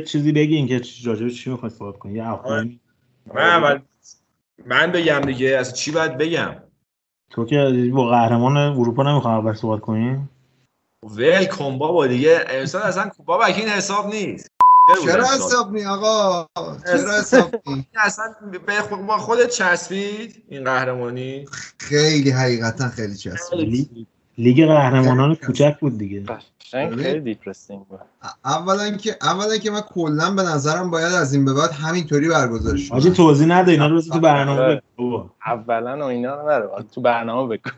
چیزی بگین که راجع چی می‌خواید صحبت کنید یه افغانی من اول من بگم دیگه. از چی باید بگم؟ تو که با قهرمان اروپا نمی‌خوام اول صحبت کنیم ول کن بابا دیگه. امسال اصلا بابا این حساب نیست. چرا حساب؟ نی آقا؟ چرا حساب نی اصلا به خود با خودت چسبید؟ این قهرمانی؟ خیلی حقیقتا خیلی چسبید. لیگ قهرمانان کوچک بود دیگه. قشنگ خیلی depressing بود. اولا که اولا که من کلا به نظرم باید از این به بعد همینطوری برگزار شه آجی توضیح نده اینا رو تو برنامه آره. بگو. اولا و اینا رو نره تو برنامه بگو.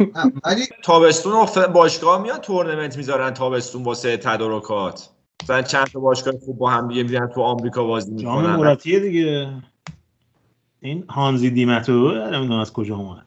ولی تابستون باشگاه میان تورنمنت می‌ذارن تابستون واسه تدارکات. مثلا چند تا باشگاه خوب با هم دیگه میرن تو آمریکا بازی جام می‌کنن. مراتیه دیگه. این هانزی دیمتو نمی‌دونم از کجا اومد.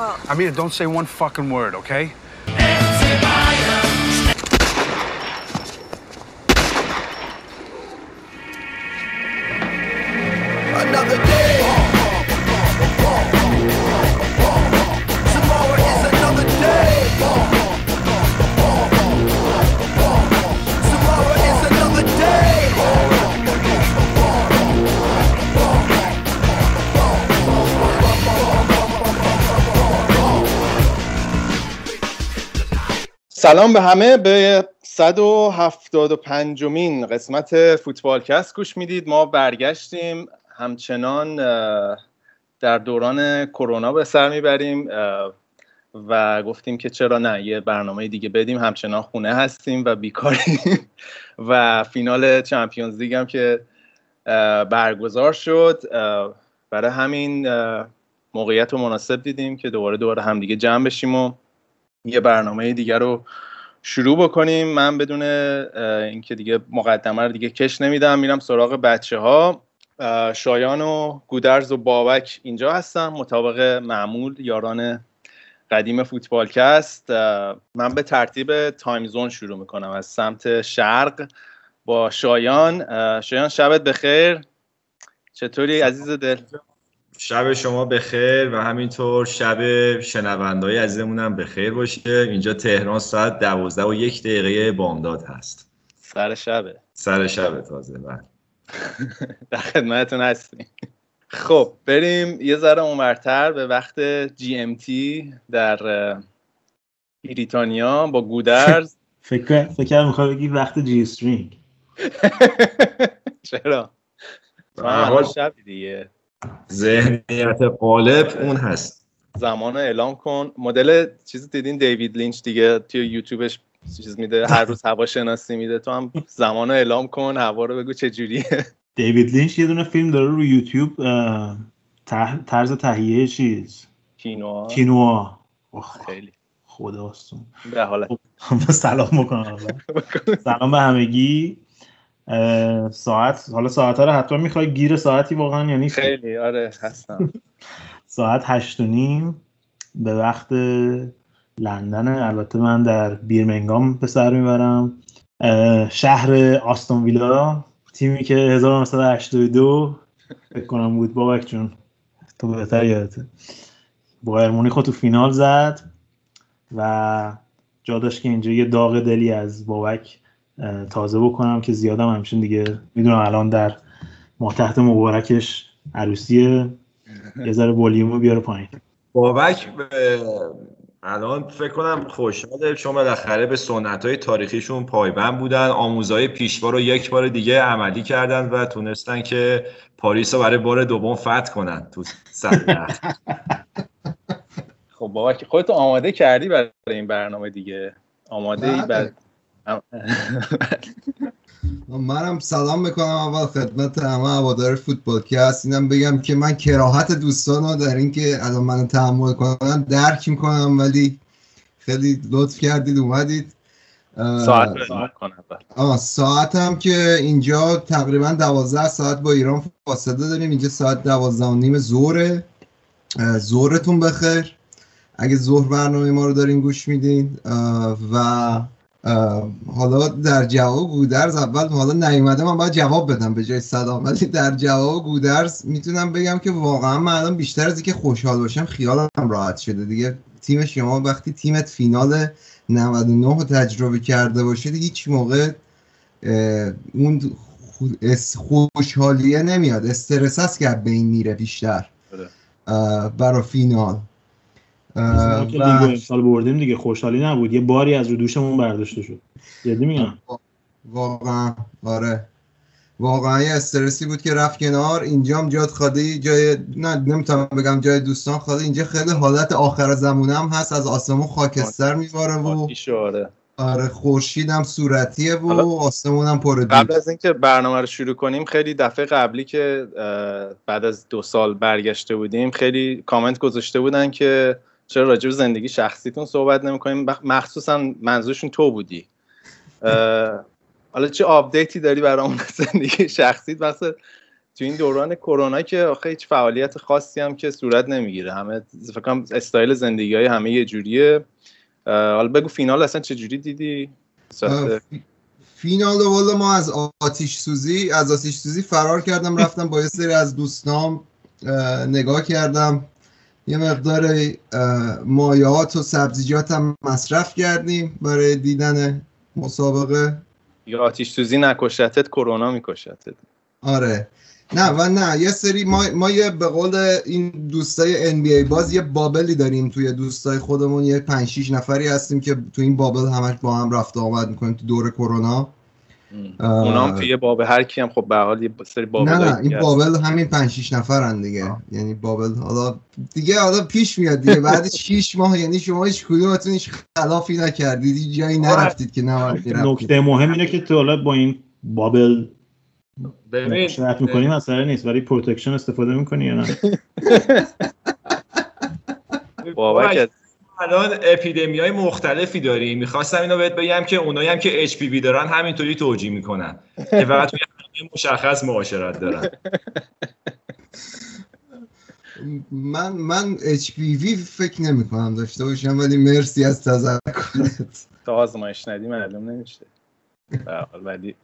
Well, Amina, don't say one fucking word, okay? سلام به همه. به 175 مین قسمت فوتبالکست گوش می‌دید. ما برگشتیم. همچنان در دوران کرونا به سر می‌بریم و گفتیم که چرا نه یه برنامه دیگه بدیم. همچنان خونه هستیم و بیکاریم. و فینال چمپیونز لیگ هم که برگزار شد. برای همین موقعیت رو مناسب دیدیم که دوباره دوباره همدیگه جمع بشیم و یه برنامه دیگر رو شروع بکنیم. من بدون اینکه دیگه مقدمه رو دیگه کش نمیدم میرم سراغ بچه ها شایان و گودرز و بابک اینجا هستم مطابق معمول یاران قدیم فوتبالکست. اه، من به ترتیب تایم زون شروع می‌کنم. از سمت شرق با شایان. شایان شبت بخیر. چطوری عزیز دل؟ شب شما بخیر و همینطور شب شنوندهای عزیزمون هم بخیر باشه. اینجا تهران ساعت دوازده و یک دقیقه بامداد هست. سر شبه. سر شب تازه بله. در خدمتتون هستیم. خب بریم یه ذره اونورتر به وقت جی ام تی در اه، بریتانیا با گودرز. فکر فکر بگی وقت جی استرینگ. چرا؟ حال شبی دیگه. ذهنیت قالب اون هست. زمان رو اعلام کن. مدل چیزی دیدین؟ دیوید لینچ دیگه توی یوتیوبش چیز میده هر روز هواشناسی میده. تو هم زمان رو اعلام کن هوا رو بگو چجوریه. دیوید لینچ یه دونه فیلم داره رو یوتیوب طرز تهیه چیز؟ کینوا. کینوا. خیلی. خداستون. به حالت سلام بکنم. سلام به همگی. ساعت حالا ساعت رو حتما می‌خوای گیر ساعتی واقعا یعنی خیلی آره هستم. ساعت هشت و نیم به وقت لندن. البته من در بیرمنگام به سر می‌برم. شهر آستون ویلا تیمی که 1982 فکر کنم بود. بابک جون تو بهتر یادته بایر مونیخ تو فینال زد و جا داشت که اینجا یه داغ دلی از بابک تازه بکنم که زیادم همچین دیگه می‌دونم الان در ماه تحت مبارکش عروسیه. یه ذره ولیومو بیاره پایین. بابک الان فکر کنم خوشحاله. چون بالاخره به سنت های تاریخیشون پایبند بودن. آموزهای پیشوا رو یک بار دیگه عملی کردن و تونستن که پاریس رو برای بار دوم فتح کنن تو صد خب بابا که خودتو آماده کردی برای این برنامه دیگه؟ آماده ای. بر منم سلام می‌کنم اول خدمت همه هوادار فوتبال که اینم بگم که من کراهت دوستان رو در اینکه الان منو تحمل کنن درک می‌کنم ولی خیلی لطف کردید اومدید. ساعت. آه ساعت هم که اینجا تقریبا دوازده ساعت با ایران فاصله داریم. اینجا ساعت دوازده و نیم ظهره. اه، ظهرتون بخیر. اگه ظهر برنامه ما رو دارین گوش میدین. و حالا در جواب گودرز اول حالا نیومده من باید جواب بدم به جای سلام ولی در جواب گودرز می‌تونم بگم که واقعا من الان بیشتر از اینکه خوشحال باشم خیالم راحت شده. دیگه تیم شما وقتی تیمت فینال 99 رو تجربه کرده باشه دیگه هیچ موقع اون خوشحالیه نمیاد. استرس هست که از بین میره بیشتر. بله. اه، برا فینال. ما که و- لیگ امسال بردیم دیگه خوشحالی نبود. یه باری از رو دوشمون برداشته شد. جدی میگم؟ واقعا آره. واقعا یه استرسی بود که رفت کنار. اینجام جاد خالی جای نه نمی‌تونم بگم جای دوستان خالی. اینجا خیلی حالت آخر زمونه هم هست. از آسمون خاکستر میباره و آره. آره خورشید هم صورتیه و آسمون هم پر قبل از اینکه برنامه رو شروع کنیم خیلی دفعه قبلی که بعد از دو سال برگشته بودیم خیلی کامنت گذاشته بودن که چرا راجع به زندگی شخصیتون صحبت نمی‌کنیم؟ مخصوصا منظورشون تو بودی. حالا چه update ی داری برامون از زندگی شخصیت؟ مثلا تو این دوران کرونا که آخه هیچ فعالیت خاصی هم که صورت نمی‌گیره. همه فکر کنم استایل زندگی های همه یه جوریه. حالا بگو فینال اصلا چه جوری دیدی؟ فینال والا ما از آتیش سوزی از آتیش سوزی فرار کردم رفتم با یه سری از دوستام اه، نگاه کردم. یه مقدار مایعات و سبزیجات هم مصرف کردیم برای دیدن مسابقه. یا آتیش سوزی نکشتت کرونا میکشتت. آره. نه و نه یه سری ما, ما یه به قول این دوستای NBA باز یه بابلی داریم توی دوستای خودمون. یه 5 6 نفری هستیم که تو این بابل همش با هم رفت آمد می‌کنیم تو دور کرونا. اونا هم توی باب هر کی هم خب به هر حال یه سری باب نه نه این بابل همین 5 6 نفرن دیگه. یعنی بابل حالا دیگه حالا پیش میاد دیگه. بعد 6 ماه یعنی شما هیچ کدومتون هیچ خلافی نکردید. هیچ جایی نرفتید که نباید نکته مهم اینه که تو حالا با این بابل معاشرت می‌کنی مسئله نیست. ولی protection استفاده می‌کنی یا نه؟ بابک از- الان اپیدمی های مختلفی داریم. می‌خواستم اینو بهت بگم که اونایی هم که HPV دارن همینطوری توجیه می‌کنن. که فقط توی مشخص معاشرت دارن. من من HPV فکر نمی کنم داشته باشم ولی مرسی از تذکرت. تا آزمایش ندی معلوم نمیشه. ولی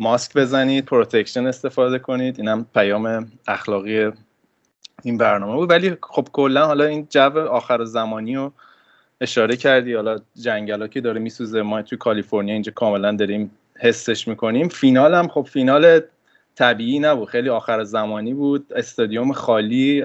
ماسک بزنید protection استفاده کنید. اینم پیام اخلاقی این برنامه بود. ولی خب کلا حالا این جو آخر زمانی رو اشاره کردی حالا جنگلا که داره میسوزه ما توی کالیفرنیا اینجا کاملا داریم حسش می‌کنیم. فینال هم خب فینال طبیعی نبود خیلی آخر زمانی بود. استادیوم خالی.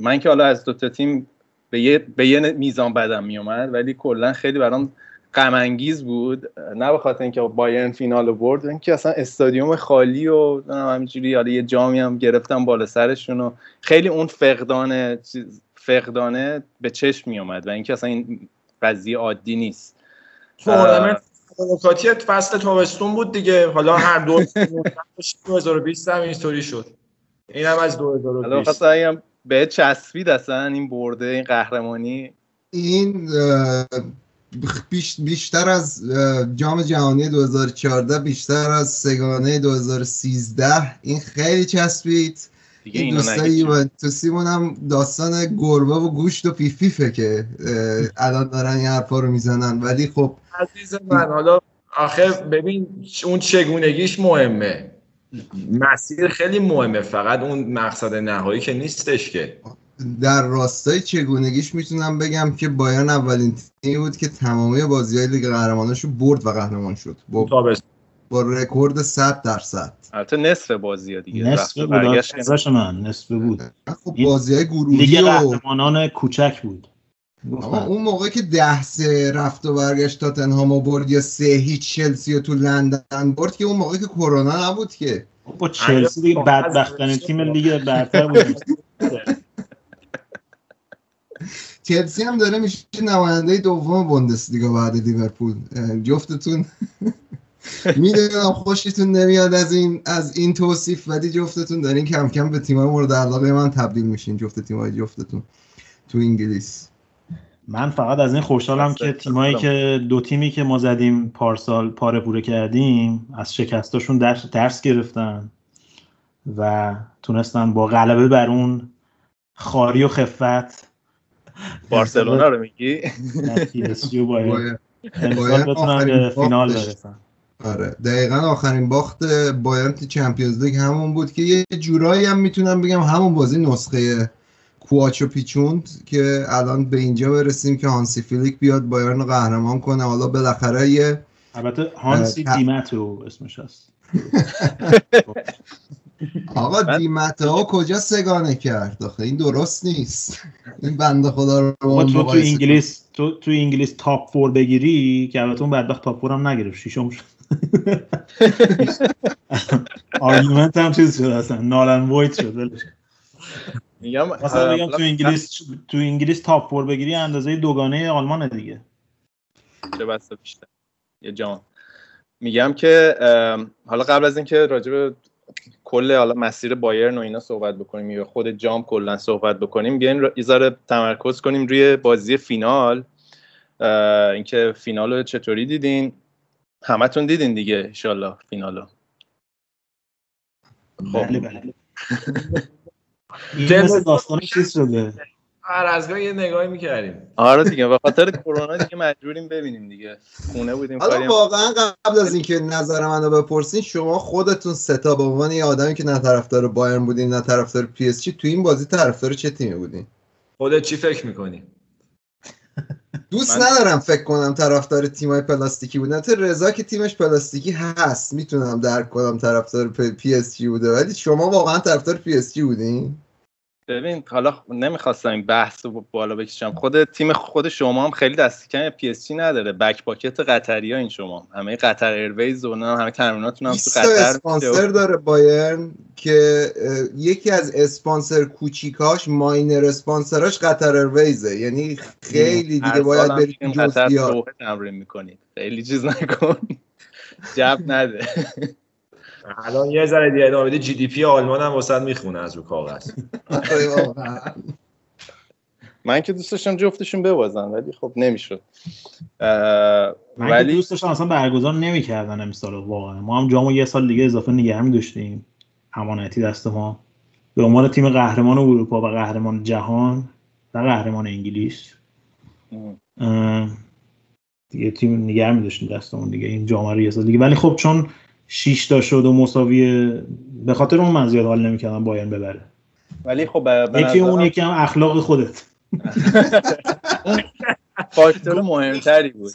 من که حالا از دوتا تیم به یه, به یه میزان بدم میومد ولی کلا خیلی برام غم انگیز بود. نه به خاطر اینکه بایرن فینال برد اینکه اصلا استادیوم خالی و همینجوری حالا یه جامی هم گرفتم بالا سرشون و خیلی اون فقدان چیز- فقدانه به چشم می اومد و اینکه اصلا این قضیه عادی نیست. تورنمنت تلفاتی فصل تابستون بود دیگه. حالا هر دو 2020 هم اینطوری شد. این هم از حالا 2020 خواستم بگم به چسبید اصلا این برده این قهرمانی. این بیش- بیشتر از جام جهانی 2014 بیشتر از سگانه 2013 این خیلی چسبید. دیگه این دوستای نگید یوونتوسیمون هم داستان گربه و گوشت و پیفیفه که الان دارن این حرفا رو می‌زنن. ولی خب عزیز من حالا آخه ببین اون چگونگیش مهمه. مسیر خیلی مهمه. فقط اون مقصد نهایی که نیستش که. در راستای چگونگیش می‌تونم بگم که بایرن اولین تیمی بود که تمامی بازی های لیگ قهرماناشو برد و قهرمان شد. با, با رکورد 100 درصد. البته نصف بازی ها دیگه. نصف و بود. برگشت. آره، من نصف بود. خب بازی های گروهی لیگ و قهرمانان کوچک بود. آقا اون موقع که ده سه رفت و برگشت تاتنهام برد یا سه هیچ چلسی رو تو لندن برد که اون موقع که کرونا نبود که. با چلسی دیگه بدبختانه تیم لیگ برتر بود. چلسی هم داره میشه نماینده دوم بوندسلیگا بعد لیورپول. جفتتون. می‌دونم خوشتون نمیاد از این از این توصیف ولی جفتتون دارین کم کم به تیمای مورد علاقه من تبدیل میشین جفت تیمای جفتتون تو انگلیس. من فقط از این خوشحالم که تیمایی که دو تیمی که ما زدیم پارسال پاره پوره کردیم از شکستاشون درس, درس گرفتن و تونستن با غلبه بر اون خاری و خفت. بارسلونا رو میگی؟ نه، PSG و بایر باید امسال باید بتونن به فینال. برسن. آره. دقیقا آخرین باخت بایرن تو چمپیونز لیگ همون بود که یه جورایی هم می‌تونم بگم همون بازی نسخه کواچو پیچوند که الان به اینجا برسیم که هانسی فیلیک بیاد بایرن رو قهرمان کنه. حالا بالاخره یه البته هانسی دیمتو اسمش هست. آقا دیمتا کجا سه‌گانه کرد؟ آخه این درست نیست. این بنده خدا رو تو تو انگلیس تو تو انگلیس top four بگیری که البته اون بدبخت top four هم نگرفت. شیشم شد. argument هم چیز شد اصلا. null and void شد. میگم مثلا حالا تو انگلیس تو انگلیس top four بگیری اندازه دوگانه آلمان دیگه. چه بسته بیشتر. یه جام میگم که حالا قبل از اینکه راجع به کل حالا مسیر بایرن و اینا صحبت بکنیم یا خود جام کلا صحبت بکنیم بیاین یه ذره تمرکز کنیم روی بازی فینال. اینکه فینال رو چطوری دیدین؟ همتون دیدین دیگه انشالله فینال رو خب. بله بله. این مثل داستان چیز شده؟ هر از گاهی یه نگاهی می‌کردیم. آره دیگه به خاطر کرونا دیگه مجبوریم ببینیم دیگه. خونه بودیم حالا واقعا قبل از اینکه نظر منو بپرسین شما خودتون سه تا به عنوان یه آدمی که نه طرفدار بایرن بودین نه طرفدار پی اس جی تو این بازی طرفدار چه تیمی بودین؟ خودت چی فکر می‌کنی؟ دوست من- ندارم فکر کنم طرفدار تیمای پلاستیکی بودن تو رضا که تیمش پلاستیکی هست. می‌تونم درک کنم طرفدار پی اس جی بوده. ولی شما واقعا طرفدار پی اس جی بودین؟ ببین حالا نمی‌خواستم این بحث رو بالا بکشم. خود تیم خود شما هم خیلی دست کم پی اس جی نداره. بک پاکت قطری ها این شما. همه قطر ایرویز و همه تمریناتون هم تو 20 تا قطر اسپانسر داره بایرن که یکی از اسپانسر کوچیکاش ماینر اسپانسراش قطر ایرویزه. یعنی خیلی دیگه باید سال هم بری تو میریم قطر تمرین می‌کنید. خیلی چیز نکن. جب نده. الان یه ذره دیگه ادامه بدی جی دی پی آلمان هم واسط می‌خونه از رو کاغذ. واقعا. من که دوست داشتم جفتشون ببازن ولی خب نمی‌شد. ولی دوست داشتم اصلا برگزار نمی‌کردن امسال واقعا. ما هم جامو یه سال دیگه اضافه نگه می داشتیم امانتی دست ما. به عنوان تیم قهرمان اروپا و قهرمان جهان و قهرمان انگلیس. دیگه تیم نگه می داشتیم دستمون دیگه این جام رو یه سال دیگه. ولی خب چون 6 تا شد و مساوی به خاطر اون من زیاد حال نمی‌کردم بایرن ببره. ولی خب یکی اون یکی هم اخلاق خودت. فاکتور مهمتری بود.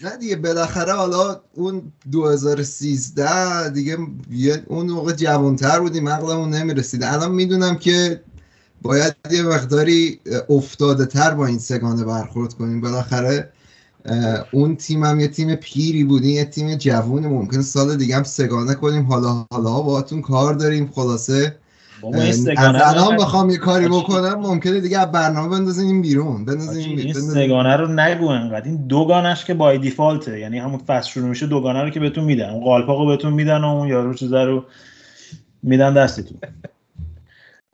نه دیگه بالاخره حالا اون 2013 دیگه اون موقع جوانتر بودیم عقلمون نمی‌رسید. الان می‌دونم که باید یه مقداری افتاده تر با این سگانه برخورد کنیم. بالاخره اون تیم هم یه تیم پیری بودیم یه تیم جوونی ممکن سال دیگه هم سگانه کنیم. حالا حالا باهاتون کار داریم. خلاصه از الان. بخوام یه کاری. بکنم. ممکنه دیگه از برنامه بندازیم بیرون. بندازیم این سگانه رو نگو انقدر. این دوگانش که بای دیفالته یعنی همون فصل شروع میشه دوگانه رو که بهتون میدن. اون قالپاق رو بهتون میدن و اون یارو چیزا رو میدن دستتون.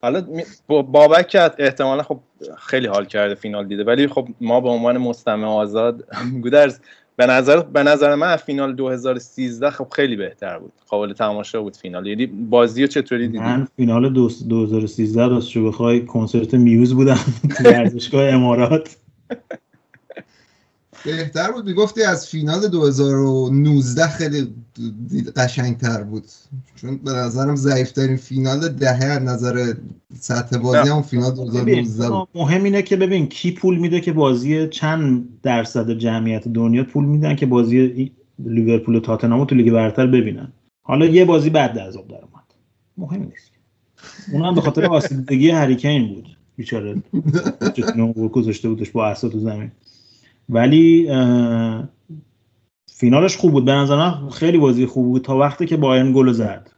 حالا بابک احتمالا خب خیلی حال کرده فینال دیده ولی خب ما به عنوان مستمع آزاد گودرز به نظر به نظر من فینال 2013 خب خیلی بهتر بود. قابل تماشا بود فینال. یعنی بازی رو چطوری دیدی؟ من فینال دو- 2013 راستشو بخوای کنسرت میوز بودم تو ورزشگاه امارات. بهتر بود. می‌گفتی از فینال 2019 خیلی قشنگتر بود. چون به نظرم ضعیفترین فینال دهه از نظر سطح بازی. هم فینال ببین 2019 بود. مهم اینه که ببین کی پول میده که بازی چند درصد جمعیت دنیا پول میدن که بازی لیورپول و تاتنهامو تو لیگ برتر ببینن. حالا یه بازی بعد از آب در اومد. مهم نیست. اون هم به خاطر آسیبدگی هریکین بود. بیچاره گذاشته بودش با اسا تو زمین. ولی فینالش خوب بود. به نظر من خیلی بازی خوب بود تا وقتی که بایرن گل زد.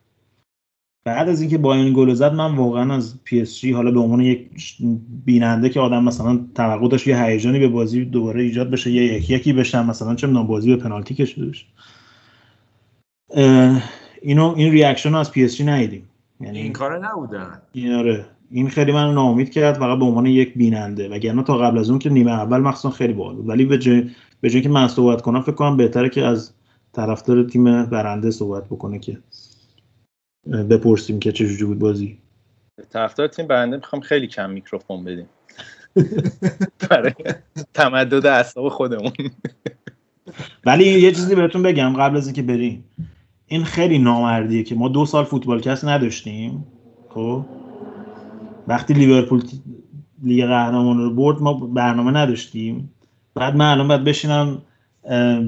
بعد از اینکه بایرن گل زد من واقعا از پی اس جی حالا به عنوان یک بیننده که آدم مثلا توقع داشت یه هیجانی به بازی دوباره ایجاد بشه یه یکی یکی بشن مثلا چه می‌دونم بازی به پنالتی کشیده بشه. اینو این reaction رو از پی اس جی ندیدیم. یعنی این کاره نبودن. این آره. این خیلی من ناامید کرد فقط به عنوان یک بیننده. وگرنه تا قبل از اون که نیمه اول مخصوصا خیلی باحال بود. ولی به جای به جای که من صحبت کنم فکر کنم بهتره که از طرفدار تیم برنده صحبت بکنه که بپرسیم که چه جوری بود بازی. طرفدار تیم برنده می‌خوام خیلی کم میکروفون بدیم. برای تمدد اعصاب خودمون. ولی یه چیزی بهتون بگم قبل از اینکه بریم. این خیلی نامردیه که ما دو سال فوتبال کست نداشتیم خب؟ وقتی لیورپول لیگ قهرمان رو برد ما برنامه نداشتیم. بعد من الان باید بشینم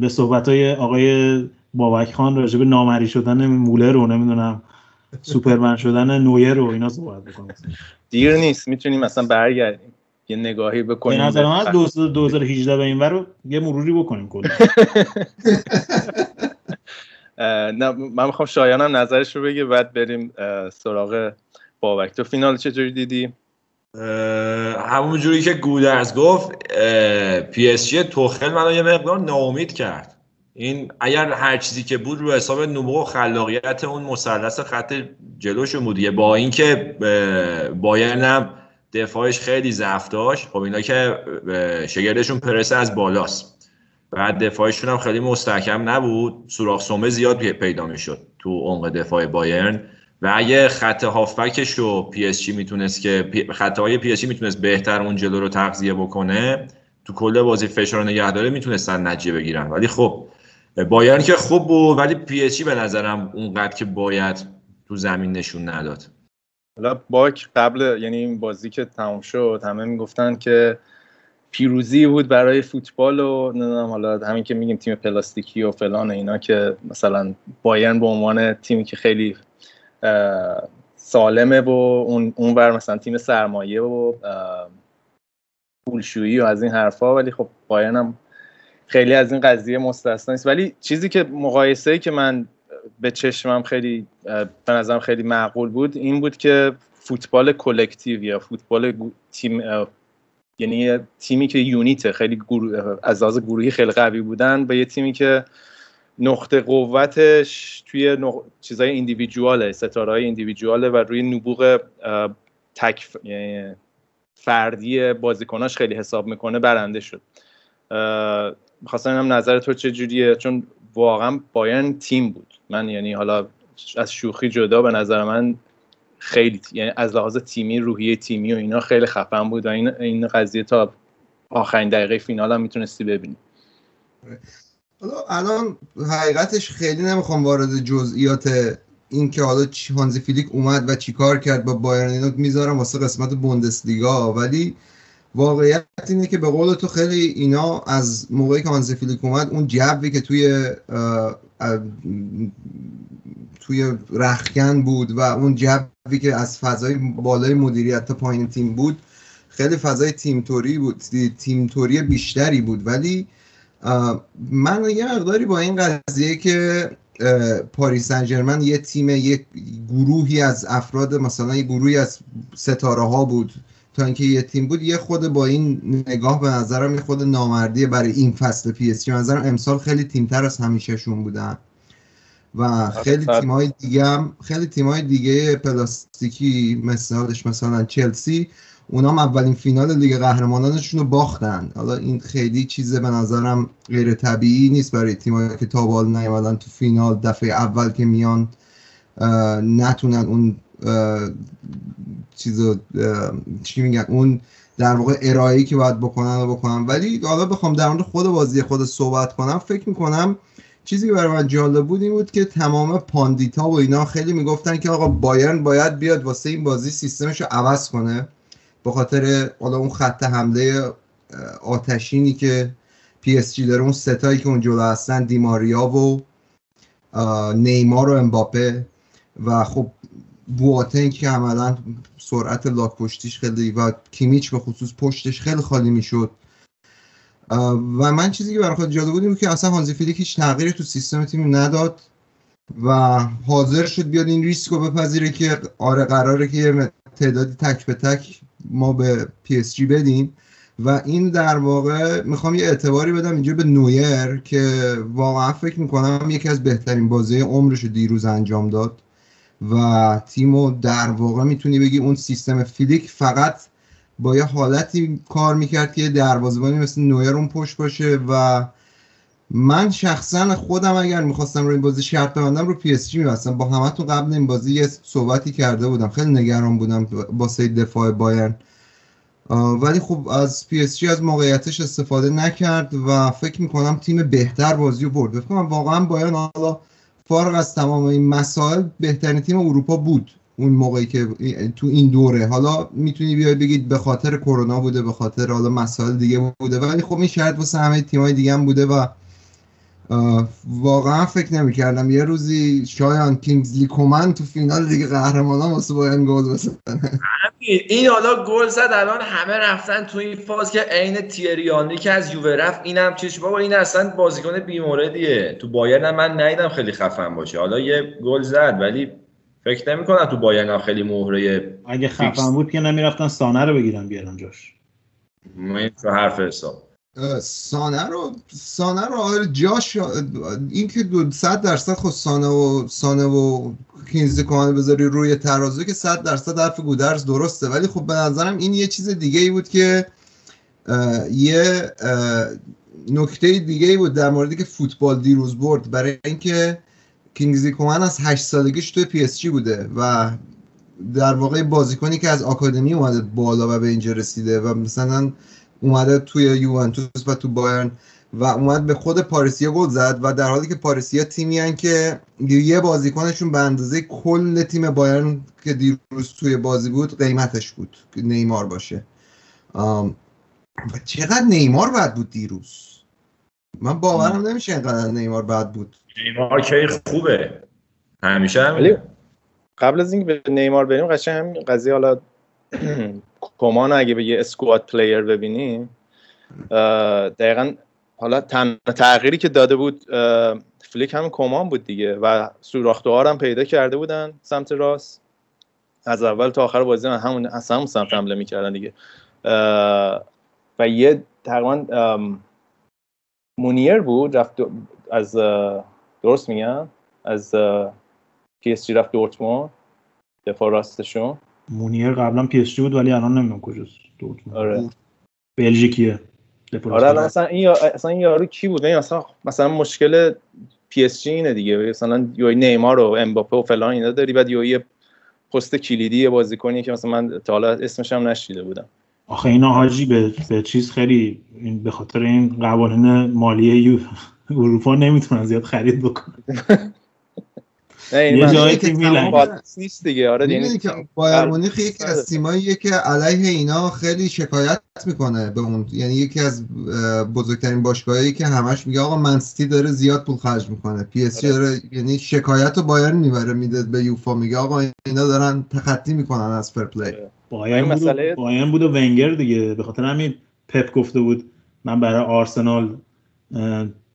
به صحبت های آقای بابک خان راجع به نامری شدن مولر رو نمی‌دونم سوپرمن شدن نویر رو اینا صحبت بکنم دیر نیست می‌تونیم مثلا برگردیم. یه نگاهی به بکنیم نظر من از 2018 به این ور رو یه مروری بکنیم کلا. نه من می‌خوام شایانم نظرش رو بگه بعد بریم سراغ بابک تو فینال چجوری دیدی؟ همون جوری که گودرز گفت پی اس جی توخل منو یه مقدار ناامید کرد. این اگر هر چیزی که بود رو حساب نبوغ و خلاقیت اون مثلث خط جلوش بود با اینکه بایرن هم دفاعش خیلی ضعف داشت خب اینا که شگردشون پرس از بالاست. بعد دفاعشون هم خیلی مستحکم نبود. سوراخ سمبه زیاد پی- پیدا می‌شد تو عمق دفاع بایرن. و اگه خط هافبکش رو پی اس جی می‌تونست که پی- خطاهای پی اس جی می‌تونست بهتر اون جلو رو تغذیه بکنه تو کل بازی فشار نگه داره می‌تونستن نتیجه بگیرن. ولی خب بایرن که خوب بود ولی پی اس جی به نظرم اونقدر که باید تو زمین نشون نداد. حالا بابک قبل یعنی این بازی که تمام شد همه می‌گفتن که پیروزی بود برای فوتبال و نمی‌دونم حالا همین که میگیم تیم پلاستیکی و فلان اینا که مثلا بایرن به عنوان تیمی که خیلی سالمه و اون اونور مثلا تیم سرمایه و پولشویی و از این حرفا ولی خب بایرن هم خیلی از این قضیه مستثنا نیست. ولی چیزی که مقایسه که من به چشمم خیلی به نظرم خیلی معقول بود این بود که فوتبال کلکتیو یا فوتبال تیم یعنی تیمی که یونیته خیلی گرو- از لحاظ گروهی خیلی قوی بودن به یه تیمی که نقطه قوتش توی نق... چیزای ایندیویدواله ستاره های ایندیویدواله و روی نبوغ تک یعنی فردی بازیکناش خیلی حساب می‌کنه برنده شد. می‌خواستم هم نظر تو چه جوریه؟ چون واقعا بایرن تیم بود. من یعنی حالا از شوخی جدا به نظر من خیلی یعنی از لحاظ تیمی روحیه تیمی و اینا خیلی خفن بود و این این قضیه تا آخرین دقیقه فینال هم می‌تونستی ببینی. حالا الان حقیقتش خیلی نمی‌خوام وارد جزئیات این که حالا هانزی فیلیک اومد و چیکار کرد با بایرن اینو می‌ذارم واسه قسمت بوندسلیگا. ولی واقعیت اینه که به قول تو خیلی اینا از موقعی که هانزی فیلیک اومد اون جوی که توی توی رخکن بود و اون جوی که از فضای بالای مدیریت تا پایین تیم بود خیلی فضای تیم توری بود تیم توری بیشتری بود. ولی من یه مقداری با این قضیه که پاریس سن یه تیم یک گروهی از افراد مثلا یه گروهی از ستاره ها بود تا اینکه یه تیم بود یه خورده با این نگاه به نظرم یه خورده نامردیه برای این فصل پی اس جی نظرم امسال خیلی تیمتر از همیشهشون بودن و خیلی صد. تیمای دیگه هم خیلی تیمای دیگه پلاستیکی مثالش مثلا چلسی اونا هم اولین فینال لیگ قهرمانانشون رو باختن. حالا این خیلی چیز به نظرم غیر طبیعی نیست برای تیمایی که تا به حال نیومدن تو فینال دفعه اول که میان نتونن اون اه، چی میگن اون در واقع ارائه‌ای که باید بکنن رو بکنن. ولی حالا بخوام در مورد خود بازی خود صحبت کنم فکر می‌کنم چیزی که برای من جالب بود این بود که تمام pundit ا و اینا خیلی می‌گفتن که آقا بایرن باید بیاد واسه این بازی سیستمش رو عوض کنه. به خاطر حالا اون خط حمله آتشینی که پی اس جی داره اون سه تایی که اون جلو هستن دیماریا و نیمار و امباپه. و خب بواتنگ که عملا سرعت لاک پشتیش خیلی و کیمیچ به خصوص پشتش خیلی خالی می‌شد. و من چیزی که برای خود جالب بود این بود که اصلا هانزی فیلیک هیچ تغییری تو سیستم تیم نداد و حاضر شد بیاد این ریسک رو بپذیره که آره قراره که یه تعدادی تک به تک ما به پی اس جی بدیم و این در واقع می‌خوام یه اعتباری بدم اینجا به نویر که واقعا فکر می‌کنم یکی از بهترین بازی عمرش رو دیروز انجام داد و تیمو در واقع می‌تونی بگی اون سیستم فیلیک فقط با یه حالتی کار می‌کرد که یه دروازه‌بانی مثل نویر اون پشت باشه و من شخصا خودم اگر می‌خواستم رو این بازی شرط ببندم رو پی اس جی میبستم با همتون قبل این بازی یه صحبتی کرده بودم. خیلی نگران بودم با speed دفاع بایرن. ولی خب از پی اس جی از موقعیتش استفاده نکرد و فکر می‌کنم تیم بهتر بازی رو برد. فکر کنم واقعا بایرن حالا فارغ از تمام این مسائل بهترین تیم اروپا بود اون موقعی که تو این دوره. حالا می‌تونی بیای بگید به خاطر کرونا بوده به خاطر حالا مسائل دیگه بوده. ولی خب این شاید واسه همه تیمای دیگه هم بوده و واقعا فکر نمی‌کردم. یه روزی شایان کینگزلی کومن تو فینال لیگ قهرمانان واسه بایرن گل بزنه. این حالا گل زد الان همه رفتن تو این فاز که عین تیریانی که از یووه رفت اینم چیش بابا این اصلا بازیکن بیموردیه تو بایرن من ندیدم خیلی خفن باشه. حالا یه گل زد ولی فکر نمی کنم تو بایرن هم خیلی مهره اگه فیکس. خفن بود که نمی‌رفتن سانه رو بگیرن بیارن جاش. این تو حرف حساب. سانه رو سانه رو آره جاش این که دو صد درصد خود سانه و سانه و کینگزلی کومن بذاری روی ترازو که صد درصد حرف گودرز درسته. ولی خب به نظرم این یه چیز دیگه ای بود که اه، یه نکته دیگه ای بود در موردی که فوتبال دیروز برد. برای اینکه کینگزلی کومن از هشت سالگیش توی پی اس جی بوده و در واقع بازیکنی که از آکادمی اومده بالا و به اینجا رسیده و مثلا اومده توی یوونتوس و تو بایرن و اومد به خود پاریسیا گل زد و در حالی که پاریسیا تیمی هن که یه بازیکنشون به اندازه کل تیم بایرن که دیروز توی بازی بود قیمتش بود که نیمار باشه. آم، و چقدر نیمار بد بود دیروز؟ من باورم نمیشه اینقدر نیمار بد بود. نیمار که خوبه. همیشه ولی همینه قبل از اینکه به نیمار بریم قشنگ همین قضیه حالا کمان اگه به یه squad player ببینیم دقیقا حالا تنها تغییری که داده بود فلیک همین کمان بود دیگه و سوراخ دعا هم پیدا کرده بودن سمت راست. از اول تا آخر بازی من همون از همون سمت حمله می‌کردن دیگه. و یه تقریبا مونیر بود رفت از درست میگم؟ از پی اس رفت دورتموند دفاع راستشون. مونیر قبلا پی اس جی بود ولی الان نمی‌دونم کجاست. دورتموند. آره. بلژیکیه. آره مثلا این یا- اصلا این یارو کی بود این مثلا مثلا مشکل پی اس جی اینه دیگه. مثلا یوی نیمار و امباپه و فلان اینا داری بعد یوی پست کلیدی یه بازیکنی که مثلا من تا حالا اسمش هم نشنیده بودم. آخه اینا حاجی به, به چیز خیلی این به خاطر این قوانین مالی یو اروپا نمی‌تونن زیاد خرید بکنن. یه جایی که بالانس نیست دیگه. آره یعنی که بایر مونیخ یکی از تیماییه که علیه اینا خیلی شکایت می‌کنه به اون. یعنی یکی از بزرگترین باشگاهایی که همش میگه آقا منسیتی داره زیاد پول خرج می‌کنه. پی اس جی آره. داره یعنی شکایت رو بایرن می‌بره میده به یوفا میگه آقا اینا دارن تخطی می‌کنن از fair play آره. بود, مسئله- و- بایرن بود و ونگر دیگه. به خاطر همین پپ گفته بود من برای آرسنال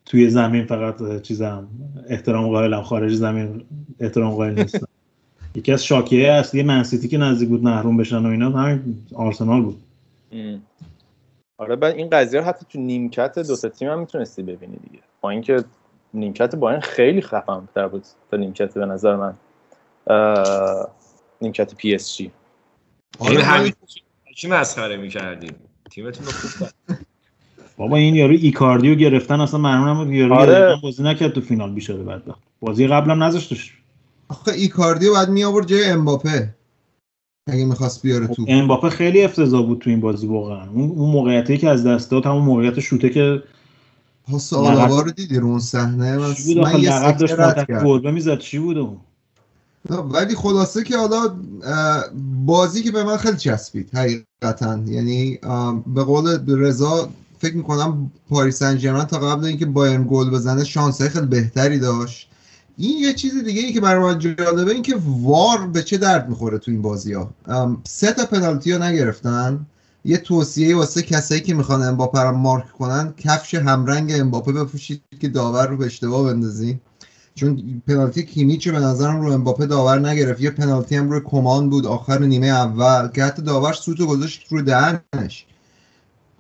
توی زمین فقط چیزم احترام قائلم خارج زمین احترام قائل نیستم. یکی از شاکیه اصلی منسیتی که نزدیک بود محروم بشن و اینا همین آرسنال بود. ام. آره بعد این قضیه رو حتی تو نیمکت دو تا تیم هم می‌تونستی ببینی دیگه. با اینکه نیمکت باین خیلی خفن تر بود تا نیمکت به نظر من. نیمکت پی اس جی. آره، این همین چی مسخره می‌کردیم؟ تیمتون رو خوب. بابا این یارو ایکاردیو گرفتن اصلا معلوم نبود یارو آره. بازی نکرد تو فینال بیچاره بدبخت بازی قبلم نذاشتش. آخه ایکاردیو بعد می آورد جای امباپه. اگه می‌خواست بیاره تو. امباپه خیلی افتضاح بود تو این بازی واقعا. اون اون موقعیتی که از دست داد همون موقعیت شوته که پاس آلاوا رو دیدی رو اون صحنه؟ من, من یه سکته داشت رد گربه می‌زد. چی بود اون؟ نه، ولی خلاصه که حالا بازی که به من خیلی چسبید حقیقتا. یعنی به قول رضا فکر می‌کنم پاریس سن تا قبل اینکه بایرن گل بزنه شانس خیلی بهتری داشت. این یه چیز دیگه ای که برای من جالبه این که وار به چه درد می‌خوره تو این بازی ها سه تا پنالتی ها نگرفتن. یه توصیه واسه کسایی که می‌خوان امباپه رو مارک کنن کفش همرنگ امباپه بپوشید که داور رو به اشتباه بندازی. چون پنالتی کیمیچ به نظرم رو امباپه داور نگرفت. یه پنالتی هم روی کمان بود آخر نیمه اول که حتی داور سوتو گذاشت رو دهنش.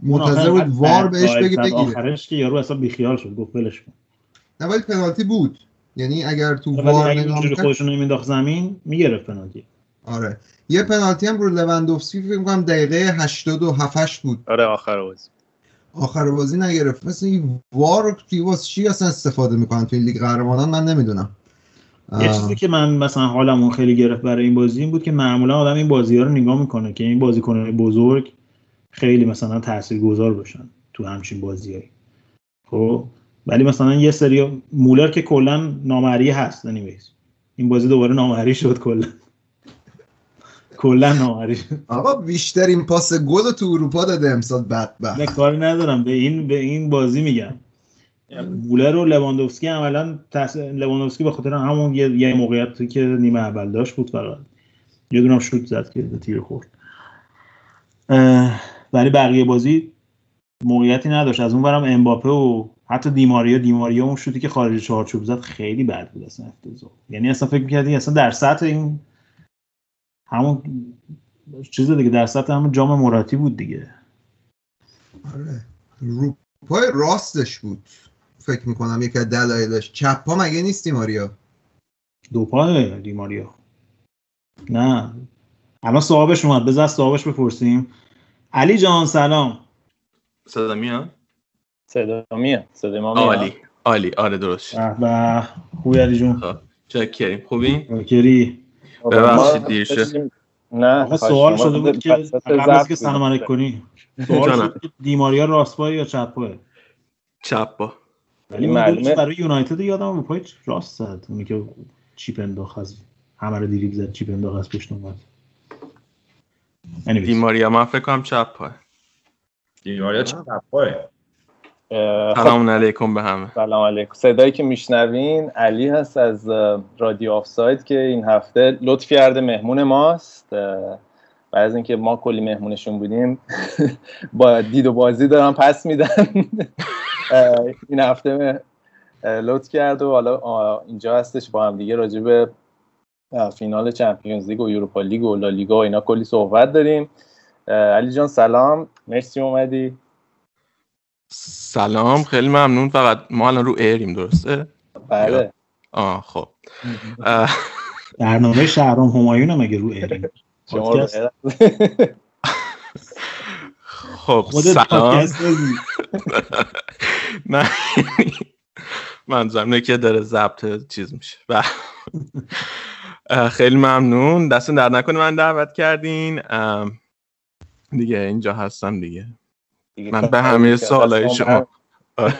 منتظر بود وار بهش بگه بگیره. آخرش که یارو اصلا بیخیال شد گفت ولش کن. نه ولی پنالتی بود. یعنی اگر تو وار نگاه خودشون نمینداخت زمین می‌گرفت پنالتی. آره. یه پنالتی هم رو لوندوفسکی فکر کنم دقیقه 87 بود. آره آخر بازی. آخر بازی نگرفت. مثل این وار واسه چی اصلا استفاده می‌کنن توی لیگ قهرمانان؟ من نمی‌دونم. یه چیزی که من مثلا حالمون خیلی گرفت برای این بازی این بود که معمولا آدم این بازی ها رو نگاه می‌کنه که این بازیکنان بزرگ خیلی مثلا تاثیرگذار باشن تو همچین بازیایی خب؟ ولی مثلا یه سری مولر که کلا نامری هست انیویز این بازی دوباره نامری شد کلا. کلا نامری آقا بیشترین پاس گل تو اروپا داده امسال. نه بدبخت کاری ندارم. به این به این بازی میگم. مولر و لواندوفسکی عملا تحس... لواندوفسکی به خاطر همون یه, یه موقعیتی که نیمه اول داشت بود فقط. یه دونم شوت زد که تیر خورد. ولی بقیه بازی موقعیتی نداشت. از اون برم امباپه و حتی دیماریا دیماریا اون شوتی که خارج چارچوب زد خیلی بد بود اصلا افتضاح. یعنی اصلا فکر می‌کردی اصلا در سطح این همون چیز دیگه در سطح همون جام مراتی بود دیگه. آره. رو پای راستش بود. فکر می‌کنم یکی از دلایلش. چپ پا مگه نیستی ماریا دو پای دیماریا. نه. الان صاحبش اومد. بذار صاحبش بپرسیم. علی جان سلام. صدا میاد؟ صدا میاد صدا ما میاد. عالی عالی. آره درست. شد به به. خوبی علی جون؟ چکریم خوبی؟ کری ببخشید دیر شد. نه سوال. شده بود که قبل از که. سلام علیک کنی سوال جانم. شد که دیماریا راست پای یا چپ پای چپ با ولی معلومه. برای یونایتد یادم پای راست زد. اونی که چیپ انداخت از همه رو دیریب زد چیپ انداخت از پشت اومد. دیماریا من فکر کنم چپ پای دیماریا چه پای سلام علیکم به همه. سلام علیکم. صدایی که میشنوین علی هست از رادیو آفساید که این هفته لطف کرده مهمون ماست. بعد از اینکه ما کلی مهمونشون بودیم با دید و بازی دارن پس میدن. این هفته لطف کرد و حالا اینجا هستش. با هم دیگه راجع به فینال چمپیونز لیگ و یوروپا لیگ و لالیگا و اینا. کلی صحبت داریم. علی جان سلام. مرسی اومدی. سلام خیلی ممنون. فقط ما الان رو ایریم درسته؟ بله. آه خب. برنامه شهرام همایون هم اگه رو. رو خب سلام. نه. منظورم اینه که داره ضبط چیز میشه. و اه، خیلی ممنون. دست درد نکنه من دعوت کردین. دیگه اینجا هستم دیگه. دیگه من به همه سوالای ما شما. آره،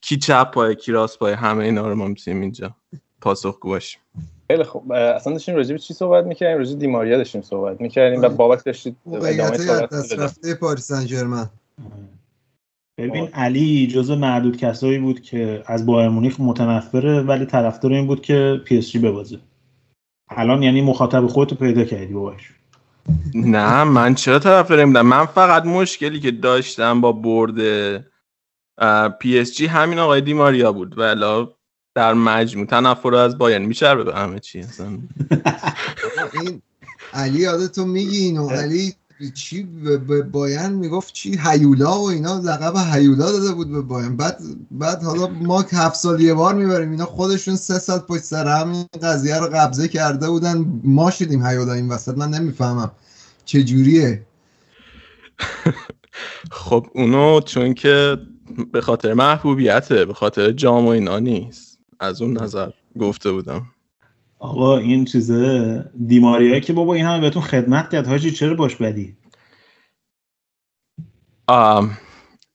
کی چپ پای کی راست پای همه اینا رو ما می‌تونیم اینجا پاسخگو باشیم. خیلی خوب. اه، اصلا داشتیم راجع به چی صحبت می‌کردیم؟ راجع دیماریا داشتیم صحبت می‌کردیم و بابک داشتید ادامه صحبت پاریس سن ژرمن. ببین علی جزو معدود کسایی بود که از بایر مونیخ متنفره ولی طرفدار این بود که پی اس جی ببازه. الان یعنی مخاطب خودتو پیدا کردی باباش نه من چرا طرف بودم من فقط مشکلی که داشتم با برد پی اس جی همین آقای دیماریا بود. ولی در مجموع تنفر از بایرن. میشه به همه چی اصلا. این علی یادتون میگی اینو؟ علی چی به بایرن می‌گفت چی؟ هیولا و اینا لقب هیولا داده بود به بایرن بعد بعد حالا ما هفت سال یه بار می‌بریم اینا خودشون سه سال پشت سر هم قضیه رو قبضه کرده بودن. ما شدیم هیولا این وسط. من نمی‌فهمم چه جوریه. خب اونو چون که به خاطر محبوبیته به خاطر جام و اینا نیست. از اون نظر گفته بودم. آقا این چیزه دیماریایی که بابا این همه بهتون خدمت کرد. حاجی چرا باش بدی؟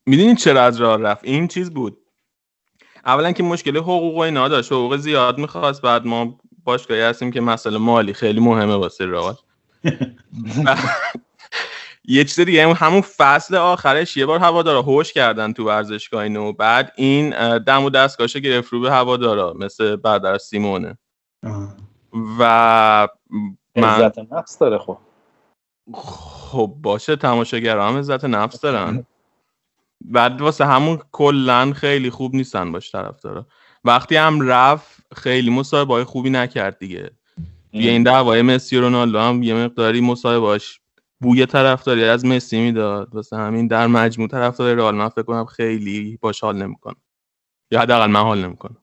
می‌دونید چرا از راه رفت؟ این چیز بود. اولا که مشکل حقوق و اینا داشت. حقوق زیاد می‌خواست. بعد ما باشگاهی هستیم که مسئله مالی خیلی مهمه واسه رئال. یه چیز دیگه هم- همون فصل آخرش یه بار هوادارا هوش کردن تو ورزشگاه اینو بعد این دم و دستگاهشو گرفت رو به هوادارا مثل برادر سیمونه. آه. و من عزت نفس داره خب. خب باشه تماشاگرها هم عزت نفس دارن. بعد واسه همون کلا خیلی خوب نیستن باش طرف داره وقتی هم رفت خیلی مصاحبه های خوبی نکرد دیگه. توی این دعوای مسی و رونالدو هم یه مقداری مصاحبهاش بوی طرفداری از مسی می‌داد. واسه همین در مجموع طرفدار رئال من فکر کنم خیلی باش حال نمی‌کنه یا حداقل من حال نمی‌کنم.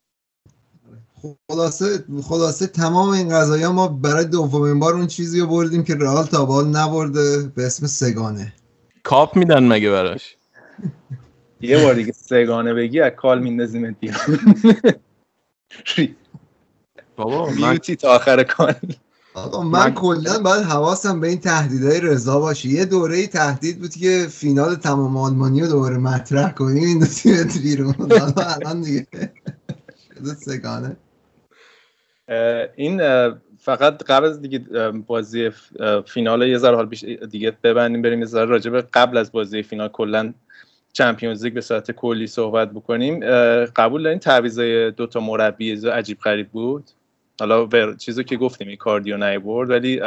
خلاصه خلاصه تمام این قضايا ما برای دومین بار اون چیزی رو بردیم که رئال تا به حال نبرده به اسم سگانه. کاپ میدن مگه براش؟ یه بار دیگه سگانه بگی از کال میندازیم بابا من میوتی تا آخر کال. آقا من, من- کلا باید حواسم به این تهدیدهای رضا باشه. یه دوره تهدید بود که فینال تمام آلمانی رو دوباره مطرح کنیم این دو تیمت بیرون. الان دیگه سگانه. این فقط قبل از دیگه بازی فینال یه ذره حال دیگه ببندیم بریم یه ذره راجع به قبل از بازی فینال کلا چمپیونز لیگ به صورت کلی صحبت بکنیم. قبول دارین تعویضای دو تا مربی عجیب غریب بود؟ حالا ور... چیزو که گفتیم این کاردیو نیورد ولی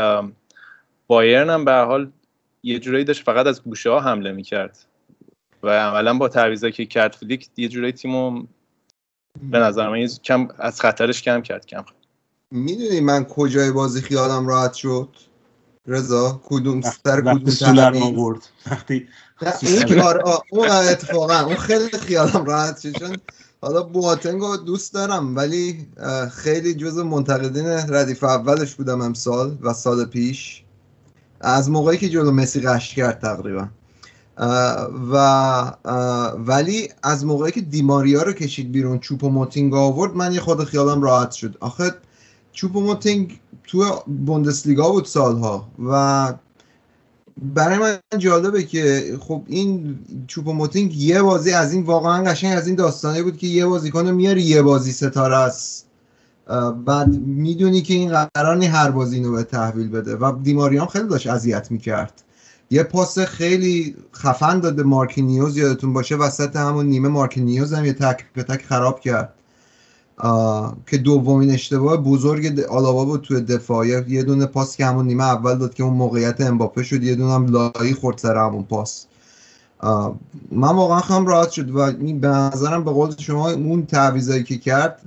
بایرن هم به حال یه جورایی داشت فقط از گوشه ها حمله می‌کرد و عملا با تعویضایی که کرد فلیک یه جورایی تیمو به نظر من کم از خطرش کم کرد کم می‌دونی من کجای بازی خیالم راحت شد؟ رضا کدوم سر کدوم؟ ما برد. وقتی اون آه، اون اتفاقا اون خیلی خیالم راحت شد. چون حالا بواتنگ رو دوست دارم ولی خیلی جز منتقدین ردیف اولش بودم امسال و سال پیش. از موقعی که جلو مسی قش کرد تقریبا. و ولی از موقعی که دیماریا رو کشید بیرون چوپ و موتینگ آورد من یه خود خیالم راحت شد. آخه چوپ و موتینگ تو بوندسلیگا بود سالها و برای من جالبه که خب این چوپ موتینگ یه بازی از این واقعا قشنگ از این داستانه بود که یه بازیکن میاری یه بازی ستاره است. بعد می‌دونی که این قرار هر بازی اینو به تحویل بده و دیماریام خیلی داشت اذیت می‌کرد. یه پاس خیلی خفن داده مارکینیوس یادتون باشه وسط همون نیمه مارکینیوس هم یه تک به تک خراب کرد. که دومین اشتباه بزرگ آلابا بود توی دفاع یه- دونه پاس که همون نیمه اول داد که اون موقعیت امباپه شد یه دونه هم لایی خورد سر همون پاس. من واقعا خیلی راحت شد و این به نظرم به قول شما اون تعویضایی که کرد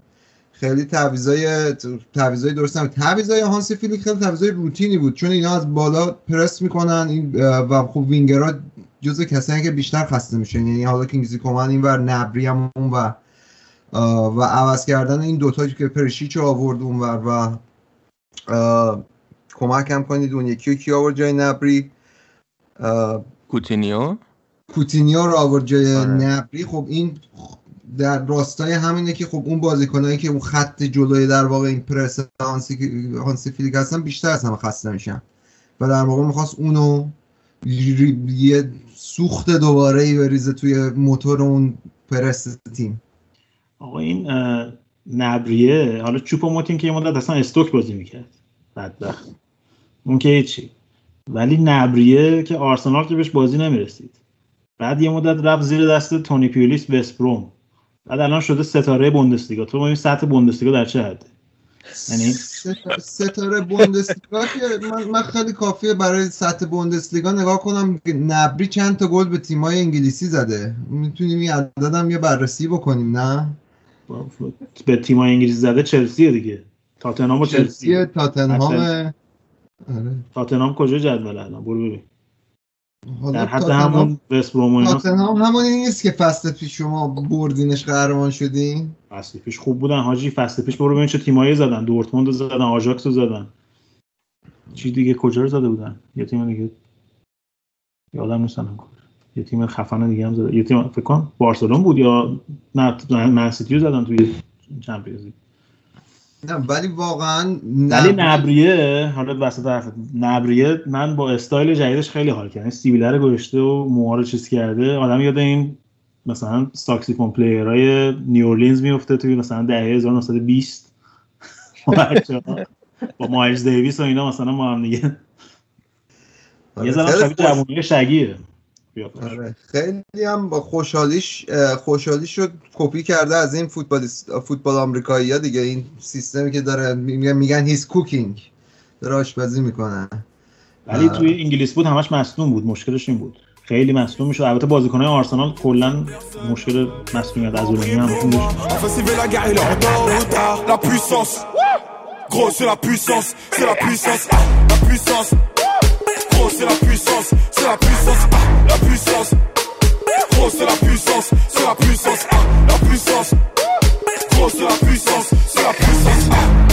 خیلی تعویضای تعویضای درست نبود. تعویضای هانسی فیلیک خیلی تعویضای روتینی بود چون اینا از بالا پرس می‌کنن این و خب وینگرها جزء کسایی که بیشتر خسته میشن. یعنی حالا کینگزی کومن این ور نبری هم اون آه، و عوض کردن این دوتا که پرشیچ آورد اون ور و کمک هم کنید اون یکی کی آورد جای نبری؟ کوتینیو؟ کوتینیو رو آورد جای آره. نبری. خب این در راستای همینه که خب اون بازیکنایی که اون خط جلوی در واقع این پرس هانسی, هانسی فلیک هستن بیشتر از همه خسته میشن. و در واقع می‌خواست اونو یه سوخت دوباره ای بریزه توی موتور اون پرس تیم. آقا این نبریه حالا چوپو موتینگ که یه مدت اصلا استوک بازی می‌کرد. بدبخت. اون که هیچی. ولی نبریه که آرسنال که بهش بازی نمی‌رسید. بعد یه مدت رفت زیر دست تونی پیولیس وستبروم بعد الان شده ستاره بوندسلیگا. تو این سطح بوندسلیگا در چه حده؟ یعنی ست- ستاره بوندسلیگا که من, من خیلی کافیه برای سطح بوندسلیگا نگاه کنم. نبری چند تا گل به تیمای انگلیسی زده. می‌تونیم این عددم یه بررسی بکنیم نه؟ به تیمای انگلیسی زده چلسیه دیگه. تاتنهام و چلسی چلسی تاتنهام. آره. تاتنهام کجا جدول الان؟ برو ببین. در حد همون وست تاتنهام همونی نیست که فصل پیش شما بردینش قهرمان شدین؟ فصل پیش خوب بودن حاجی. فصل پیش برو ببین چه تیمایی زدن. دورتموند رو زدن آژاکس رو زدن. چی دیگه؟ کجا رو زده بودن؟ یه تیم دیگه. یادم نیست الان. یه تیم خفن دیگه هم زده. یه تیم فکر کنم بارسلون بود یا نه من سیتی رو زدن توی Champions League. نه ولی واقعا ولی نبری- نبریه حالا وسط حرفت نبریه من با استایل جدیدش خیلی حال کردم. سیبیله رو گذاشته و موها رو چیز کرده. آدم یاد این مثلا saxophone player های نیواورلینز میفته توی مثلا دهه 1920 بچه‌ها. با مایلز دیویس و اینا مثلا ما هم دیگه. یه خیلی شبیه جوونی شگیه. قیافش. آره. خیلی هم با خوشحالیش خوشحالیش رو کپی کرده از این فوتبال فوتبال آمریکایی ها دیگه. این سیستمی که داره میگن میگن هیز کوکینگ داره آشپزی می‌کنه. ولی آه. توی انگلیس بود همش مصدوم بود. مشکلش این بود. خیلی مصدوم می‌شد. البته بازیکنهای آرسنال کلا مشکل مصدومیت عضلانی هم داشت la puissance. Gros, c'est la puissance, c'est la puissance, ah, la puissance. Gros, c'est la puissance, c'est la puissance. Ah.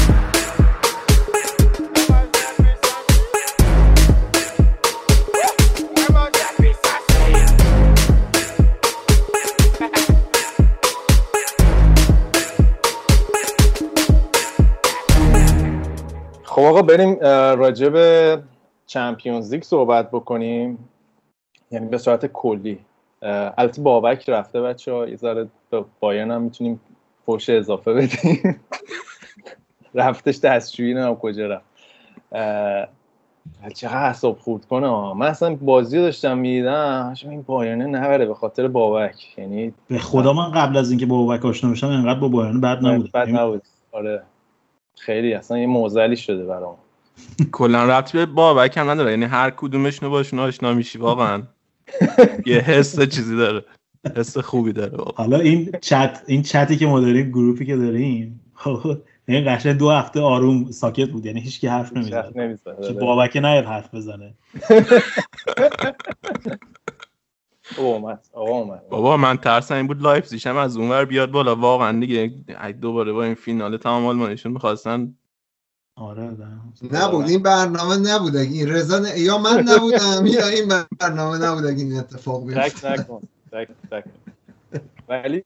خب آقا بریم راجع به چمپیونز لیگ صحبت بکنیم یعنی به صورت کلی. البته بابک رفته بچه ها یه ذره به بایرن هم می‌تونیم فوش اضافه بدیم. رفتش دستشویی نه کجا رفت. چقدر اعصاب خورد کنه؟ ها. من اصلا بازی رو داشتم می‌دیدم این بایرن نبره به خاطر بابک. یعنی به خدا من قبل از اینکه با بابک آشنا بشم انقدر با بایرن بد نبود بد نبود. آره. خیلی اصلا یه موزلی شده برام. کلا ربطی به بابک هم نداره. یعنی هر کدومشون باشون آشنا میشی واقعا. یه حس چیزی داره. حس خوبی داره حالا این چت این چتی که ما داریم گروپی که داریم خب این قشنگ دو هفته آروم ساکت بود. یعنی هیچ کی حرف نمی‌زد. که بابک نیاد حرف بزنه. بابا من ترسم این بود لایپزیگ هم از اونور بیاد بالا. واقعا دیگه دوباره با این فینال تمام آلمانیشون می‌خواستن آره. نبود این برنامه نبود اگه این رضا ن- یا من نبودم یا این برنامه نبود اگه این اتفاق بیفته شک نکن شک شک ولی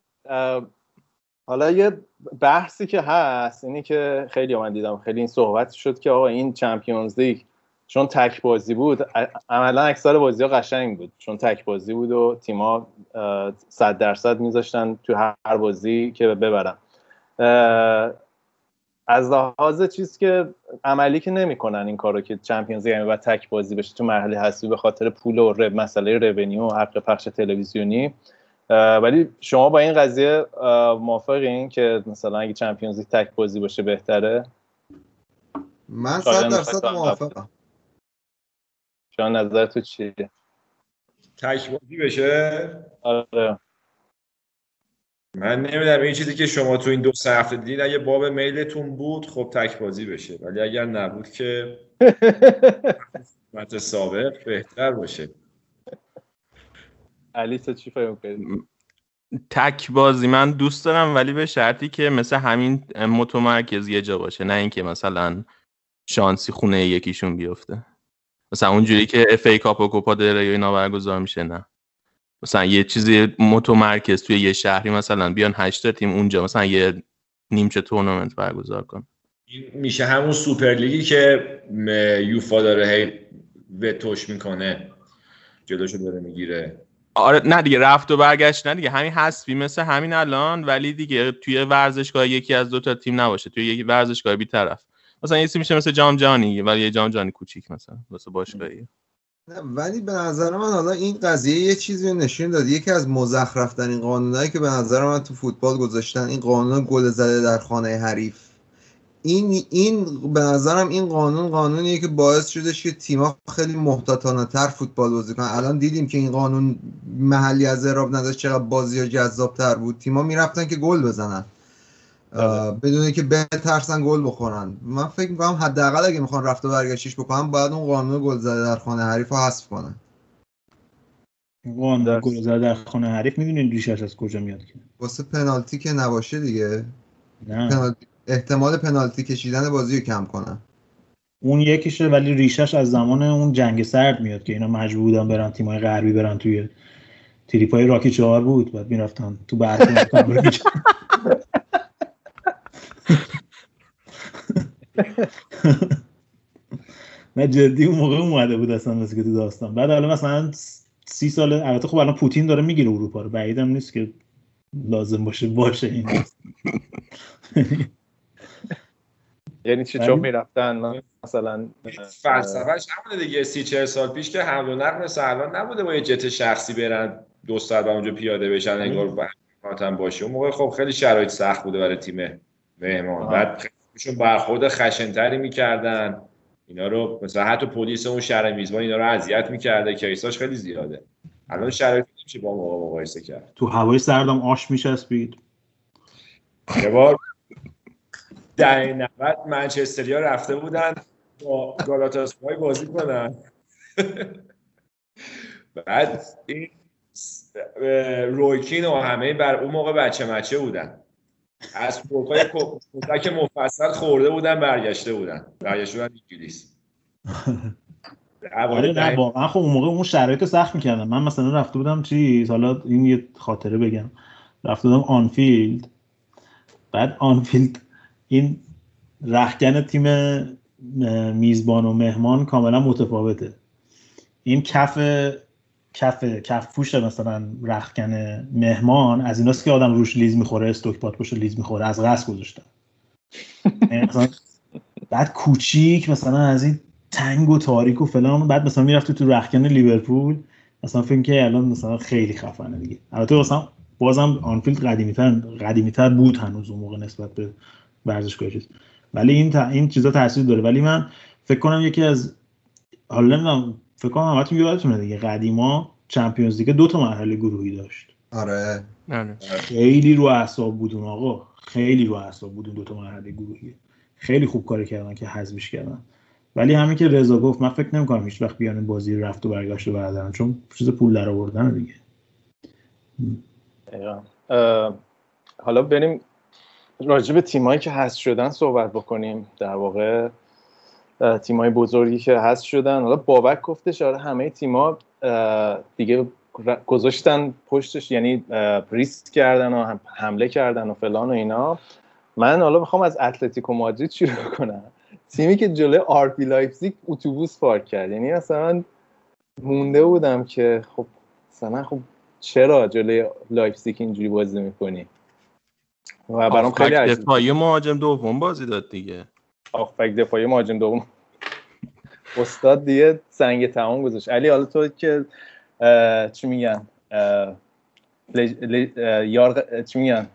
حالا یه بحثی که هست اینی که خیلی من دیدم خیلی این صحبت شد که آقا این Champions League چون تک بازی بود عملا اکثر بازی ها قشنگ بود. چون تک بازی بود و تیما صد درصد میذاشتن تو هر بازی که ببرن. از لحاظ چیز که عملی که نمی‌کنن این کارو که چمپیونز لیگ بعد تک بازی بشه تو مرحله حذفی به خاطر پول و ر- مسئله رونیو و حق پخش تلویزیونی. ولی شما با این قضیه موافقین که مثلا اگه چمپیونز لیگ تک بازی باشه بهتره؟ من شایان صد می‌خواد درصد تو هم موافقم. شما نظر تو چیه؟ تک بازی بشه؟ آره. من نمی‌دونم این چیزی که شما تو این دو سه هفته دیدین اگه باب میلتون بود خب تک بازی بشه. ولی اگر نبود که مت سابق بهتر باشه. علی تو چی تک بازی من دوست دارم ولی به شرطی که مثل همین متمرکز یه جا باشه. نه اینکه مثلا شانسی خونه یکیشون بیفته. مثلا اونجوری که FA Cup و کوپا دل ری اینا برگزار میشه نه. مثلا یه چیزی متمرکز توی یه شهری مثلا بیان هشت تیم اونجا مثلا یه نیمچه تورنمنت برگزار کن این میشه همون Super League ی که یوفا داره هی وتوش می‌کنه جلوشو داره می‌گیره. آره نه دیگه رفت و برگشت نه دیگه. همین حذفی مثل همین الان ولی دیگه توی ورزشگاه یکی از دو تا تیم نباشه. توی یکی ورزشگاه بی‌طرف. مثلا یه میشه مثل جام جهانی ولی یه جام جهانی کوچیک مثلا واسه باشگاهی. ولی به نظر من حالا این قضیه یه چیزی نشون داد. یکی از مزخرف ترین قانونایی که به نظر من تو فوتبال گذاشتن این قانون گل زده در خانه حریف. این این به نظرم این قانون قانونیه که باعث شدش که تیم‌ها خیلی محتاطانه تر فوتبال بازی کنن. الان دیدیم که این قانون محلی از اعراب نداشت چقدر بازی ها جذاب تر بود. تیم‌ها می‌رفتن که گل بزنن. بدون اینکه بترسن گل بخورن. من فکر می‌کنم حداقل اگه می‌خوان رفت و برگشتش بکنن باید اون قانون گل زده در خانه حریف رو حذف کنن. قانون. گل زده در خانه حریف می‌دونین ریشش از کجا میاد که؟ واسه پنالتی که نباشه دیگه. نه. پنالتی احتمال پنالتی کشیدن بازی رو کم کنن. اون یکیشه ولی ریشش از زمان اون جنگ سرد میاد که اینا مجبور بودن برن تیمای غربی برن توی تریپای راکی چهار بود. بعد می‌رفتن تو برف تمرین می‌کردن. نه جدی اون موقع اومده بود اصلا مثل که تو داستان. بعد حالا مثلا سی سال البته خب الان پوتین داره می‌گیره اروپا رو. بعیدم نیست که لازم باشه باشه این. یعنی چی؟ چون می‌رفتن مثلا فلسفهش همونه دیگه. سی چهل سال پیش که حمل و نقل مثل الان نبوده با یه جت شخصی برن دو ساعت با اونجا پیاده بشن انگار هم باشه. اون موقع خب خیلی شرایط سخت بوده برای تیم مهمان. بعد خیلیشون برخورد خشنتری می‌کردن. اینا رو مثلا حتی پلیس اون شهر میزبان اینا رو اذیت می‌کرده. کیساش خیلی زیاده. الان شرایط نمیشه با موقع مقایسه کرد. تو هوای سردم آش میچسبید. یه بار دهه 90 منچستریا رفته بودن با گالاتاسرای بازی کنن. بعد این رویکین و همه بر اون موقع بچه مچه بودن. از کورکای کودک مفصل خورده بودن برگشته بودن. برگشته بودن انگلیس. آره نه واقعا خب اون موقع اون شرایط سخت می‌کردم من مثلا رفته بودم چیز حالا این یه خاطره بگم. رفته بودم آنفیلد. بعد آنفیلد این رخکن تیم میزبان و مهمان کاملا متفاوته. این کف کف کف پوش مثلا رختکن مهمان از ایناست که آدم روش لیز می‌خوره استوک پات باشه لیز می‌خوره از قصد گذاشتن. یعنی بعد کوچیک مثلا از این تنگ و تاریک و فلان بعد مثلا می‌رفتی تو رختکن لیورپول مثلا فکر که الان مثلا خیلی خفنه دیگه. البته مثلا بازم آنفیلد قدیمیتر قدیمیتر بود هنوز اون موقع نسبت به ورزشگاه چیز. ولی این تا این چیزا تاثیر داره. ولی من فکر کنم یکی از حالا نمی‌دونم فکر کنم همتون یادتونه دیگه قدیما چمپیونز لیگ دو تا مرحله گروهی داشت. آره. آره. خیلی رو اعصاب بود اون آقا. خیلی رو اعصاب بود اون دو تا مرحله گروهی. خیلی خوب کاری کردن که حذفش کردن. ولی همین که رضا گفت من فکر نمی‌کنم هیچ وقت بیان این بازی رفت و برگشت رو بردارن چون چیز پول در آوردن دیگه. حالا بریم راجع به تیمایی که هست شدن صحبت بکنیم. در واقع تیمای بزرگی که هست شدن. حالا بابک گفتش آره همه تیما دیگه گذاشتن پشتش یعنی ریسک کردن و حمله کردن و فلان و اینا. من حالا می‌خوام از اتلتیکو مادرید شروع کنم. تیمی که جلوی آر بی لایپزیگ اتوبوس پارک کرد. یعنی مثلا مونده بودم که خب مثلا خب چرا جلوی لایپزیگ اینجوری بازی می‌کنی؟ و برام خیلی عجیب دفاعی مهاجم دوم بازی داد دیگه. آفک دفاعی مهاجم دوم. استاد دیگه سنگ تمام گذاشت. علی حالا تو که چی میگن؟ لج- لج- یار چی میگن؟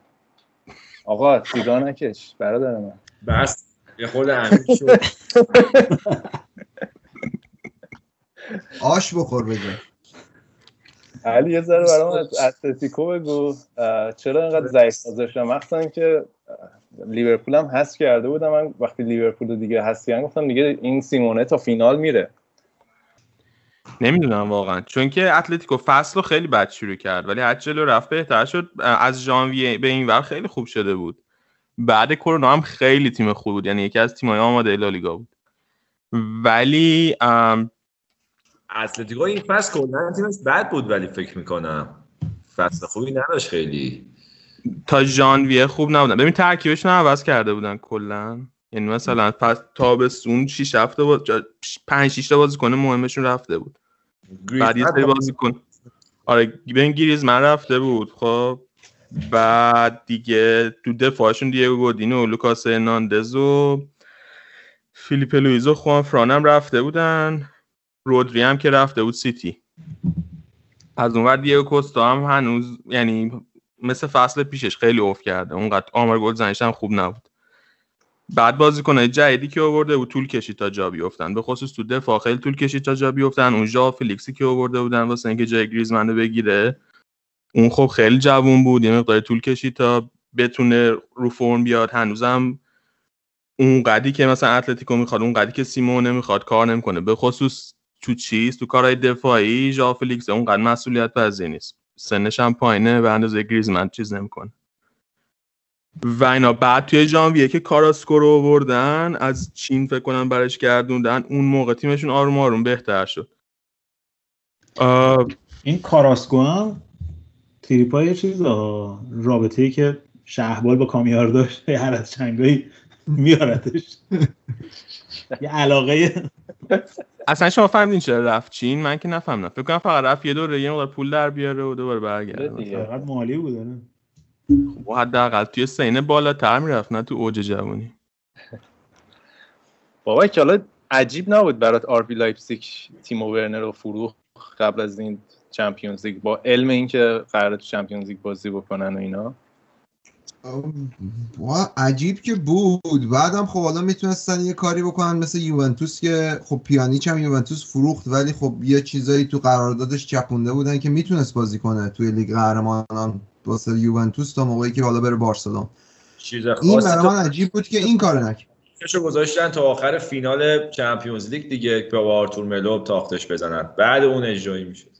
آقا سیگار نکش برادر من. بس یه خورده عمیق شد. آش بخور بجا علی یه ذره برام از اتلتیکو بگو. چرا اینقدر ضعیف گذاشتن مخصوصا که لیورپول هم حذف کرده بودم. من وقتی لیورپول دیگه کردن گفتم دیگه این سیمونه تا فینال میره. نمی‌دونم واقعا. چون که اتلتیکو فصل رو خیلی بد شروع کرد ولی هر جلو رفت بهتر شد. از ژانویه به این ور خیلی خوب شده بود. بعد کرونا هم خیلی تیم خوب بود. یعنی یکی از تیم‌های آماده لالیگا بود. ولی ام، اتلتیکو این فصل کلا تیمش بد بود ولی فکر می‌کنم. فصل خوبی نداشت خیلی. تا ژانویه خوب نبودن. ببین ترکیبشون عوض کرده بودن کلا. یعنی مثلا پس تابستون 6 هفته با 5 6 تا بازیکن مهمشون رفته بود. بعد یه سری بازیکن آره ببین گریزمن رفته بود خب. بعد دیگه تو دفاعشون دیگو گودین و و لوکاس هرناندز و فیلیپه لوییز و خوان فران هم رفته بودن. رودری هم که رفته بود سیتی. از اون ور دیگو کوستا هم هنوز یعنی مثل فصل پیشش خیلی افت کرده. اونقدر آمار گل زنیش هم خوب نبود. بعد بازیکنای جدیدی که آورده بود طول کشید تا جا بیفتن. به خصوص تو دفاع خیلی طول کشید تا جا بیفتن. اون ژائو فلیکسی که آورده بودن واسه اینکه جای گریزمن رو بگیره اون خب خیلی جوون بود. یه مقدار طول کشید تا بتونه رو فرم بیاد. هنوزم اون قدی که مثلا اتلتیکو می‌خواد اون قدی که سیمئونه می‌خواد کار نمی‌کنه. به خصوص تو چیز تو کارهای دفاعی ژائو فلیکس اونقدر مسئولیت پذیر نیست. سنش هم پایینه به اندازه گریزمن چیز نمی‌کنه. و اینا بعد توی ژانویه که کاراسکو رو آوردن از چین فکر کنم برش گردوندن اون موقع تیمشون آروم آروم بهتر شد. آه، این کاراسکو هم تریپا یه چیز رابطه ای که شهبال با کامیار داشت هر از چنگایی میارتش یه علاقه اصلا شما فهمیدین چرا رفت چین؟ من که نفهمیدم. فکر کنم فقط رفت یه دوره یه مقدار پول در بیاره و دوباره برگرده. دیگه. فقط مالی بود داره و حداقل توی سین بالاتر می‌رفت نه تو اوج جوانی. بابا که حالا عجیب نبود برات RB لایپزیگ تیم ورنر رو فروخت قبل از این Champions League با علم اینکه قراره تو Champions League بازی بکنن و اینا. وا عجیب که بود. بعدم خب حالا می‌تونستن یه کاری بکنن مثل یوونتوس که خب پیانیچ هم یوونتوس فروخت ولی خب یه چیزایی تو قراردادش چپونده بودن که می‌تونست بازی کنه توی لیگ قهرمانان واسه یوونتوس تا موقعی که حالا بره بارسلون چیز این برای من عجیب بود که این کار نکرد. رو گذاشتن تا آخر فینال چمپیونز لیگ دیگه با آرتور ملو تاختش بزنن. بعد اون اجرایی می‌شد.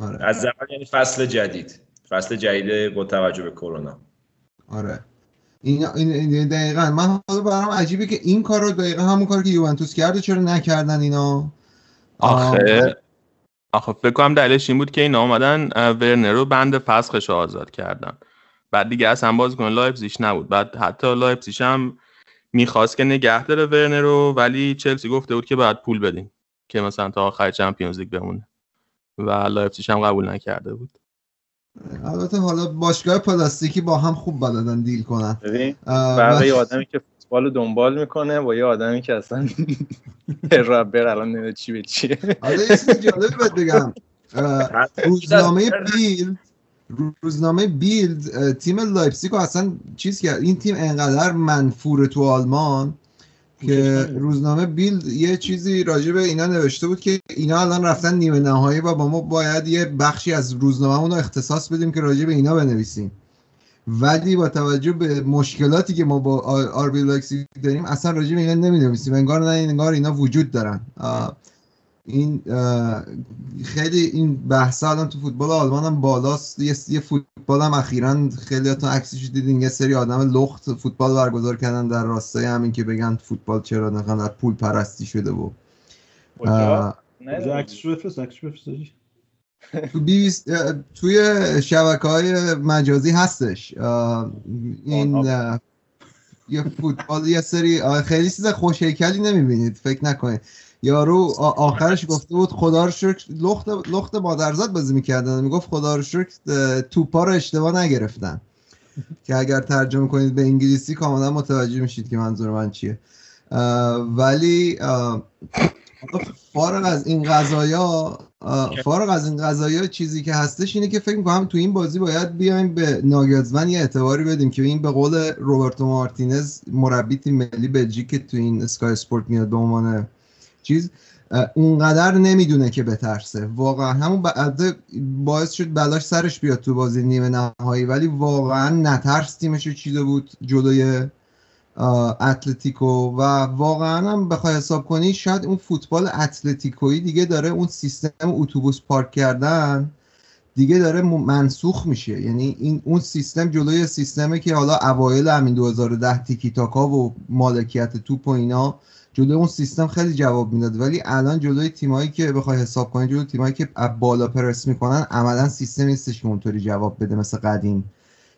آره. از اول یعنی فصل جدید. فصل جدید با توجه به کرونا. آره. این این دقیقا. من حالا برام عجیبه که این کار رو دقیقا همون کار که یوونتوس کرده چرا نکردن اینا؟ آخه. آخه فکر کنم دلیلش این بود که اینا آمدن ورنر رو بند فسخش رو آزاد کردن. بعد دیگه اصلا بازیکن لایپزیگ نبود. بعد حتی لایپزیگ هم می‌خواست که نگه داره ورنر رو ولی چلسی گفته بود که باید پول بدین که مثلا تا آخر Champions League بمونه. و لایپزیگ هم قبول نکرده بود. البته حالا باشگاه پلاستیکی با هم خوب بلدن deal کنن. ببین یه آدمی که فوتبال دنبال می‌کنه با یه آدمی که اصلا ربر الان نمیده چی به چیه. حالا یه چیز جالب بهت بگم. روزنامه بیلد روزنامه بیلد اه، تیم لایپزیگ اصلا چیز کرد. این تیم انقدر منفور تو آلمان. که روزنامه بیلد یه چیزی راجع به اینا نوشته بود که اینا الان رفتن نیمه نهایی و با ما باید یه بخشی از روزنامه رو اختصاص بدیم که راجع به اینا بنویسیم. ولی با توجه به مشکلاتی که ما با RB داریم اصلا راجع به اینا نمی نویسیم انگار نه انگار اینا وجود دارن. آه، این خیلی این بحث الان تو فوتبال آلمان هم بالاست. یه, یه فوتبال هم اخیرا خیلیاتون عکسش دیدین یه سری آدم لخت فوتبال برگزار کردن در راستای همین که بگن فوتبال چرا نخوان پول پرستی شده و. تو بی توی شبکه های مجازی هستش. این یه فوتبال یه سری خیلی چیز خوش هیکلی نمی‌بینید فکر نکنید. یارو آخرش گفته بود خدا رو شکر لخت لخت مادرزاد بازی می‌کردن. می‌گفت خدا رو شکر توپا رو اشتباه نگرفتن. که اگر ترجمه کنید به انگلیسی کاملا متوجه میشید که منظور من چیه. ولی فارغ از این اه، فارغ از این قضایا چیزی که هستش اینه که فکر می‌کنم تو این بازی باید بیایم به ناگزمن یه اعتباری بدیم که این به قول روبرتو مارتینز مربی تیم ملی بلژیک که تو این اسکای اسپورت میاد به عنوان چیز اونقدر نمی‌دونه که بترسه. واقعا همون باعث شد بلاش سرش بیاد تو بازی نیمه نهایی ولی واقعا نترس تیمش چیده بود جلوی اتلتیکو. و واقعا هم بخوای حساب کنی شاید اون فوتبال اتلتیکویی دیگه داره اون سیستم اتوبوس پارک کردن دیگه داره منسوخ میشه. یعنی این اون سیستم جلوی سیستمی که حالا اوایل همین 2010 تیکی تاکا و مالکیت توپ و اینا جلوی اون سیستم خیلی جواب می‌داد. ولی الان جلوی تیمایی که بخوای حساب کنی جلوی تیمایی که بالا پرس می‌کنن عملا سیستم نیستش که اونطوری جواب بده مثل قدیم.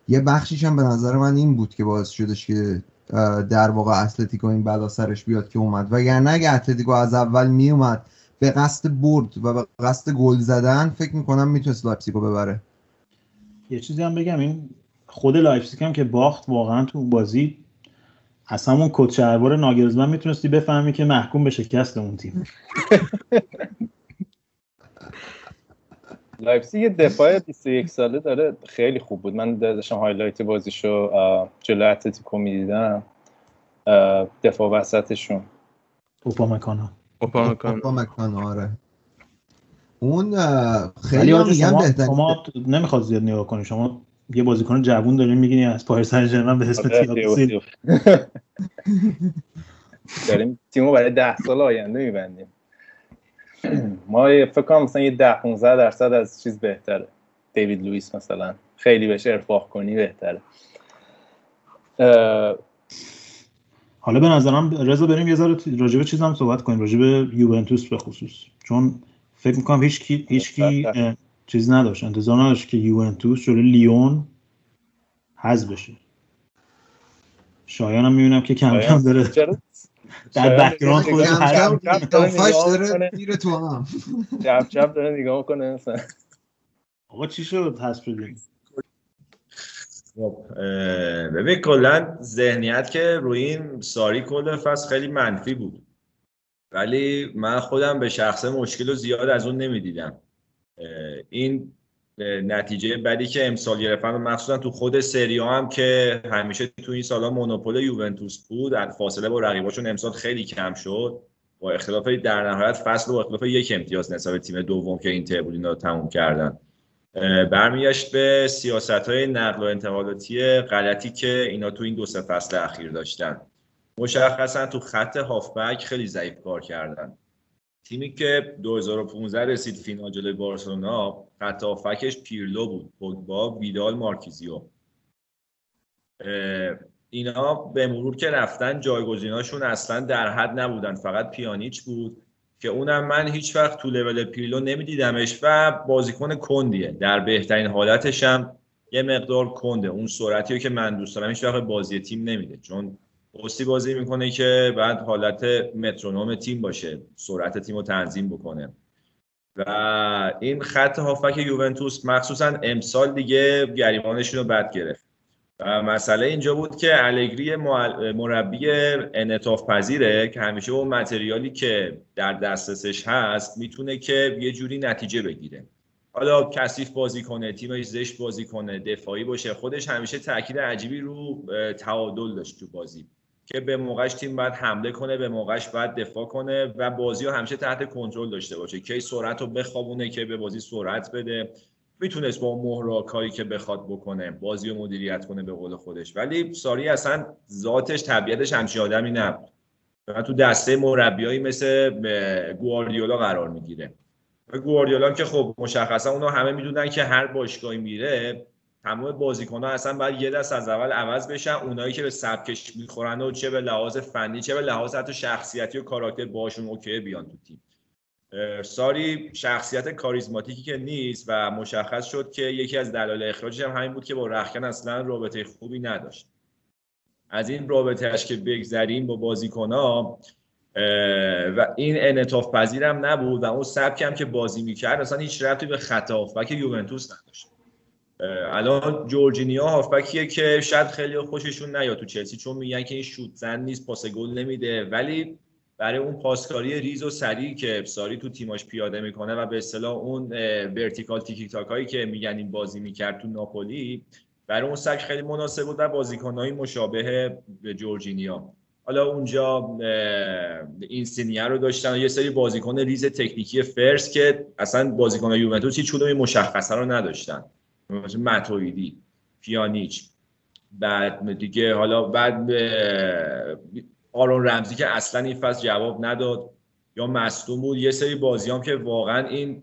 یه بخشیش هم به نظر من این بود که باعث شدش که در واقع اتلتیکو این بلا سرش بیاد که اومد. وگرنه اگه اتلتیکو از اول می اومد به قصد برد و به قصد گل زدن فکر می‌کنم می‌تونست لایپزیگو ببره. یه چیزی هم بگم. این خود لایپزیگ هم که باخت واقعا تو بازی اصلا اون کت شلوار ناگلزمن می‌تونستی بفهمی که محکوم به شکست اون تیم. لایپزیگ یه دفاع 21 ساله داره خیلی خوب بود. من داشتم highlight بازیشو جلو اتلتیکو می‌دیدم. دفاع وسطشون. اوپامکانو. اوپامکانو. آره. اون خیلی هم شما, بهترین شما نمی‌خواد زیاد نگاه کنی. شما یه بازیکن جوون دارین میگین از پاریس سن ژرمن به اسم آره، تییاگو. داریم تیمو برای ده سال آینده میبندیم. ما فکر کنم مثلا یه ده 15 درصد از چیز بهتره. دیوید لوئیس مثلا. خیلی بهش ارفاق کنی بهتره. اه، حالا به نظرم رضا بریم یه ذره راجع به چیز هم صحبت کنیم. راجع به یوونتوس به خصوص. چون فکر می‌کنم هیچ کی هیچ کی چیز نداشت. انتظار نداشت که یوونتوس جلوی لیون حذف بشه شایان هم می‌بینم که کم کم داره در background خودش حرف کم کم کم داره. میره تو هم. چپ چپ داره نگاه کنه آقا چی شد حذف شدیم خب، ببین کلا ذهنیت که روی این ساری کل فصل خیلی منفی بود. ولی من خودم به شخصه مشکل رو زیاد از اون نمی‌دیدم. این نتیجه بدی که امسال گرفتن مخصوصا تو خود سریا هم که همیشه تو این سالا مونوپول یوونتوس بود از فاصله با رقیباشون امسال خیلی کم شد. با اختلاف در نهایت فصل با اختلاف یک امتیاز نسبت تیم دوم که اینتر بود اینا رو تموم کردن. برمیگشت به سیاست های نقل و انتقالاتی غلطی که اینا تو این دو سه فصل اخیر داشتن. مشخصا تو خط هافبک خیلی ضعیف کار کردن. تیمی که 2015 رسید فینال جلوی بارسلونا خط هافبکش پیرلو بود پوگبا ویدال مارکیزیو. اینا به مرور که رفتن جایگزیناشون اصلا در حد نبودن فقط پیانیچ بود که اونم من هیچ وقت تو لول پیرلو نمیدیدمش و بازیکن کندیه. در بهترین حالتش هم یه مقدار کنده. اون سرعتی که من دوست دارم هیچ وقت بازی تیم نمیده چون پستی بازی می‌کنه که بعد حالت مترونوم تیم باشه سرعت تیم رو تنظیم بکنه. و این خط هافک یوونتوس مخصوصا امسال دیگه گریبانشون رو بد گرفت. و مسئله اینجا بود که الگری مربی انعطاف پذیره که همیشه اون متریالی که در دسترسش هست می‌تونه که یه جوری نتیجه بگیره. حالا کثیف بازی کنه تیمش زشت بازی کنه دفاعی باشه خودش همیشه تاکید عجیبی رو تعادل داشت تو بازی. که به موقعش تیم باید حمله کنه به موقعش باید دفاع کنه و بازی رو همیشه تحت کنترل داشته باشه. کی سرعت رو بخوابونه که به بازی سرعت بده می‌تونست با مهرا کاری که بخواد بکنه بازی رو مدیریت کنه به قول خودش. ولی ساری اصلا ذاتش طبیعتش همچین آدمی نبود. تو دسته مربیایی مثل گواردیولا قرار می‌گیره. گواردیولا که خب مشخصا اونا همه می‌دونن که هر باشگاهی میره تمام بازیکن‌ها اصلا باید یه دست از اول عوض بشن. اونایی که به سبکش می‌خورن و چه به لحاظ فنی چه به لحاظ حتی شخصیتی و کاراکتر باشون اوکی بیان تو تیم. ساری شخصیت کاریزماتیکی که نیست و مشخص شد که یکی از دلایل اخراجش هم همین بود که با رخکن اصلا رابطه خوبی نداشت. از این رابطهش که بگذریم با بازیکنها و این انعطاف پذیرم نبود و اون سبک هم که بازی می‌کرد اصلا هیچ ربطی به خط هافبک یوونتوس نداشت. الان جورجینیا هافبکیه که شاید خیلی خوششون نیاد تو چلسی چون میگن که این شوت زن نیست پاس گل نمیده. ولی برای اون پاسکاری ریز و سریع که ساری تو تیماش پیاده می‌کنه و به اصطلاح اون vertical tiki-taka یی که میگن این بازی می‌کرد تو ناپولی برای اون سبک خیلی مناسب بود و بازیکنهای مشابه به جورجینیا. حالا اونجا این اینسینیه رو داشتن یه سری بازیکن ریز تکنیکی فرز که اصلا بازیکن یوونتوس هیچ کدوم مشخصه رو نداشتن. مثل متویدی پیانیچ بعد دیگه حالا بعد آرون رمزی که اصلا این فصل جواب نداد یا مصدوم بود. یه سری بازی هم که واقعا این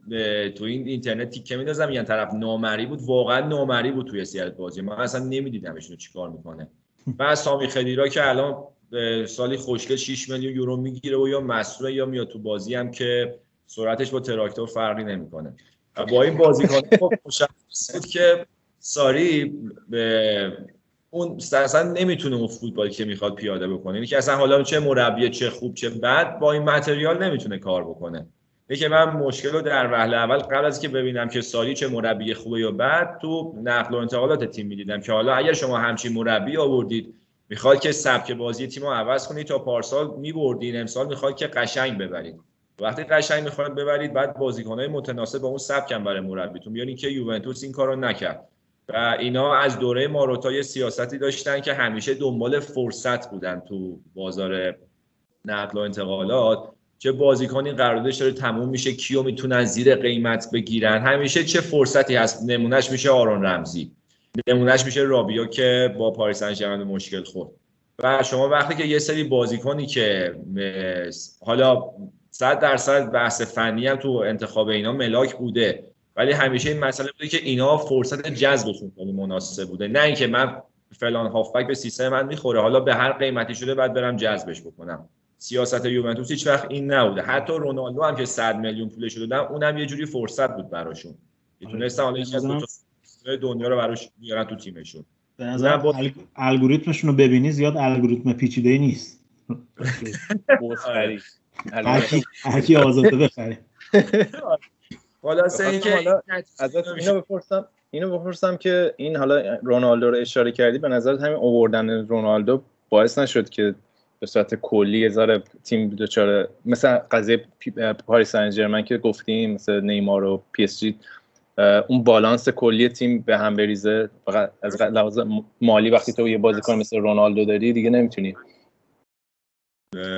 تو این اینترنت تیکه میندازم یعنی طرف نامری بود واقعا نامری بود توی سری بازی من اصلا نمیدیدمشون چیکار می‌کنه. بعد سامی خدیرا که الان سالی خوشگل 6 میلیون یورو می‌گیره و یا مصدوم یا میاد تو بازی هم که سرعتش با تراکتور فرقی نمی‌کنه. با این بازیکن خب مشخص بود که ساری اون اصلا نمی‌تونه اون فوتبالی که می‌خواد پیاده بکنه. یعنی که اصلا حالا چه مربی چه خوب چه بد با این متریال نمی‌تونه کار بکنه. یکی من مشکل رو در وهله اول قبل از که ببینم که ساری چه مربی خوبه یا بد تو نقل و انتقالات تیم می‌دیدم که حالا اگر شما همچین مربی آوردید می‌خواد که سبک بازی تیم رو عوض کنید تا پارسال میبردین امسال می‌خواد که قشنگ ببرید. وقتی قشنگ می‌خواد ببرید بعد بازیکنهای متناسب با اون سبک هم برای مربیتون. بیارین که یوونتوس این کارو نکرد. و اینا از دوره ماروتا یه سیاستی داشتن که همیشه دنبال فرصت بودن تو بازار نقل و انتقالات چه بازیکنی قراردادش داره تموم میشه کیو می‌تونن زیر قیمت بگیرن. همیشه چه فرصتی هست؟ نمونهش میشه آرون رمزی. نمونهش میشه رابیا که با پاریس سن مشکل خورد. و شما وقتی که یه سری بازیکنی که حالا صد درصد بحث فنی هم تو انتخاب اینا ملاک بوده. ولی همیشه این مسئله بوده که اینا فرصت جذبشون خیلی مناسب بوده. نه اینکه من فلان هافبک به سیستم من می‌خوره. حالا به هر قیمتی شده بعد برم جذبش بکنم. سیاست یوونتوس هیچ وقت این نبوده. حتی رونالدو هم که 100 میلیون پولش دادن اونم یه جوری فرصت بود براشون. می‌تونستن حالا یکی از دنیا رو براش بیارن تو تیمشون. به نظر با... الگوریتمشون رو ببینی زیاد الگوریتم پیچیده نیست. هرکی آزاده بخری خلاصه اینکه ازت اینو بپرسم اینو بپرسم که این حالا رونالدو رو اشاره کردی به نظرت همین اووردن رونالدو باعث نشد که به صورت کلی هزار تیم دچار مثل قضیه پاریس سن که گفتیم مثل نیمار و PSG اون بالانس کلی تیم به هم بریزه. فقط از لحاظ مالی وقتی تو یه بازیکن مثل رونالدو داری دیگه نمی‌تونی.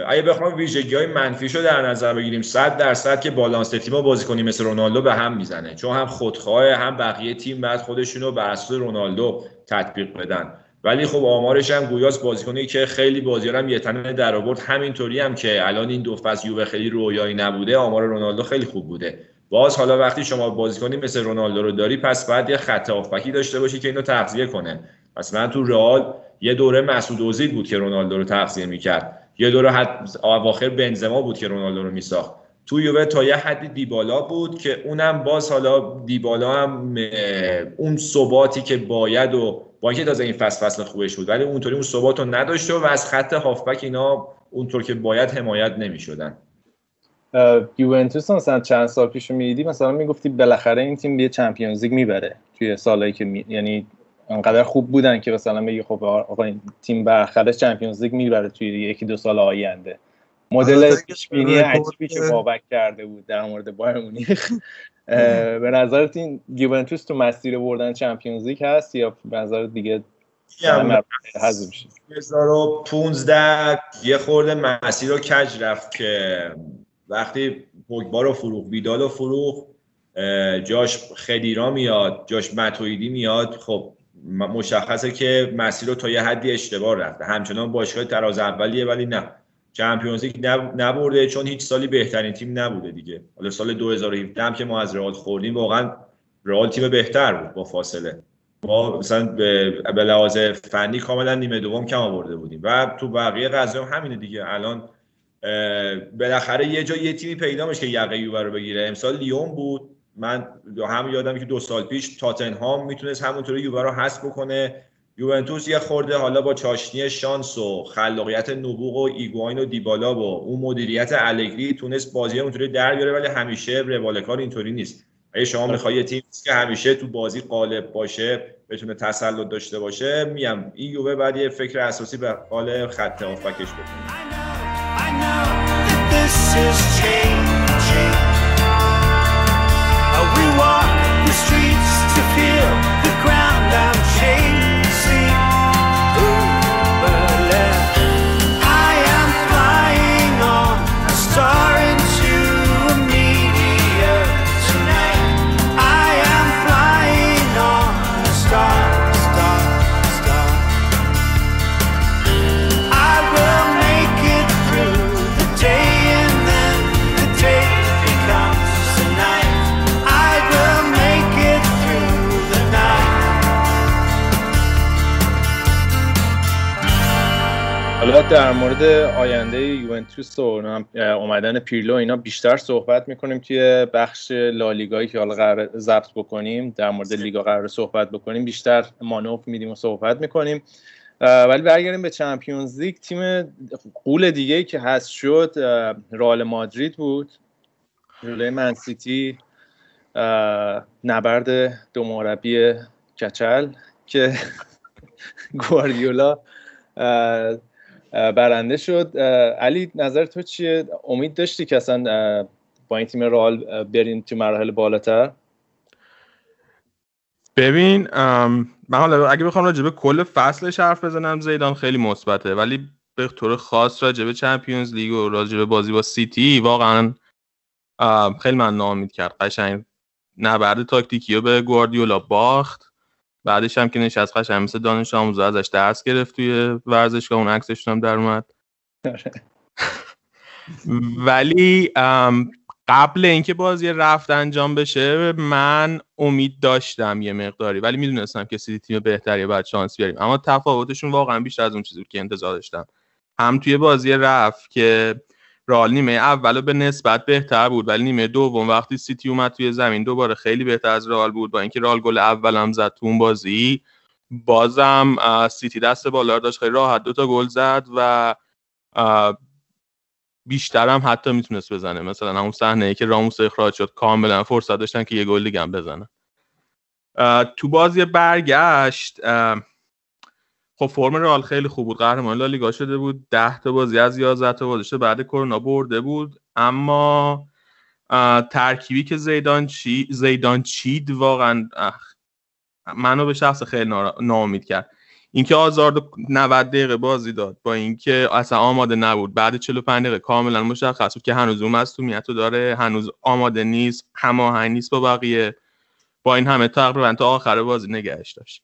اگه بخوام ویژگی های منفیش رو در نظر بگیریم 100 درصد که بالانس تیم بازیکنی مثل رونالدو به هم می‌زنه. چون هم خودخواه هم بقیه تیم بعد خودشون رو بر اساس رونالدو تطبیق بدن. ولی خب آمارش هم گویاس بازیکنی که خیلی بازیار هم یه تنه در آورد. همینطوری هم که الان این دو فصل یووه خیلی رویایی نبوده آمار رونالدو خیلی خوب بوده. باز حالا وقتی شما بازیکنی مثل رونالدو رو داری پس بعد یه خط هافبکی داشته باشی که اینو تغذیه کنه. من تو رئال یه دوره مسعود اوزیل بود که رونالدو رو تغذیه می‌کرد. یه دوره حد اواخر بنزما بود که رونالدو رو میساخت. تو یووه تا یه حدی دیبالا بود که اونم باز حالا دیبالا هم اون ثباتی که باید و با اینکه تازه این فصل فصل خوبش بود ولی اونطوری اون ثبات رو نداشته و از خط هافبک اینا اونطور که باید حمایت نمی‌شدن. یوونتوس مثلا چند سال پیش می‌دیدی؟ مثلا می‌گفتی بالاخره این تیم یه چمپیونز لیگ می‌بره توی سالایی که می... یعنی انقدر خوب بودن که مثلا بگی خب آقا این تیم بالاخره چمپیونز لیگ می‌بره توی یکی دو سال آینده. مدل پیش بینی عجیبی که بابک کرده بود در مورد بایر مونیخ. به نظرت این یوونتوس تو مسیر بردن چمپیونز لیگ هست یا به نظر دیگه حذف میشه؟ 2015 یه خورده مسیر رو کج رفت که وقتی پوگبا رو فروخ ویدال رو فروخ جاش خدیرا میاد جاش متویدی میاد خب مشخصه که مسیر رو تا یه حدی اشتباه رفته. همچنان باشگاه تراز اولیه ولی نه. چمپیونز لیگ نبرده چون هیچ سالی بهترین تیم نبوده دیگه. حالا سال 2017 هم که ما از رئال خوردیم واقعا رئال تیم بهتر بود با فاصله. ما مثلا به لحاظ فنی کاملا نیمه دوم کم آورده بودیم. و تو بقیه قضیه هم همینه دیگه. الان بالاخره یه جا یه تیمی پیدا میشه که یقه یووه رو بگیره. امسال لیون بود. من هم یادم که دو سال پیش تاتنهام می‌تونست همونطوری یووه رو حذف بکنه. یوونتوس یه خورده حالا با چاشنی شانس و خلاقیت نبوغ و ایگواین و دیبالا و اون مدیریت الگری تونست بازی اونطوری در بیاره ولی همیشه روالکار اینطوری نیست. اگه شما می‌خوای تیم که همیشه تو بازی غالب باشه بتونه تسلط داشته باشه میم این یووه بعد یه فکر اساسی به قال خط هافبکش بکنه. We walk حالا در مورد آینده یوونتوس و اومدن پیرلو اینا بیشتر صحبت می‌کنیم توی بخش لالیگایی که حالا قرار ضبط بکنیم در مورد لیگا قرار صحبت بکنیم بیشتر مانوف میدیم و صحبت می‌کنیم. ولی برگردیم به چمپیونز لیگ. تیم قول دیگه که هست شد رئال مادرید بود. جلوی منسیتی نبرد دو مربی کچل که گواردیولا برنده شد. علی نظر تو چیه؟ امید داشتی که اصلا با این تیم رئال برین تو مراحل بالاتر؟ ببین من حالا اگه بخوام راجع به کل فصلش حرف بزنم زیدان خیلی مثبته. ولی به طور خاص راجع به چمپیونز لیگ و راجع به بازی با سیتی واقعا خیلی من ناامید کرد. قشنگ نبرد تاکتیکی رو به گواردیولا باخت. بعدش هم که نشست قشنگ مثل دانش آموزا ازش درس گرفت توی ورزشگاه اون عکسش هم در اومد. ولی قبل اینکه بازی رفت انجام بشه من امید داشتم یه مقداری. ولی می‌دونستم که سیتی تیم بهتریه بعد شانس بیاریم. اما تفاوتشون واقعا بیشتر از اون چیزی که انتظار داشتم. هم توی بازی رفت که رال نیمه اول به نسبت بهتر بود ولی نیمه دوم وقتی سیتی اومد توی زمین دوباره خیلی بهتر از رال بود. با اینکه رال گل اول هم زد تو اون بازی بازم سیتی دست بالا داشت خیلی راحت دو تا گل زد و بیشتر هم حتی می‌تونست بزنه. مثلا همون صحنه که راموس اخراج شد کاملا فرصت داشتن که یه گل دیگه هم بزنن. تو بازی برگشت خب فرم رئال خیلی خوب بود. قهرمان لالیگا شده بود. 10 تا بازی از 11 تا بازیش بعد کرونا برده بود. اما ترکیبی که زیدان چی زیدان چید واقعا منو به شخص خیلی ناامید کرد. اینکه آزارد 90 دقیقه بازی داد با اینکه اصلا آماده نبود. بعد 45 دقیقه کاملا مشخص بود که هنوز اون مسئولیت رو داره. هنوز آماده نیست هماهنگ نیست با بقیه. با این همه تقریبا تا آخر بازی نگهش داشت.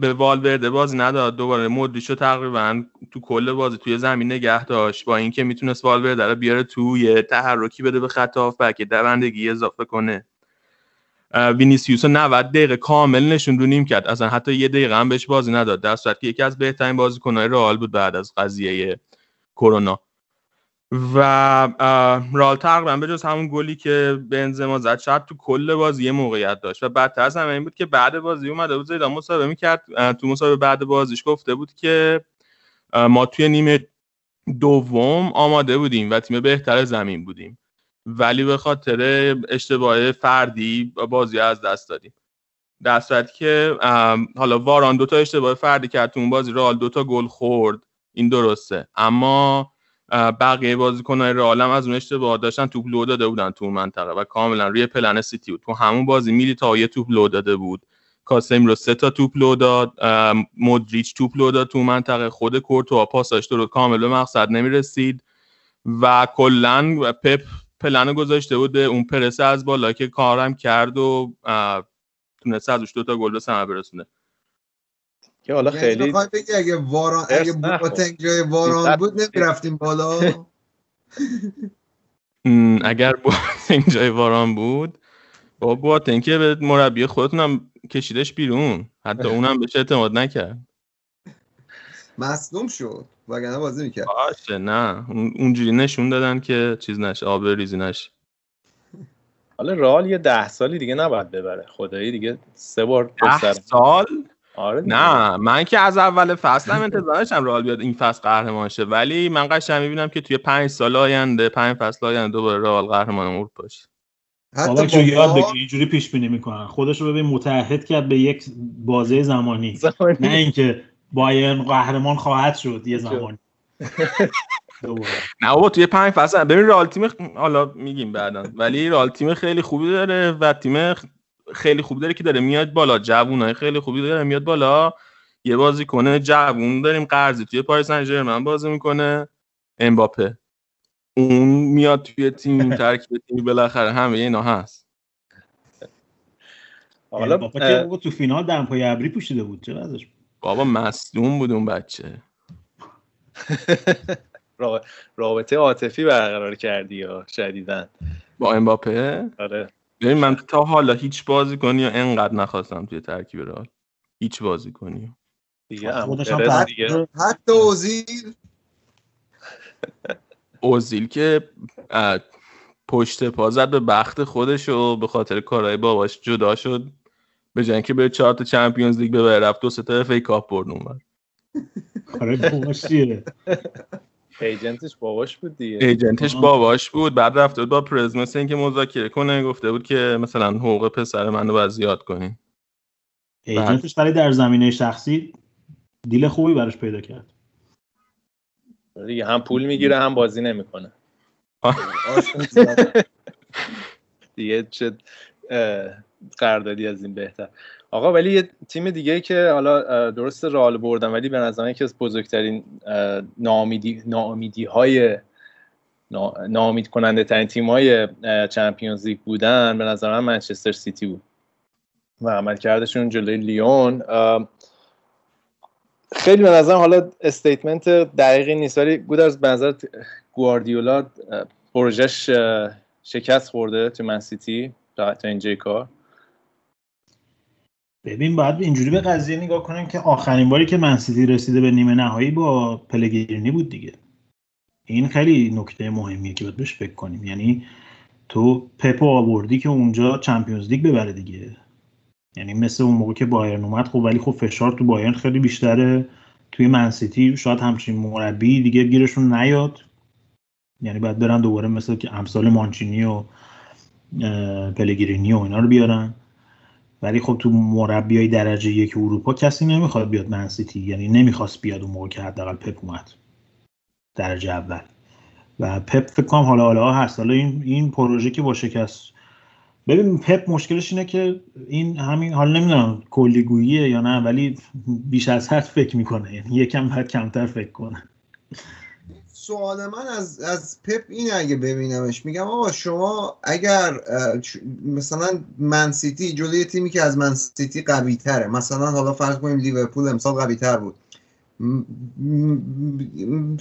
به والورده بازی نداد. دوباره مدریشو تقریبا تو کل بازی توی زمین نگه داشت. با اینکه می‌تونست والورده رو بیاره تو یه تحرکی بده به خط هافبک دوندگی اضافه کنه. وینیسیوس 90 دقیقه کامل نشون دونیم کرد. اصلا حتی یه دقیقه هم بهش بازی نداد. در صورتی که یکی از بهترین بازیکن‌های رئال بود بعد از قضیه کرونا. و رال تقریبا به جز همون گلی که بنزما زد شاید تو کل بازی یه موقعیت داشت. و بدتر از همه این بود که بعد بازی اومده بود زیدان مصاحبه می‌کرد. تو مصاحبه بعد بازیش گفته بود که ما توی نیمه دوم آماده بودیم و تیم بهتر زمین بودیم. ولی به خاطر اشتباه فردی بازی از دست دادیم. در که حالا واران دوتا اشتباه فردی کرد تو اون بازی. رئال دوتا گل خورد. این درسته. اما بقیه بازیکن‌های رئال از اون اشتباه داشتن توپ لو داده بودن تو منطقه و کاملا روی پلن سیتی بود. تو همون بازی میلیتائو یه توپ لو داده بود. کاسمیرو سه تا توپ لو داد. مودریچ توپ لو داد تو منطقه. خود کورتوا پاساش رو کامل به مقصد نمی‌رسید. و کلا پپ پلن گذاشته بود اون پرسه از بالا که کارم کرد و تونسته ازش دوتا گل به ثمر برسونه. که حالا یعنی خیلی بخوای بگی اگه واران اگه. بواتنگ جای واران بود نمی‌رفتیم بالا. اگر بواتنگ جای واران بود با بواتنگ که به مربی خودتونم کشیدش بیرون. حتی اونم بهش اعتماد نکرد. مصدوم شد. وگرنه بازی می‌کرد. باشه نه. اون- اونجوری نشون دادن که چیز نشه آب ریزی نشه حالا رئال یه ده سالی دیگه نباید ببره. خدایی دیگه سه بار ده سال؟ آره. نه من که از اول فصل هم انتظار داشتم رئال بیاد این فصل قهرمان شه ولی من قشنگ می‌بینم که توی پنج سال آینده پنج فصل آینده دوباره رئال قهرمان اروپا شه بابا حتی جو یاد بگیر اینجوری پیش بینی می‌کنن. خودش رو ببین متحد کرد به یک بازه زمانی. زمانی. نه اینکه بایرن قهرمان خواهد شد یه زمانی. دوباره. نه بابا توی پنج فصل ببین رئال تیم حالا میگیم بعدا. ولی رئال تیم خیلی خوبی داره و تیم خیلی خوبی داره که داره میاد بالا. جوونای خیلی خوبی داره میاد بالا. یه بازی کنه جوون داریم. قرضی توی پاریس سن ژرمن بازی می‌کنه. امباپه. اون میاد توی تیم ترکیب تیم بالاخره. همه اینا هست. حالا بابا تو فینال دمپای ابری پوشیده بود. چه ازش؟ بابا مصدوم بود اون بچه. را- رابطه عاطفی برقرار کردی یا شدیدا با امباپه؟ آره. ببین من تا حالا هیچ بازیکنی انقدر نخواستم توی ترکیب رئال. هیچ بازیکنی دیگه دیگه. حتی اوزیل. اوزیل که پشت پا زد به بخت خودش و به خاطر کارهای باباش جدا شد. به جای اینکه به چهار تا Champions League ببره رفت دو سه تا FA Cup برد اونور. چیه؟ ایجنتش باباش بود دیگه. ایجنتش. باباش بود. بعد رفته بود با پرز مثل اینکه مذاکره کنه. گفته بود که مثلا حقوق پسر منو باید زیاد کنین ایجنتش ولی در زمینه شخصی دیل خوبی براش پیدا کرد. دیگه هم پول می‌گیره هم بازی نمی‌کنه. دیگه چه اه، قراردادی از این بهتر. آقا ولی یه تیم دیگه که حالا درست رئال بردن ولی به نظر یکی از بزرگترین اه، ناامیدی های ناامید کننده ترین تیم های Champions League بودن به نظر من منچستر سیتی بود. و عملکردشون جلوی لیون. خیلی به نظرم حالا statement دقیقی نیست ولی گودرز به نظر گواردیولا پروژش شکست خورده تو من سیتی تا اینجای کار. ببین باید اینجوری به قضیه نگاه کنیم که آخرین باری که منسیتی رسیده به نیمه نهایی با پلگرینی بود دیگه. این خیلی نکته مهمیه که باید بهش فکر کنیم. یعنی تو پپو آوردی که اونجا چمپیونز لیگ ببره دیگه. یعنی مثل اون موقع که بایرن اومد خب ولی خب فشار تو بایرن خیلی بیشتره. توی منسیتی شاید همچین مربی دیگه گیرشون نیاد. یعنی باید برن دوباره مثل که امثال مانچینی و پلگرینی و اینا رو بیارن. ولی خب تو مربیای درجه یک اروپا کسی نمی‌خواد بیاد منسیتی یعنی نمی‌خواست بیاد اون موقع که حداقل پپ اومد درجه اول. و پپ فکر کنم حالا حالا هست. حالا این این پروژه که با شکست. ببین پپ مشکلش اینه که این همین حالا نمی‌دونم کلیگوییه یا نه ولی بیش از حد فکر می‌کنه. یعنی یکم باید کمتر فکر کنه. سوال من از از پپ اینه اگه ببینمش. میگم آقا شما اگر مثلا من سیتی جلوی تیمی که از من سیتی قوی تره مثلا حالا فرض کنیم لیورپول امسال قوی تر بود.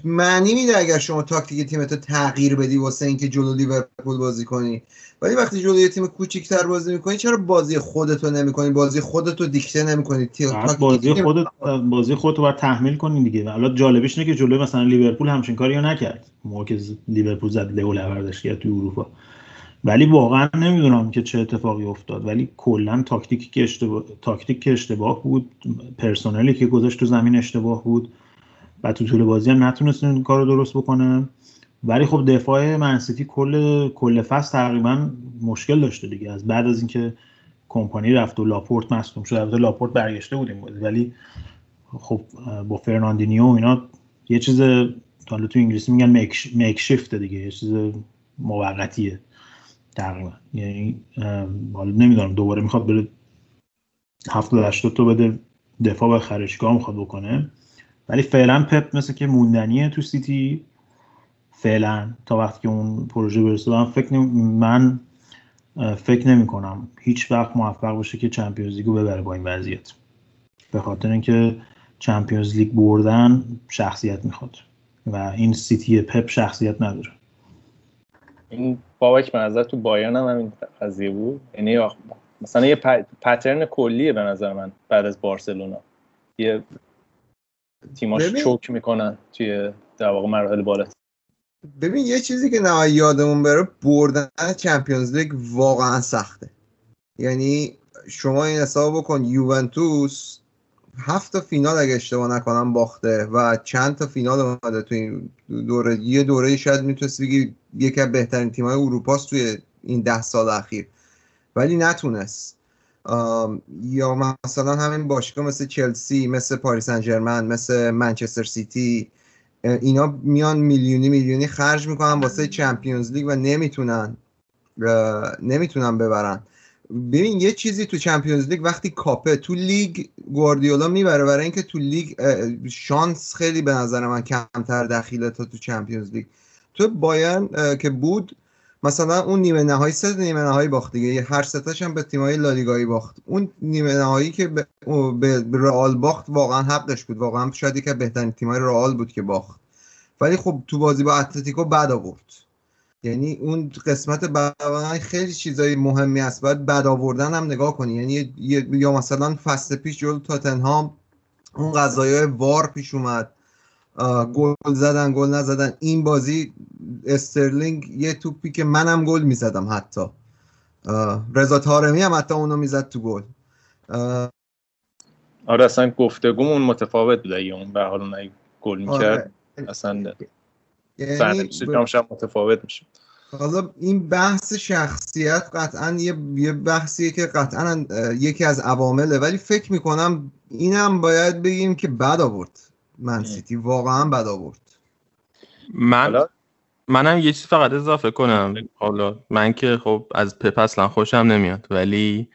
معنی میده اگر شما تاکتیک تیمتو تغییر بدی واسه اینکه جلو لیورپول بازی کنی. ولی وقتی جلو یه تیم کوچیک‌تر بازی می‌کنی چرا بازی خودتو نمی‌کنی؟ بازی خودتو دیکته نمی‌کنی. بازی خودت بازی خودت رو باید تحمیل کنی دیگه. حالا جالبش اینه که جلوی مثلا لیورپول همچین کاری رو نکرد. موقع که لیورپول زد لئو لوردش کرد توی اروپا. ولی واقعا نمی‌دونم که چه اتفاقی افتاد ولی کلا تاکتیکی که اشتباه تاکتیک که اشتباه بود پرسنلی که گذاشت تو زمین اشتباه بود و تو طول بازی هم نتونست این کار رو درست بکنه. ولی خب دفاع منسیتی کل کل فصل تقریبا مشکل داشته دیگه. از بعد از اینکه کمپانی رفت و لاپورت مصدوم شد البته لاپورت برگشته بود این بازی ولی خب با فرناندینیو اینا یه چیز تو انگلیسی میگن make, makeshift دیگه یه چیز موقتیه. تقریبا یعنی حالا نمی‌دونم دوباره می‌خواد بره 70 80 تا بده دفاع به خرجگاه می‌خواد بکنه. ولی فعلا پپ مثل که موندنیه تو سیتی. فعلا تا وقتی که اون پروژه برسه من فکر نمی... من فکر نمی کنم هیچ وقت موفق باشه که چمپیونز لیگو ببره با این وضعیت. به خاطر اینکه چمپیونز لیگ بردن شخصیت می‌خواد و این سیتی پپ شخصیت نداره. این بابک به نظر تو بایرن هم همین قضیه بود. یعنی مثلا یه پترن کلیه به نظر من بعد از بارسلونا. یه تیماش ببین. چوک می‌کنن توی در واقع مراحل بالا. ببین یه چیزی که نهایی یادمون بره بردن Champions League واقعا سخته. یعنی شما این حساب بکن یوونتوس هفت تا فینال اگه اشتباه نکنم باخته و چند تا فینال اومده تو این دوره. یه دوره شاید می‌تونستی بگی یکی از بهترین تیم‌های اروپاست توی این ده سال اخیر. ولی نتونست. یا مثلا همین باشگاه مثل چلسی مثل پاریس سن ژرمن مثل منچستر سیتی اینا میان میلیونی میلیونی خرج می‌کنن واسه Champions League و نمی‌تونن نمی‌تونن ببرن. ببین یه چیزی تو Champions League وقتی کاپه تو لیگ گواردیولا می‌بره برای اینکه تو لیگ شانس خیلی به نظر من کمتر دخیله تا تو Champions League. تو بایرن که بود مثلا اون نیمه نهایی سه نیمه نهایی باخت دیگه. هر ستاش هم به تیم‌های لالیگایی باخت. اون نیمه نهایی که به, رئال باخت واقعا حقش بود. واقعا شاید از بهترین تیم‌های رئال بود که باخت. ولی خب تو بازی با اتلتیکو بد آورد. یعنی اون قسمت بعد خیلی چیزای مهمی است باید بد آوردن هم نگاه کنی. یعنی یا مثلا فصل پیش جلو تاتنهام اون قضایای وار پیش اومد. گل زدن گل نزدن. این بازی استرلینگ یه توپی که منم گل می‌زدم حتی. رضا طارمی هم حتی اونو می‌زد تو گل. آره اصلا گفتگومون متفاوت بود اون به حال اون گل می‌کرد. آره. اصلا سرنوشت جامش هم متفاوت میشه حالا این بحث شخصیت قطعا یه, یه بحثیه که قطعا یکی از عوامله. ولی فکر می‌کنم اینم باید بگیم که بد آورد من سیتی واقعا بد آورد. من منم یه چیز فقط اضافه کنم. حالا من که خب از پپ اصلا خوشم نمیاد ولی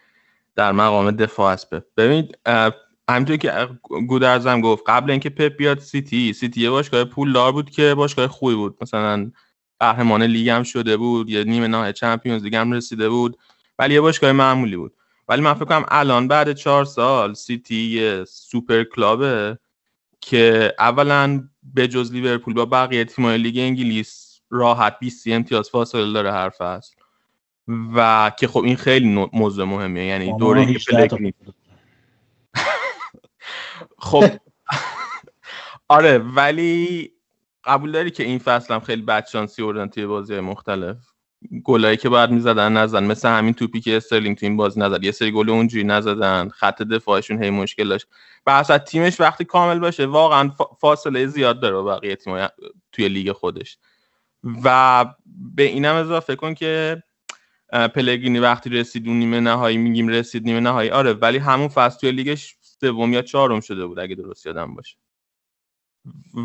در مقام دفاع از پپ. ببینید اه، همونطور که گودرزم گفت قبل اینکه پپ بیاد سیتی سیتی یه باشگاه پولدار بود که باشگاه خوبی بود. مثلا قهرمان لیگ هم شده بود یه نیمه نهایی Champions League هم رسیده بود ولی یه باشگاه معمولی بود. ولی من فکر کنم الان بعد چهار سال سیتی یه super club ه که اولا به جز لیورپول با بقیه تیم‌های لیگ انگلیس راحت 20 امتیاز فاصله داره هر فصل و که خب این خیلی موضوع مهمیه. یعنی دوره که 18 تا پلگرینی خب. آره ولی قبول داری که این فصل هم خیلی بدشانسی بردن توی بازی مختلف؟ گلایی که باید می‌زدن نزدن مثل همین توپی که استرلینگ تو این بازی نزد. یه سری گل اونجوری نزدن. خط دفاعشون هی مشکل داشت. و تیمش وقتی کامل باشه واقعا فا- فاصله زیاد داره بقیه تیم توی لیگ خودش. و به اینم اضافه کن که اه، پلگرینی وقتی رسید اون نیمه نهایی میگیم رسید نیمه نهایی. آره ولی همون فصل توی لیگش سوم یا چهارم شده بود اگه درست یادم باشه.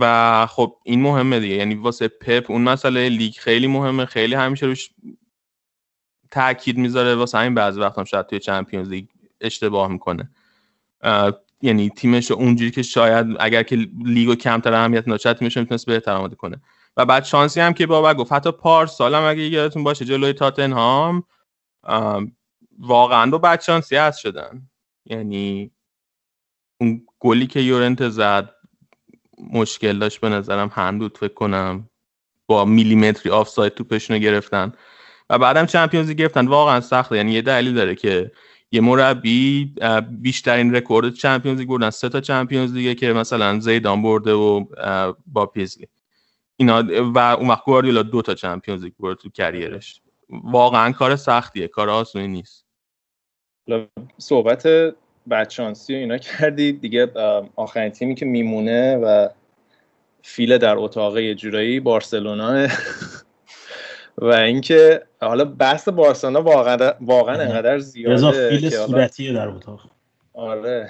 و خب این مهمه دیگه. یعنی واسه پپ اون مسئله لیگ خیلی مهمه. خیلی همیشه روش تاکید می‌ذاره. واسه همین بعضی وقت هم شاید توی Champions League اشتباه می‌کنه. یعنی تیمش اونجوری که شاید اگر که لیگو کمتر اهمیت شاید تیمش می‌تونست بهتر آماده کنه. و بعد شانسی هم که بابا گفت. حتی پارسال هم اگه یادتون باشه جلوی تاتنهام ام، واقعا با بد شانسی هست شدن. یعنی اون گلی که یورنت زد مشکل داشت به نظرم هندود فکر کنم. با میلیمتری آفساید توپشون رو گرفتن. و بعدم Champions League گرفتن. واقعا سخته. یعنی یه دلیل داره که یه مربی بیشترین رکورد Champions League بردن. سه تا Champions League ه که مثلا زیدان برده و باب پیزلی. اینا و اون وقت گواردیولا دو تا Champions League برد تو career ش. واقعا کار سختیه. کار آسونی نیست. صحبت بدشانسی و اینا کردید دیگه آخرین تیمی که میمونه و فیل در اتاق یه جورایی بارسلونا. و اینکه حالا بحث بارسلونا واقعا واقعا انقدر زیاده فیل صورتیه در اتاق. آره.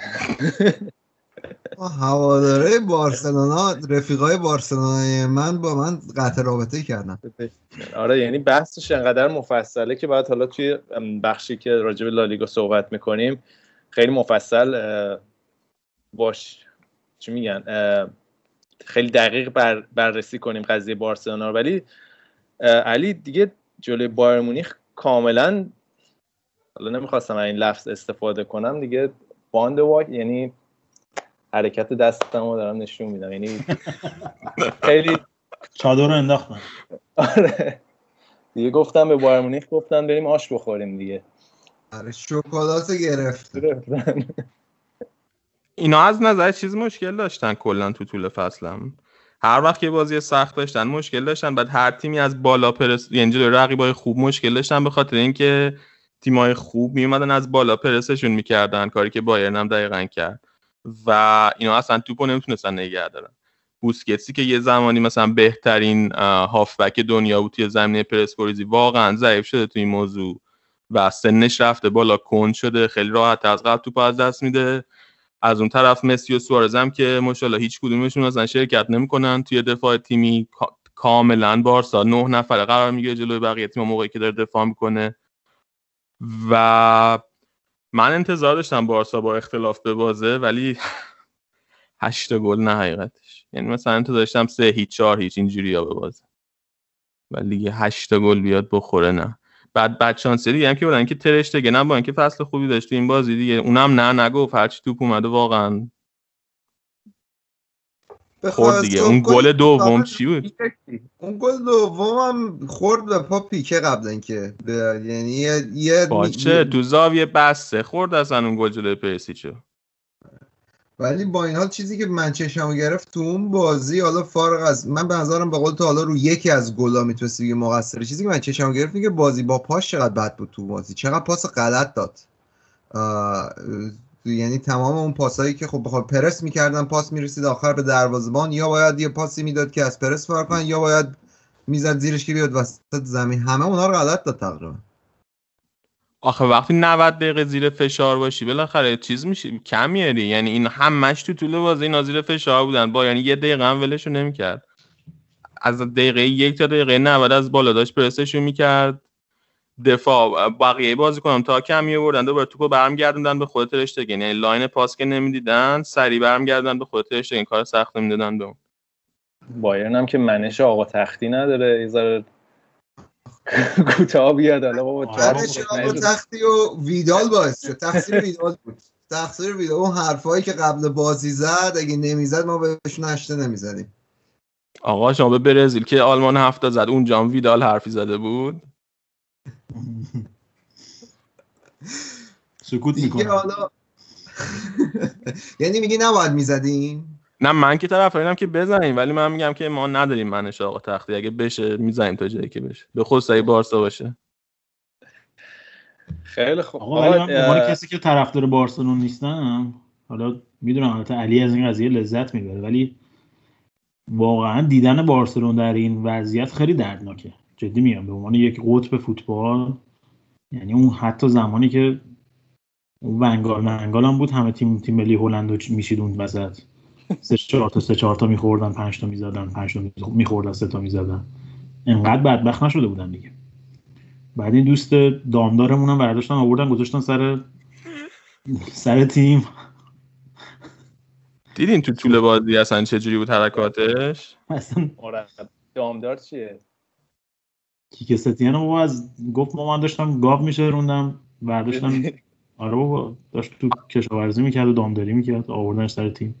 ما هواداره بارسلونا رفیقای بارسلونای من با من قطع رابطه کردن. آره یعنی بحثش انقدر مفصله که باید حالا توی بخشی که راجع به لالیگا صحبت می‌کنیم خیلی مفصل باش. چی میگن؟ خیلی دقیق بر بررسی کنیم قضیه بارسلونا رو. ولی علی دیگه جلوی بایر مونیخ کاملا حالا نمی‌خواستم این لفظ استفاده کنم دیگه باند واک یعنی حرکت دستم رو دارم نشون میدم. یعنی خیلی چادر رو انداختن آره. دیگه گفتم به بایر مونیخ گفتم بریم آش بخوریم دیگه. آره شکلات گرفت اینا از نظر چیز مشکل داشتن کلا تو طول فصلم. هر وقت که بازی سخت داشتن مشکل داشتن بعد هر تیمی از بالا پرس یعنی جلوی رقیبای خوب مشکل داشتن به خاطر اینکه تیمای خوب میومدن از بالا پرسشون می‌کردن کاری که بایرن هم دقیقا کرد. و اینا اصلا توپو نمی‌تونستن نگه دارن. بوسکتسی که یه زمانی مثلا بهترین هافبک دنیا بود توی زمینه پرسکوریزی واقعا ضعیف شده توی این موضوع. و سنش رفته بالا کند شده خیلی راحت از قبل توپ از دست میده. از اون طرف مسی و سوارز هم که ماشاءالله هیچ کدومشون مثلا شرکت نمی‌کنن. توی دفاع تیمی کا- کاملا بارسا نه نفره قرار می‌گیره جلوی بقیه تیم موقعی که داره دفاع می‌کنه. و من انتظار داشتم بارسا با اختلاف به بازه ولی هشت گل نه حقیقتش. یعنی مثلا انتظار داشتم سه هیچ چهار هیچ اینجوری ها به بازه ولی هشت گل بیاد بخوره نه. بعد بعد شانسی دیگه. هم که بودن که ترش دیگه. نه با اینکه فصل خوبی داشت تو این بازی دیگه. اونم نه نگفت. هرچی توپ اومده واقعا. خورد دیگه. اون گل دوم چی بود؟ اون گل دومم خورد به پا پیکه قبل اینکه به- یعنی یه, یه باشه. تو زاویه بسته خورد اصلا اون گل جلوی پرسیچو. ولی با این حال چیزی که من چشمو گرفت تو اون بازی حالا فارغ از من به نظرم به قول تو حالا رو یکی از گلا می‌تونستی بگی مقصره. چیزی که من چشمو گرفت که بازی با پاش چقدر بد بود تو بازی. چقدر پاس غلط داد. یعنی تمام اون پاسایی که خب بخواد پرس می‌کردن پاس می‌رسید آخر به دروازه‌بان یا باید یه پاسی می‌داد که از پرس فرار کنن یا باید می‌زد زیرش که بیاد وسط زمین. همه اونا رو غلط داد تقریبا. آخه وقتی 90 دقیقه زیر فشار باشی بالاخره چیز میشه کم میاری یعنی این همش تو طول بازی اینا زیر فشار بودن. با یعنی یه دقیقه هم ولشون نمی‌کرد. از دقیقه یک تا دقیقه 90 از بالا داشت پرسشون می‌کرد. دفاع بقیه بازی کنم تا کم میوردن دوباره توپو برمیگردوندن به خود ترشتگن یعنی لاین پاس که نمی‌دیدن سریع برمیگردوندن به خود ترشتگن کار سخت نمی‌دادن به اون بایرن هم که منش آقا تختی نداره. یه کوتاه بیاد حالا بابا آره، تختی و ویدال باعث شد. تقصیر ویدال بود. تقصیر ویدال اون حرفایی که قبل بازی زد اگه نمی‌زد ما بهش نشته نمی‌زدیم. آقا شما به برزیل که آلمان هفته زد اونجا هم ویدال حرفی زده بود؟ سکوت می‌کنه یعنی میگی نباید می‌زدیم؟ نه من که طرف اینم که بزنیم ولی من میگم که ما نداریم منش آقا تختی. اگه بشه می‌زنیم تا جایی که بشه. به خصوص اگه بارسا باشه. خیلی خوب. آقا ولی من اه، کسی که طرفدار بارسلون نیستم حالا می‌دونم البته علی از این قضیه لذت می‌بره ولی واقعا دیدن بارسلون در این وضعیت خیلی دردناکه. جدی میگم به عنوان یک قطب فوتبال یعنی اون حتی زمانی که اون ونگال منگال هم بود همه تیم تیم ملی هلند رو میشید اون وسط. سه چهار تا سه چهار تا میخوردن پنج تا می‌زدن پنج تا میخوردن سه تا می‌زدن. انقدر بدبخت نشده بودن دیگه. بعد این دوست دامدارمون هم برداشتن آوردن گذاشتن سر سر تیم. دیدین تو طول بازی اصلا چجوری بود حرکاتش؟ اصلا آره. دامدار چیه؟ کیک ستیان رو از گفت ما من داشتم گاو میشه روندم. برداشتم آره بابا داشت تو کشاورزی می‌کرد و دامداری می‌کرد آوردنش سر تیم.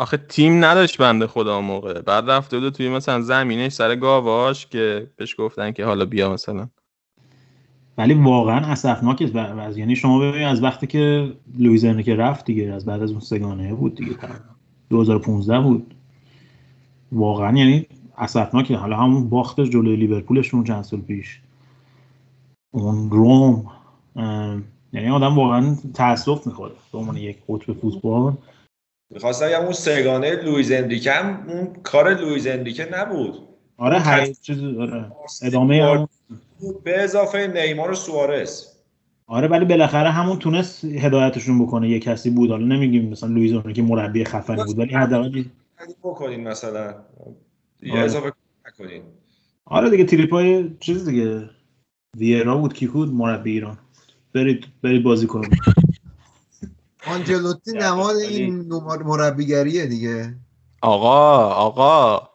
آخه تیم نداشت بنده خدا موقع. بعد رفته بود توی مثلا زمینش سر گاواش که بهش گفتن که حالا بیا مثلا. ولی واقعا اسفناک و- یعنی شما ببینید از وقتی که لوئیز انریکه رفت دیگه از بعد از اون سه‌گانه بود دیگه. تقریبا. 2015 بود. واقعا یعنی اسفناکه. حالا همون باختش جلوی لیورپولشون چند سال پیش. اون رم. یعنی آدم واقعا تاسف می‌خوره به عنوان یک قطب فوتبال. می‌خواستم بگم اون سه‌گانه لوئیز انریکه هم اون کار لوئیز انریکه نبود. آره هر چیز آره. ادامه به اضافه نیمار و سوارز. آره ولی بالاخره همون تونست هدایتشون بکنه یه کسی بود. حالا نمیگیم مثلا لوئیز که مربی خفنی بود ولی حداقل علی بکنین مثلا. دیگه آره. اضافه نکنین. آره دیگه تریپای چیز دیگه. ویرا بود کی بود؟ مربی ایران. برید برید بازی کنید. آنجلوتی نماد این نمار- مربیگریه دیگه. آقا آقا.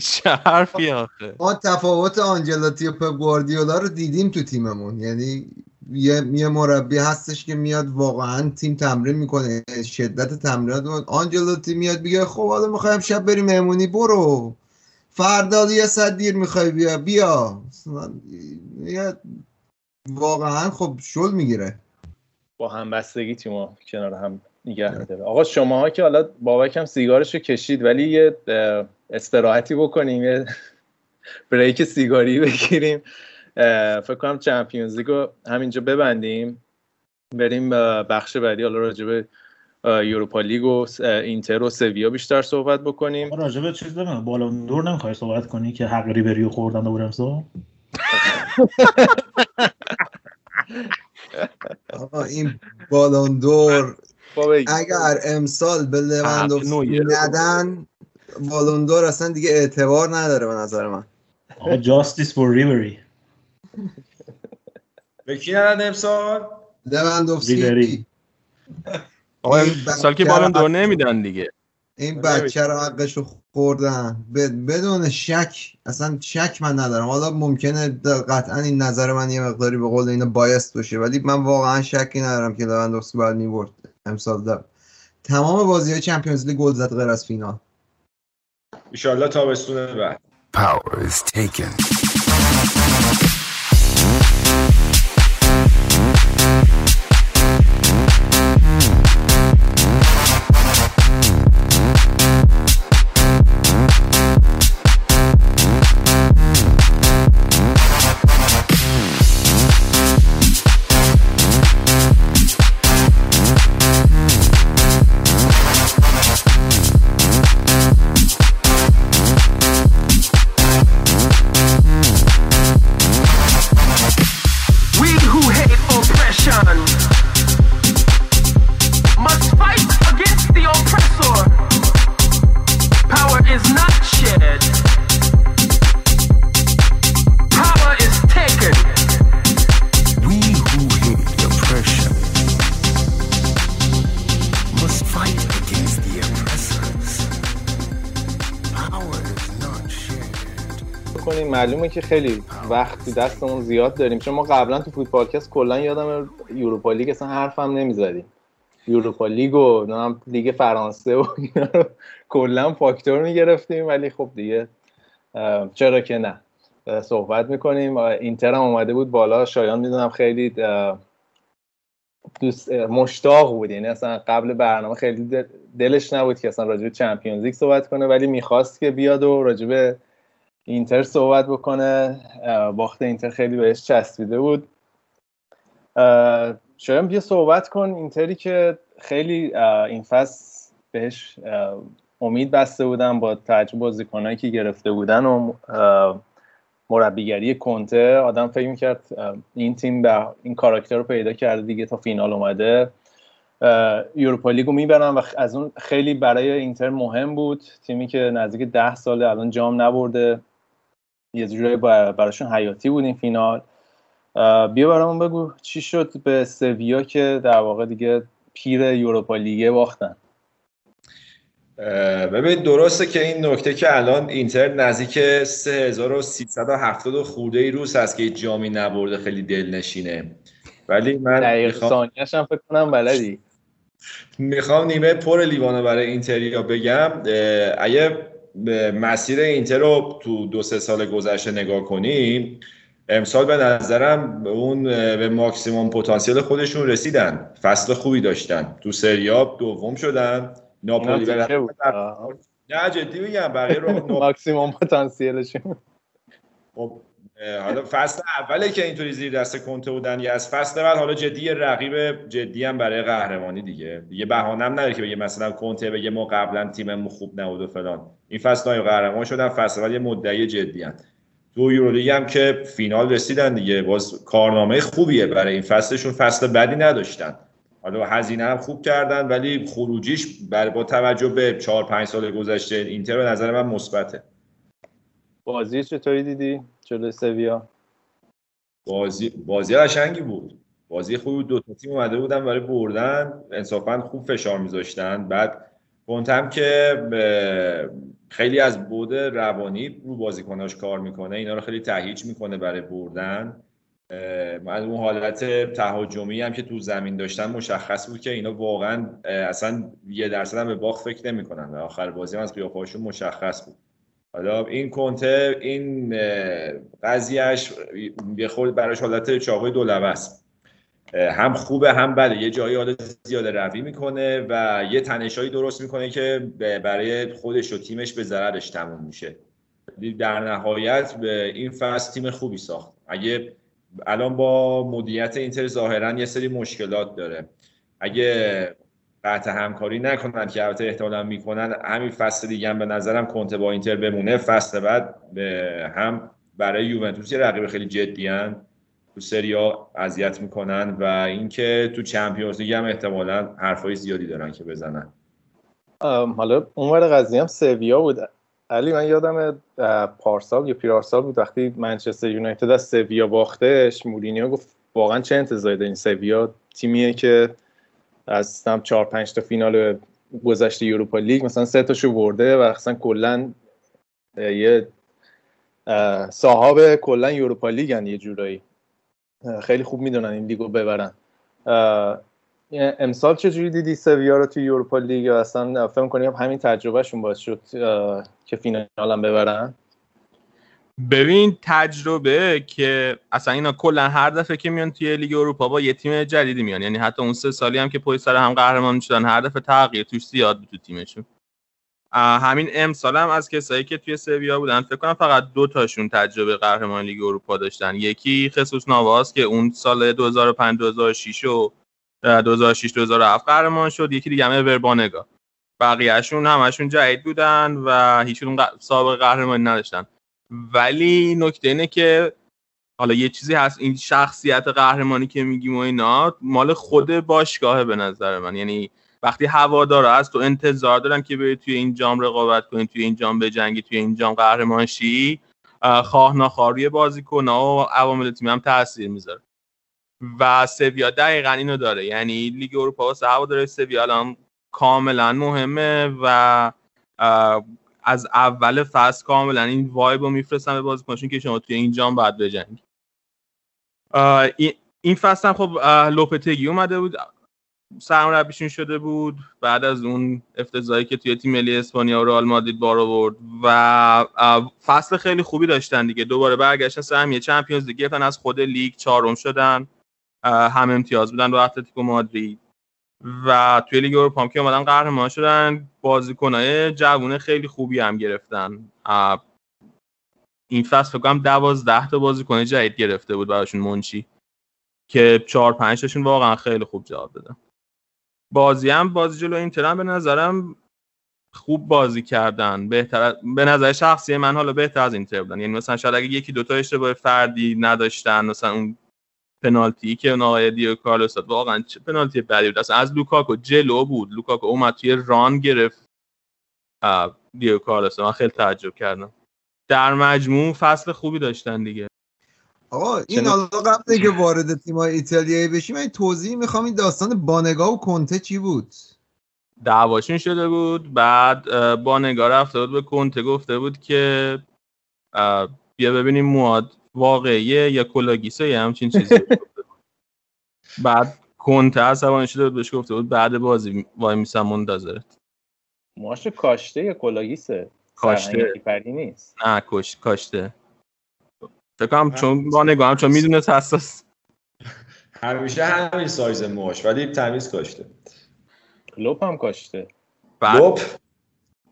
چه حرفی آخه؟ ما تفاوت آنجلوتی و پپ گواردیولا رو دیدیم تو تیممون. یعنی یه, یه مربی هستش که میاد واقعا تیم تمرین می‌کنه. شدت تمرینات آنجلوتی میاد بگه خب حالا می‌خوایم شب بریم مهمونی برو. فردا یه صد دیر می‌خوای بیا بیا. واقعا خب شل می‌گیره. با همبستگی تیمو کنار هم نگه میداره آقا شماها که حالا بابک هم سیگارش رو کشید ولی یه استراحتی بکنیم یه بریک سیگاری بگیریم فکر کنم چمپیونز لیگ رو همینجا ببندیم بریم بخش بعدی حالا راجع به اه، یوروپا لیگ و اینتر و سویا بیشتر صحبت بکنیم ما راجع به چیز دارم بالون دور نمی‌خوای صحبت کنی که حق ریبریو خوردن دوباره امسال آقا این بالون دور با بگیم. اگر امسال به لوندوفسکی نویر. ندن بالون دور اصلا دیگه اعتبار نداره به نظر من آقا جاستیس فور ریبری به کی ندن امسال لوندوفسکی ریبری. آقا این سال که بچه بالون رو- دور نمیدن دیگه این بچه رو حقش رو خوردن. بدون شک اصلا شک من ندارم. حالا ممکنه قطعا این نظر من یه مقداری به قول اینو بایست باشه ولی من واقعا شکی ندارم که لوندوفسکی باید می‌برد امسال در تمام بازی های چمپیونز لیگ گل زد غیر از فینال. ایشالله تابستون بعد. Power is taken. که خیلی وقتی دستمون زیاد داریم. چون ما قبلا تو فوتبالکست کلا یادم Europa League اصلا حرفم نمی‌زدیم. Europa League و لیگ فرانسه و اینا رو کلا فاکتور می‌گرفتیم ولی خب دیگه چرا که نه. صحبت می‌کنیم. اینتر هم اومده بود بالا. شایان می‌دونم خیلی دوست مشتاق بود. یعنی اصلا قبل برنامه خیلی دل- دلش نبود که اصلا راجع به Champions League صحبت کنه ولی می‌خواست که بیاد و راجع به اینتر صحبت بکنه. باخت اینتر خیلی بهش چسبیده بود. اه، شاید بیا صحبت کن. اینتری که خیلی این فصل بهش امید بسته بودن با تجربه بازیکنایی که گرفته بودن و مربیگری کنته. آدم فکر می‌کرد این تیم به این کاراکتر رو پیدا کرده دیگه تا فینال اومده. یوروپا لیگو می‌برن و از اون خیلی برای اینتر مهم بود. تیمی که نزدیک ده ساله الان جام نبرده. یه جورایی بر- براشون حیاتی بود این فینال. بیا برامون بگو چی شد به سویا که در واقع دیگه پیر یوروپا لیگه باختن. ببین درسته که این نکته که الان اینتر نزدیک 3370 خورده ای روز هست که جامی نبرده خیلی دلنشینه. ولی من دقیق می‌خوام هم فکر کنم بلدی. می‌خوام نیمه پر لیوانو برای اینتریا بگم. اگه مسیر اینتر رو تو دو سه سال گذشته نگاه کنیم امسال به نظرم اون به ماکسیموم پتانسیل خودشون رسیدن فصل خوبی داشتن. تو سریاب دوم شدن. ناپولی نه جدی میگم بقیه رو ماکسیموم پتانسیلشون. خب حالا فصل اوله که اینطوری زیر دست کنته بودن یا از فصل بعد حالا جدی رقیب جدی هم برای قهرمانی دیگه. بهانه هم نداره که بگه مثلا کنته بگه ما قبلا تیممون خوب نبود و فلان. این فصل های قهرمان شدن فصل بعد یه مدعی جدی هم. تو یورولیگ هم که فینال رسیدن دیگه. باز کارنامه خوبیه برای این فصلشون. فصل بدی نداشتن. حالا هزینه هم خوب کردن ولی خروجیش بر با توجه به 4 5 سال گذشته اینتر به نظر من مثبته. بازی چطوری دیدی؟ جلوی سویا. بازی بازی قشنگی بود. بازی خوبی دو تا تیم اومده بودن برای بردن. انصافا خوب فشار میذاشتن. بعد کنتم که خیلی از بود روانی رو بازیکناش کار می‌کنه اینا رو خیلی تهیج می‌کنه برای بردن. من اون حالت تهاجمی هم که تو زمین داشتن مشخص بود که اینا واقعا اصلا یه درصد هم به باخت فکر نمی‌کنن. آخر بازی هم از قیافه‌هاشون مشخص بود. حالا این کنته این قضیهش یه خود براش حالت چاقوی دو است. هم خوبه هم بده. یه جایی حالا زیاده روی می‌کنه و یه تنشایی درست می‌کنه که برای خودش و تیمش به ضررش تموم میشه. در نهایت به این فصل تیم خوبی ساخت. اگه الان با مدیریت اینتر ظاهرا یه سری مشکلات داره. اگه قطع همکاری نکنن که البته احتمالا می‌کنن. همین فصل دیگه هم به نظرم کنته با اینتر بمونه. فصل بعد به هم برای یوونتوس یه رقیب خیلی جدی تو سریا اذیت می‌کنن و اینکه تو Champions League هم احتمالا حرفای زیادی دارن که بزنن. حالا اونور قضیه هم سویا بود. علی من یادم پارسال یا پیرارسال بود وقتی منچستر یونایتد از سویا باختش مورینیو گفت واقعا چه انتظاری دارین؟ سویا تیمیه که از سم 4 5 تا فینال گذشته Europa League مثلا سه تاشو برده و اصلا کلا یه صاحب کلا اروپا لیگن یه جورایی. خیلی خوب می‌دونن این لیگو ببرن. امسال چجوری دیدی سویا رو توی اروپا لیگ؟ اصلا فکر کنیم همین تجربهشون باعث شد که فینال هم ببرن. ببین تجربه که اصلا اینا کلا هر دفعه که میان توی لیگ اروپا با یه تیم جدیدی میان. یعنی حتی اون سه سالی هم که پای سر هم قهرمان می‌شدن هر دفعه تغییر توش زیاد بود تو تیمشون. همین امسال هم از کسایی که توی سویا بودن فکر کنم فقط دو تاشون تجربه قهرمان لیگ اروپا داشتن. یکی خصوص نواس که اون سال 2005 2006 و 2006 2007 قهرمان شد یکی دیگه هم وربانگا بقیهشون همشون جدید بودن و هیچون سابقه قهرمانی نداشتن. ولی نکته اینه که حالا یه چیزی هست این شخصیت قهرمانی که میگیم و اینا مال خود باشگاهه به نظر من. یعنی وقتی هوادارا از تو انتظار دارن که بری توی این جام رقابت کنی توی این جام بجنگی توی این جام قهرمان شی خواه ناخواه بازیکن و عوامل تیم هم تاثیر می‌ذاره. و سویا دقیقا اینو داره. یعنی لیگ اروپا واسه هواداره سویا الان کاملا مهمه و از اول فصل کاملا این وایب رو میفرستن به بازیکنشون که شما توی این جام باید بجنگی این فصل هم خب لوپتگی اومده بود سرمربیشون شده بود بعد از اون افتضاحی که توی تیم ملی اسپانیا و رئال مادرید بار آورد و فصل خیلی خوبی داشتن دیگه. دوباره برگشتن سهمیه Champions League گرفتن از خود لیگ چهارم شدن. هم امتیاز بودن با اتلتیکو مادرید. و توی لیگ اروپا هم که اومدن قهرمان شدن بازیکنای جوونه خیلی خوبی هم گرفتن. این فصل فکر کنم 12 تا بازیکن جدید گرفته بود براشون منچی که 4 5 تاشون واقعا خیلی خوب جواب دادن. بازی هم بازی جلو اینتر به نظرم خوب بازی کردن. بهتر به نظر شخصی من حالا بهتر از اینتر بودن. یعنی مثلا شاید اگه یکی دوتا اشتباه فردی نداشتن مثلا اون پنالتی که اون آقای دیو کارلوس داد. واقعا چه پنالتی بدی بود. اصلا از لوکاکو جلو بود. لوکاکو اومد توی ران گرفت. دیو کارلوس من خیلی تعجب کردم. در مجموع فصل خوبی داشتن دیگه. آقا این حالا قبل که وارد تیمای ایتالیایی بشیم من توضیح می‌خوام. این داستان بانگا و کنته چی بود؟ دعواشون شده بود. بعد بانگا رفته بود به کنته. گفته بود که بیا ببینیم مواد واقعیه یا کلاگیسه یا همچین چیزی. بعد کنته عصبانی شده بود بهش گفته بود بعد بازی وای میسم منتظرت موهاش کاشته یا کلاگیسه؟ کاشته. نیست. نه کش کاشته. فکر کنم چون با نگاهم چون می‌دونه حساس همیشه همین سایز موش ولی تمیز کاشته. کلوپ هم کاشته. لپ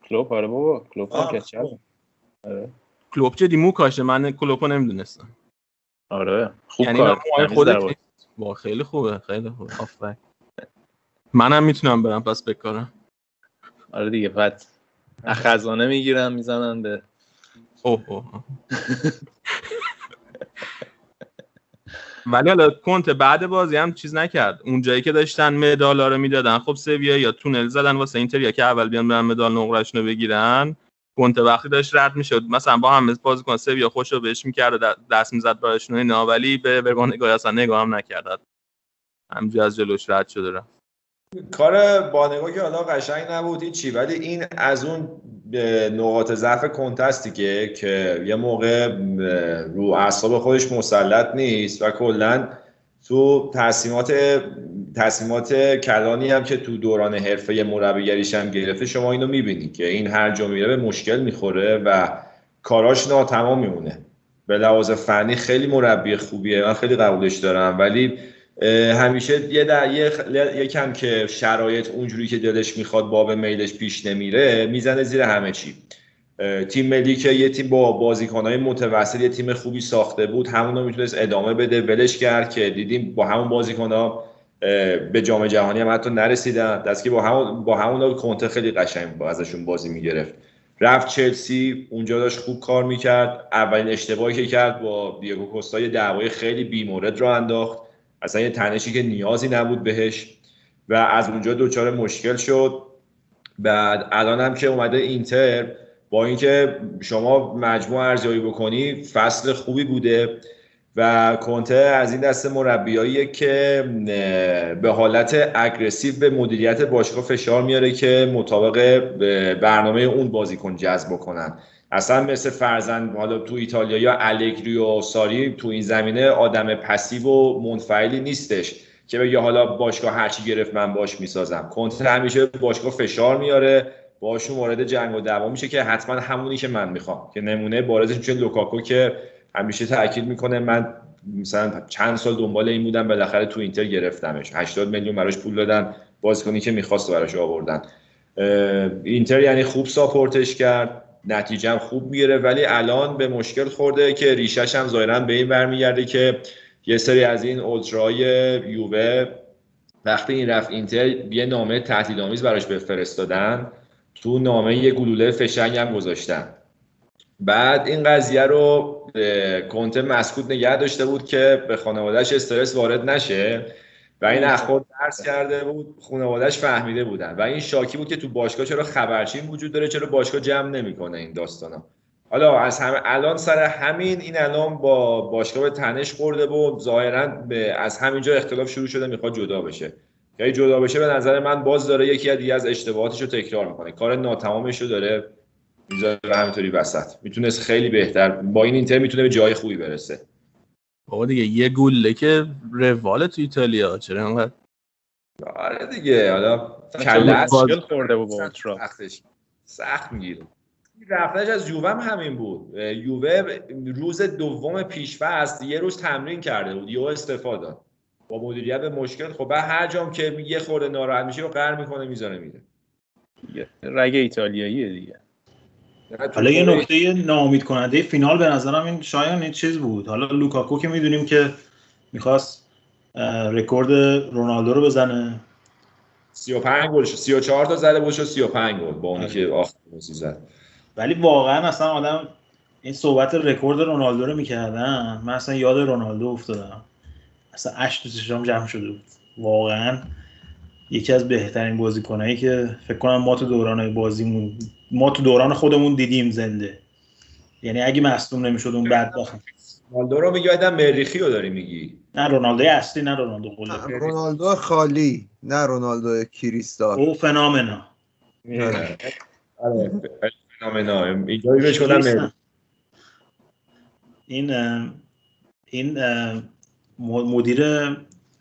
کلوپ؟ آره بابا کلوپ هم آه، کچل کلوب جدی مو کاشته من کلوپو نمی‌دونستم. آره خوب یعنی کار. تمیز خودت. با خیلی خوبه خیلی خوبه. آفرین. منم می‌تونم برم پس بکارم آره دیگه بعد خزانه می‌گیرن می‌زنن به اوه اوه ولی حالا کنت بعد بازی هم چیز نکرد. اون جایی که داشتن مدالا رو می‌دادن خب سویا یا تونل زدن واسه اینتر یا که اول بیان برن مدال نقرهشون رو بگیرن. کنت وقتی داشت رد می‌شد. مثلا با هم بازیکن سویا خوش رو بهش می‌کرد دست می‌زد براشون اینا ولی به برگان نگاه اصلا نگاه هم نکرد از جلوش رد شده رفت. کار بانگا که حالا قشنگ نبود هیچی ولی این از اون نقاط ضعف کنتستی که که یه موقع رو اعصاب خودش مسلط نیست و کلا تو تصمیمات تصمیمات کلانی هم که تو دوران حرفه مربیگریش هم گرفته شما اینو می‌بینی که این هر جا میره به مشکل می‌خوره و کاراش ناتمام میمونه. به لحاظ فنی خیلی مربی خوبیه من خیلی قبولش دارم. ولی همیشه یه در یه خ- یکم که شرایط اونجوری که دلش می‌خواد باب میلش پیش نمیره می‌زنه زیر همه چی. تیم ملی که یه تیم با بازیکنهای متوسط یه تیم خوبی ساخته بود همون رو می‌تونست ادامه بده ولش کرد که دیدیم با همون بازیکنها به جام جهانی هم حتی نرسیدن. دست که با همون با همون کنته خیلی قشنگ با ازشون بازی می‌گرفت. رفت چلسی اونجا داشت خوب کار می‌کرد. اولین اشتباهی که کرد با دیگو کوستا یه دعوای خیلی بیمورد رو انداخت. اصلا یه تنشی که نیازی نبود بهش. و از اونجا دچار مشکل شد. بعد الان هم که اومده اینتر با اینکه شما مجموع ارزیابی بکنی فصل خوبی بوده و کنته از این دسته مربیاییه که به حالت aggressive به مدیریت باشگاه فشار میاره که مطابق برنامه اون بازیکن جذب کنن اصلا مثل فرضا حالا تو ایتالیا با الگری و ساری تو این زمینه آدم passive و منفعلی نیستش که بگه حالا باشگاه هرچی گرفت من باش می‌سازم. کنته همیشه باشگاه فشار میاره. باشون وارد جنگ و دعوا میشه که حتما همونی که من می‌خوام. که نمونه بارزش میشه لوکاکو که همیشه تاکید می‌کنه. من مثلا چند سال دنبال این بودم بالاخره تو اینتر گرفتمش. 80 میلیون براش پول دادن بازیکنی که می‌خواست براش آوردن. اینتر یعنی خوب ساپورتش کرد نتیجه خوب می‌گیره ولی الان به مشکل خورده که ریشش هم ظاهرا به این برمیگرده که یه سری از این اولترای یووه وقتی این رفت اینتر یه نامه تهدیدآمیز براش بفرستادن. تو نامه یه گلوله فشنگ هم گذاشتن بعد این قضیه رو کنته مسکوت نگه داشته بود که به خانوادهش استرس وارد نشه و این اخبار درس کرده بود خانوادهش فهمیده بودن. و این شاکی بود که تو باشگاه چرا خبرچین وجود داره چرا باشگاه جمع نمی‌کنه این داستانا. حالا از همه الان سر همین این الان با باشگاه به تنش خورده و ظاهرا به- از همینجا اختلاف شروع شده می‌خواد جدا بشه. که اگه جدا بشه به نظر من باز داره یکی از دیگه از اشتباهاتش رو تکرار می‌کنه. کار ناتمامش رو داره می‌ذاره همینطوری وسط. می‌تونست خیلی بهتر. با این اینتر می‌تونه به جای خوبی برسه. بابا دیگه یه گوله که روال تو ایتالیا. چرا انقدر آره دیگه. حالا کله خورده بود سختش. سخت می‌گیره. رفتنش از یووه هم همین بود. یووه روز دوم پیشفست یه روز تمرین کرده بود. یهو استعفا داد. با مدیریت به مشکل خب بعد هر جام که یه خورده ناراحت میشه و قهر می‌کنه می‌ذاره میره. دیگه. رگ ایتالیاییه دیگه. حالا یه نکته ناامید کننده فینال به نظرم این شایان این چیز بود. حالا لوکاکو که می‌دونیم که می‌خواست رکورد رونالدو رو بزنه. 35 گل 34 تا زده بود شد 35 گل با اونی که آخر بازی زد. ولی واقعا اصلا آدم این صحبت رکورد رونالدو رو می‌کردم من اصلا یاد رونالدو افتادم. اصلا اشک تو چشام جمع شده بود. واقعا یکی از بهترین بازیکنایی که فکر کنم ما تو دوران بازیمون ما تو دوران خودمون دیدیم زنده. یعنی اگه مصدوم نمی‌شد اون بعد رونالدو رو میگی آدم مریخی رو داری میگی؟ نه رونالدو اصلی نه رونالدو قله رونالدو خالی نه رونالدو کریستال او فنامنا. آره فنومنا اینجا بهش این این مدیر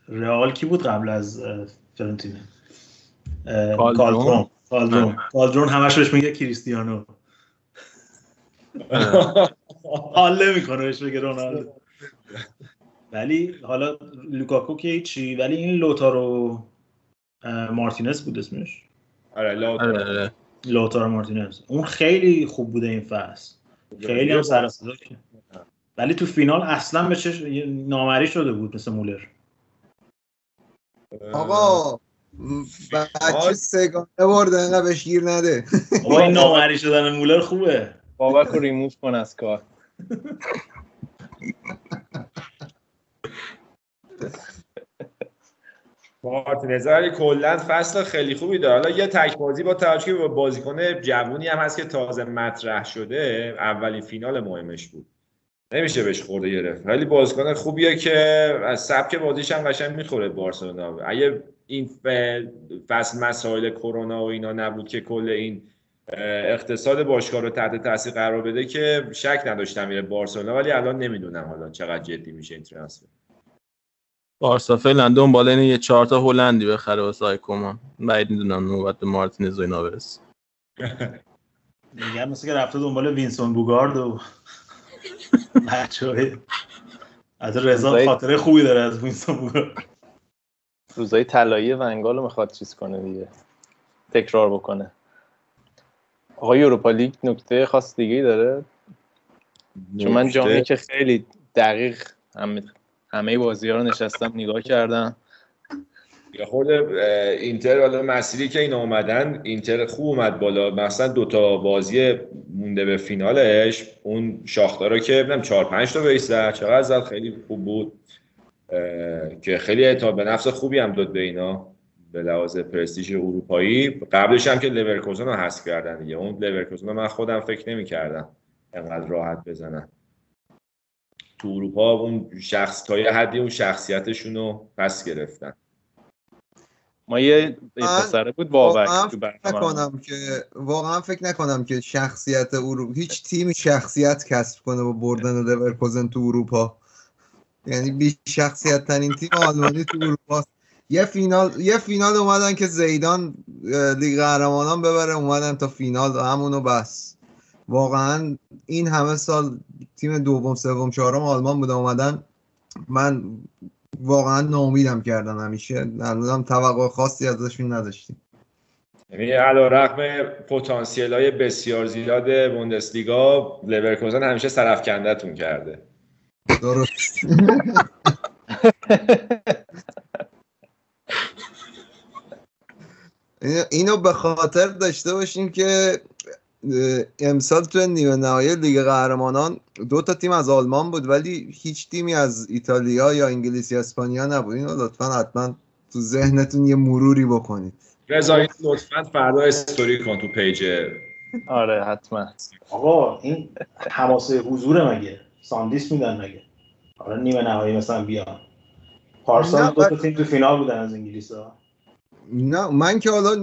رئال کی بود قبل از فرنتینه کالدرون. کالدرون کالدرون کالدرون همش بهش میگه کریستیانو. حال نمی‌کنه بهش بگه رونالدو. ولی حالا لوکاکو که هیچی ولی این لوتارو مارتینز بود اسمش. آره لا آره. لوتارو مارتینز. اون خیلی خوب بوده این فصل. خیلی هم سر صدا. ولی تو فینال اصلا به چشم نامرئی شده بود مثل مولر. آقا بچه سه گانه برده اینقدر بهش گیر نده. بابا این نامری شدن مولر خوبه. بابک رو ریموف کن از کار. مارتینز ولی کلا فصل خیلی خوبی داره. حالا یه تک بازی با توجه با بازیکن جوونی هم هست که تازه مطرح شده اولین فینال مهمش بود. نمیشه بهش خورده گرفت. ولی بازیکن خوبیه که از سبک بازیش هم قشنگ می‌خوره بارسلونا. اگه این ف- فصل مسائل کرونا و اینا نبود که کل این اقتصاد باشگاه رو تحت تاثیر قرار بده که شک نداشتم میره بارسلونا. ولی الان نمی‌دونم حالا چقدر جدی میشه این transfer. بارسا فعلا دنبال اینه یه چهار تا هلندی بخره واسه آقای کومان بعید می‌دونم نوبت به مارتینز و اینا برسه. میگن مثل که رفته دنبال وینستون بوگارد و آره رضا خاطره خوبی داره از وینستون روزای طلایی ونگال رو می‌خواد چیز کنه دیگه. تکرار بکنه. آقای اروپا لیگ نکته خاص دیگه داره. چون من جامی که خیلی دقیق هم همه بازی ها رو نشستم نگاه کردم. یا اه، اینتر حالا مسیری که این اومدن اینتر خوب اومد بالا. مثلا دوتا بازی مونده به فینالش اون شاختارا که نمی‌دونم چهار پنج تا بیس چقدر زد؟ خیلی خوب بود. که خیلی اعتماد به نفس خوبی هم داد به اینا به لحاظ پرستیژ اروپایی. قبلش هم که لورکوزن رو حذف کردن دیگه. اون لورکوزن رو من خودم فکر نمی‌کردم انقدر راحت بزنن. تو اروپا اون شخص تا یه حدی اون شخصیتشون رو پس گرفتن. ما یه پسره بود بابک واقعا تو فکر برنامه. نکنم که واقعا فکر نکنم که شخصیت اروپا هیچ تیمی شخصیت کسب کنه با بردن لورکوزن تو اروپا. یعنی بی شخصیت ترین تیم آلمانی تو اروپا یه فینال یه فینال اومدن که زیدان لیگ قهرمانان ببره اومدن تا فینال همونو بس. واقعا این همه سال تیم دوم سوم چهارم آلمان بوده اومدن. من واقعا ناامیدم کردن همیشه. هنوزم توقع خاصی ازشون نداشتیم. یعنی علی‌رغم پتانسیل های بسیار زیاد بوندسلیگا لورکوزن همیشه سرافکنده‌تون کرده. درست. اینو- به خاطر داشته باشیم که امسال تو نیمه نهایی لیگ قهرمانان دو تا تیم از آلمان بود ولی هیچ تیمی از ایتالیا یا انگلیس یا اسپانیا نبود. اینو لطفا حتما تو ذهنتون یه مروری بکنید. رضا این لطفا فردا استوری کن تو پیج. آره حتما. آقا این حماسه حضور مگه؟ ساندیس میدن مگه؟ حالا نیمه نهایی مثلا بیان. پارسال دو تا تیم تو فینال بودن از انگلیس ها نه من که حالا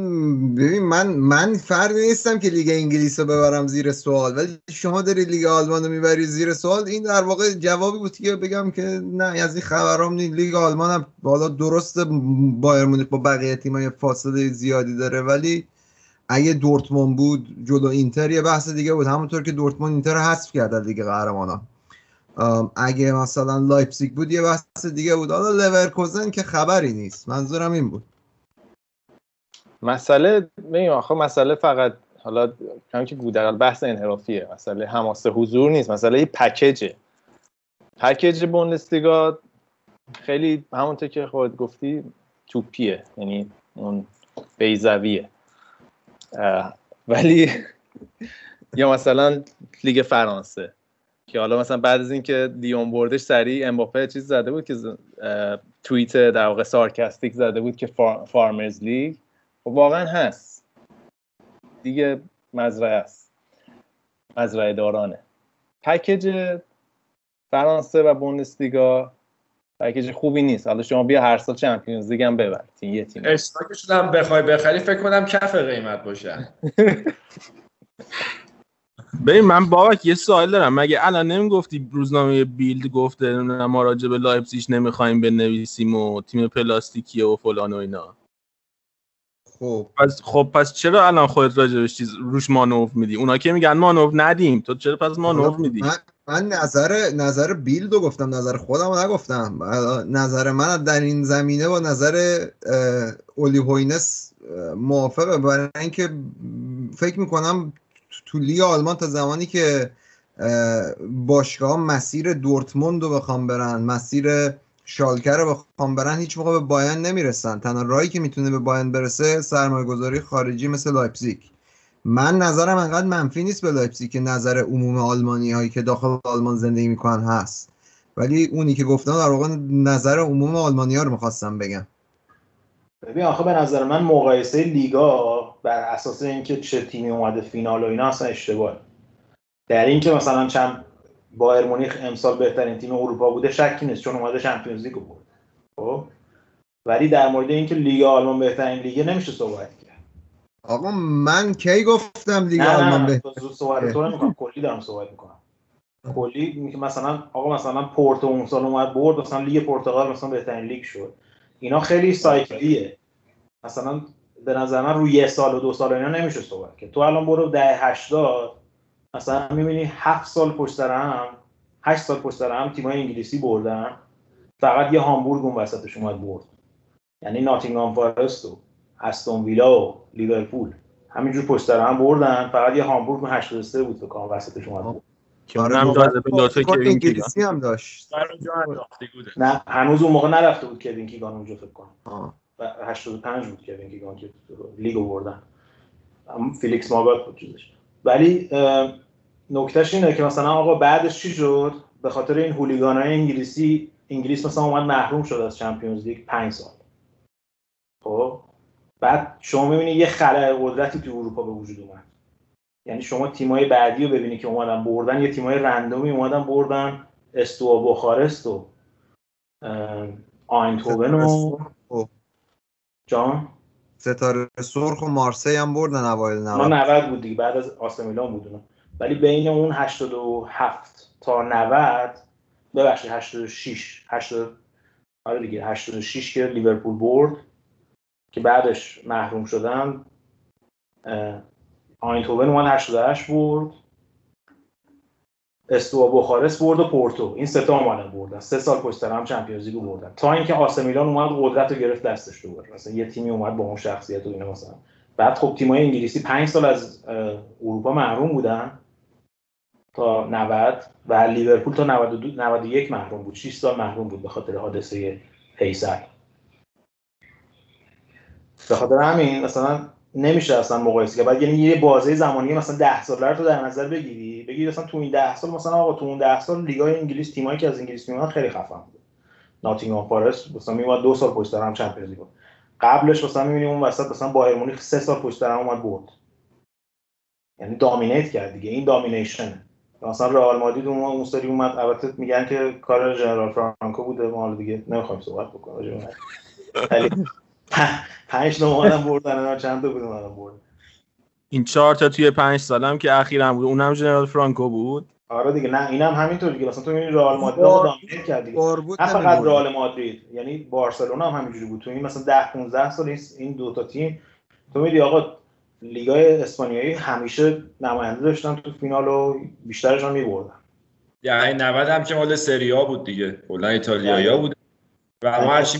ببین من من فردی نیستم که لیگ انگلیس رو ببرم زیر سوال ولی شما داری لیگ آلمان رو می‌بری زیر سوال این در واقع جوابی بود که بگم که نه از این خبرام نیست. لیگ آلمان هم حالا درست بایر مونیخ با بقیه تیم‌ها فاصله زیادی داره ولی اگه دورتموند بود جلو اینتر یه بحث دیگه بود. همونطور که دورتموند اینتر رو حذف کرد از لیگ قهرمانان. اگه مثلا لایپزیگ بود یه بحث دیگه بود. حالا لورکوزن که خبری نیست. منظورم این بود. مسئله ببین آخه مسئله فقط حالا همین که گل در حال بحث انحرافیه مسئله حماسه حضور نیست مسئله پکیجه. پکیج بوندسلیگا خیلی همونطور که خودت گفتی توپیه یعنی اون بیضویه ولی یا مثلا لیگ فرانسه که حالا مثلا بعد از اینکه لیون بردش سریع امباپه چیز زده بود که توییت در واقع sarcastic زده بود که far- farmers league. واقعا هست. دیگه مزرعه است. مزرعه دارانه. پکیج فرانسه و بوندسلیگا پکیج خوبی نیست. حالا شما بیا هر سال Champions League هم ببر. تیم یه تیم. stock شون هم بخوای بخری فکر کنم کف قیمت باشه. ببین من بابک یه سوال دارم. مگه الان نمی‌گفتی روزنامه بیلد گفته ما راجع به لایپزیگ نمی‌خوایم بنویسیم و تیم پلاستیکیه و فلان و اینا؟ خب. پس خب پس چرا الان خودت راجبش چیز روش مانور میدی؟ اونا که میگن مانور ندیم. تو چرا پس مانور میدی؟ من, من نظر نظر بیلدو گفتم نظر خودم رو نگفتم نظر من در این زمینه با نظر اولی هوینس موافقه. برای اینکه فکر می‌کنم تو لیگ آلمان تا زمانی که باشگاه مسیر دورتموند رو بخوام برن مسیر شالکه رو بخوام برن هیچ موقع به بایرن نمی‌رسن. تنها راهی که می‌تونه به بایرن برسه سرمایه گذاری خارجی مثل لایپزیگ. من نظرم انقدر منفی نیست به لایپزیگ که نظر عموم آلمانی هایی که داخل آلمان زندگی می‌کنن هست. ولی اونی که گفتم در واقع نظر عموم آلمانی ها رو می‌خواستم بگم. ببین آخه به نظر من مقایسه لیگا بر اساس اینکه چه تیمی اومده فینال و اینا اصلا اشتباه در اینکه مثلا چند بایرن مونیخ امسال بهترین تیم اروپا بوده شکی نیست چون اومده Champions League برد. خب؟ ولی در مورد اینکه لیگ آلمان بهترین لیگ نمیشه صحبت کرد. آقا من کی گفتم لیگ نه آلمان تو صحبت تو نمی‌کنم کلی دارم صحبت می‌کنم. کلی میگه مثلا آقا مثلا پورتو اون سال اومد برد مثلا لیگ پرتغال مثلا بهترین لیگ شد. اینا خیلی cycle یه. مثلا به نظر من روی یه سال و دو سال اینا نمیشه صحبت که تو الان برو دهه 80 مثلا می‌بینی هفت سال پشت هم هشت سال پشت هم تیمای انگلیسی بردن. فقط یه هامبورگ اون وسطش اومد برد. یعنی ناتینگهام فارست و استون ویلا و لیورپول. همینجور پشت سر هم بردن. فقط یه هامبورگ اون 83 بود فکر کنم وسطش اومد برد. که اونم جاذبه لاتو کوین. انگلیسی هم داشت. نه هنوز اون موقع نرفته بود کوین کیگان اونجا فکر کنم. آه. و 85 بود کوین کیگان که لیگ رو بردن فیلیکس ماگات بود چیزش. ولی نکتهش اینه که مثلا آقا بعدش چی شد؟ به خاطر این هولیگان های انگلیسی انگلیس مثلا اومد محروم شد از چمپیونز لیگ 5 سال. خب؟ بعد شما می‌بینی یه خلای قدرتی تو اروپا به وجود اومد. یعنی شما تیمای بعدی رو ببینی که اومدن بردن یه تیمای رندومی اومدن بردن استوا بخارست و اه، آینتوون و. جان؟ ستاره سرخ و مارسی هم بردن اوایل ما 90 90 بود دیگه بعد از آسه میلان. ولی بین اون 87 تا 90 ببخشید 86 80 آره دیگه 86 که لیورپول برد که بعدش محروم شدن آینتوون اومد 88 برد استوا بخارست برد و پورتو. این سه تا اومدن بردن. سه سال پشت هم چمپیونز لیگ رو بردن. تا اینکه آسه میلان اومد قدرت رو گرفت دستش دوباره. مثلا یه تیمی اومد با اون شخصیت و اینا مثلا. بعد خب تیمای انگلیسی 5 سال از اروپا محروم بودن. تا 90 و لیورپول تا 92 91 محروم بود. 6 سال محروم بود به خاطر حادثه هیسل به خاطر همین مثلا نمیشه اصلا مقایسه کرد. باید یعنی یه بازه زمانی مثلا 10 ساله رو تو در نظر بگیری بگی مثلا تو این 10 سال مثلا آقا تو اون 10 سال لیگای انگلیس تیمایی که از انگلیس میومدن خیلی خفن بود ناتینگهام فارست مثلا میومد دو سال پشت هم چمپیونز لیگ. قبلش مثلا می‌بینیم اون وسط مثلا بایر مونیخ سه سال پشت هم اومد برد. یعنی دامینیت کرد دیگه. این دامینیشن مثلا رئال مادرید اون اون سری اومد البته میگن که کار ژنرال فرانکو بوده. ما دیگه نمی‌خوایم صحبت بکنیم. ولی پنج تا اومدن بردن اینا چند تا بود اومدن بردن؟ این چهار تا توی پنج سالم که اخیرا بود. اونم ژنرال فرانکو بود. آره دیگه. نه اینم همینطور دیگه. مثلا تو می‌بینی رئال مادرید رو دامینیت کرد دیگه نه فقط. رئال مادرید یعنی بارسلونا هم همینجوری بود. تو این مثلا 10 15 سال این- این دو تا تیم تو میدی آقا لیگای اسپانیایی همیشه نماینده داشتن تو فینال و بیشترشون میبردن. دهه 90 هم که مال سریا بود دیگه. کلا ایتالیایی بود. و ما هرچی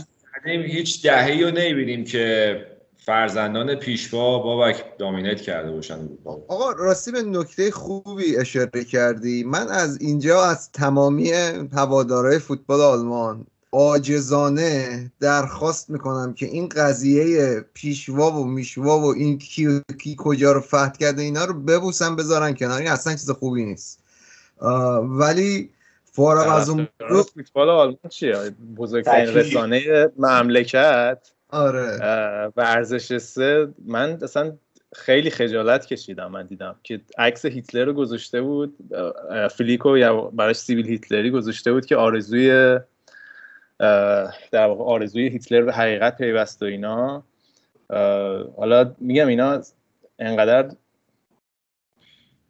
می‌کردیم هیچ دهه‌ای رو نمی‌بینیم که فرزندان پیشوا بابک دامینیت کرده باشن. آقا راستی به نکته خوبی اشاره کردی. من از اینجا از تمامی هوادارهای فوتبال آلمان عاجزانه درخواست می‌کنم که این قضیه پیشوا و میشوا و این کی, کی کجا رو فتح کرده اینا رو ببوسن بذارن کنار. این اصلا چیز خوبی نیست. ولی فارغ از اون فوتبال آلمان چیه؟ بزرگترین. رسانه مملکت. آره. ورزش سه من اصلا خیلی خجالت کشیدم من دیدم که عکس هیتلر رو گذاشته بود فلیکو یا براش سیبیل هیتلری گذاشته بود که آرزوی در واقع آرزوی هیتلر به حقیقت پیوست و اینا. حالا میگم اینا انقدر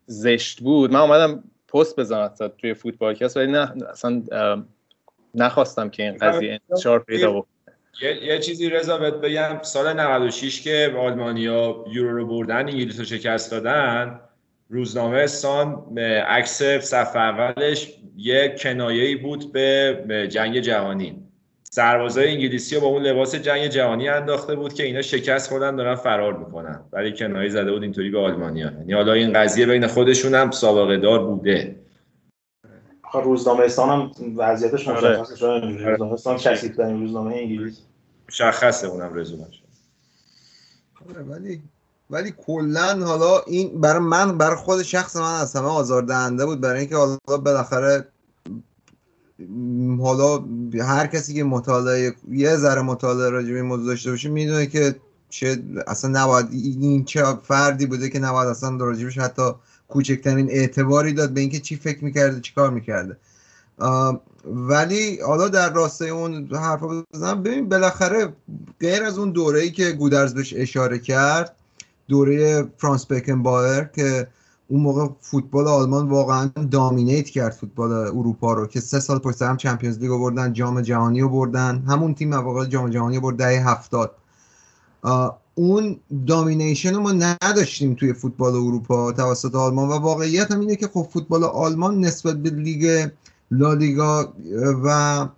زشت بود. من اومدم پست بزنم اصلا توی فوتبالکست ولی نه اصلا نخواستم که این قضیه انتشار پیدا بکنه. یه, یه چیزی رضا بهت بگم سال 96 که آلمانیا یورو رو بردن انگلیس رو شکست دادن روزنامه سان عکس صف اولش یه کنایه‌ای بود به جنگ جهانی. سربازای انگلیسی رو با اون لباس جنگ جهانی انداخته بود که اینا شکست خوردن دارن فرار می‌کنن. ولی کنایه زده بود اینطوری به آلمانیا. یعنی حالا این قضیه بین خودشون هم سابقه دار بوده. روزنامه استان هم وضعیتش آره. مشخصه شده روزنامه استان کثیف ترین روزنامه انگلیس. مشخصه اونم رزومش. آره، ولی ولی کلا حالا این برای من برای خود شخص من از همه آزاردهنده بود. برای اینکه حالا بالاخره حالا هر کسی که مطالعه یه ذره مطالعه راجع به موضوع داشته باشه می‌دونه که چه اصلا نباید این چه فردی بوده که نباید اصلا راجبش حتی کوچکترین اعتباری داد به اینکه چی فکر می‌کرده چی کار می‌کرده. ولی حالا در راستای اون حرفا بزنم. ببین بالاخره غیر از اون دوره ای که گودرز بهش اشاره کرد دوره فرانس بکن بایر که اون موقع فوتبال آلمان واقعا دامینیت کرد فوتبال اروپا رو که سه سال پشت هم چمپیونز لیگ بردن جام جهانی رو بردن همون تیم واقعا جام جهانی برد دهه هفتاد. اون دامینیشن رو ما نداشتیم توی فوتبال اروپا توسط آلمان و واقعیت هم اینه که خب فوتبال آلمان نسبت به لیگ لالیگا و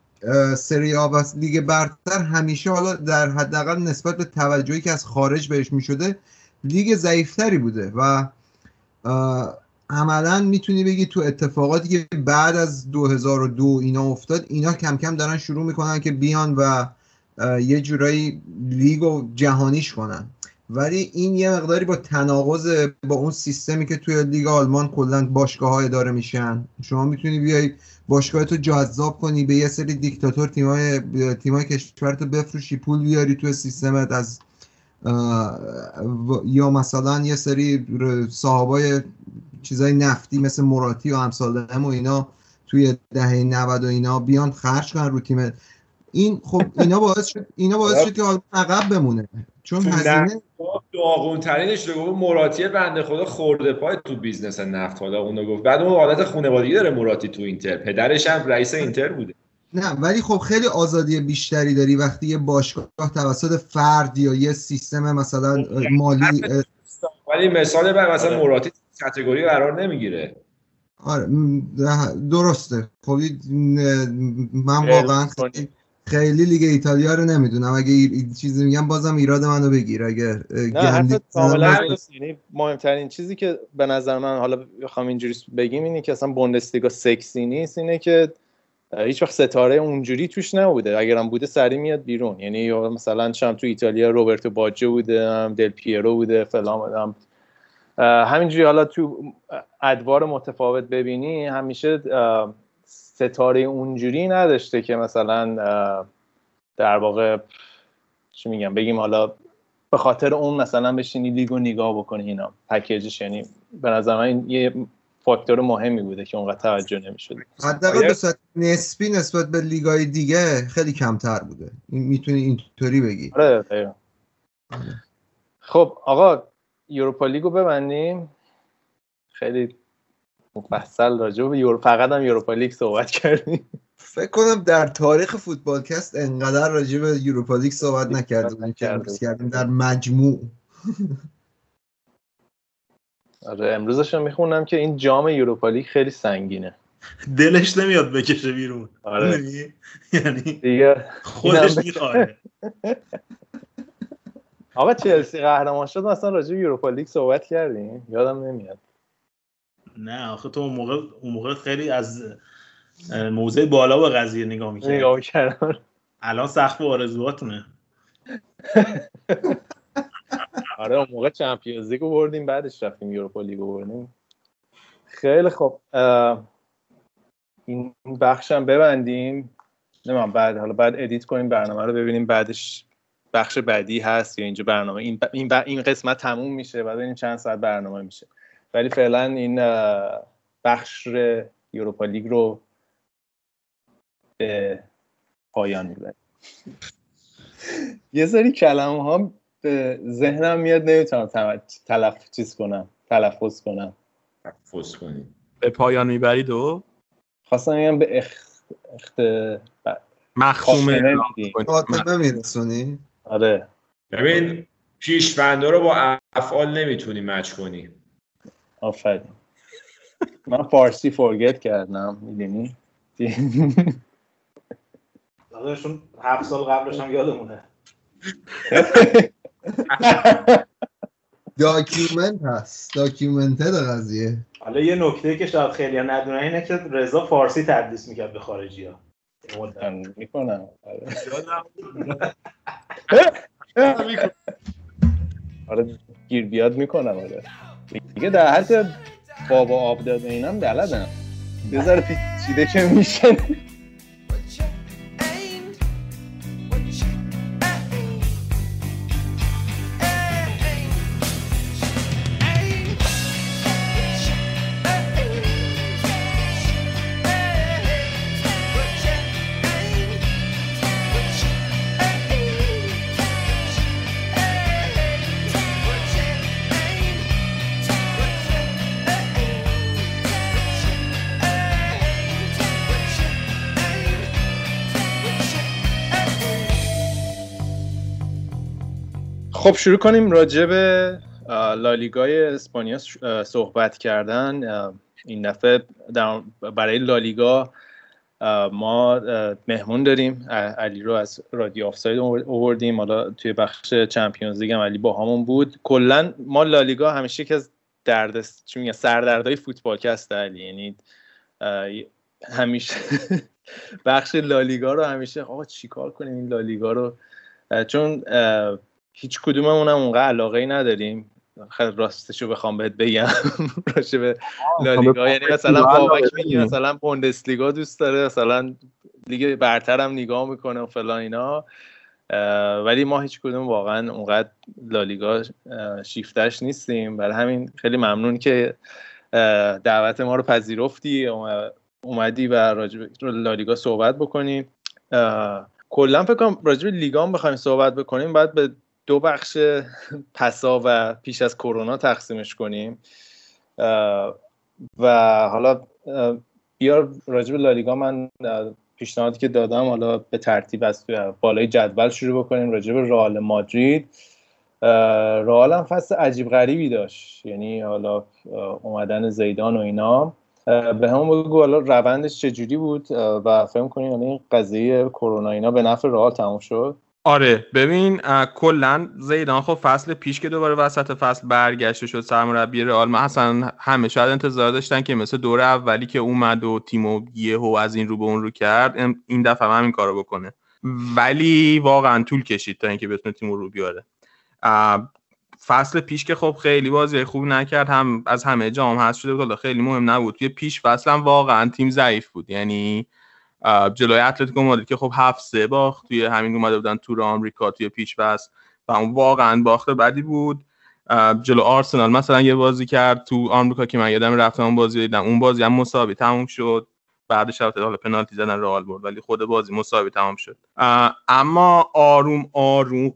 سری آ و لیگ برتر همیشه حالا در حداقل نسبت به توجهی که از خارج بهش می‌شده لیگ ضعیفتری بوده و عملا می‌تونی بگی تو اتفاقاتی که بعد از 2002 اینا افتاد اینا کم کم دارن شروع می‌کنن که بیان و یه جورایی لیگ و جهانیش کنن. ولی این یه مقداری با تناقض با اون سیستمی که توی لیگ آلمان کلا باشگاه ها اداره میشن. شما می‌تونی بیای باشگاه تو جذاب کنی به یه سری دیکتاتور تیمای تیمای کشورتو بفروشی پول بیاری توی سیستمت از یا مثلا یه سری صاحبای چیزای نفتی مثل مراتی و امثال هم و اینا توی دهه 90 و اینا بیان خرج کنن رو تیم. این خب اینا باعث شد اینا باعث شد که عقب بمونه. چون هزینه داغون ترینش رو گفت موراتی بنده خدا خورده پای تو business نفت. حالا اونو گفت بعد اون حالت خانوادگی داره موراتی تو اینتر. پدرش هم رئیس اینتر بوده. نه ولی خب خیلی آزادی بیشتری داری وقتی یه باشگاه توسط فرد یا یه سیستم مثلا مالی ولی مثال بر مثلا موراتی کاتگوری قرار نمی‌گیره. آره درسته. خب من واقعا خیلی, خیلی لیگ ایتالیا رو نمی‌دونم. اگه ای- چیزی میگم بازم ایراد منو بگیر. اگه. یعنی مهمترین چیزی که به نظر من حالا بخوام اینجوری بگیم اینه که اصلا بوندسلیگا سکسی نیست. اینه که هیچ وقت ستاره اونجوری توش نبوده. اگرم بوده سری میاد بیرون. یعنی یا مثلا شم تو ایتالیا روبرتو باجه بوده هم دل پیرو بوده فلان هم همینجوری حالا تو ادوار متفاوت ببینی همیشه ستاره اونجوری نداشته که مثلا در واقع چی میگم بگیم حالا به خاطر اون مثلا بشینی لیگو نگاه بکنی اینا پکیجش یعنی به نظر من یه فاکتور مهمی بوده که اونقدر توجه نمی‌شد حداقل به صورت نسبی نسبت به لیگای دیگه خیلی کمتر بوده. می‌تونی اینطوری بگی. آره دقیقاً. خب آقا یوروپا لیگو ببندیم. خیلی مفصل راجع به یورو فقط هم یوروپا لیگ صحبت کردیم. فکر کنم در تاریخ فوتبالکست انقدر راجع به یوروپا لیگ صحبت نکرده بودیم که کردیم در مجموع. آره امروزش رو می‌خونم که این جام یوروپا لیگ خیلی سنگینه. دلش نمیاد بکشه بیرون. آره. یعنی دیگه خودش می‌خواد. آقا چلسی قهرمان شد مثلا راجع به یوروپا لیگ صحبت کردیم. یادم نمیاد. نه آخه تو اون موقع اون موقع خیلی از موضع بالا به قضیه نگاه می‌کرد نگاه کردم الان سقف آرزوهاتونه. آره اون موقع چمپیونز لیگو بردیم بعدش رفتیم یوروپا لیگو بردیم. خیلی خوب. این بخشم ببندیم. نمی‌دونم بعد حالا بعد edit کنیم برنامه رو ببینیم. بعدش بخش بعدی هست یا اینجا برنامه. این ب- این, ب- این قسمت تموم میشه بعد ببینیم چند ساعت برنامه میشه. ولی فعلا این بخش Europa League رو به پایان می‌بریم. یه سری کلمه ها به ذهنم میاد نمی‌تونم تلف چیز کنم تلفظ کنم. فوز کنیم به پایان می‌برید و خواستم بگم به اخ... اخت... ب- مخصوم خاتمه اعلام میدیم. کنید. خاتمه میرسونی آره. ببین پیشوندا رو با افعال نمی‌تونی مچ کنی. آفرین. من فارسی فورگت کردم می‌دونی؟ داداشون هفت سال قبلش هم یادمونه. document هست. documented قضیه. حالا یه نکته که شاید خیلی ها ندونن اینه که رضا فارسی تدریس می‌کرد به خارجی ها. می‌کنم. آره گیر بیاد می‌کنم آره. دیگه در حد بابا آب داده اینم بلدم. ذره پیچیده که میشه خب شروع کنیم راجع به لالیگای اسپانیا صحبت کردن. این دفعه برای لالیگا ما مهمون داریم. علی رو از رادیو آفساید آوردیم حالا توی بخش Champions League هم علی با همون بود. کلا ما لالیگا همیشه که از درد چی میگن سردردهای فوتبال کست علی. یعنی همیشه بخش لالیگا رو همیشه آقا چیکار کنیم؟ این لالیگا رو چون هیچ کدوممون هم اونقدر علاقه ای نداریم. خیلی راستشو بخوام بهت بگم. راجع به لالیگا یعنی مثلا بابک میگه مثلا بوندسلیگا دوست داره مثلا لیگ برتر هم نگاه می‌کنه و فلان اینا. ولی ما هیچ کدوم واقعا اونقدر لالیگا شیفتش نیستیم. برای همین خیلی ممنون که دعوت ما رو پذیرفتی. اوم- اومدی و راجع به لالیگا صحبت بکنیم کلا فکر کنم راجع به لیگا هم بخوایم صحبت بکنیم. باید به دو بخش پسا و پیش از کرونا تقسیمش کنیم. و حالا اه، بیا راجع به لالیگا من پیشنهادی که دادم حالا به ترتیب از بالای جدول شروع بکنیم راجع به رئال مادرید. رئال هم فصل عجیب غریبی داشت. یعنی حالا اومدن زیدان و اینا. به همون بگو حالا روندش چجوری بود؟ و فهم کنیم یعنی قضیه کرونا اینا به نفع رئال تموم شد؟ آره ببین کلا زیدان خب فصل پیش که دوباره وسط فصل برگشته شد سرمربی رئال من اصلا همه شاید انتظار داشتن که مثل دور اولی که اومد و تیمو یهو از این رو به اون رو کرد این دفعه هم همین کارو بکنه. ولی واقعا طول کشید تا اینکه بتونه تیمو رو بیاره. فصل پیش که خب خیلی بازی خوب نکرد هم از همه جام هست شده بود خیلی مهم نبود. توی پیش فصل هم واقعا تیم ضعیف بود. یعنی جلوی اتلتیکو مادرید که خب هفت سه باخت توی همین اومده بودن تور آمریکا توی پیش بس و اون واقعا باخت بدی بود. جلو آرسنال مثلا یه بازی کرد تو آمریکا که من یادم رفتم اون بازی دیدم. اون بازی هم مساوی تموم شد. بعدش البته حالا پنالتی زدن رئال برد ولی خود بازی مساوی تمام شد. اما آروم آروم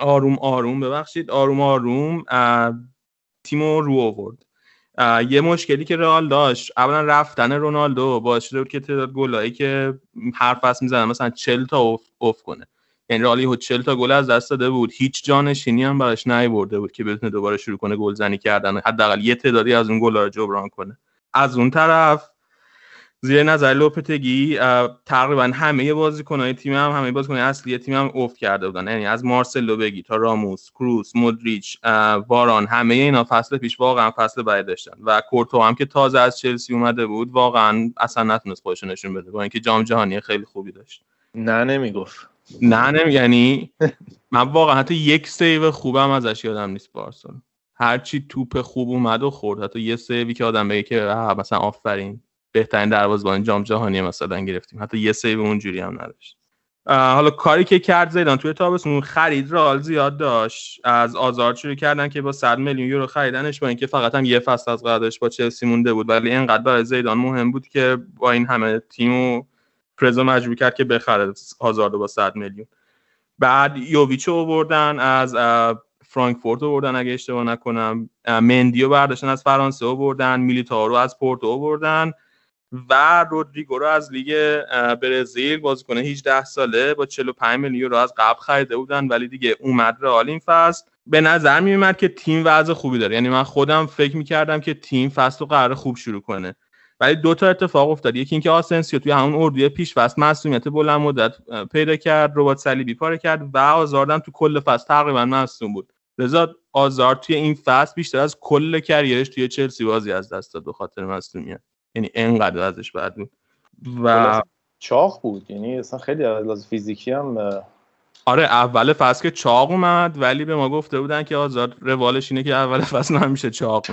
آروم آروم ببخشید. آروم آروم تیمو رو آورد. یه مشکلی که رئال داشت اولا رفتن رونالدو باعث شده بود که تعداد گلایی که هر فصل می‌زنه مثلا 40 تا اوف, اوف کنه. یعنی رئال یهو 40 تا گل از دست داده بود. هیچ جانشینی هم براش نیورده بود که بتونه دوباره شروع کنه گلزنی کردن حداقل یه تعدادی از اون گلا رو جبران کنه. از اون طرف زیر نظر لوپتگی تقریبا همه بازیکنهای تیم هم همه بازیکنهای اصلی تیم هم اوف کرده بودن. یعنی از مارسلو بگی تا راموس کروس مودریچ واران همه اینا فصل پیش واقعا فصل بد داشتن. و کورتوا هم که تازه از چلسی اومده بود واقعا اصلا نتونست خودش نشون بده با اینکه جام جهانی خیلی خوبی داشت. نه نمی‌گفت. نه نمی یعنی من واقعا حتی یک save خوبم ازش یادم نیست بارسل هرچی توپ خوب اومد و خورد حتی یه save ی که آدم بگه که مثلا آفرین. بهترین دروازه‌بان جام جهانی مثلا گرفتیم. حتی یه save اونجوری هم نداشت. حالا کاری که کرد زیدان توی تابستون خرید رئال زیاد داشت. از هازارد شروع کردن که با 100 میلیون یورو خریدنش با اینکه فقط هم یه فصل از قراردادش با چلسی مونده بود. ولی اینقدر برای زیدان مهم بود که با این همه تیمو پرزو مجبور کرد که بخره هازاردو با 100 میلیون. بعد یوویچو آوردن از فرانکفورت بردن اگه اشتباه نکنم. مندیو برداشتن از فرانسه بردن میلیتارو رو از پورتو بردن و رودریگو رو از لیگ برزیل بازیکن 18 ساله با 45 میلیون رو از قبل خریده بودن ولی دیگه اومد رئال این فصل. به نظر میومد که تیم وضع خوبی داره. یعنی من خودم فکر می‌کردم که تیم فصل رو قرار خوب شروع کنه. ولی دو تا اتفاق افتاد. یکی اینکه آسنسیو توی همون اردوی پیش فصل مسئولیت بلند مدت پیدا کرد ربات صلیبی پاره کرد و آزاردم تو کل فصل تقریبا مصدوم بود. لذا آزار توی این فصل بیشتر از کل کریرش توی چلسی بازی از دست داد به خاطر یعنی انقدر ازش بد بود. و چاق بود یعنی اصلا خیلی از فیزیکی هم آره اول فصل که چاق اومد ولی به ما گفته بودن که آزاد روالش اینه که اول فصل همیشه چاق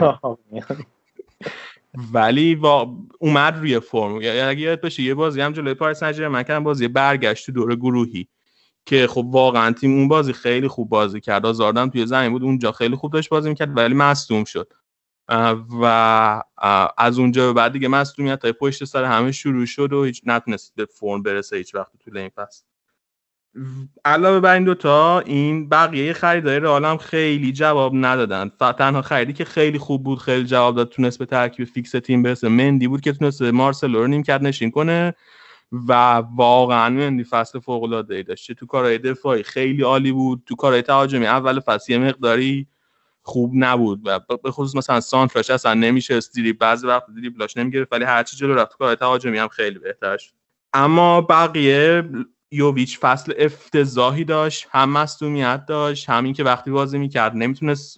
ولی با... اومد روی فرم. اگه یاد باشه یه بازی هم جلوی پاریس سن کردم بازی برگشت تو دوره گروهی که خب واقعا تیم اون بازی خیلی خوب بازی کرد. آزاردم توی زمین بود اونجا خیلی خوب داشت بازی می‌کرد ولی مصدوم شد. و از اونجا به بعد دیگه مصدومیت های پشت سر همه شروع شد و هیچ نتونست به فرم برسه هیچ وقت طول این فصل علاوه بر این دوتا این بقیه خریدای رئال هم خیلی جواب ندادن. تنها خریدی که خیلی خوب بود خیلی جواب داد تونست به ترکیب فیکس تیم برسه. مندی بود که تونست مارسلو رو نیم کرد نشین کنه و واقعا مندی فصل فوق العاده ای داشت تو کارهای دفاعی خیلی عالی بود تو کارهای تهاجمی اول فصل یه مقداری خوب نبود و به خصوص مثلا سانتراش اصلا نمیشه استری بعضی وقت دریبلاش نمی‌گرفت ولی هرچی جلو رفت کارهای تهاجمی هم خیلی بهتر شد اما بقیه یوویچ فصل افتضاحی داشت هم مصدومیت داشت همین که وقتی بازی می‌کرد نمی‌تونست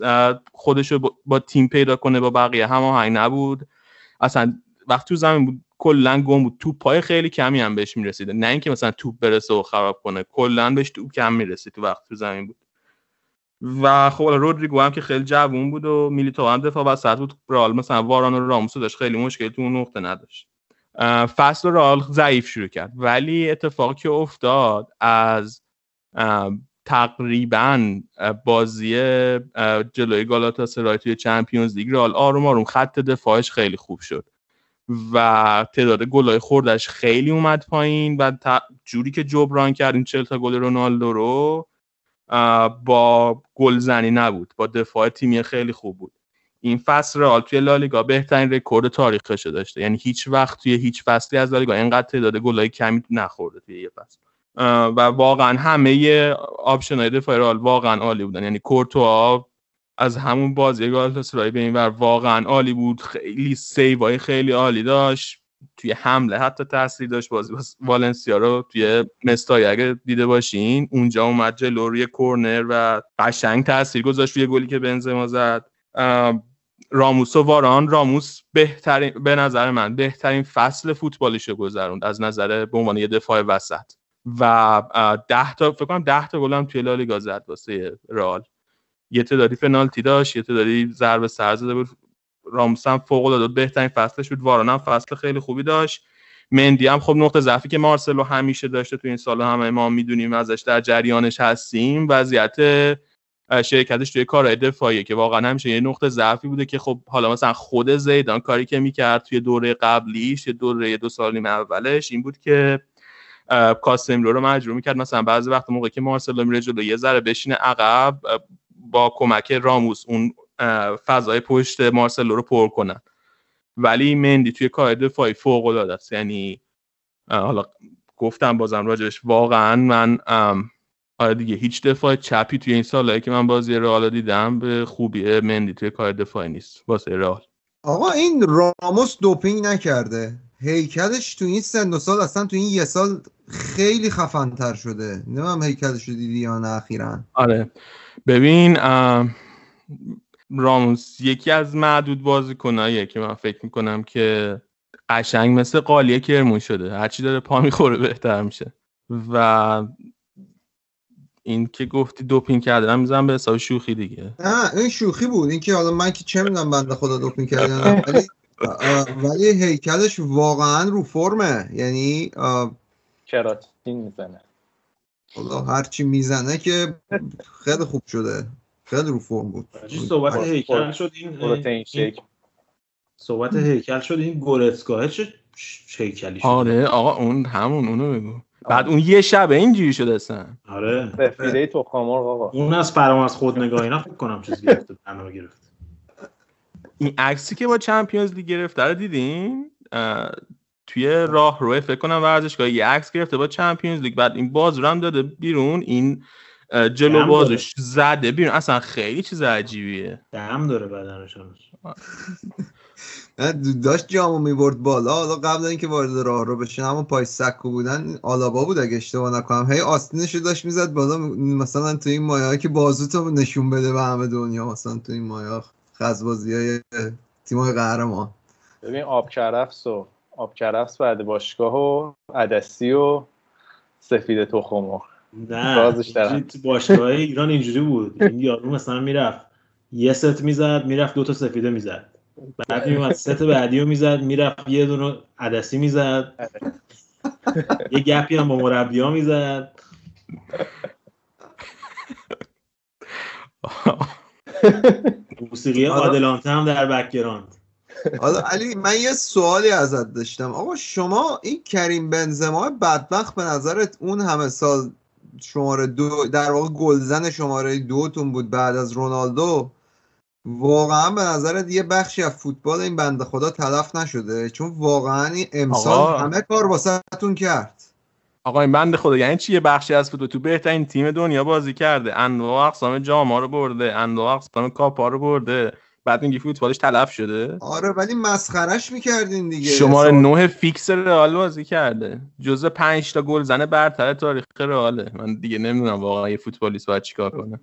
خودش رو با تیم پیدا کنه با بقیه هماهنگ نبود. اصلا وقتی تو زمین بود کلا گم بود. توپ پای خیلی کمی هم بهش می‌رسیده نه اینکه مثلا توپ برسه و خراب کنه کلا بهش توپ کم می‌رسید تو وقت تو زمین بود. و خب رودریگو هم که خیلی جوون بود و میلیتو هم دفاع وسط بود. رئال مثلا واران و راموس داشت خیلی مشکل تو اون نقطه نداشت. فصل رئال ضعیف شروع کرد. ولی اتفاقی که افتاد از تقریبا بازی جلوی گالاتا سرای توی Champions League رئال آروم آروم خط دفاعش خیلی خوب شد. و تعداد گلای خوردش خیلی اومد پایین و جوری که جبران کرد این 40 تا گل رونالدو رو با گلزنی نبود. با دفاع تیمی خیلی خوب بود. این فصل رئال توی لالیگا بهترین رکورد تاریخش داشته. یعنی هیچ وقت توی هیچ فصلی از لالیگا اینقدر تعداد گلای کمی نخورده توی یه فصل. و واقعا همه option های دفاعی رئال واقعا عالی بودن. یعنی کورتوا از همون بازی گالاتاسرای به این ور واقعا عالی بود. خیلی save ای خیلی عالی داشت. توی حمله حتی تاثیر داشت. بازی باز والنسیا رو توی مستایا اگه دیده باشین اونجا اومد جلو روی کورنر و قشنگ تاثیر گذاشت روی گلی که بنزما زد. راموس و واران راموس بهترین به نظر من بهترین فصل فوتبالیش گذروند از نظر به عنوان یه دفاع وسط. و ده تا فکر کنم 10 تا گل هم توی لالیگا زد واسه رئال. یه تعدادی پنالتی داشت یه تعدادی ضربه سر زده بود. راموس هم فوق العاده بهترین فصلش بود واران هم فصل خیلی خوبی داشت. مندی هم خب نقطه ضعفی که مارسلو همیشه داشته تو این سال همه ما می‌دونیم ازش در جریانش هستیم. وضعیت شرکتش توی کارهای دفاعی که واقعا همیشه یه نقطه ضعفی بوده که خب حالا مثلا خود زیدان کاری که می‌کرد توی دوره قبلیش یه دوره دو سال نیم اولش این بود که کاسمرو رو مجبور می‌کرد مثلا بعضی وقت موقعی که مارسلو میره جلو یه ذره بشینه عقب با کمک راموس اون فضای پشت مارسلو رو پر کنن. ولی مندی توی کار دفاعی فوق العاده است. یعنی حالا گفتم بازم راجبش واقعا من آره دیگه هیچ دفاع چپی توی این سالهایی که من بازی رئال دیدم به خوبی مندی توی کار دفاعی نیست واسه رئال. آقا این راموس دوپینگ نکرده. هیکلش تو این سن و سال اصلا تو این یه سال خیلی خفنتر شده. نمیم هیکلش رو دیدی یا نه اخیرا. آره. ببین راموس یکی از معدود بازیکناییه که من فکر می‌کنم که قشنگ مثل قالیه کرمون شده. هرچی داره پا می‌خوره بهتر میشه. و این که گفتی دوپین کردن می‌زنم به حساب شوخی دیگه. نه این شوخی بود. این که حالا من که چه می‌دونم بنده خدا دوپین کردن. ولی ولی هیکلش واقعا رو فرمه. یعنی کراتین می‌زنه. حالا هرچی می‌زنه که خیلی خوب شده. خیلی رو فرم بود. صحبت هیکل شد این صحبت هیکل شد این گورتسگاه چه هیکلی شد؟ آره آقا اون همون اونو بگو. بعد اون یه شب اینجوری شده اصلا. آره. سفیده تخم‌مرغ آقا. اون از فرامرز خود نگاه اینا فکر کنم چیز گرفته برنامه گرفت این عکسی که با چمپیونز لیگ گرفته رو دیدین؟ توی راه روی فکر کنم ورزشگاه یه عکس گرفته با چمپیونز لیگ. بعد این باز رو هم داده بیرون. این جلو بازش زده. بیرون اصلا خیلی چیز عجیبیه. دم داره بدنش هنوز. نه، داشت جامو می‌برد بالا. حالا قبل اینکه وارد راه رو بشه همون پای سکو بودن آلابا بود اگه اشتباه نکنم. هی آستینش رو داشت می‌زد بالا. مثلا تو این مایه که بازوتو نشون بده به همه دنیا مثلا تو این مایه خزبازی های تیمای قهرمان. ببین آب کرفس و آب کرفس بعد باشگاه و عدسی و سفید تخم‌مرغ نه تو باشگاه ایران اینجوری بود. این یارو مثلا می‌رفت یه ست می‌زد می‌رفت دو تا سفیده می‌زد. بعد میومد ست بعدی رو می‌زد می‌رفت یه دونه عدسی می‌زد. یه گپی هم با مربی ها می‌زد. موسیقی عادلانته هم در background. حالا علی من یه سوالی ازت داشتم. آقا شما این کریم بنزما بدبخت به نظرت اون همه سال شماره دو در واقع گلزن شماره دوتون بود بعد از رونالدو. واقعا به نظرت یه بخشی از فوتبال این بنده خدا تلف نشده؟ چون واقعا این امسال آقا. همه کار واسهتون کرد. آقا این بنده خدا یعنی چی یه بخشی از فوتبال؟ تو بهترین تیم دنیا بازی کرده. انواع اقسام جام رو برده. انواع اقسام کاپ رو برده. بعد میگی فوتبالش تلف شده؟ آره ولی مسخرش می‌کردین دیگه. شماره نه فیکس رئال بازی کرده. جزء پنج تا گل زنه برتر تاریخ رئاله. من دیگه نمی‌دونم واقعا یه فوتبالیست باید چیکار کنه.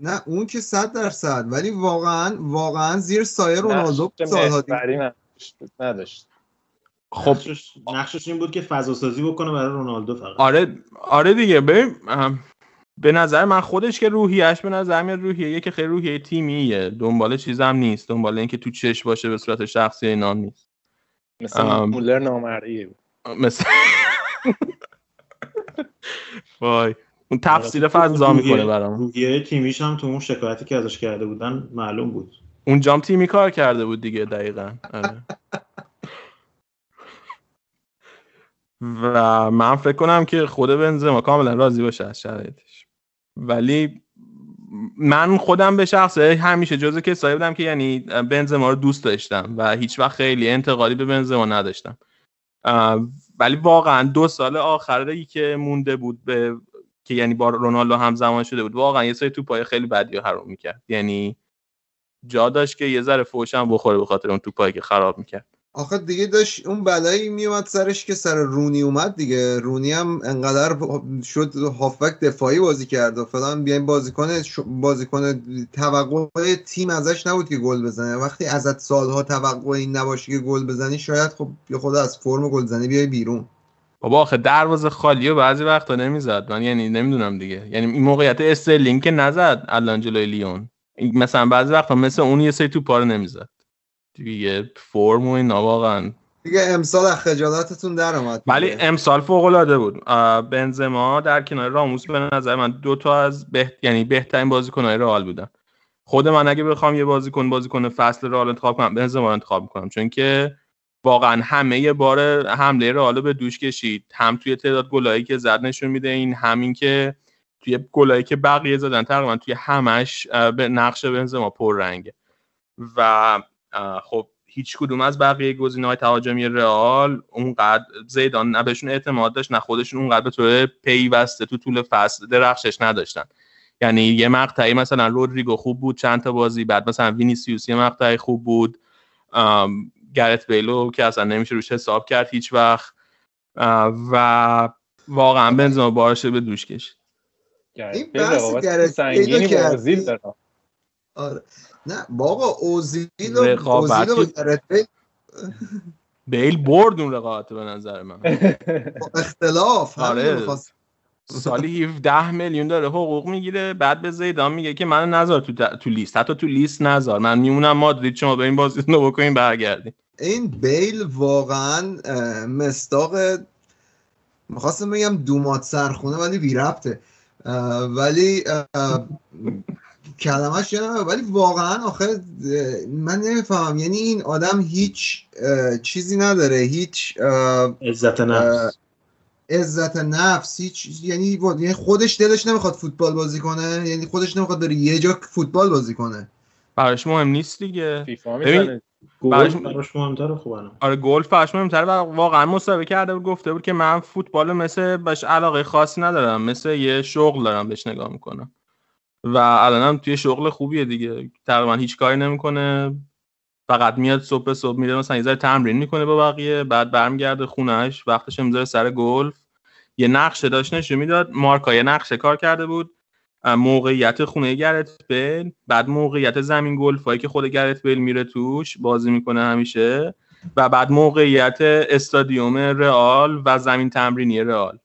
نه اون که صد درصد. ولی واقعا واقعا زیر سایه رونالدو سالها نداشت- خب. نقشش, این بود که فضا سازی بکنه برای رونالدو فقط. آره آره دیگه. ببین به نظر من خودش که روحیش به نظر میاد روحیه که خیلی روحیه تیمیه. دنبال چیزم نیست. دنبال اینکه تو چش باشه به صورت شخصی نام نیست. مثل. مولر نامرئیه بود مثل وای. اون تفسیر فضا می‌کنه برام. روحیه تیمیش هم تو اون شکایتی که ازش کرده بودن معلوم بود. اون جام تیمی کار کرده بود دیگه دقیقا. آره. و من فکر کنم که خود بنزما کاملا راضی باشه از شرایطش ولی من خودم به شخصه همیشه جزو کسایی بودم که یعنی بنزما رو دوست داشتم و هیچ وقت خیلی انتقادی به بنزما نداشتم. ولی واقعا دو سال آخری که مونده بود به که یعنی با رونالدو همزمان شده بود واقعا یه سری توپای خیلی بدی رو حروم می‌کرد. یعنی جا داشت که یه ذره فوشم بخوره به خاطر اون توپایی که خراب می‌کرد. آخه دیگه داشت اون بلایی میومد سرش که سر رونی اومد دیگه. رونی هم انقدر شد هافبک دفاعی بازی کرد و فلان. بیاین بازیکن بازیکن توقع تیم ازش نبود که گل بزنه. وقتی ازت سالها توقع این نباشه که گل بزنی شاید خب یه خود از فرم گلزنی بیای بیرون. بابا آخه دروازه خالی و بعضی وقتا نمی‌زد. من یعنی نمی‌دونم دیگه. یعنی این موقعیت استرلینگ که نزد الان لیون. مثلا بعضی وقتا مثل اون یه سری توپا رو نمی‌زد. دیگه فرم و اینا واقعا. دیگه امسال از خجالتتون در اومد ولی. امسال فوق العاده بود بنزما در کنار راموس به نظر من دو تا از بهت... یعنی بهترین بازیکن‌های رئال بودن. خود من اگه بخوام یه بازیکن بازیکن فصل رئال انتخاب کنم بنزما رو انتخاب می‌کنم. چون که واقعا همه یه بار حمله رئال رو به دوش کشید. هم توی تعداد گلایی که زد نشون میده این همین که توی گلایی که بقیه زدن تقریبا توی همش به نقش بنزما پررنگه. و خب هیچ کدوم از بقیه گزینه‌های تهاجمی رئال اونقدر زیدان نه بهشون اعتماد داشت نه خودشون اونقدر به طور پیوسته تو طول فصل درخشش نداشتن. یعنی یه مقطعی مثلا رودریگو خوب بود چند تا بازی بعد مثلا وینیسیوس یه مقطعی خوب بود. گرت بیلو که اصلا نمیشه روش حساب کرد هیچ وقت. و واقعا بنزما بارش به دوش کشید. این بحث گرت بیلو. داره. آره. نه بابا اوزیل و رقابت اوزیل بیل برد اون رقابت به نظر من. با اختلاف. آره. سالی 17 میلیون داره حقوق می‌گیره بعد به زیدان میگه که من نذار تو, د- تو لیست. حتی تو لیست نذار. من میمونم مادرید شما بریم بازی رو بکنین برگردین این بیل واقعا مستاق می‌خواستم بگم دومات سرخونه ولی بی ربطه. ولی کلمش یادم ولی واقعا آخه اه، من نمی‌فهمم. یعنی این آدم هیچ چیزی نداره. هیچ عزت نفس. عزت نفس. هیچ یعنی یعنی خودش دلش نمی‌خواد فوتبال بازی کنه. یعنی خودش نمی‌خواد بره یه جا فوتبال بازی کنه. براش مهم نیست دیگه. فیفا ببین، می‌زنه گل براش- براش مهمتره خب الان. آره گلف براش مهمتره و واقعا مسابقه کرده بود گفته بود که من فوتبال مثل باش علاقه خاصی ندارم. مثل یه شغل دارم بهش نگاه می‌کنم. و الانم توی شغل خوبیه دیگه. تقریبا هیچ کاری نمی‌کنه. فقط میاد صبح صبح میره مثلا یه تمرین می‌کنه با بقیه بعد برمیگرده خونهش وقتش می‌ذاره سر گلف. یه نقشه داشت نشون می‌داد. مارکا یه نقشه کار کرده بود. موقعیت خونه گرت بیل. بعد موقعیت زمین گلف هایی که خود گرت بیل میره توش بازی می‌کنه همیشه. و بعد موقعیت استادیوم رئال و زمین تمرینی رئال.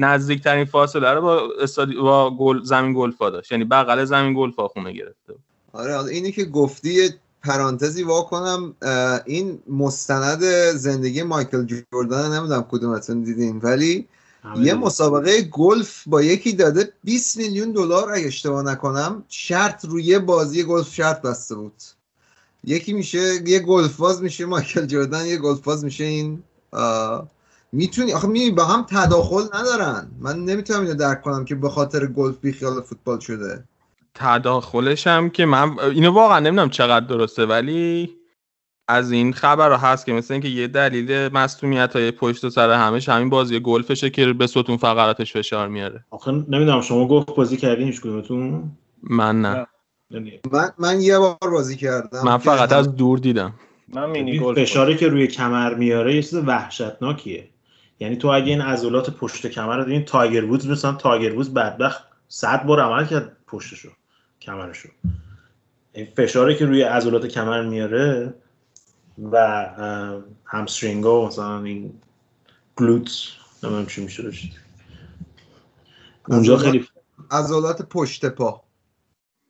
نزدیکترین فاصله رو با استادی... با گل... زمین گلفا داشت یعنی بغل زمین گلفا خونه گرفته. آره حالا اینی که گفتی پرانتزی وا کنم این مستند زندگی مایکل جوردن نمی‌دونم کدومتون دیدین ولی یه. مسابقه گلف با یکی داده 20 میلیون دلار اگه اشتباه نکنم شرط روی یه بازی گلف شرط بسته بود یکی میشه یه گلف باز میشه مایکل جوردن یه گلف باز میشه این آه، می‌تونی آخه می با هم تداخل ندارن. من نمی‌تونم اینو درک کنم که به خاطر گلف بی خیال فوتبال شده. تداخلش هم که من اینو واقعا نمی‌دونم چقدر درسته ولی از این خبر هست که مثل اینکه یه دلیل مصدومیت های پشت و سر همش همین بازی گلفشه که به ستون فقراتش فشار میاره. آخه نمی‌دونم شما گفت بازی کردین هیچ کدومتون؟ من نه. یعنی من من یه بار بازی کردم من فقط از دور دیدم. من مینی فشاری که روی کمر میاره یه چیز وحشتناکیه. یعنی تو اگه این عضلات پشت کمر رو ببین تایگر وودز مثلا تایگر وودز بدبخت. صد بار عمل کرد پشتشو کمرشو. این فشاری که روی عضلات کمر میاره و اه، همسترینگا و مثلا این گلوت نمی‌دونم چی میشه روش. اونجا خیلی عضلات پشت پا.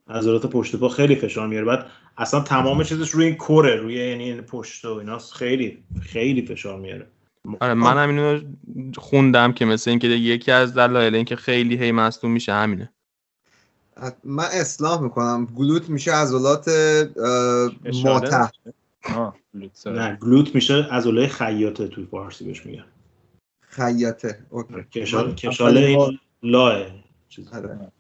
عضلات پشت پا خیلی فشار میاره. بعد اصلا تمام چیزش روی این کره روی یعنی پشت و اینا خیلی خیلی فشار میاره. آره منم اینو خوندم که مثل اینکه یکی از دلایل اینکه خیلی هی مصدوم میشه همینه. من اصلاح می‌کنم. گلوت میشه عضلات لوتس. نه گلوت میشه عضله خیاطه توی فارسی بهش میگن. خیاطه من کشاله این لاه. آره.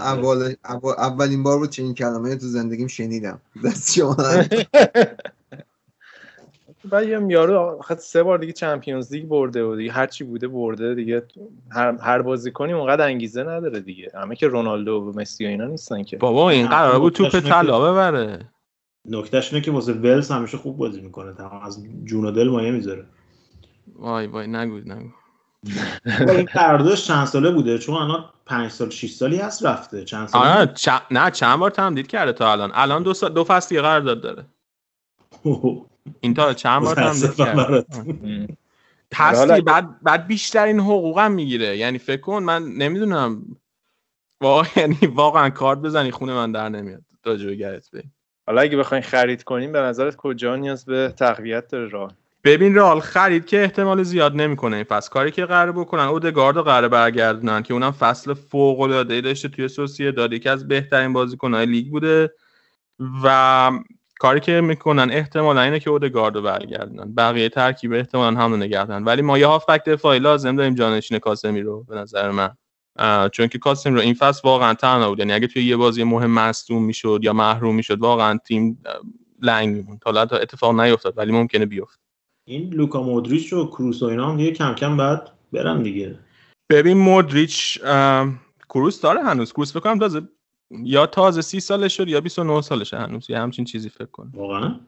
اول, اول- اولین بار بود چنین کلمه تو زندگیم شنیدم. دست شما بعد یه یارو آخه سه بار دیگه چمپیونز لیگ برده و دیگه هر چی بوده برده دیگه. هر هر بازیکنی اونقدر انگیزه نداره دیگه. همه که رونالدو و مسی و اینا نیستن که. بابا این قرار بود توپ طلا ببره. نکتهش اینه که واسه ولز همیشه خوب بازی می‌کنه. تمام از جون و دل مایه می‌ذاره. وای وای نگو نگو. این قراردادش چند ساله بوده؟ چون الان 5 سال 6 سالی هست رفته. چند ساله آره چ... نه چند بار تمدید کرده تا الان. الان دو, سا... دو فصل دیگه قرارداد داره. این تا چند بار براتون. هستی بعد بعد بیشترین حقوقم می‌گیره. یعنی فکر کن من نمی‌دونم. واقعا یعنی واقعا کارت بزنی خونه من در نمیاد. راجع به گرت بیل. حالا اگه بخواین خرید کنیم به نظرت کجا نیاز به تقویت داره راه؟ ببین رئال خرید که احتمال زیاد نمی‌کنه. این فصل کاری که قراره بکنن اودگارد رو قراره برگردونن که اونم فصل فوق العاده ای داشته توی سوسیه داد یکی از بهترین بازیکن‌های لیگ بوده. و کاری که می‌کنن احتمالا اینه که اودگارد رو برگردونن. بقیه ترکیب احتمالا هم دارن. ولی ما یه هافبک دفاعی لازم داریم جانشین کاسمی رو به نظر من. چون که کاسمی رو این فصل واقعا تنها بود. یعنی اگه توی یه بازی مهم مصدوم می‌شد یا محروم می‌شد واقعا تیم لنگ میمون تا الان اتفاق نیفتاد ولی ممکنه بیفته این لوکا مودریچ و کروس و اینا هم دیگه کم کم بعد برن دیگه. ببین مودریچ کروس داره هنوز. کروس فکر کنم تازه یا تازه سی سالش شد یا 29 سالشه هنوز یه همچین چیزی فکر کنم. واقعا؟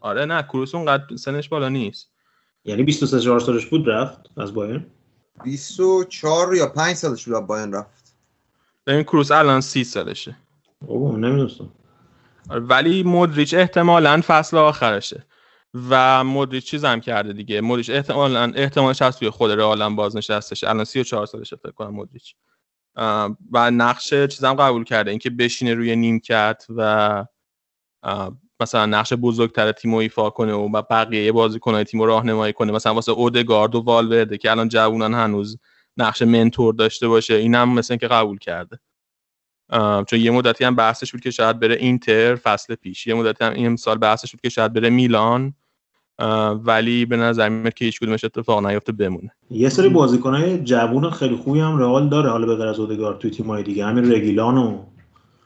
آره نه کروس اونقدر سنش بالا نیست. یعنی 23 4 سالش بود رفت از بایرن؟ 24 یا 5 سالش بود از بایرن رفت. ببین کروس الان سی سالشه. اوه نمی‌دونستم. آره، ولی مودریچ احتمالا فصل آخرشه. و مودریچ چیز هم کرده دیگه؟ مودریچ احتمالا احتمالش هست توی خود رئال هم بازنشستشه الان 34 سالشه فکر کنم مودریچ. و نقش چیزم قبول کرده اینکه بشینه روی نیمکت و مثلا نقش بزرگتر تیم رو ایفا کنه و بقیه بازیکنهای تیم رو راهنمایی کنه. مثلا واسه اودگارد و والورده که الان جوونن هنوز نقش منتور داشته باشه اینم مثلا اینکه قبول کرده. چون یه مدتی هم بحثش بود که شاید بره اینتر فصل پیش. یه مدتی هم این سال بحثش بود که شاید بره میلان. ولی به نظر میاد که هیچ کدومش اتفاق نیفته بمونه. یه سری بازیکنای جوون خیلی خوبی هم رئال داره حالا به غیر از اودگارد توی تیم‌های دیگه. همین رگیلان و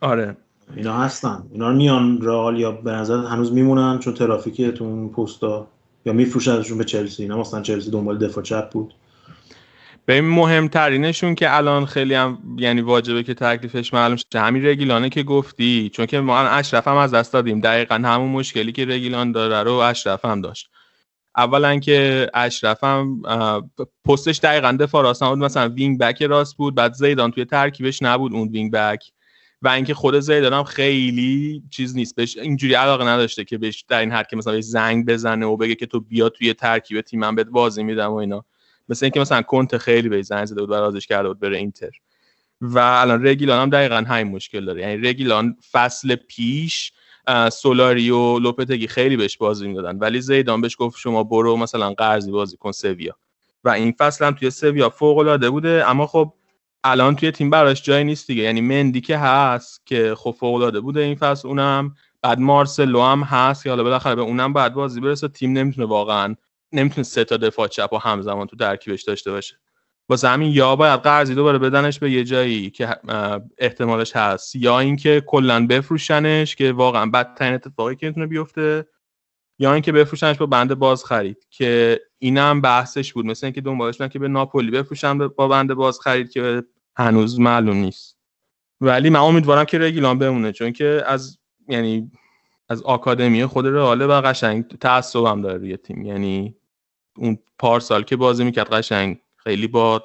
آره. اینا هستن. اینا رو میان رئال یا به نظر هنوز میمونن چون ترافیک تو اون پستا یا میفروشنشون به چلسی. اینا مثلا چلسی دنبال دفاع چپ بود. به مهمترینشون که الان خیلی هم یعنی واجبه که تکلیفش معلوم شه همین رگیلونه که گفتی. چون که ما اشرف هم از دست دادیم. دقیقا همون مشکلی که رگیلون داره رو اشرف هم داشت. اولا که اشرف هم پستش دقیقا دفاع راست نبود مثلا wing back راست بود بعد زیدان توی ترکیبش نبود اون wing back. و اینکه خود زیدان هم خیلی چیز نیست. بهش اینجوری علاقه نداشته که بهش در این حد که مثلا زنگ بزنه و بگه که تو بیا توی ترکیب تیمم بهت بازی میدم و اینا. مثل اینکه مثلا کنت خیلی به زنگ زده بود برازش کرده بود بره اینتر. و الان رگیلان هم دقیقا همین مشکل داره. یعنی رگیلان فصل پیش سولاری و لوپتگی خیلی بهش بازی می‌دادن. ولی زیدان بهش گفت شما برو مثلا قرضی بازی کن سویا. و این فصل هم توی سویا فوق العاده بوده. اما خب الان توی تیم براش جایی نیست دیگه. یعنی مندی که هست که خب فوق العاده بوده این فصل اونم. بعد مارسلو هم هست که حالا بالاخره به اونم بعد بازی برسه. تیم نمی‌تونه واقعا نمی‌تونه سه تا دفاع چپ و همزمان تو ترکیبش داشته باشه. واسه همین یا باید قرضی دوباره بدنش به یه جایی که احتمالش هست. یا اینکه کلا بفروشنش که واقعا بدترین اتفاقی که می‌تونه بیفته یا اینکه بفروشنش با بنده باز خرید که اینم بحثش بود. مثل اینکه دنبالش که به ناپولی بفروشن با بنده باز خرید که هنوز معلوم نیست. ولی من امیدوارم که رگیلان بمونه چون که از یعنی از آکادمی خود رئاله و قشنگ تعصبم داره روی تیم. یعنی اون پارسال که بازی می‌کرد قشنگ خیلی با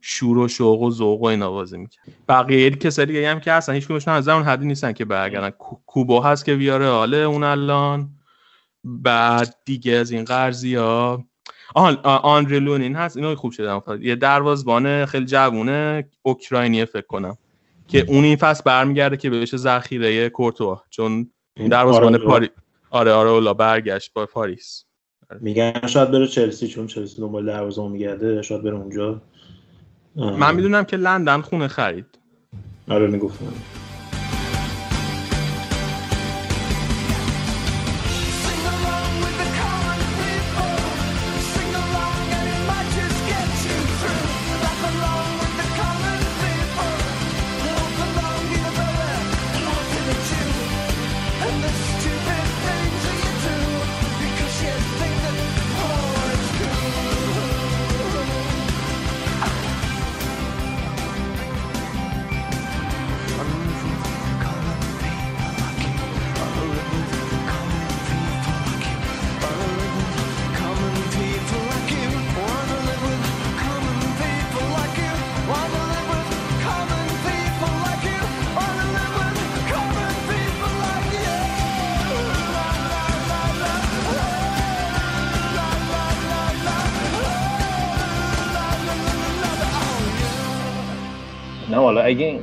شور و شوق و ذوق و اینا بازی می‌کرد. بقیه کسایی دیگه هم که هستن هیچ کدومشون از اون حدی نیستن که برگردن. کو- کوبو هست که ویاره حاله اون الان. بعد دیگه از این قرضی ها آن هست. اینو خوب افتاد. یه دروازبان خیلی جوونه اوکراینیه فکر کنم. که اون این فصل برمیگرده که بهش ذخیره کورتوا. چون دروازبان آره، پاری آره آره اولا برگشت با پاریس. میگن شاید بره چلسی چون چلسی دنبال دروازه‌بان میگرده شاید بره اونجا. اه، من می‌دونم که لندن خونه خرید. آره می‌گفتم.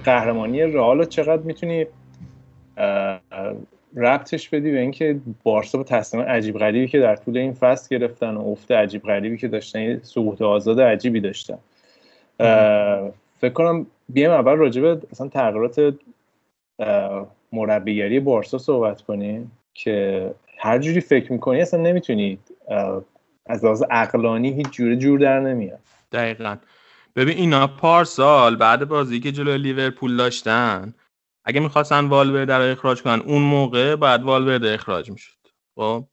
قهرمانی رئال چقدر می‌تونی ربطش بدی به اینکه بارسا با تصمیم عجیب غریبی که در طول این فصل گرفتن و افت عجیب غریبی که داشتن سقوط آزاد عجیبی داشتن. فکر کنم بیایم اول راجع به اصلا تغییرات مربیگری بارسا صحبت کنیم که هر جوری فکر می‌کنی اصلا نمی‌تونی از لحاظ عقلانی هیچ جوره جور در نمیاد. دقیقا. ببین اینا پارسال بعد بازی که جلوی لیورپول داشتن اگه می‌خواستن والورده رو اخراج کنن اون موقع بعد والورده اخراج می‌شد. خب؟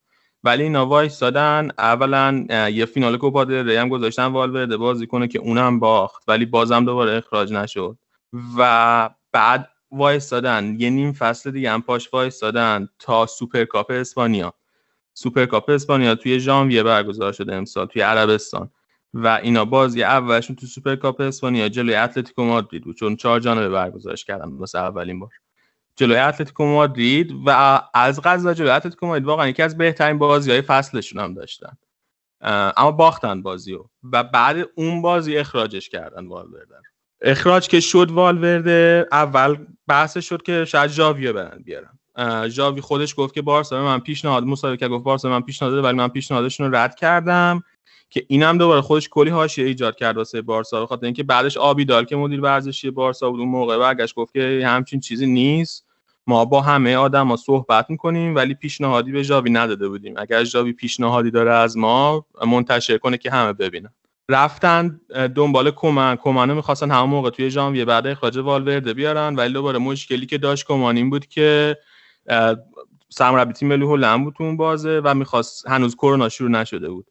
ولی اینا وایستادن اولا یه فینال کوپا دل هم گذاشتن والورده بازی کنه که اونم باخت ولی بازم دوباره اخراج نشد. و بعد وایستادن یه نیم فصل دیگه هم پاش وایستادن تا سوپرکاپ اسپانیا. سوپرکاپ اسپانیا توی ژانویه برگزار شده امسال توی عربستان. و اینا. بازی اولشون تو سوپرکاپ اسپانیا جلوی اتلتیکو مادرید بود چون چهار جانبه برگزارش کردن واسه اولین بار. جلوی اتلتیکو مادرید و از قضا جلوی اتلتیکو مادرید واقعا یکی از بهترین بازی های فصلشون هم داشتن. اما باختن بازیو و بعد اون بازی اخراجش کردن والورده. رو. اخراج که شد والورده اول بحث شد که شاید ژاویو برن بیارن. ژاوی خودش گفت که بارسا من پیشنهاد مسابقه گفت بارسا من پیشنهاد ولی من پیشنهادشون رو رد کردم. که اینم دوباره خودش کلی حاشیه ایجاد کرد واسه بارسا به خاطر اینکه بعدش آبیدال که مدیر ورزشی بارسا بود اون موقع برگشت گفت که همچین چیزی نیست. ما با همه آدما صحبت می‌کنیم ولی پیشنهادی به ژاوی نداده بودیم. اگر ژاوی پیشنهادی داره از ما منتشر کنه که همه ببینن. رفتن دنبال کمن کمنو می‌خواستن همون موقع توی ژانویه بعد اخراج والورده بیارن ولی دوباره مشکلی که داشت کمان بود که سرمربی تیم ملی هلند بود تو بازه و می‌خواست هنوز کرونا شروع نشده بود.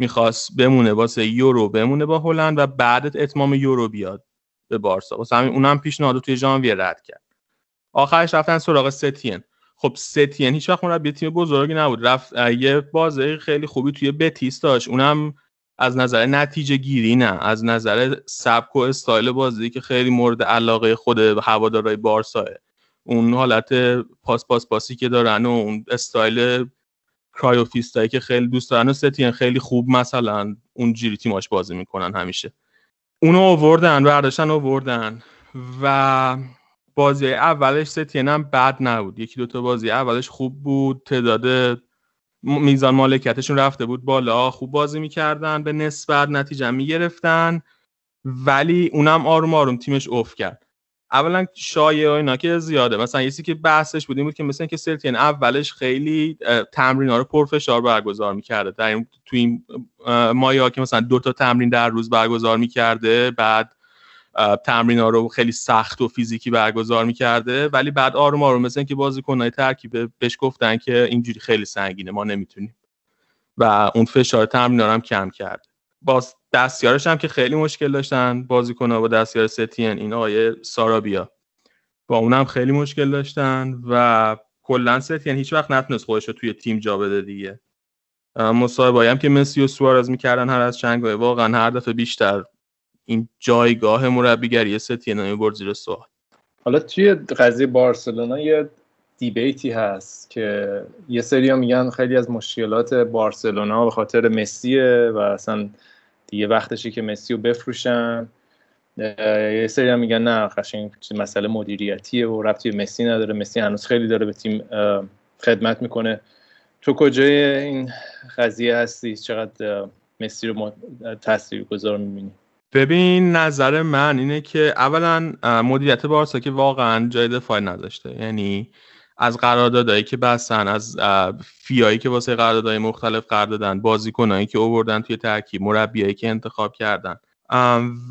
می‌خواست بمونه واسه یورو بمونه با هلند و بعد اتمام یورو بیاد به بارسا. واسه همین اونم پیشنهاد توی ژانویه رد کرد. آخرش رفتن سراغ ستین. خب ستین هیچ وقت مربی تیم بزرگی نبود. رفت یه بازه خیلی خوبی توی بتیس داشت. اونم از نظر نتیجه گیری نه. از نظر سبک و استایل بازی که خیلی مورد علاقه خود هوادارهای بارساه. اون حالت پاس پاس پاسی که دارن و اون استایل کرایوفیستایی که خیلی دوست دارن و ستین خیلی خوب مثلا اون جیری تیماش بازی می‌کنن همیشه. اونو آوردن برداشتن آوردن و بازی اولش ستین هم بد نبود. یکی دوتا بازی اولش خوب بود تعداد میزان مالکیتشون رفته بود بالا. خوب بازی می‌کردن به نسبت نتیجه می‌گرفتن. ولی اونم آروم آروم تیمش اوف کرد. اولا شایعه اینا که زیاده. مثلا یه که بحثش بود این بود که مثلا که سلتین اولش خیلی تمرین ها رو پرفشار برگزار می‌کرده. در این تو این مایا که مثلا دو تا تمرین در روز برگزار می‌کرده بعد تمرین ها رو خیلی سخت و فیزیکی برگزار می‌کرده. ولی بعد آروم آروم مثل که بازیکنهای ترکیب بهش گفتن که اینجوری خیلی سنگینه ما نمی‌تونیم. و اون فشار تمرین هم کم کرد. باز دستیارش هم که خیلی مشکل داشتن بازیکن‌ها با دستیار ستین این آقای سارابیا. با اونم خیلی مشکل داشتن و کلا ستین هیچ وقت نتونست خودش رو توی تیم جا بده دیگه. مصاحبه هم که مسی و سوارز می‌کردن هر از چنگ واقعا هر دفعه بیشتر این جایگاه مربیگری ستین برد زیر سوال. حالا توی قضیه بارسلونا یه دیبیتی هست که یه سری میگن خیلی از مشکلات بارسلونا به خاطر مسیه و اصلا دیگه وقتشه که مسی رو بفروشن. یه سری هم میگن نه قشنگ مسئله مدیریتیه و ربطی به مسی نداره. مسی هنوز خیلی داره به تیم خدمت می‌کنه. تو کجای این قضیه هستی؟ چقدر مسی رو تاثیر گذار می‌بینی؟ ببین نظر من اینه که اولا مدیریت بارسا که واقعا جای دفاع نداشته. یعنی از قراردادهایی که بستن از فیایی که واسه قراردادهای مختلف قرار دادن بازیکنایی که اووردن توی ترکیب مربیایی که انتخاب کردن.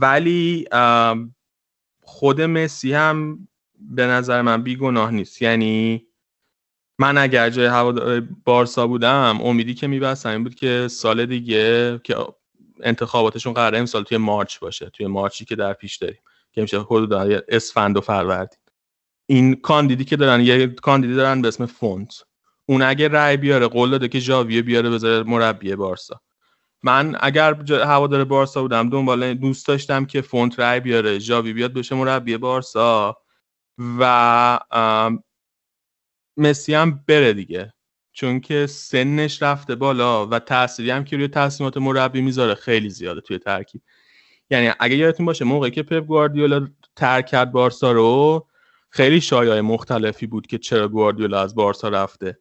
ولی خود مسی هم به نظر من بیگناه نیست. یعنی من اگر جای هوادار بارسا بودم امیدی که میبستم این بود که سال دیگه که انتخاباتشون قراره امسال توی مارچ باشه توی مارچی که در پیش داریم که میشه حدود اسفند و فروردین. این کاندیدی که دارن یه کاندیدی دارن به اسم فونت. اون اگه رای بیاره قول داده که ژاویه بیاره بذاره مربی بارسا. من اگر هوادار بارسا بودم دنبال دوست داشتم که فونت رای بیاره. ژاوی بیاد بشه مربی بارسا و مسی هم بره دیگه. چون که سنش رفته بالا و تأثیری هم که روی تصمیمات مربی می‌ذاره خیلی زیاده توی ترکیب. یعنی اگه یادتون باشه موقعی که پپ گواردیولا ترک کرد بارسا رو خیلی شایعه مختلفی بود که چرا گواردیولا از بارسا رفته.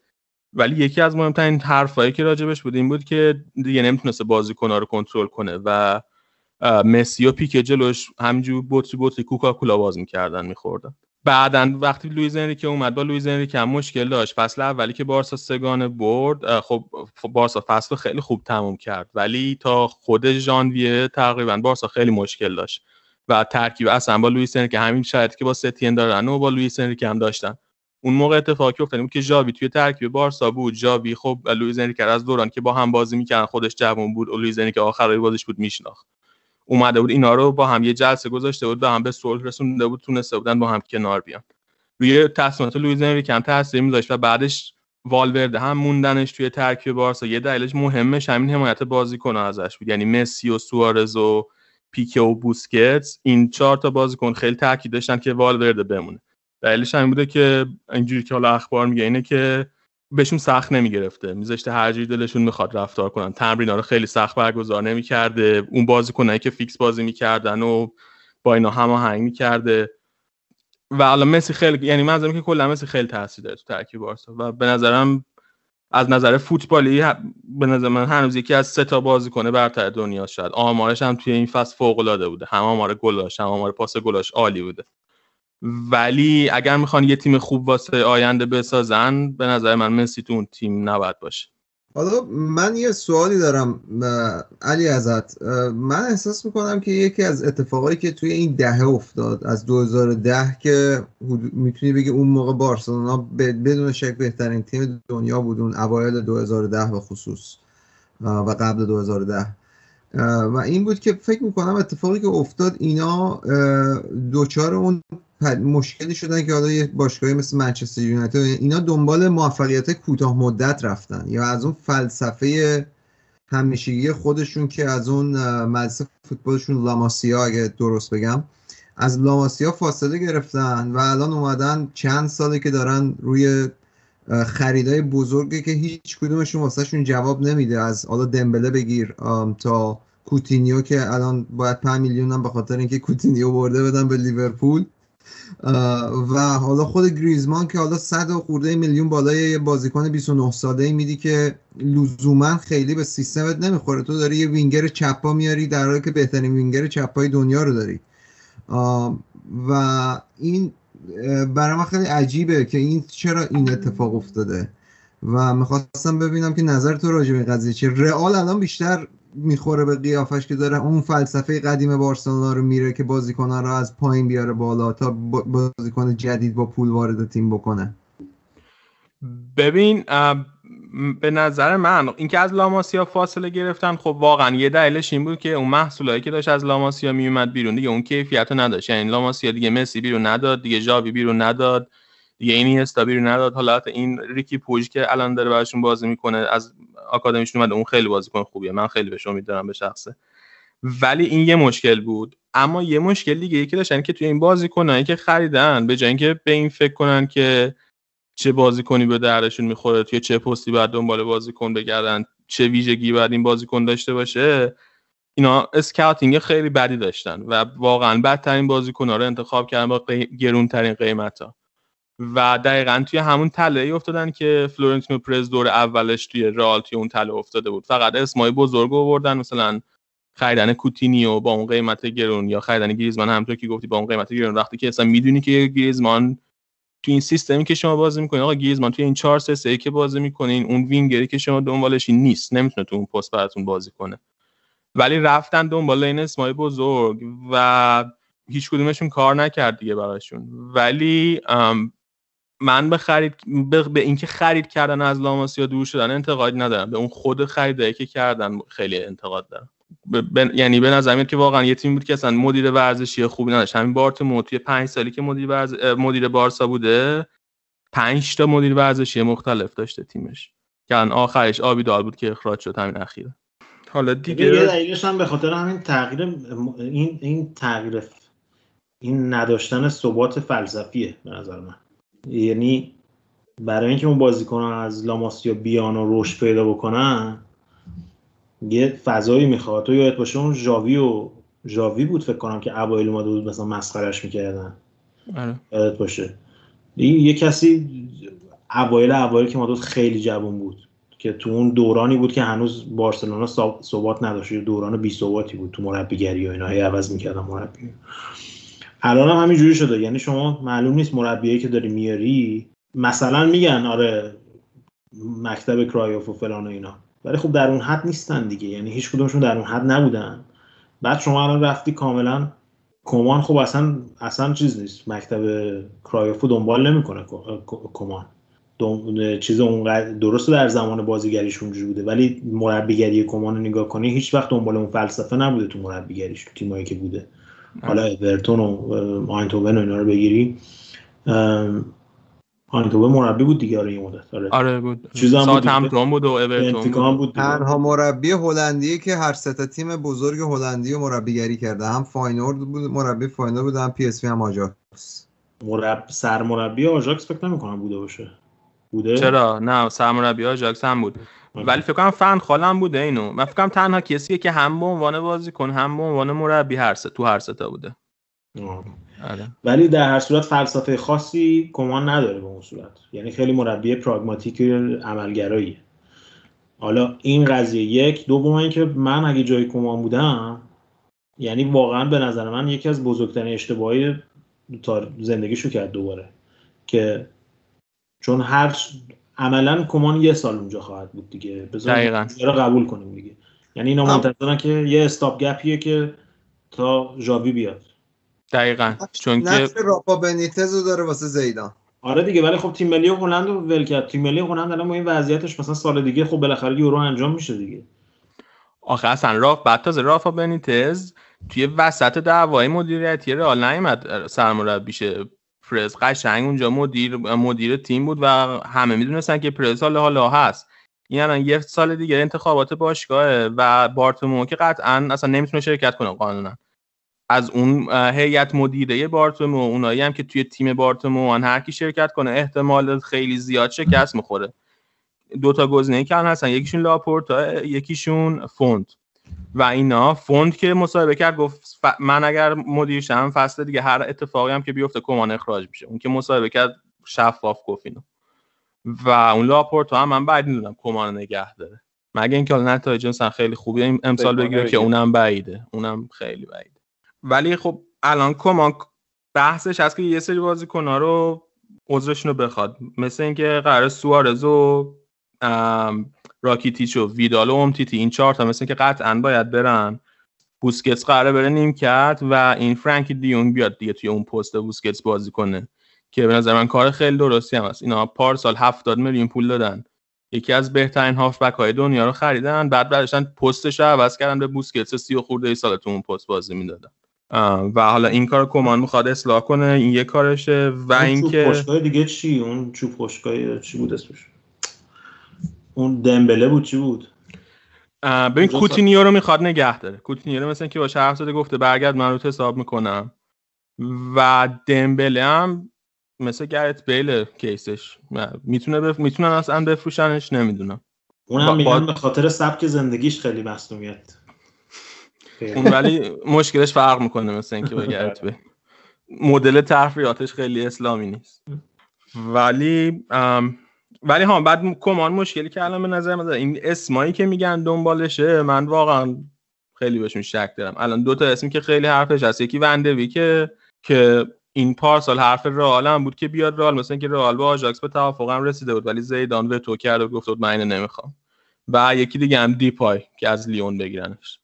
ولی یکی از مهمترین حرفایی که راجبش بود این بود که دیگه نمی‌تونسته بازیکن‌ها رو کنترل کنه و مسی و پیکه جلوش همینجور بطری بطری کوکاکولا باز می‌کردن میخوردن. بعدا وقتی لویز انریکه اومد با لویز انریکه هم مشکل داشت. فصل اولی که بارسا سه‌گانه برد خب بارسا فصل خیلی خوب تموم کرد. ولی تا خود ژانویه تقریبا بارسا خیلی مشکل داشت. و ترکیب اصلا با لوئیس انریکه همین شرایطی که با ستین دارن و با لوئیس انریکه هم داشتن. اون موقع اتفاقی افتاد بود که ژاوی توی ترکیب بارسا بود ژاوی خب لوئیس انریکه از دوران که با هم بازی می‌کردن خودش جوان بود و لوئیس انریکه آخرای بازیش بود میشناخت. اومده بود اینا رو با هم یه جلسه گذاشته بود به هم به صلح رسونده بود تونسته بودن با هم کنار بیان. روی تصمیمات لوئیس انریکه هم تاثیر میذاشت و بعدش والورده هم موندنش توی ترکیب بارسا. یه دلیلش مهمش همین حمایت بازیکن ازش بود. یعنی مسی و سوارز و پیکه و بوسکتس این چهار تا بازیکن خیلی تاکید داشتن که والورده بمونه. دلیلش همین بوده که اینجوری که حالا اخبار میگه اینه که بهشون سخت نمی‌گرفته. میذاشته هر جوری دلشون می‌خواد رفتار کنن. تمرین رو خیلی سخت برگزار نمی‌کرده. اون بازیکنایی که فیکس بازی می‌کردن و با اینا هماهنگ می‌کرده. و الان مسی خیلی یعنی منظورم که کلا مسی خیلی تاثیر داره تو ترکیب بارسا. و به نظرم از نظر فوتبالی به نظر من هنوز یکی از سه تا بازیکن برتر دنیا شد. آمارش هم توی این فصل فوق العاده بوده. هم آمار گلاش هم آمار پاس گلاش عالی بوده. ولی اگر می‌خوان یه تیم خوب واسه آینده بسازن به نظر من مسی تو اون تیم نباید باشه. حالا من یه سوالی دارم علی ازت. من احساس می‌کنم که یکی از اتفاقایی که توی این دهه افتاد از 2010 که می‌تونی بگی اون موقع بارسلونا بدون شک بهترین تیم دنیا بود اون اوایل 2010 به خصوص و قبل 2010 و این بود که فکر می‌کنم اتفاقی که افتاد اینا دوچار اون مشکلی شدن که حالا یه باشگاهی مثل منچستر یونایتد اینا دنبال موفقیت کوتاه مدت رفتن. یا از اون فلسفه همیشگی خودشون که از اون مدرسه فوتبالشون لاماسیا اگه درست بگم از لاماسیا فاصله گرفتن و الان اومدن چند ساله که دارن روی خریدای بزرگی که هیچ کدومشون واسهشون جواب نمیده. از حالا دمبله بگیر تا کوتینیو که الان باید 5 میلیون هم به خاطر اینکه کوتینیو برده بدن به لیورپول. و حالا خود گریزمان که حالا 100 خورده میلیون بالای یه بازیکن 29 ساله ای میدی که لزوما خیلی به سیستمت نمی‌خوره. تو داری یه وینگر چپا میاری در حالی که بهترین وینگر چپای دنیا رو داری. و این برای من خیلی عجیبه که این چرا این اتفاق افتاده. و می‌خواستم ببینم که نظر تو راجع به قضیه چیه. رئال الان بیشتر می‌خوره به قیافش که داره اون فلسفه قدیم بارسلونا رو میره که بازیکنان رو از پایین بیاره بالا تا بازیکن جدید با پول وارد تیم بکنه. ببین به نظر من اینکه از لاماسیا فاصله گرفتن خب واقعا یه دلیلش این بود که اون محصولایی که داشت از لاماسیا میومد بیرون دیگه اون کیفیت رو نداشت. یعنی لاماسیا دیگه مسی بیرون نداد دیگه ژاوی بیرون نداد. دیگه این بیرون نداد. حالا این ریکی پوج که الان داره براشون بازی می‌کنه از آکادمیشون اومده اون خیلی بازیکن خوبیه. من خیلی بهش امید دارم به شخصه. ولی این یه مشکل بود. اما یه مشکل دیگه که داشتن که توی این بازیکنایی که خریدن به جای اینکه به این فکر کنن که چه بازیکنی به دردشون می‌خوره توی چه پستی باید دنبال بازیکن بگردن چه ویژگی باید این بازیکن داشته باشه اینا اسکاوتینگ خیلی بدی داشتن و واقعا بدترین بازیکن‌ها رو انتخاب کردن با گرونترین قیمت ها و دقیقا توی همون تله ای افتادن که فلورنتینو پرز دور اولش توی رئال توی اون تله افتاده بود. فقط اسمای بزرگ آوردن مثلا خریدن کوتینیو با اون قیمت گرون یا خریدن گریزمان همونطور که گفتی با اون قیمت گرون. وقتی که اصلا می‌دونی که گریزمان توی این سیستمی که شما بازی می‌کنین آقا گریزمان توی این 4 3 3 که بازی می‌کنین اون وینگری که شما دنبالش نیست نمی‌تونه تو اون پست براتون بازی کنه. ولی رفتن دنبال این اسمای بزرگ و هیچ کدومشون کار نکرد دیگه براشون ولی من به خرید به, اینکه خرید کردن از لاماسیا دور شدن انتقاد ندارم. به اون خود خریدایی که کردن خیلی انتقاد دارم. ب... یعنی به نظر میاد که واقعا یه تیم بود که اصلا مدیر ورزشی خوبی نداشت. همین بارت موتی پنج سالی که مدیر ورز... مدیر بارسا بوده پنج تا مدیر ورزشی مختلف داشته تیمش. که الان آخرش آبی دال بود که اخراج شد همین اخیره. حالا دیگه یه دلیلش هم به خاطر همین تغییر این این تغییر این نداشتن ثبات فلسفیه به نظر من. یعنی برای اینکه اون بازیکن از لاماسیا بیان و رشد پیدا بکنن یه فضایی می‌خواد. تو یادت باشه اون ژاوی و ژاوی بود فکر کنم که اوایل اومده بود مثلا مسخرش می‌کردن. آره. یادت باشه. یه کسی اوایل اوایل که اومده خیلی جوان بود که تو اون دورانی بود که هنوز بارسلونا ثبات نداشت. دوران بی ثباتی بود تو مربیگری و اینا. هی عوض می‌کردن مربی. الان هم همینجوری شده. یعنی شما معلوم نیست مربیایی که داری میاری. مثلا میگن آره مکتب کرایوف و فلان و اینا. ولی خب در اون حد نیستن دیگه. یعنی هیچ کدومشون در اون حد نبودن. بعد شما الان رفتی کاملا کمان. خب اصلا اصلا چیز نیست. مکتب کرایوفو دنبال نمی‌کنه کمان. چیز اون درسته در زمان بازیگریش اونجوری بوده. ولی مربیگری کمان رو نگاه کنی هیچ وقت دنبال اون فلسفه نبوده تو مربیگریش تو تیمایی که بوده. حالا اورتون و آیندهوون و اینا رو بگیری. آیندهوون مربی بود دیگه آره یه مدت آره, آره بود. ساوتهمپتون بود و اورتون بود. تنها مربی هلندی که هر سه تیم بزرگ هلندی و مربیگری کرده. هم فاینورد بود مربی فاینورد بود هم پی اس هم آژاکس. مرب سرمربی آژاکس فکر نمی‌کنم بوده باشه. بوده؟ چرا؟ نه سرمربی آژاکس هم بود. ولی فکر کنم فن خالم بوده اینو. من فکر کنم تنها کسیه که هم به عنوان بازیکن هم به عنوان مربی هر سه تو هر سه تا بوده. آره. ولی در هر صورت فلسفه خاصی کمان نداره به اون صورت. یعنی خیلی مربی پراگماتیک عملگراییه. حالا این قضیه یک. دوم اینکه من اگه جای کمان بودم یعنی واقعا به نظر من یکی از بزرگترین اشتباهی تار زندگیشو کرد دوباره. که چون هر عملا کمان یه سال اونجا خواهد بود دیگه. بذار قبول کنیم دیگه. یعنی اینا منتظرن که یه استاپ گپیه که تا ژاوی بیاد. دقیقا. چون که رافا بنیتز رو داره واسه زیدان. آره دیگه ولی خب تیم ملی هلند رو ول کرد. تیم ملی هلند الان با این وضعیتش مثلا سال دیگه خب بالاخره یورو انجام میشه دیگه. آخه اصلا راف بعد تازه رافا بنیتز توی وسط دعوای مدیریتی رئال نیومد سرمربی شه. پرز قشنگ اونجا مدیر مدیر تیم بود و همه می‌دونستن که پرز حالا حالا هست. این الان یه سال دیگه انتخابات باشگاهه و بارتومو که قطعا اصلا نمی‌تونه شرکت کنه قانونا. از اون هیئت مدیره بارتومو اونایی هم که توی تیم بارتومو هن، هر کی شرکت کنه احتمال خیلی زیاد شکست می‌خوره. دو تا گزینه که هستن یکیشون لاپورتا یکیشون فونت و اینا. فونت که مصاحبه کرد گفت ف- من اگر مدیر شم فصل دیگه هر اتفاقی هم که بیفته کمان اخراج میشه. اون که مصاحبه کرد شفاف گفت اینو. و اون لاپورتا هم من بعید می‌دونم کمان نگه داره. مگه اینکه حالا نتایج مثلا خیلی خوبی ام- امسال بگیره. که اونم بعیده. اونم خیلی بعیده. ولی خب الان کمان بحثش هست که یه سری بازیکن‌ها رو عذرشون رو بخواد. مثل اینکه قرار سوارز و راکیتیچ و ویدال و امتیتی این چهار تا مثل که قطعا باید برن. بوسکتس قراره بره نیم کرد و این فرانکی دیونگ بیاد دیگه توی اون پست بوسکتس بازی کنه که به نظر من کار خیلی درستی هم هست. اینا پارسال 70 میلیون پول دادن. یکی از بهترین هافبک های دنیا رو خریدن بعد بعدشن پستش رو عوض کردن به بوسکتس سی و خورده ای سال تو اون پست بازی می‌دادن. و حالا این کار کمان می‌خواد اصلاح کنه این یه کارشه. و اینکه دیگه چی؟ اون چوب چی بود اسمش؟ اون دمبله بود چی بود؟ ببین کوتینیو رو می‌خواد نگه داره. کوتینیو رو مثلا که با حرف زده گفته برگرد من رو حساب می‌کنم. و دمبله هم مثل گرت بیل کیسش. می‌تونه بف... می‌تونن اصلا بفروشنش نمی‌دونم. اونم با- میگن با- به خاطر سبک زندگیش خیلی مصونیت اون ولی مشکلش فرق می‌کنه مثل اینکه به گرت بیل. مدل تفریحاتش خیلی اسلامی نیست. ولی ام، ولی ها بعد کمان مشکلی که الان به نظر من این اسمایی که میگن دنبالشه من واقعا خیلی بهشون شک دارم. الان دو تا اسمی که خیلی حرفش هست. یکی وندوی که که این پارسال حرف رئال هم بود که بیاد رئال مثلا که رئال با آژاکس به توافق هم رسیده بود ولی زیدان وتو کرد و گفت من اینو نمی‌خوام. و یکی دیگه هم دیپای که از لیون بگیرنش.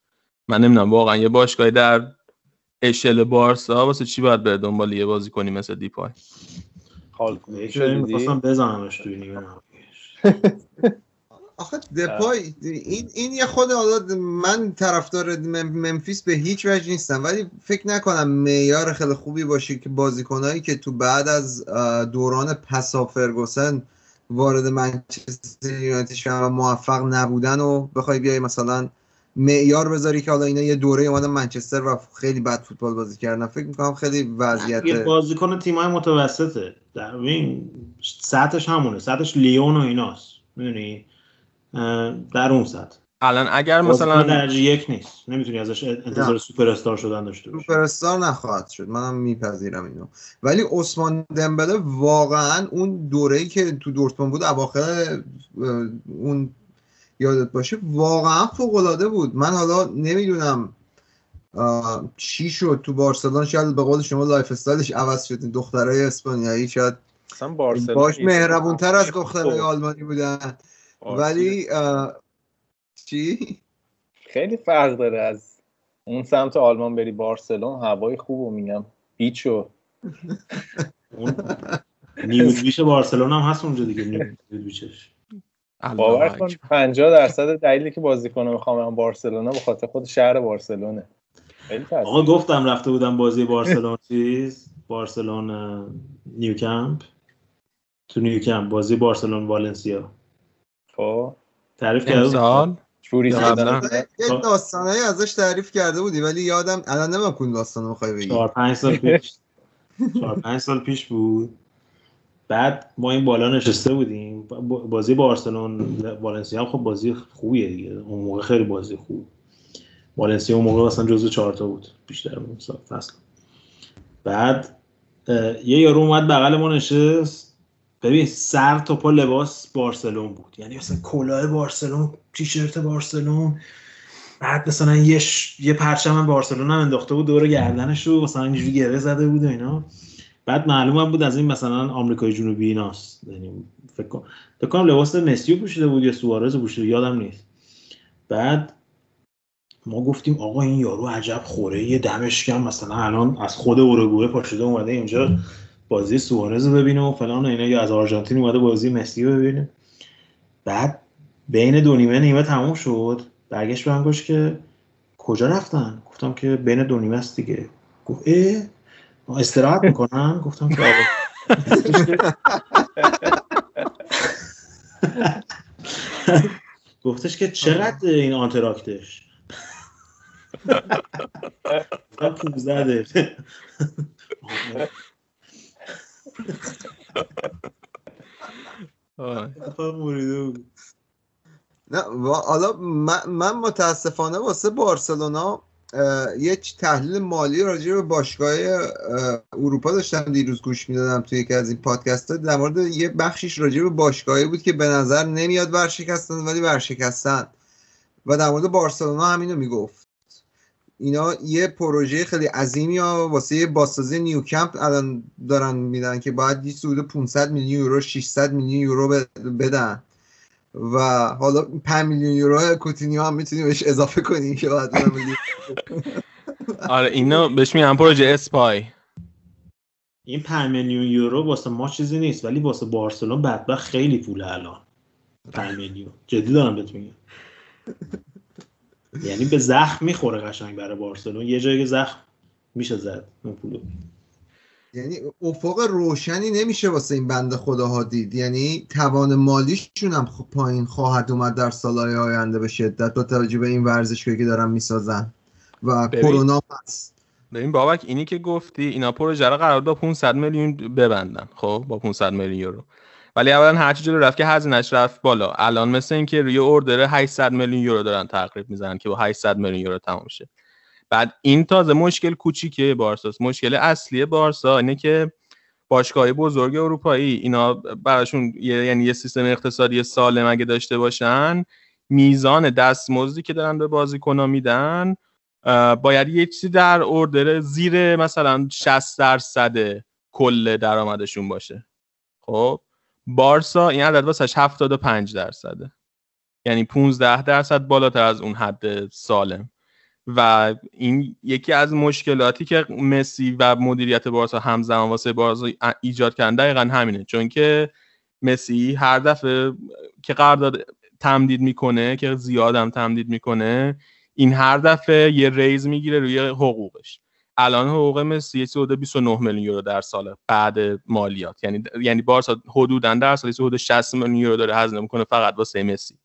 من نمی‌دونم واقعا یه باشگاهی در اشل بارسا واسه چی باید بره دنبال یه بازی کنی مثل دیپای؟ یکی رو می‌خواستم بزنمش توی نیمه. آخه دپای این این یه خود حالا من طرفدار مم- منفیس به هیچ وجه نیستم ولی فکر نکنم معیار خیلی خوبی باشه که بازیکنایی که تو بعد از دوران پسا فرگوسن وارد منچستر یونایتد شدن و موفق نبودن و بخوای بیای مثلا معیار بذاری که حالا اینا یه دوره اومدن منچستر و خیلی بد فوتبال بازی کردن. فکر می‌کنم خیلی وضعیت یه بازیکن تیمای متوسطه. در این سطحش همونه. سطحش لیون و ایناست. می‌دونی؟ در اون سطح. الان اگر مثلا درجه یک نیست. نمی‌تونی ازش انتظار. سوپر استار شدن داشته باشی. سوپرستار نخواهد شد. منم میپذیرم اینو. ولی عثمان دمبله واقعا اون دوره‌ای که تو دورتموند بود اواخر اون یادت باشه واقعا فوق العاده بود. من حالا نمی‌دونم چی شد تو بارسلون شاید به قول شما lifestyle ش عوض شد. این دخترای اسپانیایی شاید اصلا بارسلون باش مهربونتر از خب. دخترای آلمانی بودن. ولی چی؟ خیلی فرق داره از اون سمت آلمان بری بارسلون. هوای خوب و میگم. بیچو اون نیمودویش بارسلون هم هست اونجا دیگه نیمودویچش باور کن 50 درصد دلیلی که بازیکن می‌خوام من بارسلونا به خاطر خود شهر بارسلونه. آقا گفتم رفته بودم بازی بارسلون چیز؟ بارسلون نیوکمپ. تو نیوکمپ بازی بارسلون والنسیا. خب. تعریف کرده قبلا؟ یه داستانایی ازش تعریف کرده بودی ولی یادم الان نمی‌دونم کدوم داستانو می‌خوای بگی. چهار پنج سال پیش. چهار پنج سال پیش بود. بعد ما این بالا نشسته بودیم. با- بازی بارسلون والنسیا هم خب بازی خوبیه دیگه. اون موقع خیلی بازی خوب. والنسیا اون موقع اصلا جزو چهار تا بود بیشتر اون فصل. بعد یه یارو اومد بغل ما نشست. ببین سر تا پا لباس بارسلون بود. یعنی مثلا کلاه بارسلون تیشرت بارسلون. بعد مثلا یه ش... یه پرچم بارسلون هم انداخته بود دور گردنش رو مثلا اینجوری گره زده بود و اینا. بعد معلوم هم بود از این مثلا آمریکای جنوبی ایناست. یعنی فکر کنم فکر کنم لباس مسی رو پوشیده بود یا سوارز پوشیده یادم نیست. بعد ما گفتیم آقا این یارو عجب خوره یه دمش کم مثلا الان از خود اوروگوئه پاشده اومده اینجا بازی سوارز رو ببینه و فلان و اینا یا از آرژانتین اومده بازی مسی رو ببینه. بعد بین دو نیمه نیمه تموم شد. برگشت به که کجا رفتن؟ گفتم که بین دو نیمه است دیگه. گفت استراحت می‌کنن؟ گفتم که آقا گفتش که چقدر این آنتراکتش؟ گفتم 15 دقیقه بود. نه حالا من, من متاسفانه واسه بارسلونا چ- تحلیل مالی راجع به باشگاه اه، اروپا داشتم دیروز گوش می‌دادم توی یکی از این پادکست ها. در مورد یه بخشیش راجع به باشگاهی بود که به نظر نمیاد ورشکستن ولی ورشکستن. و در مورد بارسلونا همینو می‌گفت. اینا یه پروژه خیلی عظیمی ها واسه بازسازی نیوکمپ الان دارن میدن که باید یه حدود 500 میلیون یورو 600 میلیون یورو بدن. و حالا 5 میلیون یورو کوتینیو هم می‌تونی بهش اضافه کنی که بعد. آره اینو بهش میگن پروژه اسپای. این 5 میلیون یورو واسه ما چیزی نیست ولی واسه بارسلون بدبخت خیلی پوله الان. 5 میلیون. جدی دارم بهت میگم. یعنی به زخم می‌خوره قشنگ برای بارسلون یه جایی که زخم میشه زد اون پولو. یعنی افق روشنی نمیشه واسه این بنده خداها دید یعنی توان مالیشون هم پایین خواهد اومد در سالهای آینده به شدت با توجه به این ورزشگاهی که دارن می‌سازن. و. کرونا هست. ببین بابک اینی که گفتی اینا پروژه رو قرار با 500 میلیون ببندن. خب با 500 میلیون یورو. ولی اولا هرچی جلو رفت که هزینهش رفت بالا. الان مثل اینکه روی اوردر 800 میلیون یورو دارن تقریب می‌زنن که با 800 میلیون یورو تمام شه. بعد این تازه مشکل کوچیکه بارساست مشکل اصلی بارسا اینه که باشگاه بزرگ اروپایی اینا براشون یه- یعنی یه سیستم اقتصادی سالم اگه داشته باشن میزان دستمزدی که دارن به بازیکن‌ها میدن باید یه چیزی در اوردر زیر مثلا 60 درصد کل درآمدشون باشه. خب بارسا این عدد واسش 75 درصده. یعنی 15 درصد بالاتر از اون حد سالم. و این یکی از مشکلاتی که مسی و مدیریت بارسا همزمان واسه بارسا ایجاد کردن دقیقا همینه. چون که مسی هر دفعه که قرارداد تمدید می‌کنه که زیادم تمدید می‌کنه این هر دفعه یه ریز می‌گیره روی حقوقش. الان حقوق مسی یه حدود 29 میلیون یورو در سال بعد مالیات. یعنی یعنی بارسا حدودا در سال حدود 60 میلیون یورو داره هزینه می‌کنه فقط واسه مسی.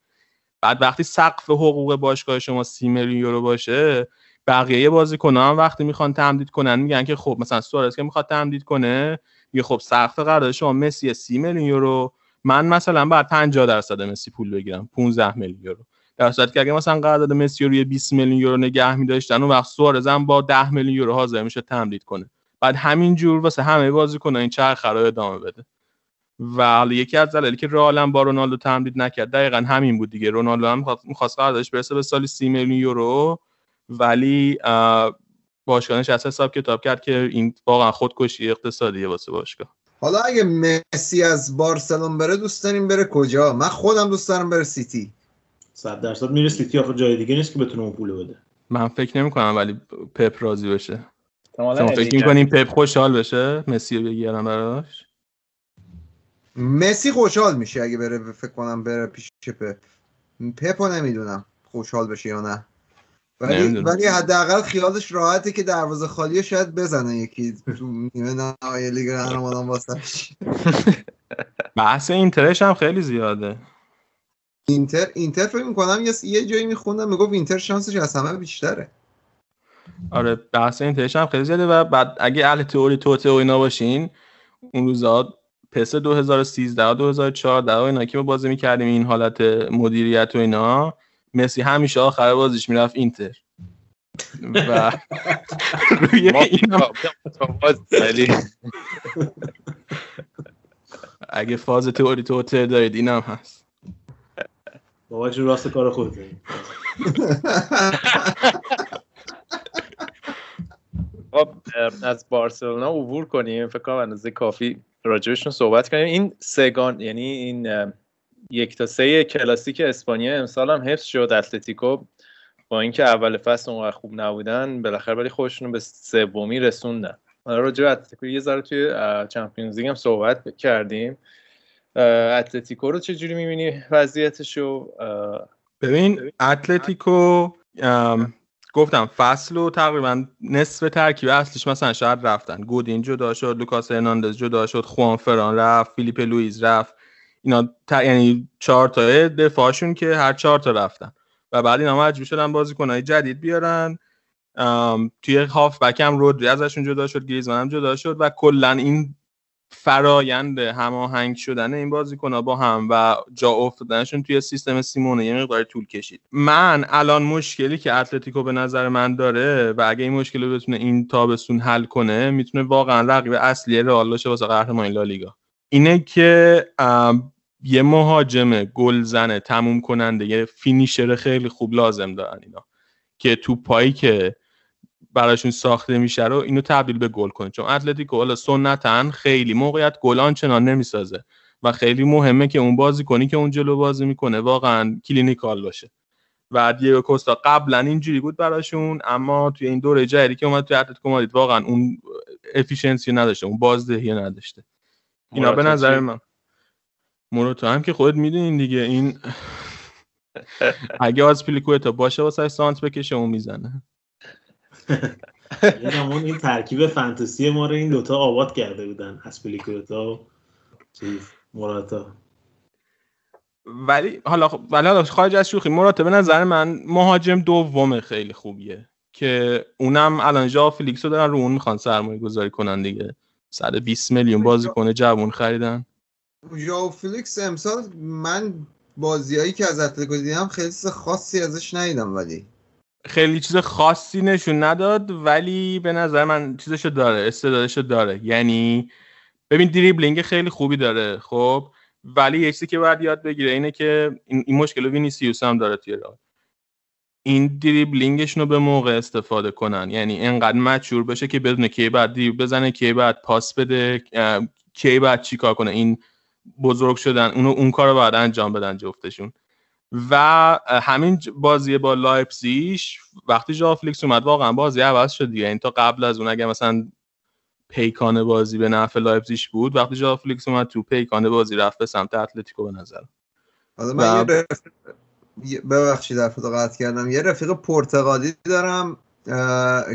بعد وقتی سقف حقوق باشگاه شما 30 میلیون یورو باشه بقیه بازیکن‌ها هم وقتی می‌خوان تمدید کنن میگن که خب مثلا سوارز که می‌خواد تمدید کنه میگه خب سقف قرارداد شما مسی 30 میلیون یورو من مثلا بعد 50 درصد مسی پول بگیرم 15 میلیون یورو. در صورتی که اگه مثلا قرارداد مسی رو روی 20 میلیون یورو نگه می‌داشتن اون وقت سوارز هم با 10 میلیون یورو حاضر میشه تمدید کنه. بعد همین جور واسه همه بازیکن‌ها این چرخه رو ادامه بده. و حالا یکی از دلایلی که رئال هم با رونالدو تمدید نکرد دقیقا همین بود دیگه. رونالدو هم می‌خواست قراردادش برسه به سالی 30 میلیون یورو ولی باشگاهش از حساب کتاب کرد که این واقعا خودکشی اقتصادیه واسه باشگاه. حالا اگه مسی از بارسلون بره دوست داریم بره کجا؟ من خودم دوست دارم بره سیتی. صد درصد میره سیتی آخه جای دیگه نیست که بتونه اون پولو بده. من فکر نمی کنم ولی پپ راضی بشه. شما فکر. می‌کنین پپ خوشحال بشه؟ مسی رو بگیرن براش؟ مسی خوشحال میشه اگه بره فکر کنم بره پیش پپ پپو نمی‌دونم خوشحال بشه یا نه. ولی. ولی حداقل خیالش راحته که دروازه خالی شاید بزنه یکی تو نیمه نهایی لیگ قهرمانان واسش بحث اینترش هم خیلی زیاده. اینتر اینتر فکر می‌کنم یه یه جایی میخوندم می‌گفت اینتر شانسش از همه بیشتره. آره بحث اینترش هم خیلی زیاده و بعد اگه اهل تئوری توته و اینا باشین اون روزا پس 2013 و 2014 و اینا که ما بازی می‌کردیم این حالت مدیریت و اینا مسی همیشه آخر بازیش می‌رفت اینتر. و روی این اگه فاز تئوری توته دارید اینم هست. بابا چون راست کار خودته خب از بارسلونا عبور کنیم. فکر کنم اندازه کافی راجبشون صحبت کنیم. این سگان یعنی این یک تا سه کلاسیک اسپانیا امسال هم حفظ شد. اتلتیکو با اینکه اول فصل اونقدر خوب نبودن بالاخره ولی خودشون به سومی رسوندن. حالا راجع به اتلتیکو یه ذره توی چمپیونز لیگ هم صحبت کردیم. اتلتیکو رو چجوری می‌بینی وضعیتشو؟ ببین اتلتیکو گفتم فصل و تقریبا نصف ترکیب اصلیش مثلا شاید رفتن. گودین جدا شد لوکاس هرناندز جدا شد خوان فران رفت فیلیپ لوئیز رفت. اینا ت... یعنی چهار تا دفاعشون که هر چهار تا رفتن. و بعد اینا مجبور شدن بازیکنای جدید بیارن. توی هاف بک هم رودری ازشون جدا شد گریزمان هم جدا شد و کلا این فرایند هماهنگ شدن این بازیکن با هم و جا افتادنشون توی سیستم سیمونه یه مقدار طول کشید. من الان مشکلی که اتلتیکو به نظر من داره و اگه این مشکل رو بتونه این تابستون حل کنه می‌تونه واقعا رقیب اصلی رئال باشه واسه قهرمانی لالیگا. اینه که یه مهاجم گلزنه تموم کننده یه فینیشر خیلی خوب لازم دارن اینا. که توپایی که براشون ساخته میشه رو اینو تبدیل به گل کنه چون اتلتیکو حالا سنتن خیلی موقعیت گل آن‌چنان نمی‌سازه و خیلی مهمه که اون بازیکنی که اون جلو بازی می‌کنه. واقعا clinical باشه. و دیگو کوستا قبلا اینجوری بود براشون اما توی این دوره جدیدی که اومد توی اتلتیکو مادرید واقعا اون efficiency نداشته اون بازدهی نداشته. اینا به نظر من موروتا هم که خودت می‌دونین دیگه این اگه از تا باشه واسه سانت بکشه اون می‌زنه. همون این ترکیب فانتزی ما رو این دوتا آباد کرده بودن آزپیلیکوئتا و چیز موراتا. ولی حالا ولی حالا خارج از شوخی موراتا به نظر من مهاجم دوم خیلی خوبیه که اونم الان ژائو فلیکس رو دارن رو اون می‌خوان سرمایه گذاری کنن دیگه. 120 میلیون بازیکن جوون خریدن. ژائو فلیکس امسال من بازیایی که از اتلتیکو دیدم خیلی خاصی ازش ندیدم ولی خیلی چیز خاصی نشون نداد ولی به نظر من چیزشو داره استعدادشو داره. یعنی ببین دریبلینگ خیلی خوبی داره خب؟ ولی یه چیزی که باید یاد بگیره اینه که این, این مشکل وینیسیوس هم داره توی راه این دریبلینگشون رو به موقع استفاده کنن. یعنی انقدر mature بشه که بدون کی بعد دریبل بزنه کی بعد پاس بده کی بعد چیکار کنه. این بزرگ شدن اونو اون کار رو باید انجام بدن جفتشون. و همین بازی با لایپزیش وقتی ژائو فلیکس اومد واقعا بازی عوض شد دیگه. این تا قبل از اون اگه مثلا پیکان بازی به نفع لایپزیش بود وقتی ژائو فلیکس اومد تو پیکان بازی رفت به سمت اتلتیکو به نظر. حالا من و... یه ببخشید قطع کردم. یه رفیق پرتغالی دارم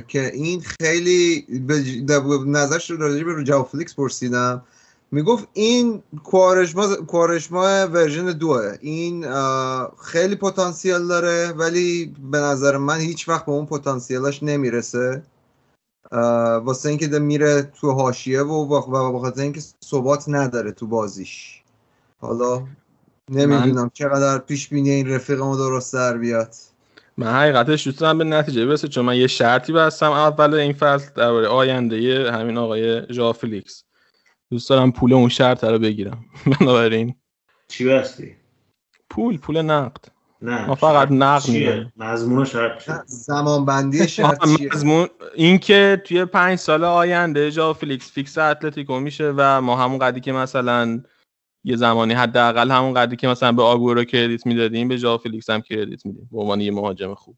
که این خیلی به نظرش راجع به رو ژائو فلیکس پرسیدم. می‌گفت این کوارشما کوارشما version دوئه. این خیلی پتانسیل داره ولی به نظر من هیچ وقت به اون پتانسیلش نمی‌رسه. واسه اینکه ده میره تو حاشیه و بخاطر اینکه ثبات نداره تو بازیش. حالا نمی‌دونم من... چقدر پیش بینی این رفیقمو درست در بیاد. من حقیقتش دوست به نتیجه برسه چون من یه شرطی بستم اول این فصل درباره آینده همین آقای ژائو فلیکس. دوست دارم پول اون شرط رو بگیرم. بنابراین. چی بستی؟ پول پول نقد. نه ما فقط نقد میدیم مضمون شرط زمان بندی شرط مضمون این که توی پنج سال آینده ژائو فلیکس فیکس اتلتیکو میشه و ما همون قدی که مثلا یه زمانی حداقل همون قدی که مثلا به آگورو credit می‌دادیم به ژائو فلیکس هم credit میدیم. به عنوان یه مهاجم خوب.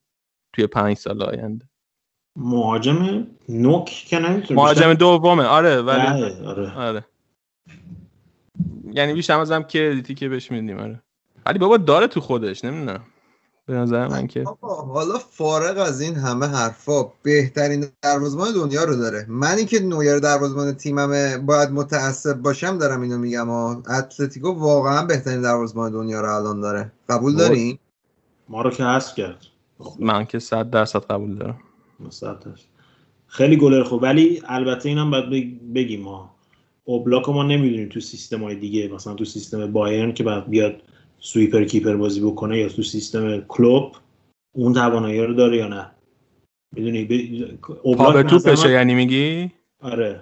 توی پنج سال آینده. مهاجم نوک که نمی‌تونه مهاجم دومه. آره ولی آره. آره. یعنی بیشتر از هم کردیتی که بهش میدیم آره. ولی بابا داره تو خودش نمی‌دونم. به نظر من که حالا فارغ از این همه حرفا بهترین دروازه‌بان دنیا رو داره. منی که نویر دروازه‌بان تیممه باید متعصب باشم دارم اینو میگم. ها اتلتیکو واقعا بهترین دروازه‌بان دنیا رو الان داره. قبول دارین ما رو که حذف کرد. من که 100 درصد قبول دارم. خیلی گلر خوب. ولی البته اینم باید بگیم ما اوبلاک ما نمی‌دونیم تو سیستم های دیگه مثلا تو سیستم بایرن که بعد بیاد سویپر کیپر بازی بکنه یا تو سیستم کلوب اون توانایی رو داره یا نه؟ می‌دونی؟ ب... توپشه یعنی میگی؟ آره.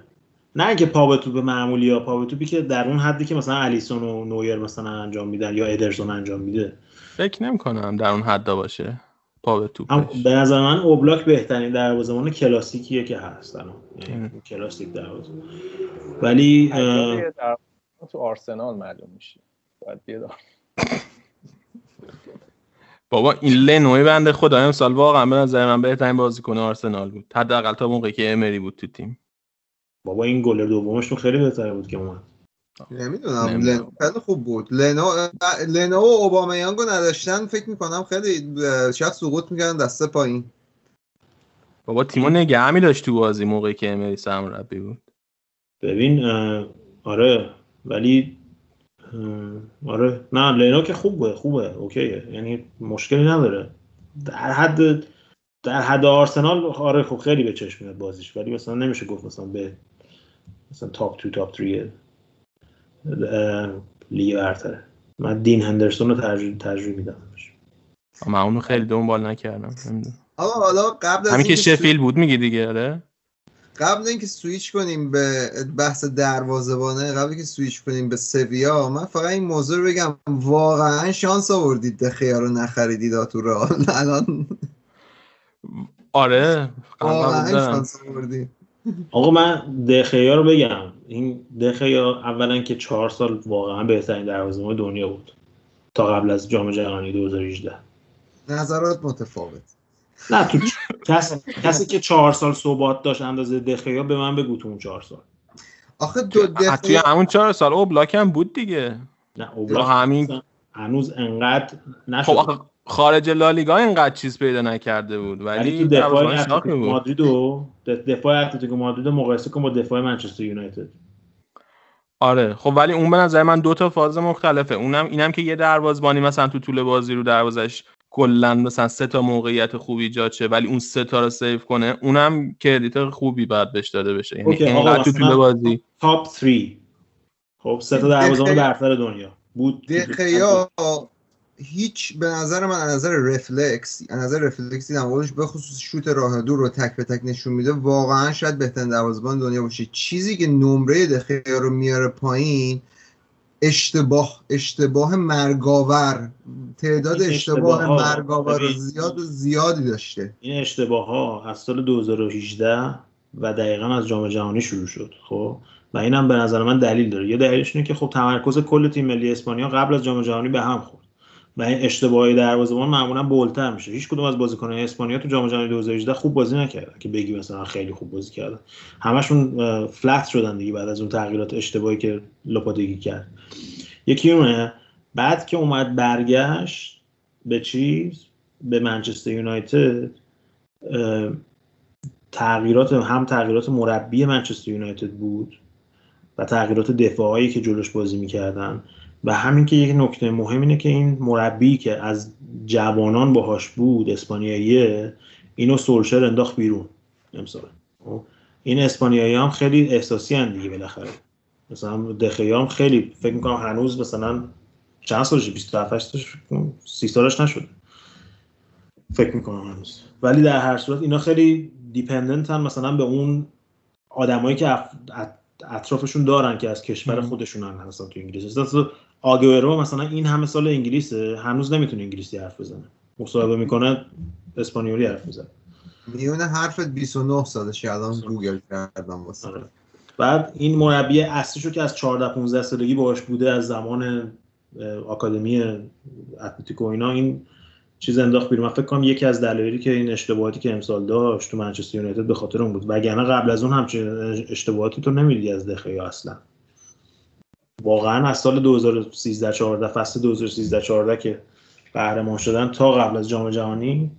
نه اینکه پا به توپ معمولی یا پا به توپی که در اون حدی که مثلا الیسون و نویر مثلا انجام میدن یا ادرسون انجام میده. فکر نمی کنم در اون حد باشه. پا به توپ هم به نظر من اوبلاک بهترین دروازه‌بان کلاسیکیه که هست الان. یعنی کلاسیک دروازه ولی تو آرسنال معلوم میشه. باید بیاد بابا این لنوی بنده خدا. امسال واقعا به نظر من بهترین بازیکن آرسنال بود. حداقل تا موقعی که امری بود تو تیم. بابا این گل دومشون خیلی بهتره بود که اومد. نمی‌دونم. خیلی خوب بود. لنو لنو و اوبامیانگو نداشتن فکر می‌کنم خیلی شاید سقوط می‌کردن دسته پایین. بابا تیمو نگه می داشت تو بازی موقعی که امری سرمربی بود. ببین آره ولی آره نه لینو که خوبه خوبه اوکیه. یعنی مشکلی نداره. در حد در حد آرسنال آره خب خیلی به چشم میاد بازیش ولی مثلا نمیشه گفت مثلا به مثلا top two top three لیگ برتره. من دین هندرسون رو ترجیح ترجیح میدم. من اونو خیلی دنبال نکردم آقا حالا قبل از همین که شفیلد بود میگی دیگه آره؟ قبل اینکه سویچ کنیم به بحث دروازه‌بانه قبل اینکه سویچ کنیم به سویا من فقط این موضوع رو بگم. واقعا شانس آوردید دخیا رو نخریدید تو رئال. الان آره واقعا. شانس آوردید. آقا من دخیا رو بگم. این دخیا اولا که چهار سال واقعا بهترین دروازه‌بان دنیا بود. تا قبل از جام جهانی 2018 نظرات متفاوت. نه تو کس... کسی که چهار سال ثبات داشت اندازه دخیا به من بگو تو اون چهار سال. آخه دو اه، توی دخیا همون چهار سال او بلاک هم بود دیگه. نه با اوبلاک همین هنوز انقدر خب نشد آخه خارج لالیگا اینقدر چیز پیدا نکرده بود ولی ولی تو دفاع اتلتیکو مادرید و دفاع اتلتیکو مادرید مقایسه کن با دفاع منچستر یونایتد. آره خب ولی اون به نظر من دو تا فاز مختلفه. اونم اینم که یه دروازه‌بانی مثلا تو طول بازی رو دروازش کلا مثلا سه تا موقعیت خوبی ایجاد شه ولی اون سه تا رو save کنه اونم credit خوبی باید بهش داده بشه. یعنی اینقدر تو طول بازی. top 3 خب سه تا دروازه‌بان برتر دنیا. بود. دخیا هیچ به نظر من از نظر رفلکس از نظر رفلکس دیدم خودش به خصوص شوت راه دور رو تک به تک نشون میده واقعا شاید بهترین دروازه‌بان دنیا باشه. چیزی که نمره دخیا رو میاره پایین اشتباه اشتباه مرگاور تعداد اشتباه اشتباه‌ها، مرگاور. زیاد و زیادی داشته. این اشتباه ها از سال 2018 و دقیقا از جام جهانی شروع شد خب؟ و اینم به نظر من دلیل داره. یه دلیلش اینه که خب تمرکز کل تیم ملی اسپانیا قبل از جام جهانی به هم خورد. و این اشتباهی دروازه‌بان معمولا بولتر میشه. هیچ کدوم از بازیکنان اسپانیا تو جام جهانی 2018 خوب بازی نکردن. که بگی مثلا خیلی خوب بازی کردن. همشون فلت شدن دیگه بعد از اون تغییرات اشتباهی که لوپاتگی کرد. یکی اونه بعد که اومد برگشت به چیز؟ به منچستر یونایتد. تغییرات هم تغییرات مربی منچستر یونایتد بود و تغییرات دفاعی که جلوش بازی می‌کردن. و همین که یک نکته مهم اینه که این مربی که از جوانان باهاش بود اسپانیاییه اینو سولشر انداخت بیرون امسال. خب، این اسپانیایی هم خیلی احساسی هن دیگه بالاخره. مثلا دخیا هم خیلی فکر می‌کنم هنوز مثلا چند سالشه؟ 27 سالش 30 سالش نشده. فکر می‌کنم هنوز. ولی در هر صورت اینا خیلی dependent ن مثلا به اون آدمایی که اف- اطرافشون دارن که از کشور خودشونن مثلا تو انگلیس. آگورو مثلا این همه سال انگلیسه هنوز نمی‌تونه انگلیسی حرف بزنه. مصاحبه می‌کنه اسپانیولی حرف می‌زنه. میون حرفت 29 سالشه الان گوگل کردم واسه. آره. بعد این مربی اصلیشو که از 14 15 سالگی باهاش بوده از زمان آکادمی اتلتیکو اینا این چیز انداخت بیرون. من فکر کنم یکی از دلایلی که این اشتباهاتی که امسال داشت تو منچستر یونایتد به خاطر اون بود. وگرنه قبل از اون همچین اشتباهاتی تو نمیدی از دخیا اصلا. واقعا از سال 2013 14 فصل 2013 14 که قهرمان شدن تا قبل از جام جهانی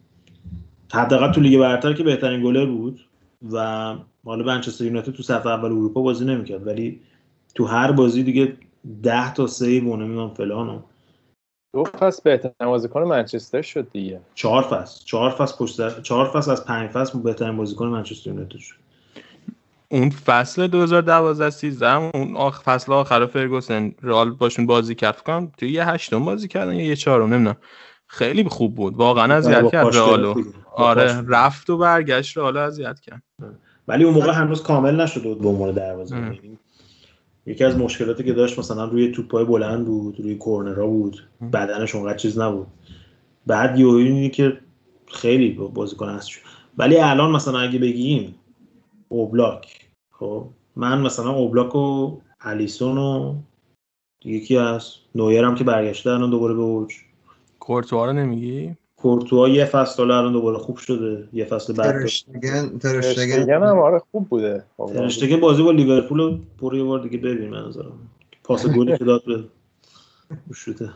حداقل تو لیگ برتر که بهترین گلر بود و حالا منچستر یونایتد تو صف اول اروپا بازی نمی‌کرد ولی تو هر بازی دیگه 10 تا save و نمی‌دونم فلان و دو فصل بهترین بازیکن منچستر شد دیگه. چهار فصل چهار فصل پشت چهار فصل از پنج فصل بهترین بازیکن منچستر یونایتد شد. اون فصل 2012 13 اون آخ فصل آخر فرگوسن رئال باشون بازی کرد. کنم توی یه هشتم بازی کردن یا یه چهارم نمی‌دونم. خیلی خوب بود. واقعا اذیت با کرد رئالو. با آره. رفت و برگشت رئالو اذیت کرد. ولی اون موقع هنوز کامل نشده بود به عنوان دروازه. یعنی یکی از مشکلاتی که داشت مثلا روی توپای بلند بود روی کورنرها بود. بدنش اونقدر چیز نبود. بعد اینی که خیلی بازیکن هست ولی الان مثلا اگه بگیم اوبلاک. خب من مثلا اوبلاک و الیسون و یکی از نویر هم که برگشته الان دوباره به اوج. کورتوا رو نمیگی؟ کورتوا یه فصل حالا الان دوباره خوب شده یه فصل بعد. ترشتگن ترشتگن. ترشتگن هم آره خوب بوده. ترشتگن بازی با لیورپول رو برو یه بار دیگه ببین من نظرم. پاس گلی که داد به شوته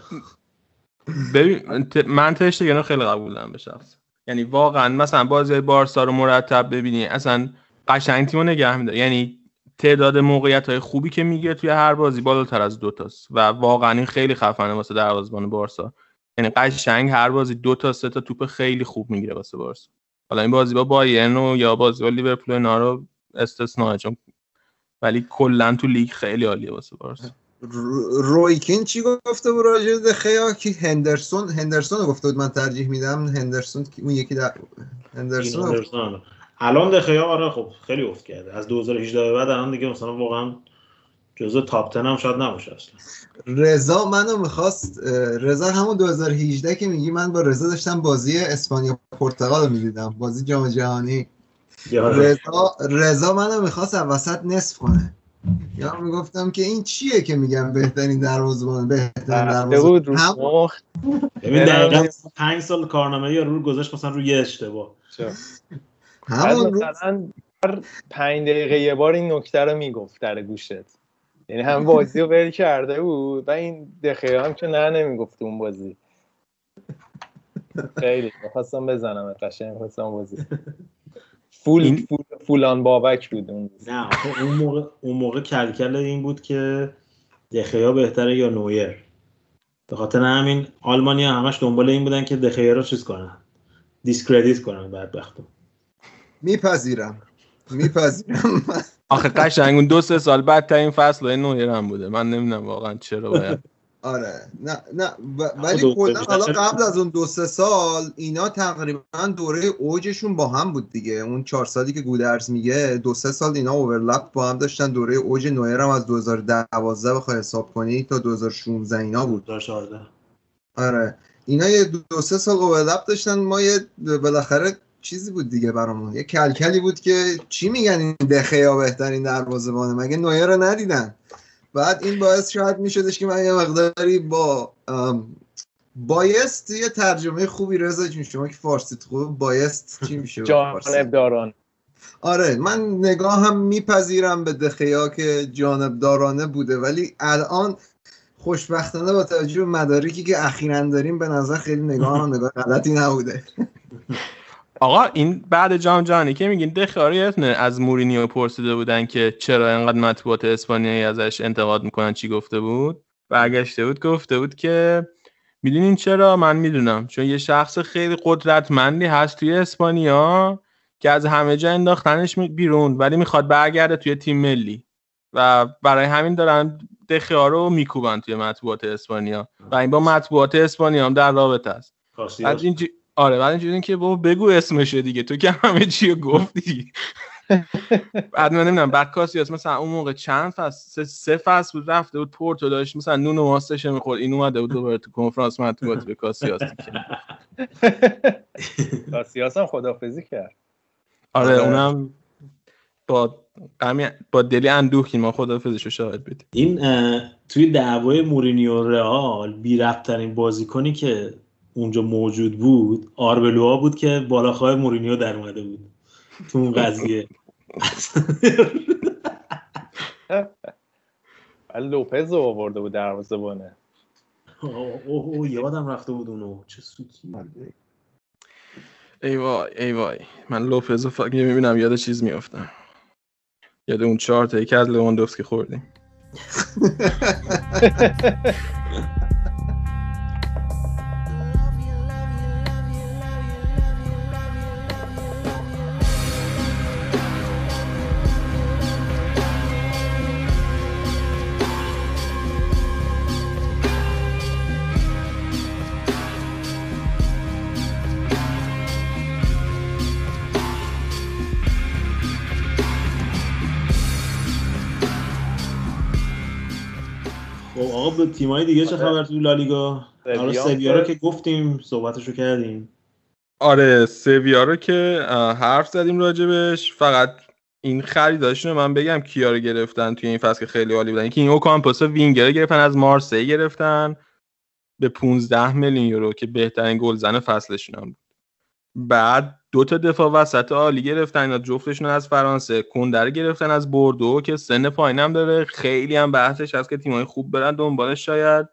ببین من ترشتگن رو خیلی قبول دارم به شخص. یعنی واقعا مثلا بازی بارسا رو مرتب ببینی اصلا قشنگ تیمو نگه میداره. یعنی تعداد موقعیت های خوبی که می‌گیره توی هر بازی بالاتر از دوتاست و واقعا این خیلی خفنه واسه دروازه‌بان بارسا. یعنی قشنگ هر بازی دو تا سه تا توپ خیلی خوب می‌گیره واسه بارسا. حالا این بازی با بایرن و یا بازی با لیورپول اینا رو استثناء چون ولی کلا تو لیگ خیلی عالیه واسه بارسا. رو- رویکین چی گفته بود راجع به دخیا که هندرسون هندرسون گفته بود من ترجیح میدم. هندرسون که اون یکی در. هندرسون. الان دخیا آره خب خیلی افت کرده. از 2018 به بعد الان دیگه مثلا واقعا جزء تاپ 10 هم شاید نباشه اصلا. رضا منو می‌خواست رضا همون 2018 که میگی من با رضا داشتم بازی اسپانیا پرتغال رو می‌دیدم بازی جام جهانی. رضا رضا منو می‌خواست وسط نصف کنه. یا می‌گفتم که این چیه که میگم بهترین دروازه‌بان بهترین دروازه‌بان. هم ببین دقیقا 5 سال کارنامه یا رو گذاشت مثلا روی یه اشتباه. همون مثلا هر پنج دقیقه یه بار این نکته رو می‌گفت در گوشت. یعنی هم بازی رو ول کرده بود و این دخیا هم که نه نمی‌گفت اون بازی. خیلی خواستم بزنم قشنگ خواستم بازی. فول, این- فول فولان بابک بود اون. نه اون موقع اون موقع کلکل این بود که دخیا بهتره یا نویر. به خاطر همین آلمانیا همش دنبال این بودن که دخیا رو چیز کنن. discredit کنن بدبختو میپذیرم. میپذیرم. آخه قشنگ اون دو سه سال بعد تا این فصل های نویر هم بوده. من نمی‌دونم واقعا چرا باید. آره. نه نه. ولی کلا حالا؟ قبل از اون دو سه سال اینا تقریبا دوره اوجشون با هم بود دیگه. اون چهار سالی که گودرز میگه دو سه سال اینا اوورلپ با هم داشتن. دوره اوج نویر هم از 2012 بخوای حساب کنی تا 2016 اینا بود. 2014 آره. اینا یه دو, دو سه سال اوورلپ داشتن. ما یه بالاخره چیزی بود دیگه برامون. یه کلکلی بود که چی میگن این دخیا بهترین دروازه‌بانه؟ مگه نویر رو ندیدن؟ بعد این باعث شاید میشدش که من یه مقداری با بایست یه ترجمه خوبی رضا جون شما که فارسی خوب بایست چی میشه؟ جانب داران آره من نگاه هم میپذیرم به دخیا که جانبدارانه بوده ولی الان خوشبختانه با توجه به مدارکی که اخیرا داریم به نظر خیلی نگاه هم نگاه غلطی نبوده. آقا این بعد جام جهانی که میگین یادتونه از مورینیو پرسیده بودن که چرا اینقدر مطبوعات اسپانیایی ازش انتقاد می‌کنن چی گفته بود؟ برگشته بود گفته بود که می‌دونین چرا؟ من می‌دونم چون یه شخص خیلی قدرتمندی هست توی اسپانیا که از همه جا انداختنش بیرون ولی می‌خواد برگرده توی تیم ملی. و برای همین دارن دخیا رو میکوبن توی مطبوعات اسپانیا. و این با مطبوعات اسپانیا هم در رابطه است. بعد اینجوری آره بعد اینجوری که بابا بگو اسمشو دیگه. تو که همه چی گفتی. بعد من نمی‌دونم بعد کاسیاس مثلا اون موقع چند فصل؟ سه, سه فصل بود رفته بود پورتو داشت. مثلا نون و ماستش می‌خورد. این اومده بود دوباره تو کنفرانس مطبوعاتی به کاسیاس. کاسیاس هم خدافزی کرد. آره آره. اونم با با دلی اندوه که ما خدافظش رو شاهد بدیم. این توی دعوای مورینیو رئال بی ربط ترین بازیکنی که اونجا موجود بود آربلوها بود که بالاخواه مورینیو در اومده بود. تو اون قضیه. ولی لوپز رو آورده بود دروازه‌بانه. اوه اوه یادم رفته بود اونو. چه سوتی. ای وای ای وای. من لوپز رو فقط می‌بینم یاد چیز میافتم. یاد اون چهار تا که از لواندوفسکی خوردیم. تیمای دیگه چه خبر تو لالیگا؟ حالا سویا رو که- که گفتیم صحبتشو کردیم. آره سویا رو که حرف زدیم راجبش. فقط این خریداشون رو من بگم کیا رو گرفتن توی این فصل که خیلی عالی بودن. یکی این اوکامپوس وینگر گرفتن از مارسی گرفتن. به 15 میلیون یورو که بهترین گلزن فصلشون هم بود. بعد دو تا دفاع وسط عالی گرفتن اینا جفتشون از فرانسه کنده رو گرفتن از بوردو که سن پایینم داره. خیلی هم بحثش هست که تیمای خوب برن دنبالش شاید.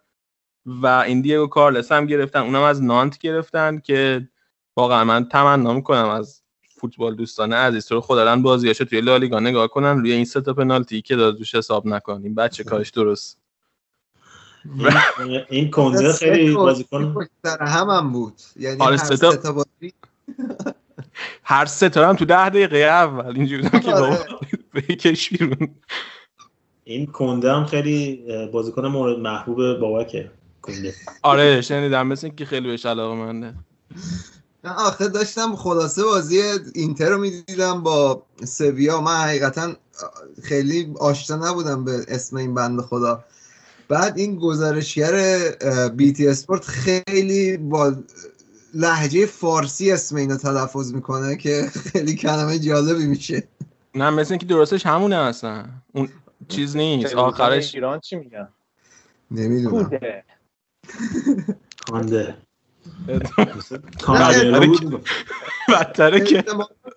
و این دیگو کارلس هم گرفتن اونم از نانت گرفتن که واقعا من تمنا می‌کنم از فوتبال دوستان عزیز. تو رو خدا دارن بازیاشو توی لالیگا نگاه کنن روی این سه تا پنالتی که داد روش حساب نکنیم. بچه کارش درست. این, کنده خیلی بازیکن هم هم بود. یعنی آره، سه تا بازی هر سه تا هم تو ده دقیقه اول. اینجوری بودن که آره. بابا بکش بیرون. این کنده هم خیلی بازیکن مورد محبوب بابکه کنده. آره شنیدم. مثل اینکه خیلی بهش علاقه منده. من آخه داشتم خلاصه بازی اینتر رو می‌دیدم با سویا. من حقیقتا خیلی آشنا نبودم به اسم این بند خدا. بعد این گزارشگر بی تی اسپورت خیلی با لحجه فارسی اسم اینو تلفظ می‌کنه که خیلی کلمه جالبی میشه. نه مثل اینکه درستش همونه اصلا. اون چیز نیست. آخرش ایران چی میگن؟ نمی‌دونم. کوده کنده بدتره که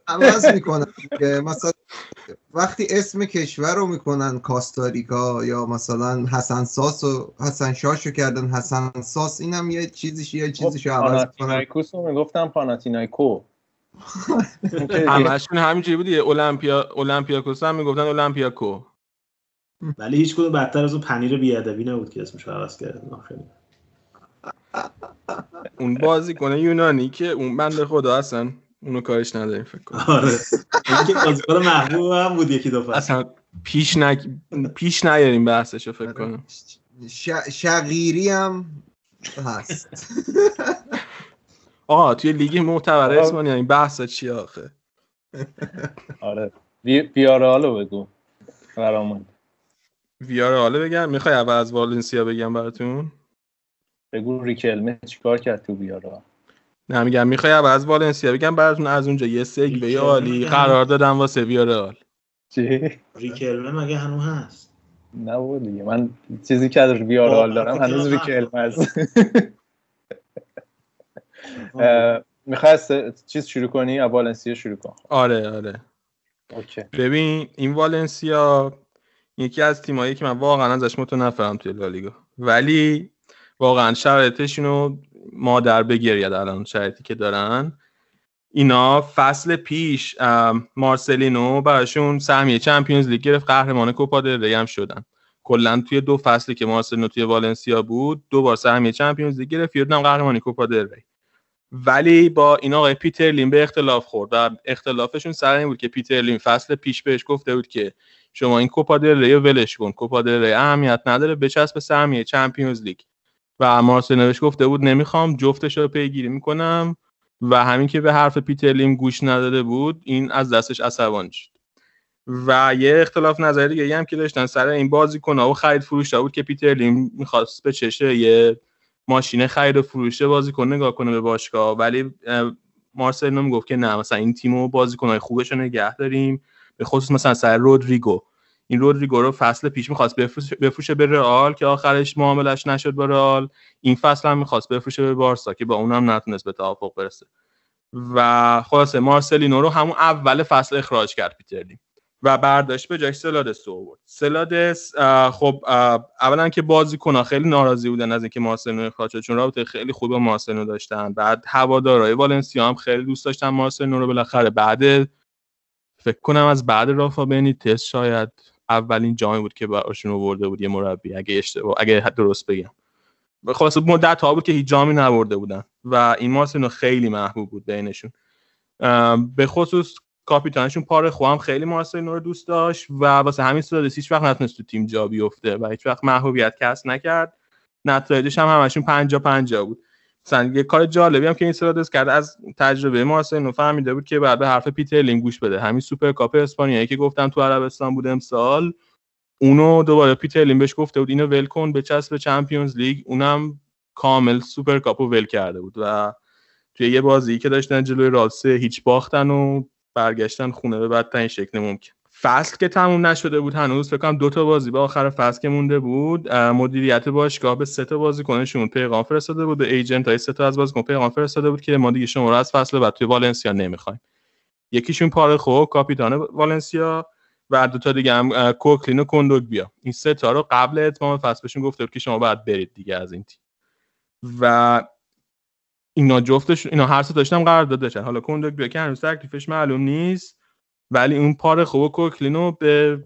عوض می‌کنن که مثلا وقتی اسم کشور رو می‌کنن کاستاریکا یا مثلا حسن ساس و حسن شاشو کردن حسن ساس اینم یه چیزیش یه چیزیش رو عوض می‌کنن. پاناتینایکوس رو می‌گفتم پاناتینایکو. همشون همینجوری بود یه المپیا المپیاکوس هم می‌گفتن المپیاکو ولی هیچ کدوم بدتر از اون پنیر بیادبی نبود که اسمش رو عوض کردن. آخری اون بازی کنه یونانی که اون بنده خدا اصلا اونو کارش نداریم فکر کنم. آره. اون که بازیکن محبوب هم بود یکی دو فصل. اصلا پیش نک... پیش نیاریم بحثشو فکر کنم. ش... شقیری هم هست. آقا توی لیگ معتبر. اسپانیا این بحثا چی آخه؟ آره. وی- ویارالو بگو. برامون. ویار حالا بگم؟ می‌خوای اول از والنسیا بگم براتون؟ بگو ریکلمه چیکار کرد تو ویارال نه میگم می‌خوای از والنسیا بگم براتون از اونجا یه سگوی عالی قرار دادم واسه ویارال چی؟ ریکلمه مگه هنوز هست؟ نه بابا دیگه من چیزی که از ویارال دارم هنوز ریکلمه است. می‌خوای چیز شروع کنی؟ از والنسیا شروع کن. آره آره. اوکی. ببین این والنسیا یکی از تیمایی که من واقعا ازش متنفرم توی لالیگا. ولی واقعا شرایطشون رو مادر بگیرید الان شرایطی که دارن. اینا فصل پیش مارسلینو براشون سهمیه Champions League گرفت قهرمان کوپا دل ری هم شدن. کلا توی دو فصلی که مارسلینو توی والنسیا بود دو بار سهمیه Champions League گرفت یه قهرمانی کوپا دل ری. ولی با این آقای پیتر لیم به اختلاف خورد و اختلافشون سر این بود که پیتر لیم فصل پیش بهش گفته بود که شما این کوپا دل ری ولش کن. کوپا دل ری اهمیت نداره بچسب به سهمیه Champions League. و مارسلینو بهش گفته بود نمی‌خوام جفتش رو پیگیری می‌کنم و همین که به حرف پیتر لیم گوش نداده بود این از دستش عصبانی شد. و یه اختلاف نظر دیگه هم که داشتن سر این بازیکن و خرید فروش بود که پیتر لیم می‌خواست به چشه یه ماشین خرید و فروش بازیکن نگاه کنه به باشگاه ولی مارسلینو می‌گفت که نه مثلا این تیمو بازیکنهای خوبش رو نگه داریم به خصوص مثلا سر رودریگو. این رودریگو رو فصل پیش می‌خواست بفروشه, بفروشه به رئال که آخرش معاملش نشد با رئال. این فصل هم می‌خواست بفروشه به بارسا که با اونم نتونست به توافق برسه. و خلاصه مارسلینو رو همون اول فصل اخراج کرد پیتر لیم و برداشت به جاش سلادس رو آورد. سلادس خب اولا که بازیکن‌ها خیلی ناراضی بودن از اینکه مارسلینو اخراج شد چون رابطه خیلی خوبی با مارسلینو داشتن. بعد هوادارهای والنسیا هم خیلی دوست داشتن مارسلینو رو بالاخره بعد فکر کنم از بعد رافا بنیتس شاید اولین جامی بود که براشون آورده بود یه مربی اگه اشتباه اگه درست بگم. خلاصه مدت ها بود که هیچ جامی نبرده بودن و این مارسلینو خیلی محبوب بود بینشون. به خصوص کاپیتانشون پارخو هم خیلی مارسلینو رو دوست داشت و واسه همین سلادس هیچ وقت نتونست تو تیم جا بیفته و هیچ وقت محبوبیت کسب نکرد. نتایجش هم همشون پنجا پنجا بود. مثلا یه کار جالبی هم که این سلادس کرد از تجربه مارسلینو فهمیده بود که بعد به حرف پیتر لیم گوش بده. همین سوپر کاپ اسپانیایی که گفتم تو عربستان بود امسال اونو دوباره پیتر لیم بهش گفته بود اینو ول کن بچسب Champions League اونم کامل سوپر کاپو ول کرده بود و توی یه بازی که داشتن جلوی رئال سه هیچ باختن و برگشتن خونه به بدترین شکل ممکن. فصل که تموم نشده بود هنوز فکر کنم دو تا بازی به آخر فصل که مونده بود مدیریت باشگاه به سه تا بازیکنشون پیغام فرستاده بود به agent های سه تا از بازیکن پیغام فرستاده بود که ما دیگه شما رو از فصل بعد توی والنسیا نمی‌خوایم. یکیشون پاره خو کاپیتان والنسیا و دو تا دیگه هم کوکلین و کندوگ بیا این سه تا رو قبل اتمام فصل بهشون گفته بود که شما باید برید دیگه از این تیم. و اینا جفتش اینا هر سه داشتم قرار داده حالا کندوگ بیا که هنوز تکلیفش معلوم نیست. ولی اون پاره خوب کوکلینو به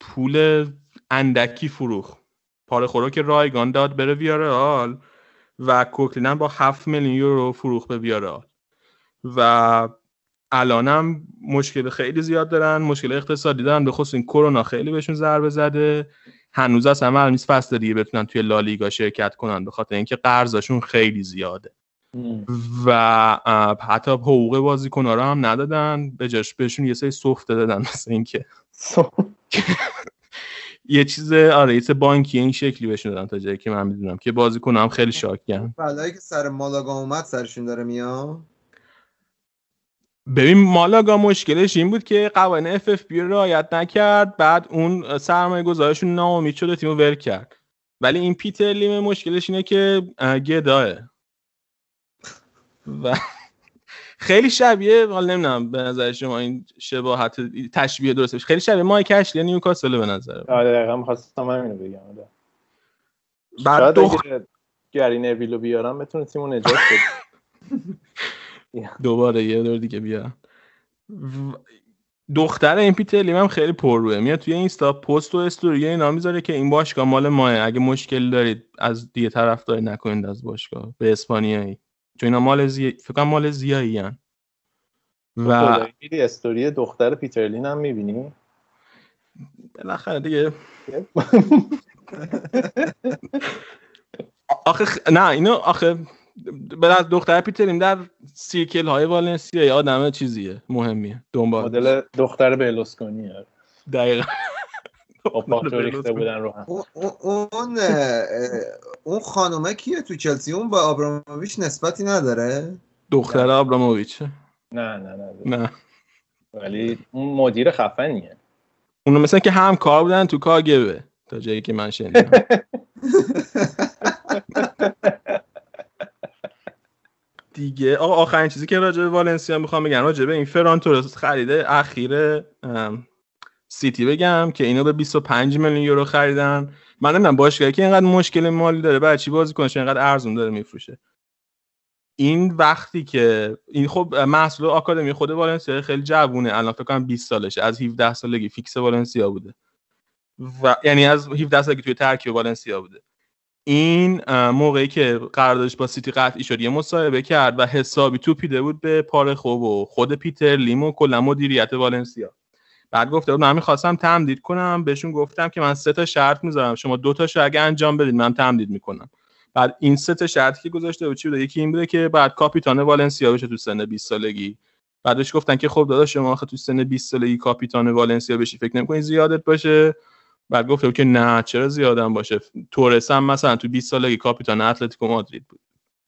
پول اندکی فروخ پاره خورو که رایگان داد بره ویارال و کوکلینم با 7 میلیون یورو فروخ به ویارال و الانم مشکل خیلی زیاد دارن مشکل اقتصادی دارن به خصوص این کرونا خیلی بهشون ضربه زده. هنوز اصلا معلوم نیست فصل دیگه بتونن توی لالیگا شرکت کنن به خاطر اینکه قرضشون خیلی زیاده. و حتی حقوق بازیکن‌ها رو هم ندادن. به جاش بهشون یه سری سفت دادن مثل اینکه. یه چیز آره یه بانکی این شکلی بهشون دادن تا جایی که من می‌دونم که بازیکن هم خیلی شاکن بلایی که سر مالاگا اومد سرشون داره میاد. ببین مالاگا مشکلش این بود که قوانین FFP رعایت نکرد. بعد اون سرمایه گذارشون ناامید شد و تیمو ول کرد. ولی این پیتر لیم مشکلش اینه که گدائه. و خیلی شبیه حالا نمی‌دونم به نظر شما این شباهت تشبیه درسته خیلی شبیه مایک اشلی نیوکاسل به نظر آره دقیقاً می‌خواستم همین بگم آره. بعد دو گری نویلو بیارم بتونه تیمو نجات بده. دوباره یه دور دیگه بیا دختر این پیتر لیم هم خیلی پرروه میاد توی اینستا پست و استوری اینا می‌ذاره که این باشگاه مال ماه. اگه مشکل دارید از دیگه طرفداری نکنید از باشگاه. به اسپانیایی. چون اینا مال زی... فکر کنم مال زیایی هن. و میری استوری دختر پیترلین هم می‌بینی؟ بالاخره دیگه. آخه خ... نه اینو آخه از دختر پیترلین در سیکل های والنسیا یا آدم چیزیه مهمیه دنبال مدل دختر بیلوسکونیه دقیقا. ریخته بودن رو هم اون اون خانومه کیه تو چلسی؟ اون با آبراموویچ نسبتی نداره؟ دختر آبراموویچ نه نه نه. نه. ولی اون مدیر خفنیه. اونو مثلا که هم کار بودن تو کاگبه تا جایی که من شنیدم. دیگه آقا آخرین چیزی که راجع به والنسیا می‌خوام بگم راجع به این فران تورس خریده اخیر سیتی بگم که اینو به 25 میلیون یورو خریدن. من نمی‌دونم باشگاهی که اینقدر مشکل مالی داره بعد چی بازی کنه اینقدر ارزون داره میفروشه. این وقتی که این خب محصول آکادمی خود والنسیا خیلی جوونه الان فکر کنم 20 سالشه از 17 سالگی فیکس والنسیا بوده. و یعنی از 17 سالگی توی ترکیب والنسیا بوده. این موقعی که قراردادش با سیتی قطعی شد یه مصاحبه کرد و حسابی توپیده بود به پارخو و خود پیتر لیم و کلا مدیریت والنسیا. بعد گفته بود من می‌خواستم تمدید کنم. بهشون گفتم که من سه تا شرط می‌ذارم. شما دو تاشو اگه انجام بدید من تمدید می‌کنم. بعد این سه تا شرطی که گذاشته بود چی بوده؟ یکی این بوده که بعد کاپیتان والنسیا بشه تو سن 20 سالگی. بعدش گفتن که خب داداش شما آخه تو سن 20 سالگی کاپیتان والنسیا بشی فکر نمی‌کنی زیادت باشه؟ بعد گفته که نه چرا زیادم باشه؟ تورس هم مثلا تو 20 سالگی کاپیتان اتلتیکو مادرید بود.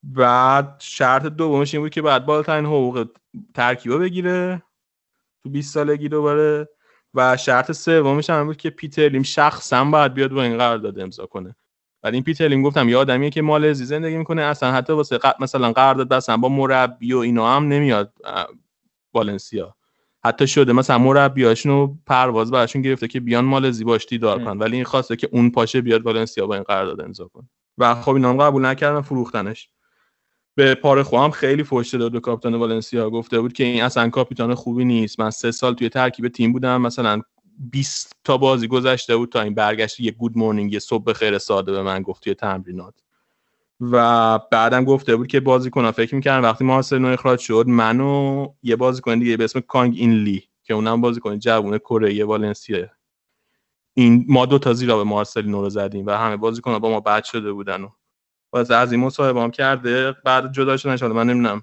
بعد شرط دومش این بود که بعد بالاترین حقوق ترکیبا بگیره. تو 20 سالگی دوباره و شرط سومش هم بود که پیتر لیم شخصا باید بیاد با این قرارداد امضا کنه. بعد این پیتر لیم گفتم یه آدمیه که مال زندگی می‌کنه اصلا حتی واسه ق... مثلا قرارداد مثلا با مربی و اینا هم نمیاد والنسیا. حتی شده مثلا مربیاشون رو پرواز براشون گرفته که بیان مال زیباش دیدار کنن ولی این خواسته که اون پاشه بیاد والنسیا با این قرارداد امضا کنه. و خب اینا هم قبول نکردن فروختنش. به پاره هم خیلی فوش داد به کاپیتان والنسیا. گفته بود که این اصلا کاپیتان خوبی نیست. من سه سال توی ترکیب تیم بودم. مثلا 20 تا بازی گذشته بود تا این برگشت. یه گود مورنینگ یه صبح خیر ساده به من گفت توی تمرینات. و بعدم گفته بود که بازیکن‌ها فکر می‌کردن وقتی مارسلینو اخراج شد منو یه بازیکن دیگه به اسم کانگ این لی که اونم بازیکن جوون کره والنسیا این ما دو تا زیرا به مارسلینو رو زدیم و همه بازیکن‌ها با ما بد شده بودن و باز از این مصاحبه هم کرده بعد جدا شدن من نمی‌دونم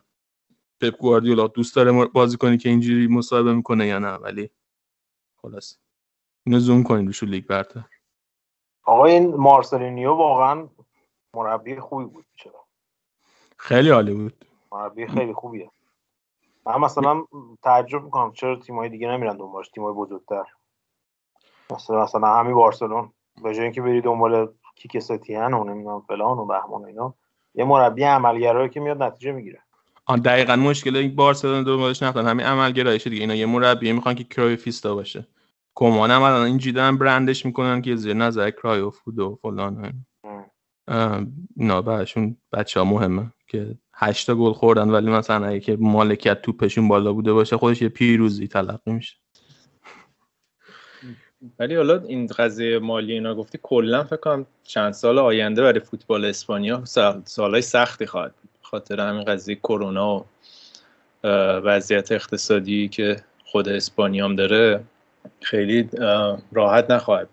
پپ گواردیولا دوست داره بازیکنی که اینجوری مصاحبه می‌کنه یا نه ولی خلاص اینو زوم کنید روش لیگ برتر آقا این مارسلینیو واقعا مربی خوبی بود چرا؟ خیلی عالی بود. مربی خیلی خوبیه. من مثلا تعجب می‌کنم چرا تیمای دیگه نمیرن دنبالش تیمای بزرگتر. مثلا مثلا همین بارسلون به جای اینکه بری دنبال کیک ستین و نمی‌دونم فلان و بهمان و اینا. یه مربی عملگرایی که میاد نتیجه می‌گیره. آن دقیقا مشکل این بارسلونا دنبالش نفتن همین عملگرایشه دیگه اینا یه مربی می‌خوان که کرایفیستا باشه. کمان هم الان این جیدن برندش می‌کنن که زیر نظر کرایوف بود و فلان اینا براشون بچه ها مهمه که هشتا گل خوردن ولی مثلا اگه که مالکیت توپشون بالا بوده باشه خودش یه پیروزی تلقی میشه. ولی حالا این قضیه مالی اینا گفتی کلا فکر کنم چند سال آینده برای فوتبال اسپانیا سال- سالهای سختی خواهد بود خاطر همین قضیه کرونا و وضعیت اقتصادی که خود اسپانیا هم داره خیلی راحت نخواهد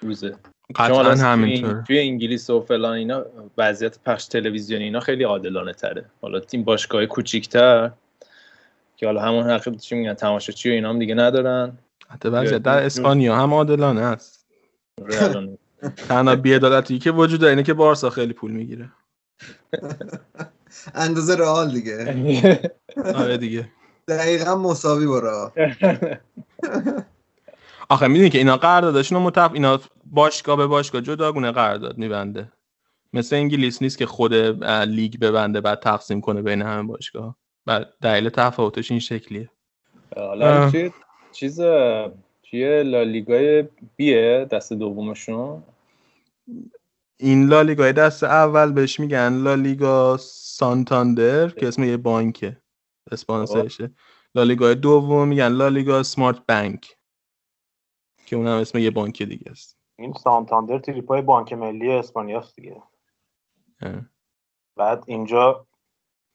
روزه. قطعا همینطور. توی انگلیس و فلان اینا وضعیت پخش تلویزیونی اینا خیلی عادلانه تره. حالا این باشگاه کوچیکتر که حالا همون حقیقت چی میگن تماشاچی و اینا هم دیگه ندارن. حتی وضعیت در اسپانیا هم عادلانه است. تنها بیعدالتی که وجود داره اینه که بارسا خیلی پول می‌گیره. اندازه رئال دیگه. آره دیگه. دقیقا مساوی با رئال. آخه می‌دونی که اینا قراردادشون متف اینا باشگاه به باشگاه جداگونه قرارداد میبنده. مثل انگلیس نیست که خود لیگ ببنده بعد تقسیم کنه بین همه باشگاه و دلیل تفاوتش این شکلیه. حالا. چیز توی لالیگای بیه دست دومشون؟ این لالیگای دست اول بهش میگن لالیگا سانتاندر که اسم یه بانکه اسپانسرشه. لالیگای دوم میگن لالیگا سمارت بانک که اونم اسم یه بانک دیگه است. این سانتاندر تریپای بانک ملی اسپانیاست دیگه. اه. بعد اینجا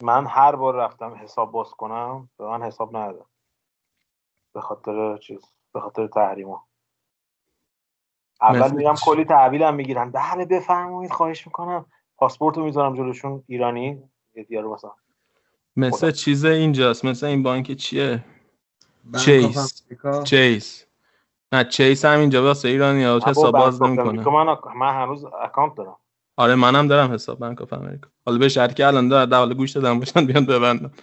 من هر بار رفتم حساب باز کنم به من حساب ندادن. به خاطر چیز به خاطر تحریما. اول میرم؟ کلی تحویلم می‌گیرن. بله بفرمایید خواهش می‌کنم. پاسپورت رو می‌ذارم جلوشون. ایرانی؟ یارو مثلا مثل چیز اینجاست. مثل این بانک چیه. of America. Chase. نه Chase هم اینجا واسه ایرانی ها. حساب باز آف نمی‌کنه. من من هنوز account دارم. آره منم دارم حساب Bank of America حالا به شرطی که الان در حال گوش دادن باشن بیان ببندن.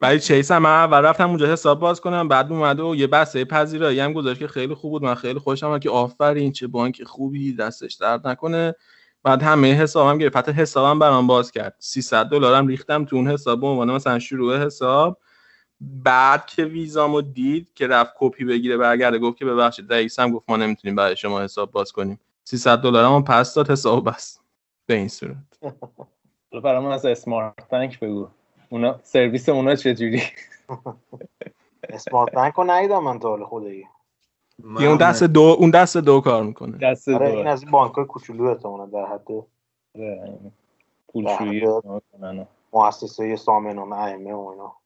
ولی چیس هم اول رفتم اونجا حساب باز کنم بعد اومده و یه بسته پذیرایی هم گذاشت که خیلی خوب بود. من خیلی خوشم که آفرین چه بانک خوبی دستش درد نکنه. بعد همه حسابم گرفت. حتی حسابم برام باز کرد. 300 دلارم ریختم تو اون حساب به عنوان مثلا شروع حساب. بعد که ویزامو دید که رفت کپی بگیره برگرده گفت که ببخشید رئیسم گفت ما نمی‌تونیم برای شما حساب باز کنیم. 300 دلارمو پس داد حساب بس به این صورت. برای من از اسمارت بانک بگو. اونا سرویس اونا چجوری؟ اسمارت بانک رو ندیدم من تا حال خدایی. اون دست دو اون دست دو کار می‌کنه. دست آره این دو از این بانک های کوچولو احتمالاً در حد پولشویی کنن. و مؤسسه سامنون ائمه و اینا.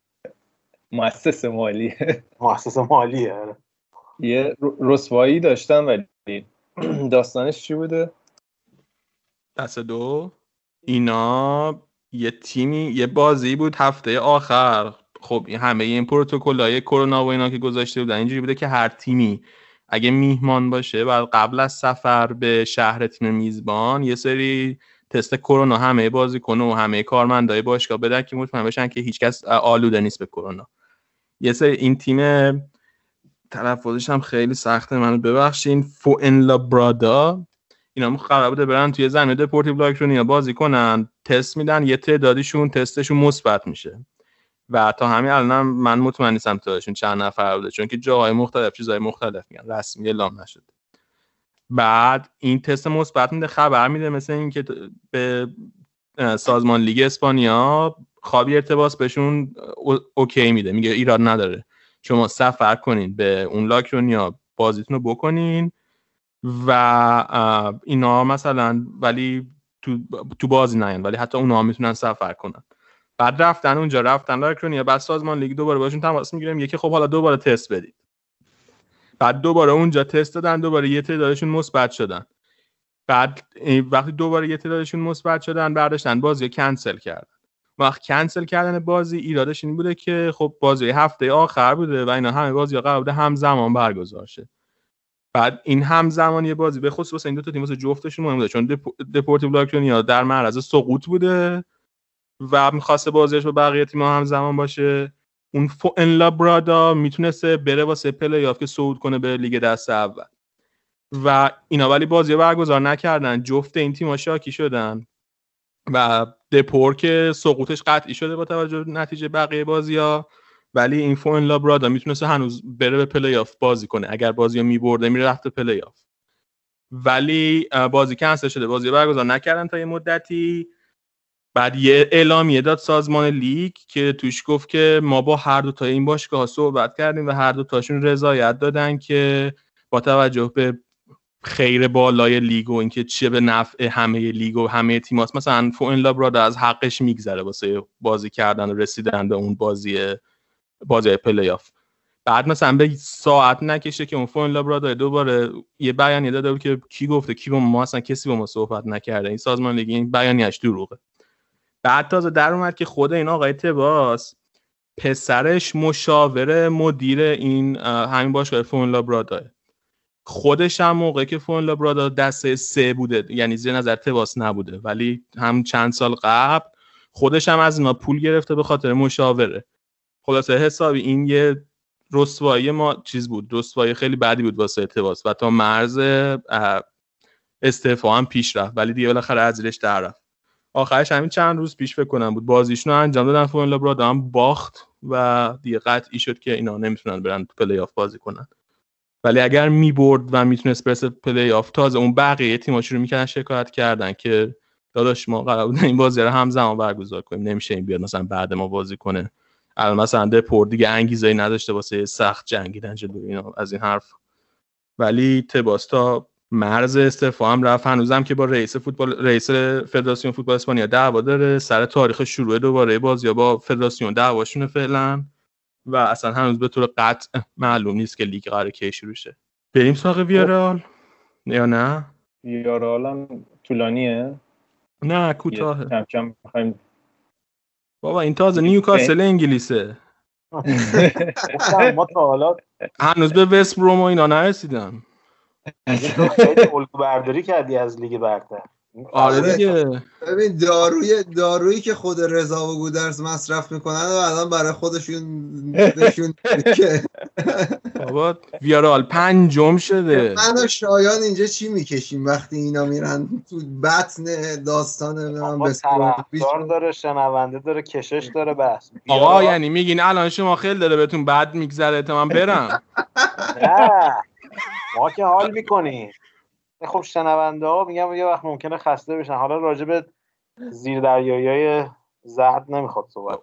مؤسسه مالی مؤسسه مالیه آره. یه رسوایی داشتن ولی داستانش چی بوده؟ دست دو. اینا یه تیمی یه بازی بود هفته آخر. خب همه این پروتکل های کرونا و اینا که گذاشته بودن اینجوری بوده که هر تیمی اگه میهمان باشه بعد قبل از سفر به شهر تیم میزبان یه سری تست کرونا همه بازیکن و همه کارمندای باشگاه بدن که مطمئن بشن که هیچکس آلوده نیست به کرونا. یه سری این تیم تلفظش هم خیلی سخته منو ببخشین فوئن لابرادا اینا قرار بوده برن توی زمین دپورتیو لاکرونیا بازی کنن تست میدن یه تعدادیشون تستشون مثبت میشه. و تا همین الانم من مطمئن نیستم تعدادشون چند نفر بوده چون که جاهای مختلف چیزهای مختلف میگن رسمی اعلام نشده. بعد این تست مثبت میده خبر میده مثل اینکه به سازمان لیگ اسپانیا خاویر تباس بهشون o- okay میده میگه ایراد نداره. شما سفر کنین به اون لاکرونیا بازیتون رو بکنین. و اینا مثلا ولی تو, تو بازی نیان ولی حتی اونا هم می‌تونن سفر کنن. بعد رفتن اونجا رفتن لاکرونیا بعد سازمان لیگ دوباره باشون تماس می‌گیره میگه که خب حالا دوباره تست بدید. بعد دوباره اونجا تست دادن دوباره یه تعدادشون مثبت شدن. بعد وقتی دوباره یه تعدادشون مثبت شدن برداشتن بازی کنسل کردن. وقت کنسل کردن بازی ایرادش این بوده که خب بازی هفته آخر بوده و اینا همه بازی قرار بوده همزمان برگزار شه. بعد این همزمانی بازی به خصوص این دو تا تیم واسه جفتشون مهم بوده چون دپ- دپورتیو لاکرونیا در معرض سقوط بوده و می‌خواسته بازیش با بقیه تیم همزمان باشه. اون فوئن لابرادا می‌تونسته بره واسه پلی آف که صعود کنه به لیگ دست اول. و اینا ولی بازی برگزار نکردن جفت این تیم‌ها شاکی شدن. و دپور که سقوطش قطعی شده با توجه نتیجه بقیه بازی ها ولی این فوئن لابرادا می‌تونسته هنوز بره به پلی آف بازی کنه. اگر بازی رو میبرده میره رفته پلی آف ولی بازی کنسل شده. بازی برگزار نکردن تا یه مدتی. بعد یه اعلامیه داد سازمان لیگ که توش گفت که ما با هر دو تا این باشگاه صحبت کردیم و هر دو تاشون رضایت دادن که با توجه به خیر والای لیگ و اینکه چه به نفع همه لیگ و همه تیماست مثلا فوئن لابرادا از حقش میگذره واسه بازی کردن و رسیدن به اون بازی بازی پلی آف بعد مثلا به ساعت نکشه که اون فوئن لابرادا دوباره یه بیانیه داده بود که کی گفته کی با ما اصلا کسی با ما صحبت نکرده. این سازمان لیگ این بیانیه‌اش دروغه. بعد تازه در اومد که خود این آقای تباس پسرش مشاور مدیر این همین باشگاه فوئن لابرادا خودش هم موقعی که فوئنلابرادا دسته سه بوده یعنی زیر نظر تباس نبوده. ولی هم چند سال قبل خودش هم از اینا پول گرفته به خاطر مشاوره. خلاصه حسابی این یه رسوایی ما چیز بود رسوایی خیلی بدی بود واسه تباس و تا مرز استعفا هم پیش رفت ولی دیگه بالاخره از زیرش در رفت. آخرش همین چند روز پیش فکر کنم بود بازیشون انجام دادن فوئنلابرادا هم باخت و دیگه قطعی شد که اینا نمی‌تونن برن تو پلی آف بازی کنن. ولی اگر می‌برد و می‌تونست برسه پلی آف تازه اون بقیه تیم‌ها شروع می‌کردن شکایت کردن که داداش ما قرار بود این بازی رو همزمان برگزار کنیم نمیشه این بیاد مثلا بعد ما بازی کنه. الان مثلا دپور دیگه انگیزه نداشته واسه سخت جنگیدن جلوی اینا از این حرف. ولی تباس تا مرز استعفا هم رفت. هنوزم که با رئیس فوتبال رئیس فدراسیون فوتبال اسپانیا دعوا داره. سر تاریخ شروع دوباره بازی با فدراسیون دعواشونه فعلا. و اصلا هنوز به طور قطع معلوم نیست که لیگ قراره کی شروع شه. بریم سراغ ویارال یا نه؟ ویارال هم طولانیه. نه کوتاه کم کم می‌خوایم بابا این تازه نیوکاسل انگلیسه. ما تا حالا هنوز به وست بروم و اینا نرسیدن. خیلی الگو برداری کردی از لیگ برتر. آره دیگه. ببین داروی دارویی که خود رضا و گودرز مصرف می‌کنن و الان برای خودشون نشون که بابا ویارال پنجم شده. من و شایان اینجا چی می‌کشیم وقتی اینا میرن تو بطن داستان من آقا بس طرفدار داره شنونده داره کشش داره بس آقا یعنی میگین الان شما خیلی داره بهتون بد میگذره تا من برم. نه. ما که حال می‌کنیم. خب شنونده ها میگم یه وقت ممکنه خسته بشن. حالا راجع به زیر دریایی زرد نمی‌خواد صحبت.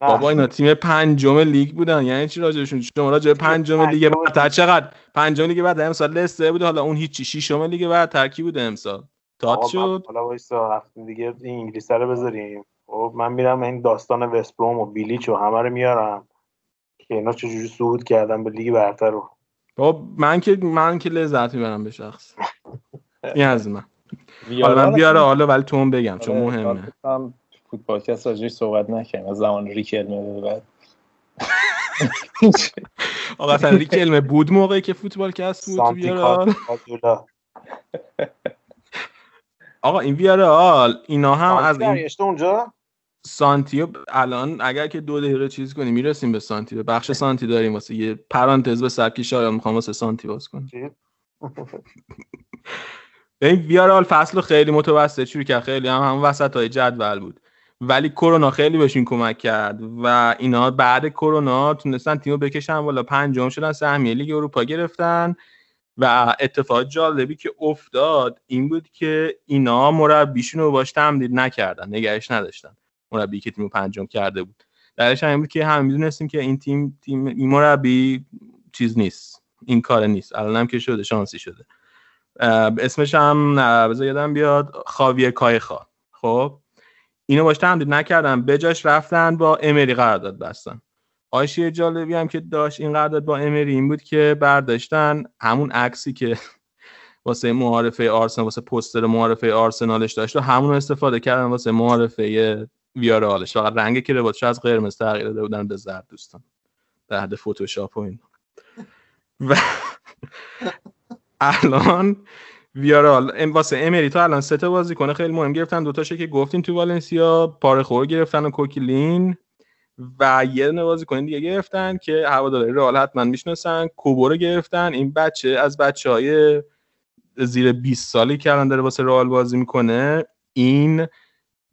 بابا اینا تیم پنجم لیگ بودن. یعنی چی راجعشون؟ شما راجع به پنجم لیگ برتر چقدر؟ پنجم لیگ بعد امسال لسته بود حالا اون هیچی. ششم لیگ بعد ترکی بوده امسال. تات شد. حالا وایسا دیگه این انگلیس رو بذاریم. خب من میرم این داستان وستبروم و بیلیچ و همه رو میارم. که اینا چجوری صعود کردن به لیگ برتر رو. بابا من که من که لذت می‌برم به شخص. این از من. حالا من بیاره حالا ولی تو هم بگم چون آره، مهمه. هم فوتبالکست راجعش صحبت نکنیم از زمان ریکلمه به بعد. آقا اصلا ریکلمه بود موقعی که فوتبال کست بود؟ تو بیارال کارتولا آقا این بیارال اینا هم از این اونجا؟ سانتیو الان اگر که دو دقیقه چیز کنیم می‌رسیم به سانتی به بخش سانتی داریم واسه یه پرانتز به سبک شایان می‌خوام واسه سانتی باز کنیم. چی؟ این ویارال فصل خیلی متوسط شروع کرد خیلی هم هم وسط های جدول بود. ولی کرونا خیلی بهشون کمک کرد و اینا بعد کرونا تونستن تیمو بکشن بالا. پنجم شدن سهمیه لیگ اروپا گرفتن و اتفاق جالبی که افتاد این بود که اینا مربیشون رو باش تمدید نکردن نگهش نداشتن. مربی که تیمو پنجم کرده بود. درش این بود که هم می‌دونستیم که این تیم تیم این مربی چیز نیست. این کار نیست. الان هم که شده شانسی شده. اسمش هم بذار یادم بیاد. خاویه کایخا. خب؟ اینو باش تمدید نکردن بجاش رفتن با امری قرارداد بستن. آشی جالبی هم که داشت این قرارداد با امری این بود که برداشتن همون عکسی که واسه معارفه آرسنال واسه پوستر معارفه آرسنالش داشت و همون استفاده کردن واسه معارفه ویارالش فقط رنگ کرواتش از قرمز تغییر داده بودن به زرد دوستان. در حد فتوشاپ و این و الان ویارال ام واسه امری تا الان سه تا بازیکن خیلی مهم گرفتن. دو تاشو که گفتیم تو والنسیا پارخور گرفتن و کوکیلین. و یه دونه بازیکن دیگه گرفتن که هواداری رئال حتما می‌شناسن. کوبو گرفتن. این بچه از بچه های زیر 20 سالی که الان داره واسه رئال بازی می‌کنه این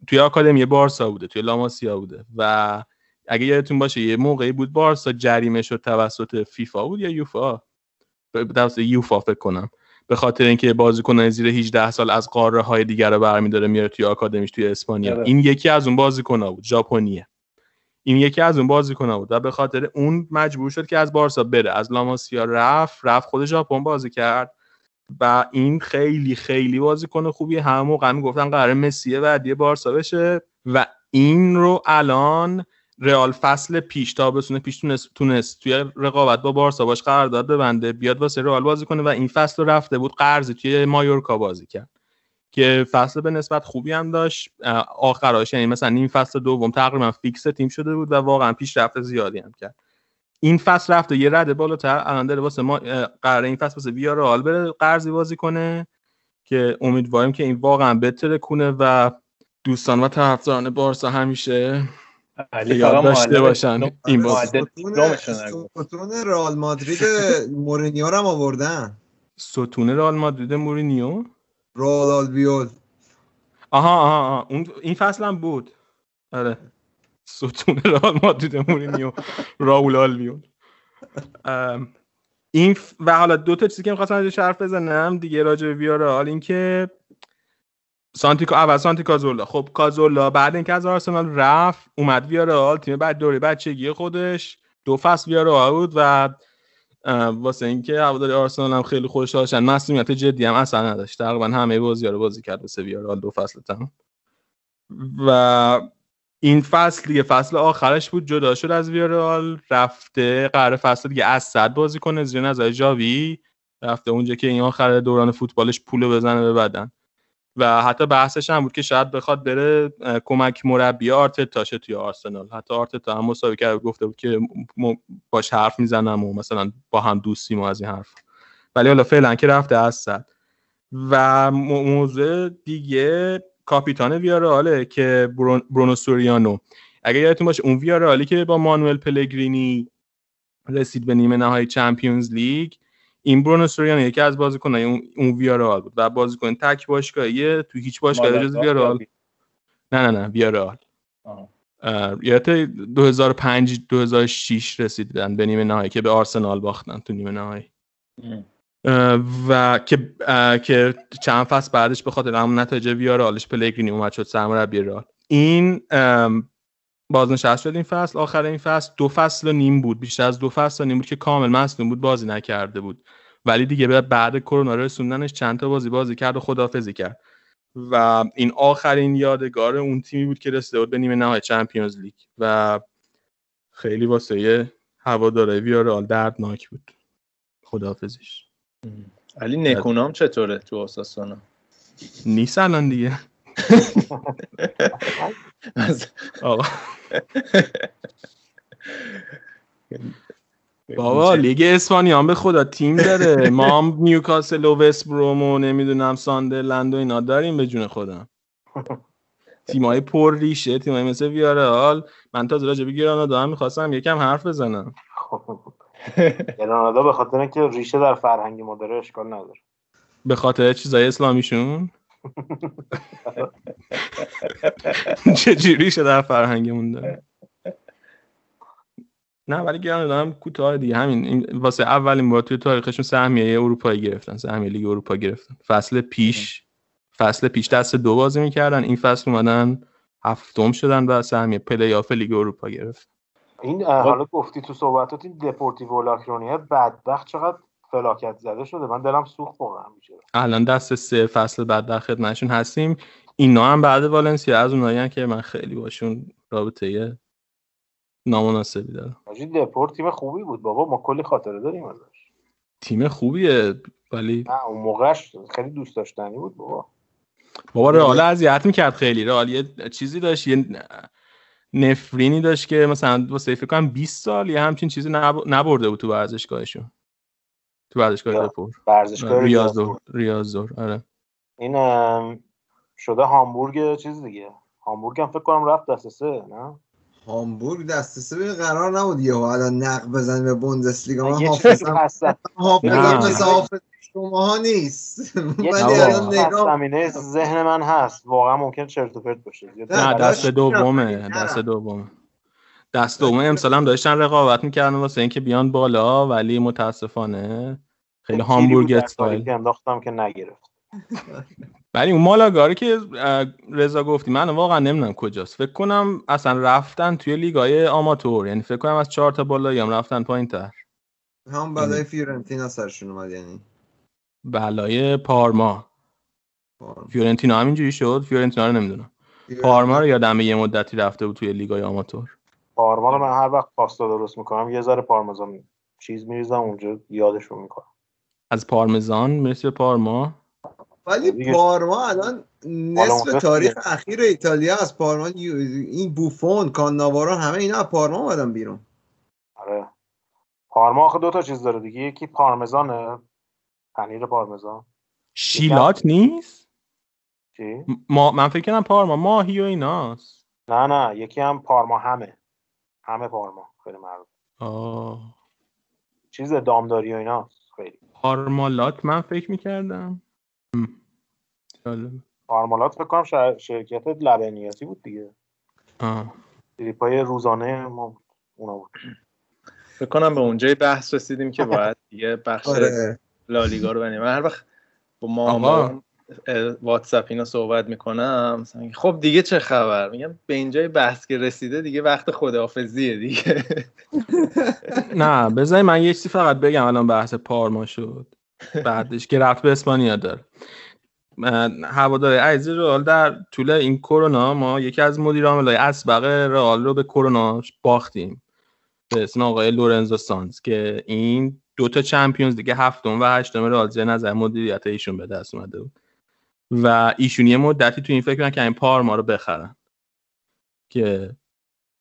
توی آکادمی بارسا بوده توی لاماسیا بوده و اگه یادتون باشه یه موقعی بود بارسا جریمه شد توسط فیفا بود یا یوفا؟ توسط یوفا فکر کنم. به خاطر اینکه بازیکنان زیر 18 سال از قاره های دیگر رو برمیداره میاره توی آکادمیش توی اسپانیا. آره. این یکی از اون بازیکن‌ها بود ژاپنیه. این یکی از اون بازیکن‌ها بود و به خاطر اون مجبور شد که از بارسا بره. از لاماسیا رفت رفت خود ژاپن بازی کرد. و این خیلی خیلی بازیکن خوبی همه موقع می‌گفتن قرار مسیه بعدی بارسا بشه. و این رو الان رئال فصل پیش تابستون پیش تونست, تونست توی رقابت با بارسا باش قرارداد ببنده بیاد واسه رئال بازی کنه و این فصل رو رفته بود قرضی توی مایورکا بازی کرد. که فصل به نسبت خوبی هم داشت. آخراش یعنی مثلا نیم فصل دوم تقریبا فیکس تیم شده بود و واقعا پیشرفت زیادی هم کرد. این فصل رفته یه رده بالاتر. الان داره واسه ما قراره این فصل واسه ویارال بره قرضی بازی کنه که امیدواریم که این واقعا بترکونه و دوستان و طرفداران بارسا همیشه به یاد داشته باشن این بازی. ستون رئال مادرید مورینیو رو هم آوردن. ستون رئال مادرید مورینیو؟ رائول آلبیول. آها آها, آها. اون این فصل هم بود. آره. ستون رئال مادرید مورینیو رائول آلبیول ام، این ف- و حالا دو تا چیزی که می‌خواستم ازش حرف بزنم دیگه راجع به ویارال این که سانتی اول سانتی کازولا. خب کازولا بعد اینکه از آرسنال رفت اومد ویارال تیم بعد دوره بچگی خودش. دو فصل ویارال بود و واسه اینکه هواداری آرسنال هم خیلی خوشحال شدن. مسئولیت جدی هم اصلا نداشت. تقریبا همه بازی‌ها رو بازی کرد واسه ویارال دو فصل تمام. و این فصل دیگه فصل آخرش بود جدا شد از ویارال رفته قرار فصل دیگه از صد بازی کنه زیر نظر جاوی رفته اونجا که این آخر دوران فوتبالش پولو بزنه به بدن. و حتی بحثش هم بود که شاید بخواد بره کمک مربی آرتتاشه توی آرسنال. حتی آرتتا هم مساوی کرد گفته بود که باش حرف می‌زنم و مثلا با هم دوستیم و از این حرف ولی حالا فعلا که رفته از صد و مو- موضوع دیگه کاپیتان ویاراله که برون- برونو سوریانو. اگه یادتون باشه اون ویارالی که با مانوئل پلگرینی رسید به نیمه نهایی چمپیونز لیگ این برونو سوریانو یکی از بازیکنای اون, اون ویارال بود. و بازیکن تک باشگاهیه تو هیچ باشگاهی جز ویارال یا نه نه نه ویارال یادت 2005 2006 رسیدن به نیمه نهایی که به آرسنال باختن تو نیمه نهایی. ام. و که که چند فصل بعدش به خاطر همون نتایج ویارالش پلگرینی اومد شد سرمربی رئال. این بازنشست شد این فصل. آخر این فصل دو فصل و نیم بود. بیشتر از دو فصل و نیم بود که کامل مصدوم بود بازی نکرده بود. ولی دیگه بعد کرونا رسوندنش چند تا بازی بازی کرد و خدافزی کرد. و این آخرین یادگار اون تیمی بود که رسیده بود به نیمه نهایی چمپیونز لیگ. و خیلی واسه هواداره ویارال دردناک بود. خدافزیش علی نکونام چطوره تو آساسونا نیست الان دیگه. آقا. بابا لیگ اسپانیا هم به خدا تیم داره. ما هم نیوکاسل و وست بروم و نمی‌دونم ساندرلند و اینا داریم به جون خودم. تیمای پر ریشه تیمای مثل ویارال من تازه راجع به گرانادا هم می‌خواستم یکم حرف بزنم. گرانادا به خاطر اینکه ریشه در فرهنگ ما داره اشکال نداره. به خاطر چیزای اسلامیشون؟ چجوری ریشه در فرهنگمون داره؟ نه ولی گرانادا هم کوتاه دیگه. همین واسه اولین بار توی تاریخشون سهمیه اروپایی گرفتن سهمیه لیگ اروپا گرفتن. فصل پیش فصل پیش دست دو بازی می‌کردن. این فصل اومدن هفتم شدن و سهمیه پلی آف لیگ اروپا گرفت این حالا گفتی تو صحبتات این دپورتیو لاکرونیا بدبخت چقدر فلاکت زده شده؟ من دلم سوخت واقعا میشه. الان دست سه فصل بعد در خدمتشون هستیم. اینا هم بعد والنسیا از اونایی که من خیلی باشون رابطه نامناسبی دارم. حاجی دپورت تیم خوبی بود. بابا ما کلی خاطره داریم ازش. تیم خوبیه ولی نه اون موقعش خیلی دوست داشتنی بود بابا. بابا رئال اذیت می‌کرد خیلی. رئال یه چیزی داشت یه نفرینی داشت که مثلا واسه فکر کنم 20 سال یه همچین چیزی نب- نبرده بود تو ورزشگاهشون. تو ورزشگاه. دپور ورزشگاه ریاضور ریاضور آره. این شده هامبورگ چیز دیگه. هامبورگ هم فکر کنم رفت دست سه نه؟ هامبورگ دست سه به قرار نبود یهو الان نق بزنه به بوندسلیگا. من حافظم. حافظم. مثل حافظ شماها نیست. یه ولی. الان نگاه زمینه ذهن من هست. واقعا ممکن چرت و پرت باشه. نه، دست دومه. دست دومه. دست دومه امسال هم داشتن رقابت می‌کردن واسه اینکه بیان بالا ولی متاسفانه خیلی هامبورگ استایل انداختم که نگرفت. ولی اون مالاگایی که رضا گفتی من واقعا نمی‌دونم کجاست. فکر کنم اصلا رفتن توی لیگای آماتور یعنی فکر کنم از چهار تا بالایی هم رفتن پایین تر هم بلای فیورنتینا سرشون اومد یعنی. بلای پارما. فیورنتینا همینجوری شد؟ فیورنتینا رو نمی‌دونم. پارما رو یادمه یه مدتی رفته بود توی لیگای آماتور. پارما رو من هر وقت پاستا درست می‌کنم یه ذره پارمزان چیز میریزم اونجا یادشون می‌کنم. از پارمزان می‌رسی به پارما. ولی پارما الان نصف تاریخ دیگه. اخیر ایتالیا از پارما این بوفون کاناوارا همه اینا از پارما اومدن بیرون. آره. پارما آخه دو تا چیز داره دیگه. یکی پارمزانه. پنیر پارمزان. شیلات نیست؟ چی؟ ما من فکر کنم پارما. ماهی و ایناست. نه نه یکی هم پارما همه. همه پارما. خیلی معروف. آه. چیز دامداری و ایناست. خیلی. پارمالات من فکر می‌کردم. پارمالات فکر کنم شر- شرکت لبنیاتی بود دیگه. آه. تریپای روزانه ما اونا بود. فکر کنم به اونجای بحث رسیدیم که باید دیگه بخش آره. لالیگا رو بنیم من هر وقت با. با واتساپ اینا صحبت می‌کنم خب دیگه چه خبر؟ میگم به اینجای بحث که رسیده دیگه وقت خداحافظیه دیگه. نه بذاری من یه چیزی فقط بگم الان بحث پارما شد. بعدش که رفت به اسپانیا داره. هواداری عزیز رئال در طول این کرونا ما یکی از مدیر عاملای اسبق رئال رو به کرونا باختیم. به اسم آقای لورنزو سانز که این دو تا چمپیونز دیگه هفتم و هشتم رئال زیر نظر مدیریت ایشون به دست اومده بود. و ایشون یه مدتی تو این فکر که این پارما رو بخرن که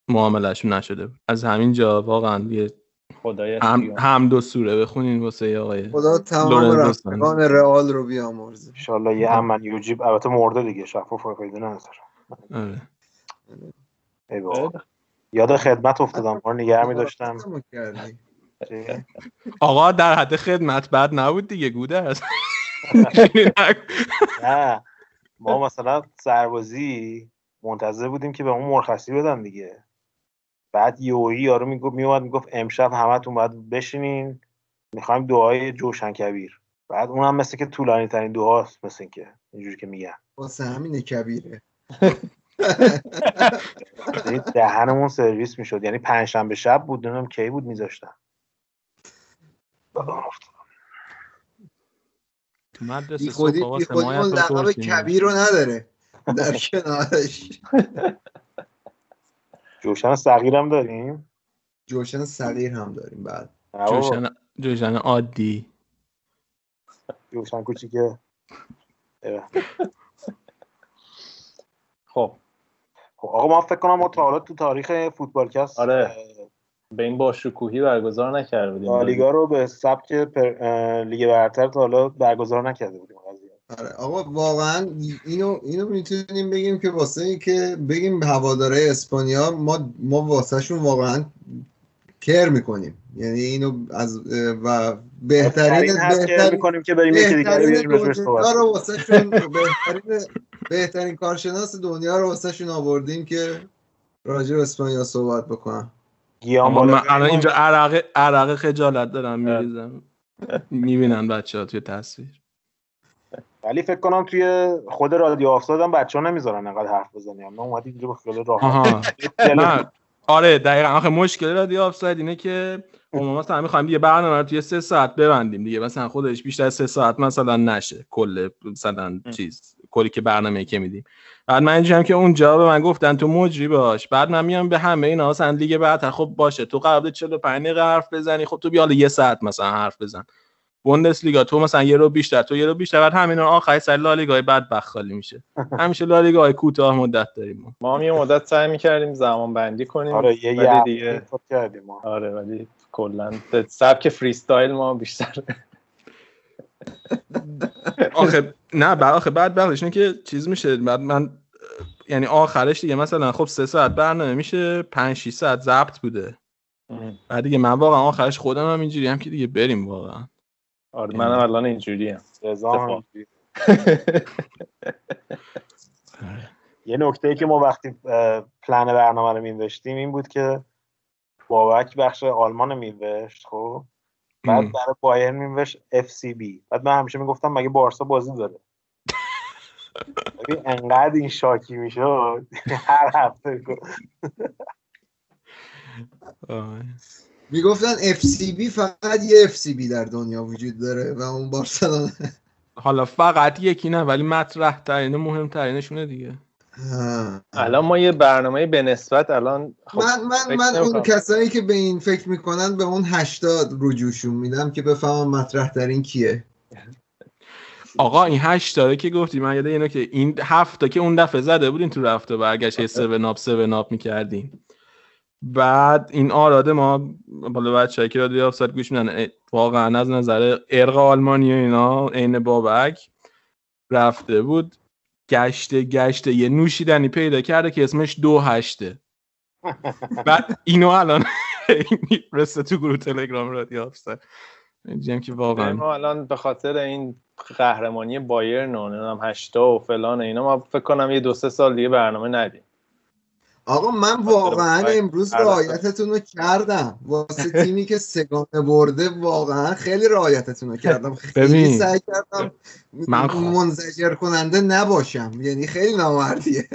معاملهشون نشده بود. از همین جا واقعا یه خدای هم, هم دو سوره بخونین واسه آقای خدا تمام رفتگان رئال رو بیامرزه. انشالله یه امن یوجیب البته مرده دیگه شفاف پیدا نداره. آره. ای بابا. یاد خدمت افتادم ما رو نگه می داشتم. آقا در حد خدمت بد نبود دیگه گوده است. نه ما مثلا سربازی منتظر بودیم که به اون مرخصی بدن دیگه. بعد یوهی یارو می‌گفت میومد می‌گفت امشب همتون باید بشینین می‌خوایم دعای جوشن کبیر. بعد اونم مثل که طولانی ترین دعاست مثل که اینجوری که میگن. واسه همین کبیره. یعنی دهنمون سرویس می‌شد. یعنی پنجشنبه شب بود نمی‌دونم کی بود میذاشتن. تو مدرسه بی خودی اون لقب. کبیر رو نداره. در کنارش. جوشن صغیرم داریم؟ جوشن صغیر هم داریم بعد. جوشن جوشن عادی. جوشن کوچیکه. خب. خب آقا ما فکر کنم ما تا حالا تو تاریخ فوتبالکست آره. به این با شکوهی برگزار نکرده بودیم. لالیگا رو به سبک پر... لیگ برتر تا حالا برگزار نکرده بودیم قضیه. آره آقا واقعا اینو اینو می‌تونیم بگیم که واسه این که بگیم هواداره اسپانیا ما ما واسه شون واقعا کر می‌کنیم. یعنی اینو از و بهترین بهترین می‌کنیم که بریم یکی دیگه رو بهترین بیاریم راجبش دنیا صحبت رو واسه شون بهترین بهترین کارشناس دنیا رو واسه شون آوردیم که راجع به اسپانیا صحبت بکنم گیام من الان اینجا عرق عرق خجالت دارم میریزم. می‌بینن بچه ها توی تصویر. ولی فکر کنم توی خود رادیو آفساید هم بچه ها نمی‌ذارن انقدر حرف بزنیم ما اومدیم اینجا با خیال نه. آره دقیقا. آخه مشکل رادیو آفساید اینه که ما مثلا می‌خوایم یه برنامه رو توی سه ساعت ببندیم دیگه. مثلا خودش بیشتر از سه ساعت مثلا نشه. کل مثلا چیز. کلی که برنامه که میدیم. بعد من اینجام که اونجا به من گفتن تو مجری باش. بعد من میام به همه اینا مثلا لیگ بعد خب باشه تو قرار بود 45 دقیقه حرف بزنی. خب تو بیا حالا یه ساعت مثلا حرف بزن. بوندس لیگا تو مثلا یه رو بیشتر تو یه رو بیشتر. بعد همین آخر سر لالیگا بعد خالی میشه. همیشه لالیگا های کوتاه مدت داریم ما. ما هم یه مدت سعی می‌کردیم زمان بندی کنیم. آره یه ولی دیگه کردیم ما. آره ولی کلا سبک فریستایل ما بیشتر آخه نه بعد آخه بعد بعدش اینه که چیز میشه. بعد من یعنی آخرش دیگه مثلا خب سه ساعت برنامه میشه 5 6 ساعت ضبط بوده. بعد دیگه من واقعا آخرش خودم هم اینجوری هم که دیگه بریم واقعا. آره منم الان اینجوری هم. یه نکته ای که ما وقتی پلن برنامه رو مینوشتیم این بود که بابک بخش آلمان مینوشت خب؟ بعد. برای بایرن مینوشت اف سی بی بعد من همیشه می‌گفتم مگه بارسا بازی داره ببین انقدر این شاکی می‌شد هر هفته گفت. آه. می‌گفتن FCB فقط یه FCB در دنیا وجود داره و اون بارسلونا حالا فقط یکی نه ولی مطرح ترینه مهمترینشونه دیگه ها. الان ما یه برنامه به نسبت الان خب من من من اون. کسایی که به این فکر می‌کنن به اون 80 رجوعشون میدم که بفهمم مطرح ترین کیه. آقا این هشت داره که گفتی من یاد اینو که این هفته که اون دفعه زده بودین تو رفته برگشت سه ناب سه ناب می‌کردین. بعد این آراده ما بالا بچه که رادیو آفساید گوش میدن واقعا از نظر ارق آلمانی و اینا عین بابک رفته بود. گشته گشته. یه نوشیدنی پیدا کرده که اسمش دو هشته. بعد اینو الان میفرسته تو گروه تلگرام رادیو آفساید اینجیم که واقعا. ما الان به خاطر این قهرمانی بایرن و نمی‌دونم هشتا و فلان اینا ما فکر کنم یه دو سه سال دیگه برنامه ندیم. آقا من واقعا امروز. رعایتتون رو کردم. واسه تیمی که سگانه برده واقعا خیلی رعایتتون رو کردم. خیلی. سعی کردم من خ- منزجر کننده نباشم. یعنی خیلی نامردیه.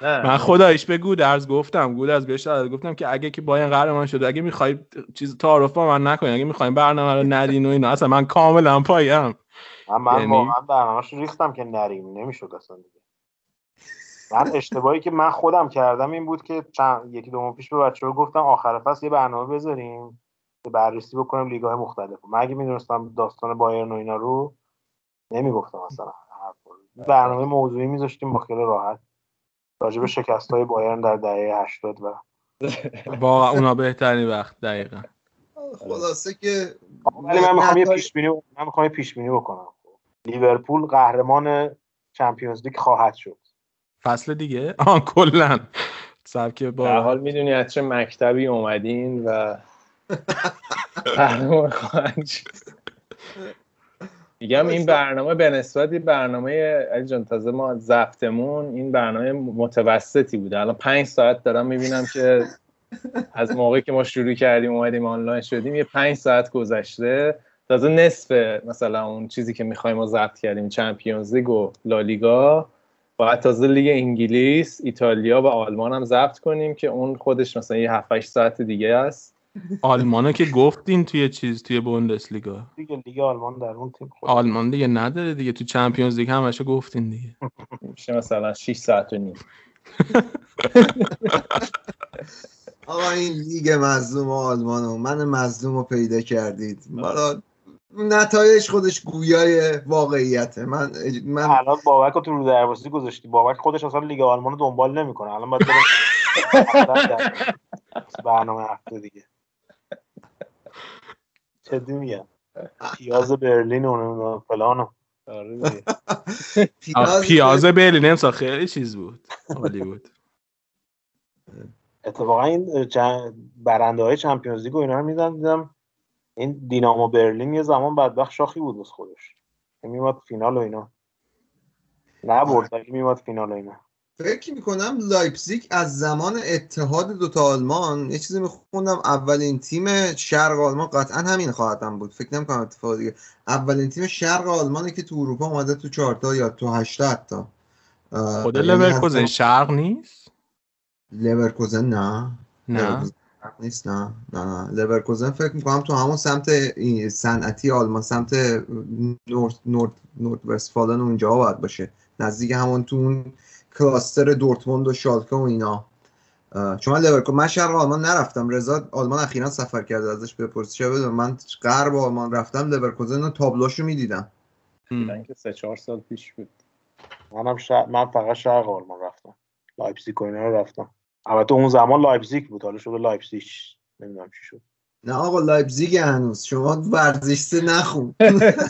من خدایش به گودرز گفتم. گودرز بهش گفتم که اگه که با این قهرمان شده اگه می‌خوای چیز تعارف با من نکنی اگه می‌خوایم برنامه رو ندین و اینا اصلا من کاملا پایم. من, من یعنی- واقعا برنامه‌ش رو ریختم که نریم. نمی‌شد اصلا دیگه. من اشتباهی که من خودم کردم این بود که چند یکی دو ماه پیش به بچه ها گفتم آخر فصل یه برنامه بذاریم که بررسی بکنیم لیگ های مختلف. من اگه می‌دونستم داستان بایرن و اینا رو نمی‌گفتم رو. برنامه موضوعی میذاشتیم با خیلی راحت. راجع به شکست های بایرن در دهه 80 و واقعا اونا بهترین وقت دقیقا. خلاصه که ولی من می‌خوام یه پیش بینی من می‌خوام یه پیش بینی بکنم لیورپول قهرمان چمپیونز لیگ خواهد شد. فصل دیگه؟ آن کلا. سبک در با حال می‌دونی از چه مکتبی اومدین و. میگم این برنامه به نسبت برنامه علی جان تازه ما ضبطمون این برنامه متوسطی بوده. الان پنج ساعت دارم می‌بینم که از موقعی که ما شروع کردیم اومدیم آنلاین شدیم یه پنج ساعت گذشته. تازه نصف مثلا اون چیزی که می‌خوایم ما ضبط کردیم چمپیونز لیگ و لالیگا. باید تازه لیگ انگلیس ایتالیا و آلمان هم ضبط کنیم که اون خودش مثلا یه 7 8 ساعت دیگه است. آلمانو که گفتین توی چیز توی بوندسلیگا. دیگه لیگ آلمان در اون تیم خود آلمان دیگه نداره دیگه. تو چمپیونز لیگ همشو گفتین دیگه. میشه مثلا 6 ساعت و نیم. آقا این لیگ مظلوم آلمانو من مظلوم رو پیدا کردید. حالا نتایج خودش گویای واقعیته. من من الان بابک رو تو رو درواسی گذاشتی. بابک خودش اصلا لیگ آلمان رو دنبال نمی‌کنه. الان باید برم برنامه هفته دیگه. جدی میگم. پیاز برلین و فلان و آره پیاز برلین. امسال خیلی چیز بود. عالی بود. اتفاقا این برنده های چمپیونز لیگ و اینا رو میدن دیدم این دینامو برلین یه زمان بدبخت شاخی بود واسه خودش. میومد فینال و اینا. نبرد ولی میومد فینال و اینا. فکر می‌کنم لایپزیگ از زمان اتحاد دوتا آلمان یه چیزی میخوندم اولین تیم شرق آلمان قطعا همین خواهد بود. فکر نمی‌کنم اتفاق دیگه. اولین تیم شرق آلمانی که تو اروپا اومده تو چهارتا یا تو هشتا حتی. خود یعنی لورکوزن از- شرق نیست؟ لورکوزن نه. نه. لورکوزن نیست نه نه نه. لورکوزن فکر می‌کنم تو همون سمت صنعتی آلمان سمت نورت نورت نورت وستفالن اونجا باید باشه. نزدیک همون تو اون cluster دورتموند و شالکه و اینا. چون لورکوزن من شرق آلمان نرفتم. رضا آلمان اخیرا سفر کرده ازش بپرسی چه بدون من غرب آلمان رفتم لورکوزن و تابلوشو می‌دیدم. که سه چهار سال پیش بود. منم شر... من فقط شرق آلمان رفتم. لایپزیگ و اینا رو رفتم. البته اون زمان لایپزیگ بود حالا شده لایپزیگ نمی‌دونم چی شد. نه آقا لایپزیگ هنوز. شما ورزش سه نخون.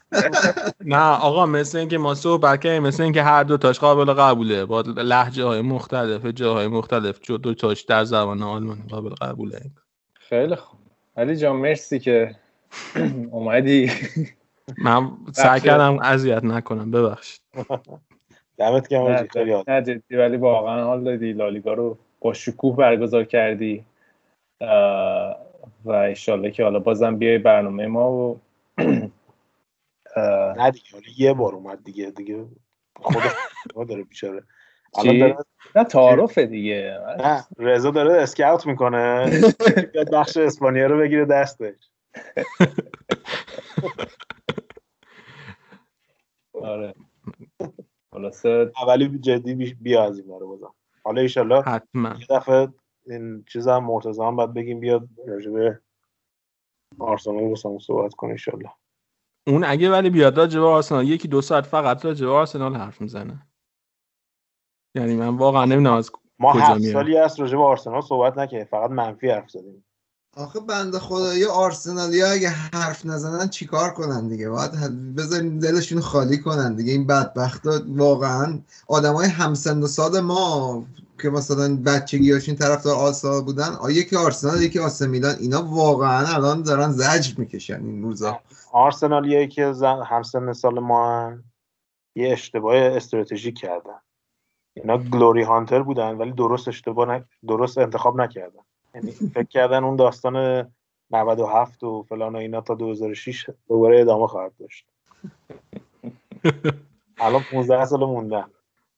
نه آقا مثل اینکه ما صحبت کردیم مثل اینکه هر دو تاش قابل قبوله. با لهجه های مختلف جاهای مختلف جو دو تاش در زبان آلمانی قابل قبوله. خیلی خوب. علی جان مرسی که اومدی. من سعی کردم اذیت نکنم ببخشید. دمت گرم. نه جدی ولی واقعا حال دادی. لالیگا رو با شکوه برگزار کردی. و ایشالله که حالا بازم بیای برنامه ما و نه دیگه حالا یه بار اومد دیگه دیگه خود ما داره بیچاره؟ داره نه تعارفه دیگه. نه رضا داره اسکاوت می‌کنه. بیاد بخش اسپانیا رو بگیره دستش. آره. خلاصه اولی جدی بی- بیا از این بازم حالا ایشالله حتما. یه دفعه این چیز هم مرتضی هم باید بگیم بیاد راجع به آرسنال واسمون صحبت کنه ایشالله اون اگه ولی بیاد راجع به آرسنال یکی دو ساعت فقط راجع به آرسنال حرف می‌زنه. یعنی من واقعا نمی‌دونم از ما کجا هفت سالی هست راجع به آرسنال صحبت نکنیم فقط منفی حرف زدیم. آخه بنده خدایی آرسنالیا اگه حرف نزنن چیکار کنن دیگه؟ باید بذاریم دلشون خالی کنن دیگه. این بدبختا واقعا آدمای همسن و سال ما که مثلا بچگیاشون طرفدار آرسنال بودن آ یکی آرسنال یکی آسه میلان اینا واقعا الان دارن زجر می‌کشن این روزا. آرسنالیایی که همسن سال ما یه اشتباه استراتژیک کردن. اینا گلوری هانتر بودن ولی درست اشتباه ن... درست انتخاب نکردن. یعنی فکر کردن اون داستان 97 و فلان و اینا تا 2006 دوباره ادامه خواهد داشت. الان 15 سال موندن.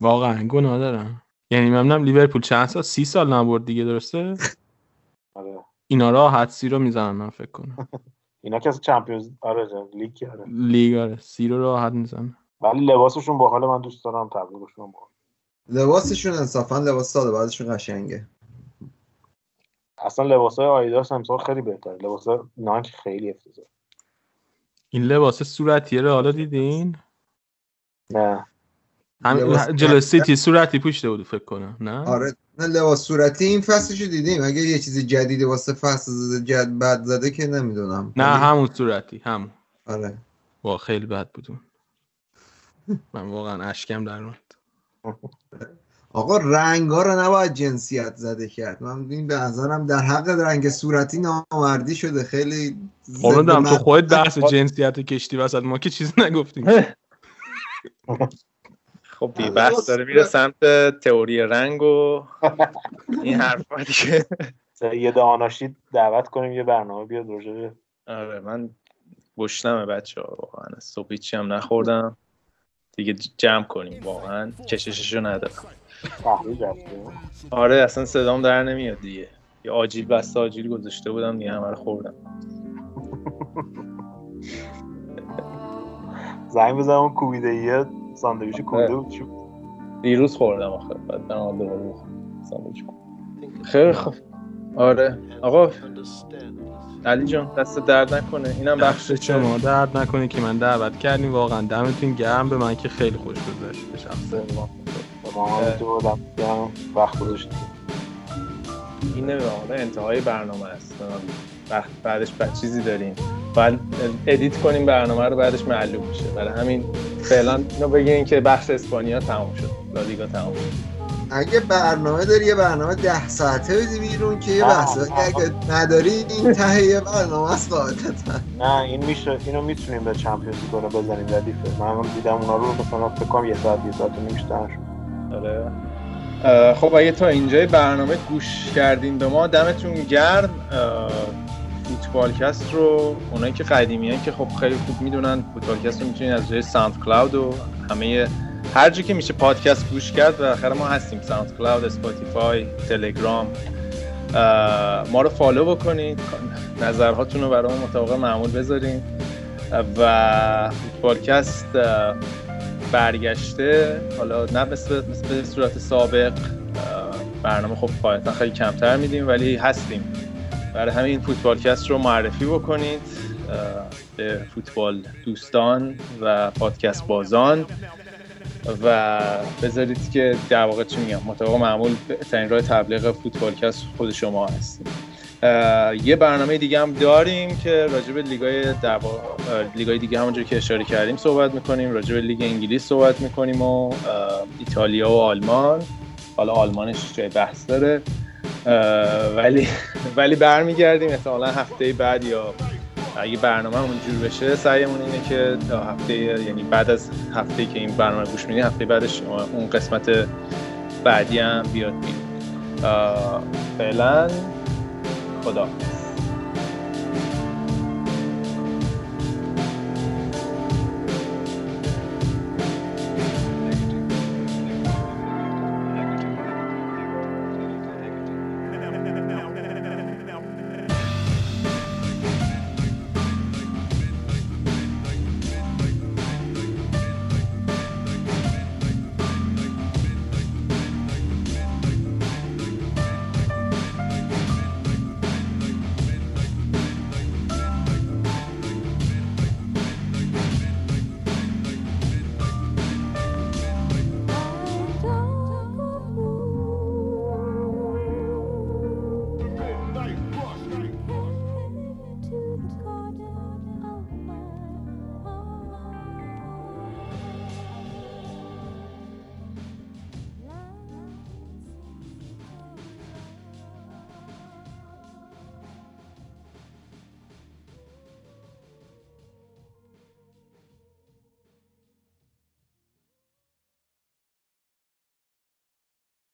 واقعا گناه دارم. یعنی ممنونم لیورپول چند سال؟ سی سال نبرد دیگه درسته؟ آره. اینا راحت سی رو می‌زنن من فکر کنم. اینا کسی Champions آره جان، لیگ کرده لیگ آره. سی رو راحت می‌زنن. ولی لباسشون باحال من دوست دارم تبلیغشون باحال لباسشون انصافا لباس سال بعدشون قشنگه. اصلا لباس های آدیداس امسال خیلی بهتره. لباس نایک خیلی افتضاح. این لباس صورتیه رو حالا دیدین؟ نه. همین لباس- جلو سیتی صورتی پوشیده بود فکر کنم نه؟ آره نه لباس صورتی این فصلشو دیدیم. اگه یه چیزی جدیدی واسه فصل زده جد بد زده که نمی‌دونم. نه همون صورتی همون. آره. وا خیلی بد بود اون. من واقعا اشکم در اومد. آقا رنگا رو نباید جنسیت زده کرد. من این به نظرم در حق رنگ صورتی نامردی شده. خیلی خب تو خودت بحث جنسیت کشتی وسط. ما که چیزی نگفتیم. خب بی بحث داره. میره سمت تئوری رنگ و این حرفا دیگه. یه آناشید دعوت کنیم یه برنامه بیاد به آره من گشنمه بچه ها واقعا. از صبح هیچی هم نخوردم. دیگه جمع کنیم واقعا. کشششو ندارم. آره اصلا صدام در نمیاد دیگه. یه آجیل بسته آجیل گذاشته بودم دیگه همه رو خوردم. زنگ بزنم اون کوبیده یه ساندویچ کوبیده بود. چی؟ دیروز خوردم آخه بعد برام دوباره بخورم. ساندویچ. خیلی خوب. آره. آقا علی جان دست درد نکنه. اینم بخش بخش شما درد نکنه که من دعوت کردیم. واقعا دمتون گرم. به من که خیلی خوش گذشت. به شخصه با ما هم تو وقت گذاشتیم این حالا انتهای برنامه است. وقت بعدش بعد چیزی داریم. بعد edit کنیم برنامه رو بعدش معلوم میشه. برای همین فعلا اینو بگین که بخش اسپانیا تموم شد. لالیگا تموم شد. اگه برنامه داری یه برنامه ده ساعته بدی بیرون که یه بحث. اگه نداری این ته یه برنامه است قاعدتا. نه این میشه اینو می‌تونیم به Champions League رو بزنیم ردیفه. من هم دیدم اونا رو مثلا فکر کنم یه ساعت یه ساعت شد. آره خب اگه تا اینجای برنامه گوش کردین به ما دمتون گرم. فوتبالکست رو اونایی که قدیمی که خب خیلی خوب می‌دونن فوتبالکست رو می‌تونین از جای SoundCloud و همه هر جا که میشه پادکست گوش کرد بالاخره ما هستیم. SoundCloud Spotify تلگرام. ما رو follow بکنید. نظرهاتون رو برای ما مطابق معمول بذارین. و فوتبالکست برگشته حالا نه مثل, مثل صورت سابق برنامه خب قاعدتا خیلی کمتر میدیم ولی هستیم. برای همین فوتبالکست رو معرفی بکنید به فوتبال دوستان و پادکست بازان و بذارید که در واقع چی میگم مطابق معمول بهترین راه تبلیغ فوتبالکست خود شما هستیم. یه برنامه دیگه هم داریم که راجع به لیگای دوا لیگای دیگه همونجوری که اشاره کردیم صحبت می‌کنیم راجع به لیگ انگلیس صحبت می‌کنیم و ایتالیا و آلمان. حالا آلمانش جای بحث داره. ولی ولی برمیگردیم احتمالا هفته بعد یا اگه برنامه همون جور بشه سعیمون اینه که تا هفته یعنی بعد از هفته که این برنامه گوش میدین هفته بعدش اون قسمت بعدی هم بیاد بید فعلا خدا.